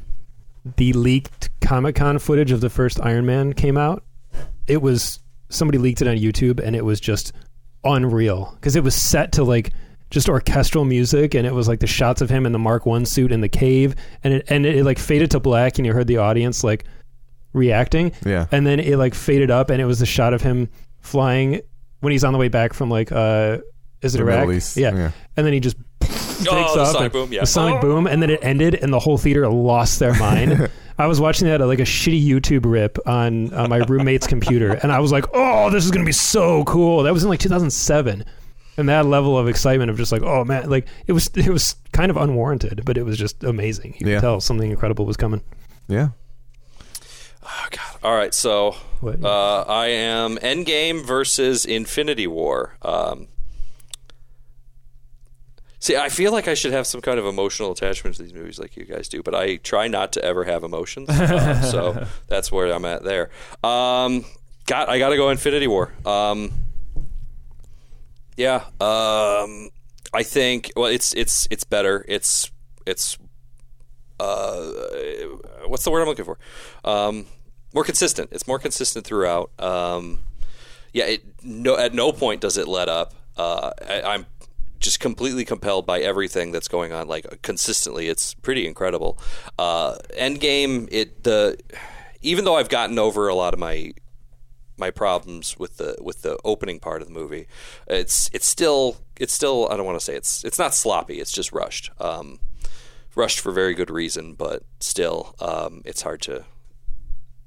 the leaked Comic Con footage of the first Iron Man came out, it was somebody leaked it on YouTube, and it was just unreal because it was set to like just orchestral music, and it was like the shots of him in the Mark One suit in the cave, and it and it, like faded to black, and you heard the audience like reacting, Yeah. and then it like faded up, and it was the shot of him flying when he's on the way back from like uh is it The Iraq? Yeah. yeah. and then he just takes Oh, the off sonic boom, yeah. the sonic boom, and then it ended, and the whole theater lost their mind. I was watching that at like a shitty YouTube rip on, on my roommate's computer, and I was like, "Oh, this is gonna be so cool!" That was in like 2007, and that level of excitement of just like, "Oh man!" Like it was it was kind of unwarranted, but it was just amazing. You Yeah. could tell something incredible was coming. Yeah. Oh, God. All right, so What? uh, I am Endgame versus Infinity War. Um, see, I feel like I should have some kind of emotional attachment to these movies, like you guys do, but I try not to ever have emotions. Uh, so that's where I'm at there. Um, got, I got to go Infinity War. Um, yeah, um, I think. Well, it's it's it's better. It's it's uh, what's the word I'm looking for? Um, more consistent. It's more consistent throughout. Um, yeah, it, no, at no point does it let up. Uh, I, I'm just completely compelled by everything that's going on. Like consistently, it's pretty incredible. Uh, Endgame, it the even though I've gotten over a lot of my my problems with the with the opening part of the movie, it's it's still it's still I don't want to say it's it's not sloppy. It's just rushed. Um, rushed for very good reason, but still, um, it's hard to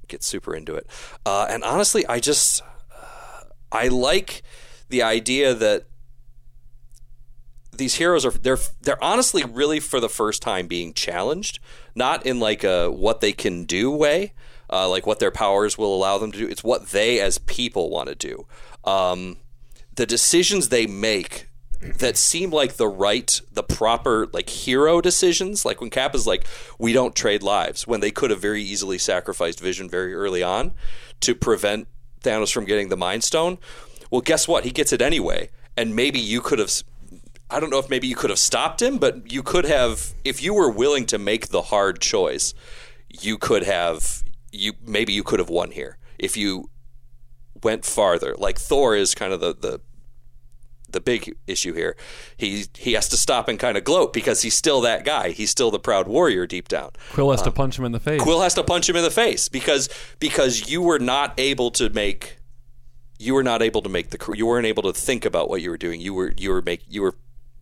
get super into it. Uh, and honestly, I just I like the idea that these heroes are they're they're honestly really for the first time being challenged, not in like a what they can do way, uh, like what their powers will allow them to do. It's what they as people want to do. Um, the decisions they make that seem like the right, the proper, like hero decisions. Like when Cap is like, "We don't trade lives," when they could have very easily sacrificed Vision very early on to prevent Thanos from getting the Mind Stone. Well, guess what? He gets it anyway, and maybe you could have. I don't know if maybe you could have stopped him, but you could have, if you were willing to make the hard choice, you could have. You maybe you could have won here if you went farther. Like Thor is kind of the the the big issue here. He he has to stop and kind of gloat because he's still that guy. He's still the proud warrior deep down. Quill has to um, punch him in the face. Quill has to punch him in the face because because you were not able to make you were not able to make the you weren't able to think about what you were doing. You were you were make you were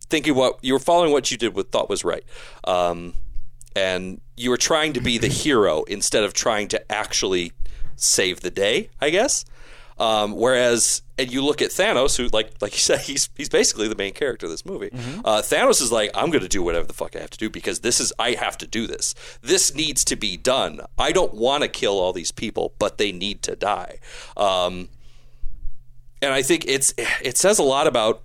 thinking what you were following what you did what thought was right. Um, and you were trying to be the hero instead of trying to actually save the day, I guess. Um, whereas, and you look at Thanos, who, like, like you said, he's he's basically the main character of this movie. Uh, Thanos is like, I'm going to do whatever the fuck I have to do because this is I have to do this. This needs to be done. I don't want to kill all these people, but they need to die. Um, and I think it's it says a lot about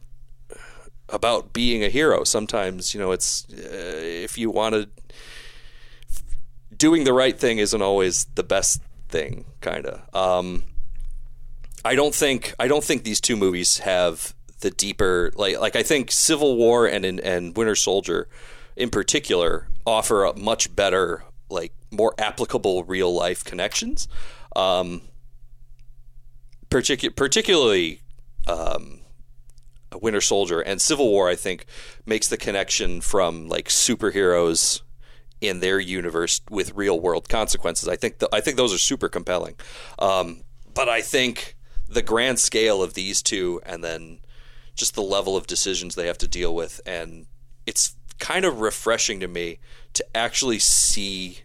about being a hero. Sometimes, you know, it's uh, if you want to doing the right thing isn't always the best thing, kind of. Um, I don't think I don't think these two movies have the deeper like like I think Civil War and and, Winter Soldier in particular offer a much better like more applicable real life connections. Um, particu- particularly um, Winter Soldier and Civil War, I think, makes the connection from like superheroes in their universe with real world consequences. I think the, I think those are super compelling. Um, but I think the grand scale of these two, and then just the level of decisions they have to deal with, and it's kind of refreshing to me to actually see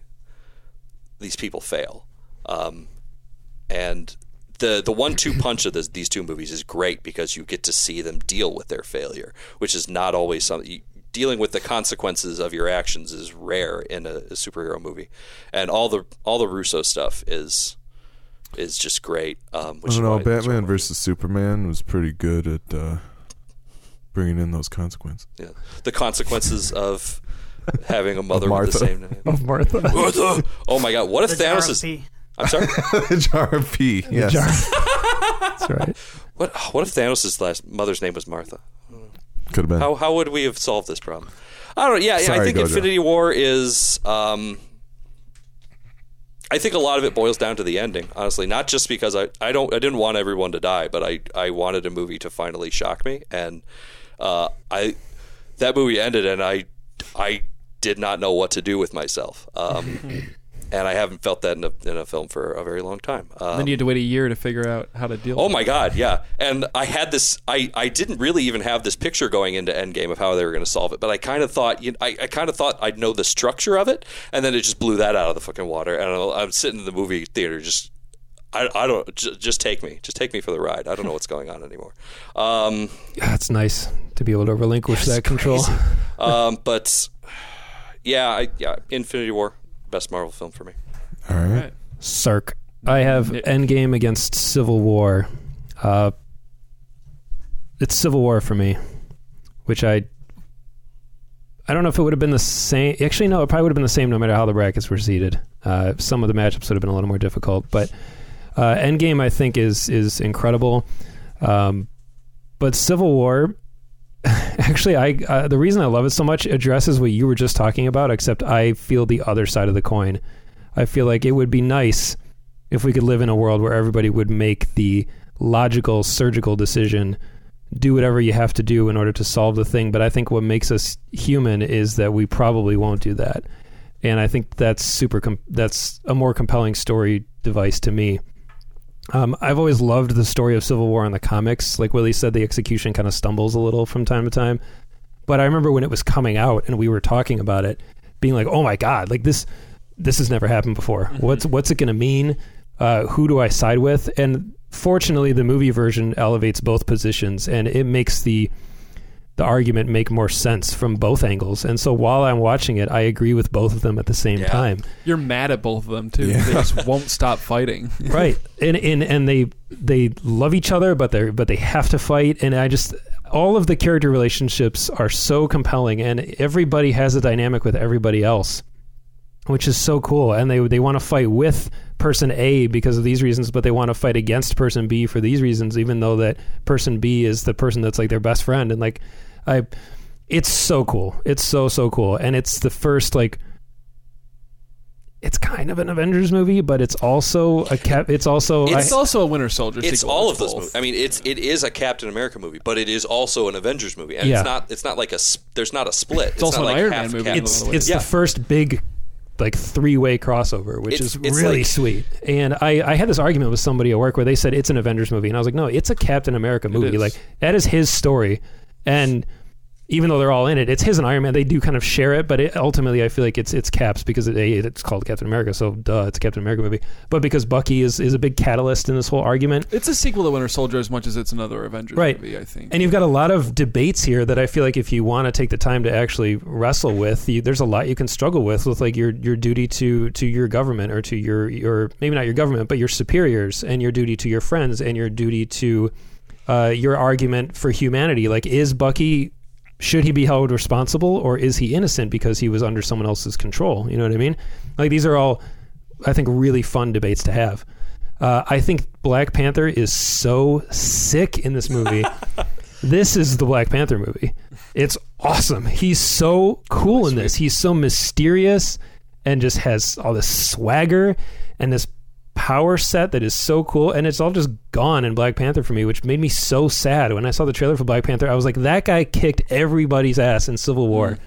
these people fail. Um, and the the one two punch of this, these two movies is great because you get to see them deal with their failure, which is not always something. You, dealing with the consequences of your actions is rare in a, a superhero movie, and all the all the Russo stuff is is just great. Um, which I don't know. why it's one Batman of versus Superman was pretty good at uh, bringing in those consequences. yeah. the consequences of having a mother with the same name. Of Martha. Martha! Oh my god! What if The Thanos is? Pee. I'm sorry. Jar of P. Yes. That's right. What what if Thanos' last mother's name was Martha? Could have been. How how would we have solved this problem? I don't know. Yeah, yeah, I think Gojo. Infinity War is. Um, I think a lot of it boils down to the ending, honestly. Not just because I, I don't I didn't want everyone to die, but I, I wanted a movie to finally shock me, and uh, I that movie ended, and I I did not know what to do with myself, um, and I haven't felt that in a, in a film for a very long time. Um, then you had to wait a year to figure out how to deal. Oh with my god, yeah. And I had this I, I didn't really even have this picture going into Endgame of how they were going to solve it, but I kind of thought you I, I kind of thought I'd know the structure of it, and then it just blew that out of the fucking water. And I'm, I'm sitting in the movie theater just I, I don't j- just take me, just take me for the ride. I don't know what's going on anymore. Um, Yeah, it's nice to be able to relinquish that control. um, but yeah, I, yeah, Infinity War, best Marvel film for me. All right. Right. Sark. I have Endgame against Civil War. Uh, it's Civil War for me, which I. I don't know if it would have been the same. Actually, no, it probably would have been the same no matter how the brackets were seeded. Uh, some of the matchups would have been a little more difficult, but uh, Endgame I think is is incredible. Um, but Civil War, actually, I uh, the reason I love it so much addresses what you were just talking about. Except I feel the other side of the coin. I feel like it would be nice if we could live in a world where everybody would make the logical surgical decision do whatever you have to do in order to solve the thing but i think what makes us human is that we probably won't do that and i think that's super com- that's a more compelling story device to me um, i've always loved the story of civil war in the comics like willie said the execution kind of stumbles a little from time to time but i remember when it was coming out and we were talking about it being like oh my god like this this has never happened before. What's what's it going to mean? Uh, who do I side with? And fortunately, the movie version elevates both positions, and it makes the the argument make more sense from both angles. And so while I'm watching it, I agree with both of them at the same Yeah. time. You're mad at both of them too. Yeah. They just won't stop fighting. right and, and and they they love each other but they but they have to fight and i just all of the character relationships are so compelling and everybody has a dynamic with everybody else which is so cool and they they want to fight with person A because of these reasons but they want to fight against person B for these reasons even though that person B is the person that's like their best friend and like I it's so cool it's so so cool and it's the first like it's kind of an Avengers movie, but it's also a cap. It's also It's I- also a Winter Soldier. It's sequel. all of those movies. I mean, it's it is a Captain America movie, but it is also an Avengers movie, and Yeah. it's not it's not like a s- there's not a split. It's, also not an like Iron Man movie. Captain- it's Captain it's Yeah. the first big like three way crossover, which It's- is it's really like- sweet. And I I had this argument with somebody at work where they said it's an Avengers movie, and I was like, no, it's a Captain America movie. Like that is his story, and even though they're all in it, it's his and Iron Man. They do kind of share it, but it, ultimately, I feel like it's it's Caps because it, it's called Captain America, so duh, it's a Captain America movie. But because Bucky is is a big catalyst in this whole argument, It's a sequel to Winter Soldier as much as it's another Avengers Right. movie. I think. And you've got a lot of debates here that I feel like if you want to take the time to actually wrestle with, you, there's a lot you can struggle with with like your your duty to to your government or to your your maybe not your government but your superiors and your duty to your friends and your duty to uh, your argument for humanity. Like, is Bucky should he be held responsible or is he innocent because he was under someone else's control? You know what I mean? Like these are all I think really fun debates to have. Uh, I think Black Panther is so sick in this movie. this is the Black Panther movie. It's awesome. He's so cool in this. He's so mysterious and just has all this swagger and this power set that is so cool. And it's all just gone in Black Panther for me, which made me so sad. When I saw the trailer for Black Panther, I was like, that guy kicked everybody's ass in Civil War. Mm.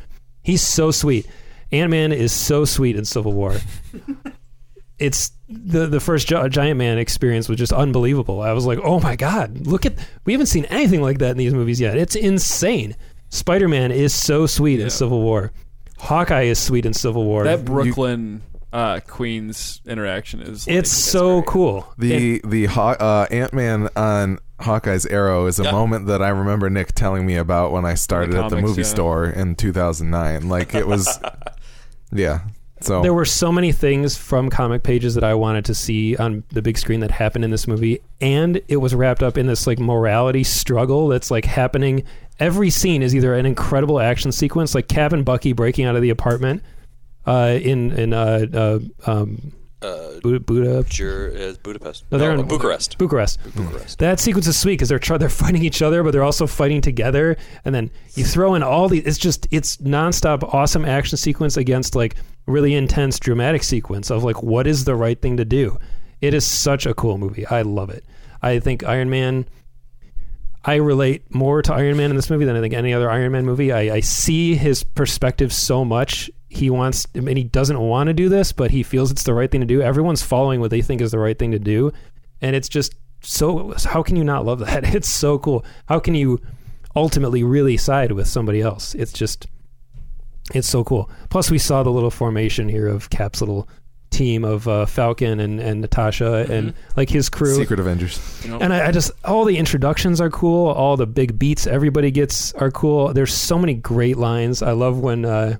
He's so sweet. Ant Man is so sweet in Civil War. it's the the first Gi- Giant Man experience was just unbelievable. I was like, oh my god, look at we haven't seen anything like that in these movies yet. It's insane. Spider Man is so sweet Yeah. in Civil War. Hawkeye is sweet in Civil War. That Brooklyn uh, Queens interaction is. Like, it's so great. cool. The the Haw- uh, Ant Man on Hawkeye's arrow is a Yeah. moment that I remember Nick telling me about when I started at the comics, movie yeah. store in 2009. Like it was, yeah. So There were so many things from comic pages that I wanted to see on the big screen that happened in this movie, and it was wrapped up in this like morality struggle that's like happening. Every scene is either an incredible action sequence, like Cap and Bucky breaking out of the apartment uh, in in uh, uh, um, Uh, Buda, Buda Jur- uh, Budapest. No, they're No, in- Bucharest. Bucharest. Bucharest. That sequence is sweet because they're try- they're fighting each other, but they're also fighting together. And then you throw in all these. It's just it's nonstop awesome action sequence against like really intense dramatic sequence of like what is the right thing to do. It is such a cool movie. I love it. I think Iron Man. I relate more to Iron Man in this movie than I think any other Iron Man movie. I, I see his perspective so much. He wants, I mean, he doesn't want to do this, but he feels it's the right thing to do. Everyone's following what they think is the right thing to do, and it's just so. How can you not love that? It's so cool. How can you ultimately really side with somebody else? It's just, it's so cool. Plus, we saw the little formation here of Cap's little team of uh, Falcon and, and Natasha and like his crew. Secret Avengers. You know, And I, I just all the introductions are cool. All the big beats everybody gets are cool. There's so many great lines. I love when uh,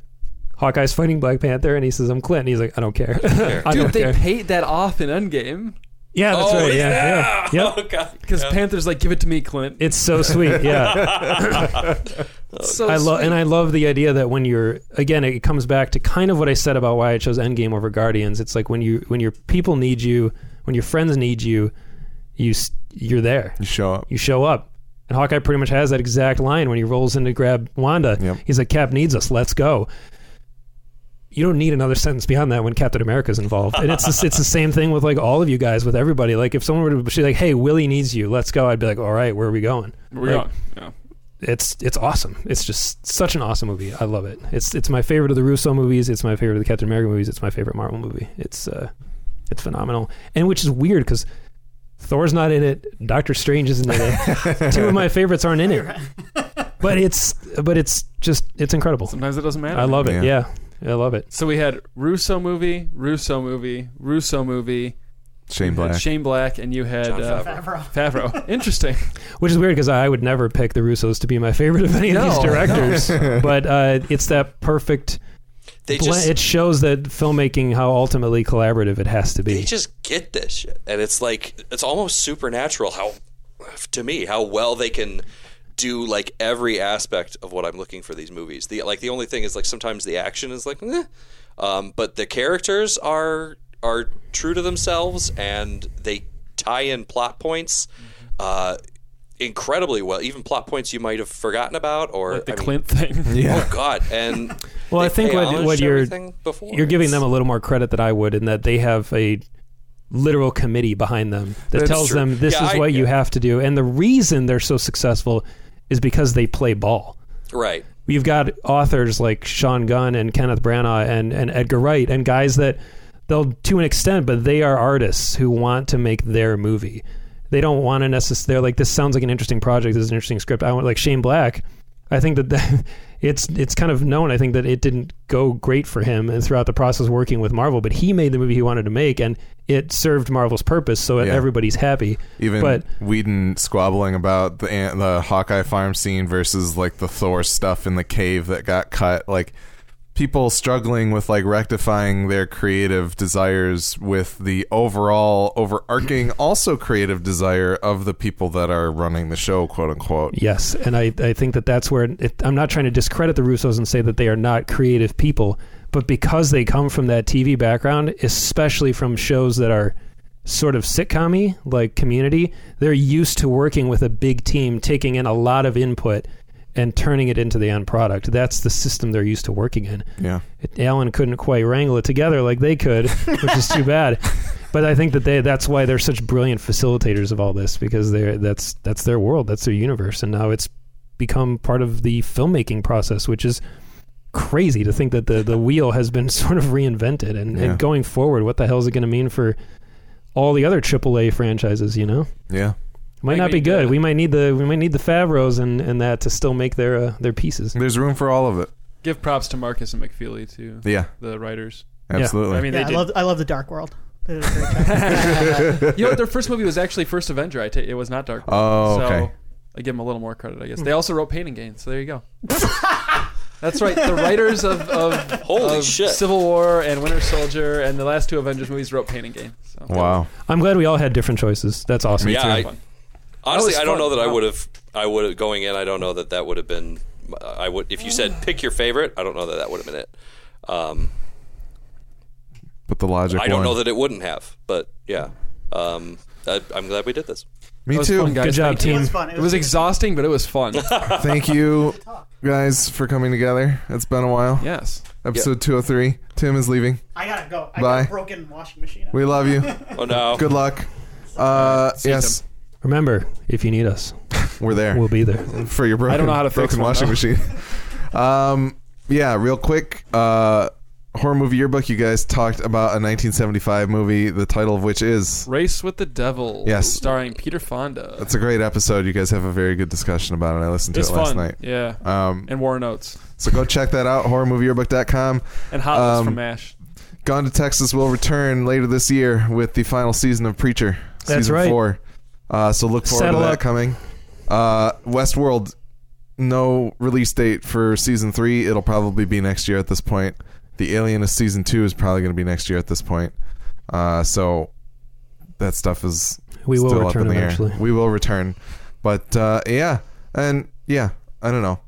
Hawkeye's fighting Black Panther and he says, "I'm Clint." And he's like, "I don't care. I Dude, don't they care." paid that off in Endgame yeah, that's oh, right. is Yeah, that? yeah, yep. Oh, God. because Panther's like, "Give it to me, Clint." It's so sweet. Yeah, so I love sweet. and I love the idea that when you're again, it comes back to kind of what I said about why I chose Endgame over Guardians. It's like when you when your people need you, when your friends need you, you s- you're there. You show up. you show up. And Hawkeye pretty much has that exact line when he rolls in to grab Wanda. Yep. He's like, Cap needs us. Let's go. You don't need another sentence beyond that when Captain America's involved. And it's the, it's the same thing with like all of you guys, with everybody. Like if someone were to be like, "Hey, Willie needs you. Let's go," I'd be like, "All right, where are we going?" We're Like, going. Yeah. It's it's awesome. It's just such an awesome movie. I love it. It's it's my favorite of the Russo movies. It's my favorite of the Captain America movies. It's my favorite Marvel movie. It's uh, it's phenomenal. And which is weird because Thor's not in it. Doctor Strange isn't in it. Two of my favorites aren't in it. But it's but it's just it's incredible. Sometimes it doesn't matter. I love it. Yeah. Yeah, I love it. So we had Russo movie, Russo movie, Russo movie. Shane Black. Shane Black, and you had Jon uh, Favreau. Favreau. Interesting. Which is weird because I would never pick the Russos to be my favorite of any of these directors. but uh, it's that perfect. They blend- just it shows that filmmaking how ultimately collaborative it has to be. they just get this shit, and it's like it's almost supernatural how, to me, how well they can do like every aspect of what I'm looking for these movies. The like the only thing is like sometimes the action is like, eh. um, but the characters are are true to themselves and they tie in plot points. Uh, incredibly well even plot points you might have forgotten about or Like the I mean, Clint thing. yeah. oh god and Well, I think what what you're before. you're giving them a little more credit than I would in that they have a literal committee behind them that That's tells true. them this Yeah, is I- what you have to do. And the reason they're so successful is because they play ball. right We've got authors like Sean Gunn and Kenneth Branagh and, and Edgar Wright and guys that they'll to an extent, but they are artists who want to make their movie. They don't want to necessarily like this sounds like an interesting project. This is an interesting script. I want like Shane Black. I think that, that it's it's kind of known. I think that it didn't go great for him and throughout the process working with Marvel, but he made the movie he wanted to make and it served Marvel's purpose, so Yeah. everybody's happy. Even But- Whedon squabbling about the the Hawkeye farm scene versus like the Thor stuff in the cave that got cut. Like people struggling with like rectifying their creative desires with the overall overarching also creative desire of the people that are running the show, quote unquote. Yes, and I, I think that that's where it, I'm not trying to discredit the Russos and say that they are not creative people, but because they come from that TV background, especially from shows that are sort of sitcom like Community, they're used to working with a big team, taking in a lot of input and turning it into the end product. That's the system they're used to working in. Yeah. It, Alan couldn't quite wrangle it together like they could, which is too bad. But I think that they that's why they're such brilliant facilitators of all this because they're that's that's their world, that's their universe, and now it's become part of the filmmaking process, which is crazy to think that the the wheel has been sort of reinvented and, Yeah. and going forward, what the hell is it going to mean for all the other AAA franchises? You know, Yeah. It might not be good. yeah. We might need the we might need the Favreaus and, and that to still make their uh, their pieces. There's room for all of it. Give props to Markus and McFeely too, Yeah, the writers. absolutely. I mean, Yeah, they I love I love the Dark World. They did a great job. you know, what? their first movie was actually First Avenger. I ta- it was not Dark. World. Oh, So okay. I give them a little more credit, I guess. They also wrote Pain and Gain, so there you go. That's right. The writers of, of, Holy of shit. Civil War and Winter Soldier and the last two Avengers movies wrote Pain and Gain. So. wow. I'm glad we all had different choices. That's awesome. Yeah, I, honestly, I don't fun. know that I would have. I would have going in. I don't know that that would have been. I would if you said pick your favorite. I don't know that that would have been it. Um, But the logic. I don't won. know that it wouldn't have, but yeah. Um, I, I'm glad we did this. Me too. fun. Good job, Thank you. It team. was fun. It was exhausting, but it was fun. Thank you, guys, for coming together. It's been a while. yes. Episode 203. Tim is leaving. I gotta go. I Bye. got a broken washing machine. We love you. Oh no! Good luck. Uh, See you, yes, Remember, if you need us, we're there we'll be there. for your broken, I don't know how to fix broken one, washing though. machine. um, yeah, real quick. Uh, horror movie yearbook. You guys talked about a 1975 movie, the title of which is. Race with the Devil. Yes. Starring Peter Fonda. It's a great episode. You guys have a very good discussion about it. I listened to it's it last fun. night. Yeah. Um, and War Notes. so go check that out. Horrormovieyearbook.com. And Hot Ones Um, from MASH. Gone to Texas will return later this year with the final season of Preacher. That's season right. Four. Uh, so look forward Saddle to that up. coming. Uh, Westworld, no release date for season three. It'll probably be next year at this point. The Alienist season two is probably going to be next year at this point. Uh, so that stuff is We will still return up in the eventually. air. We will return, but uh, yeah, and yeah, I don't know.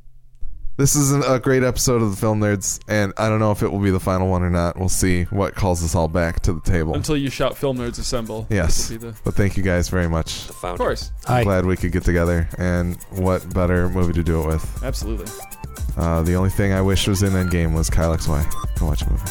This is an, a great episode of the Film Nerds, and I don't know if it will be the final one or not. We'll see what calls us all back to the table. Until you shout Film Nerds Assemble. yes, This will be the- but thank you guys very much. The of founder. course. Hi. Glad we could get together, and what better movie to do it with? Absolutely. Uh, the only thing I wish was in Endgame was Kyle XY. Go watch a movie.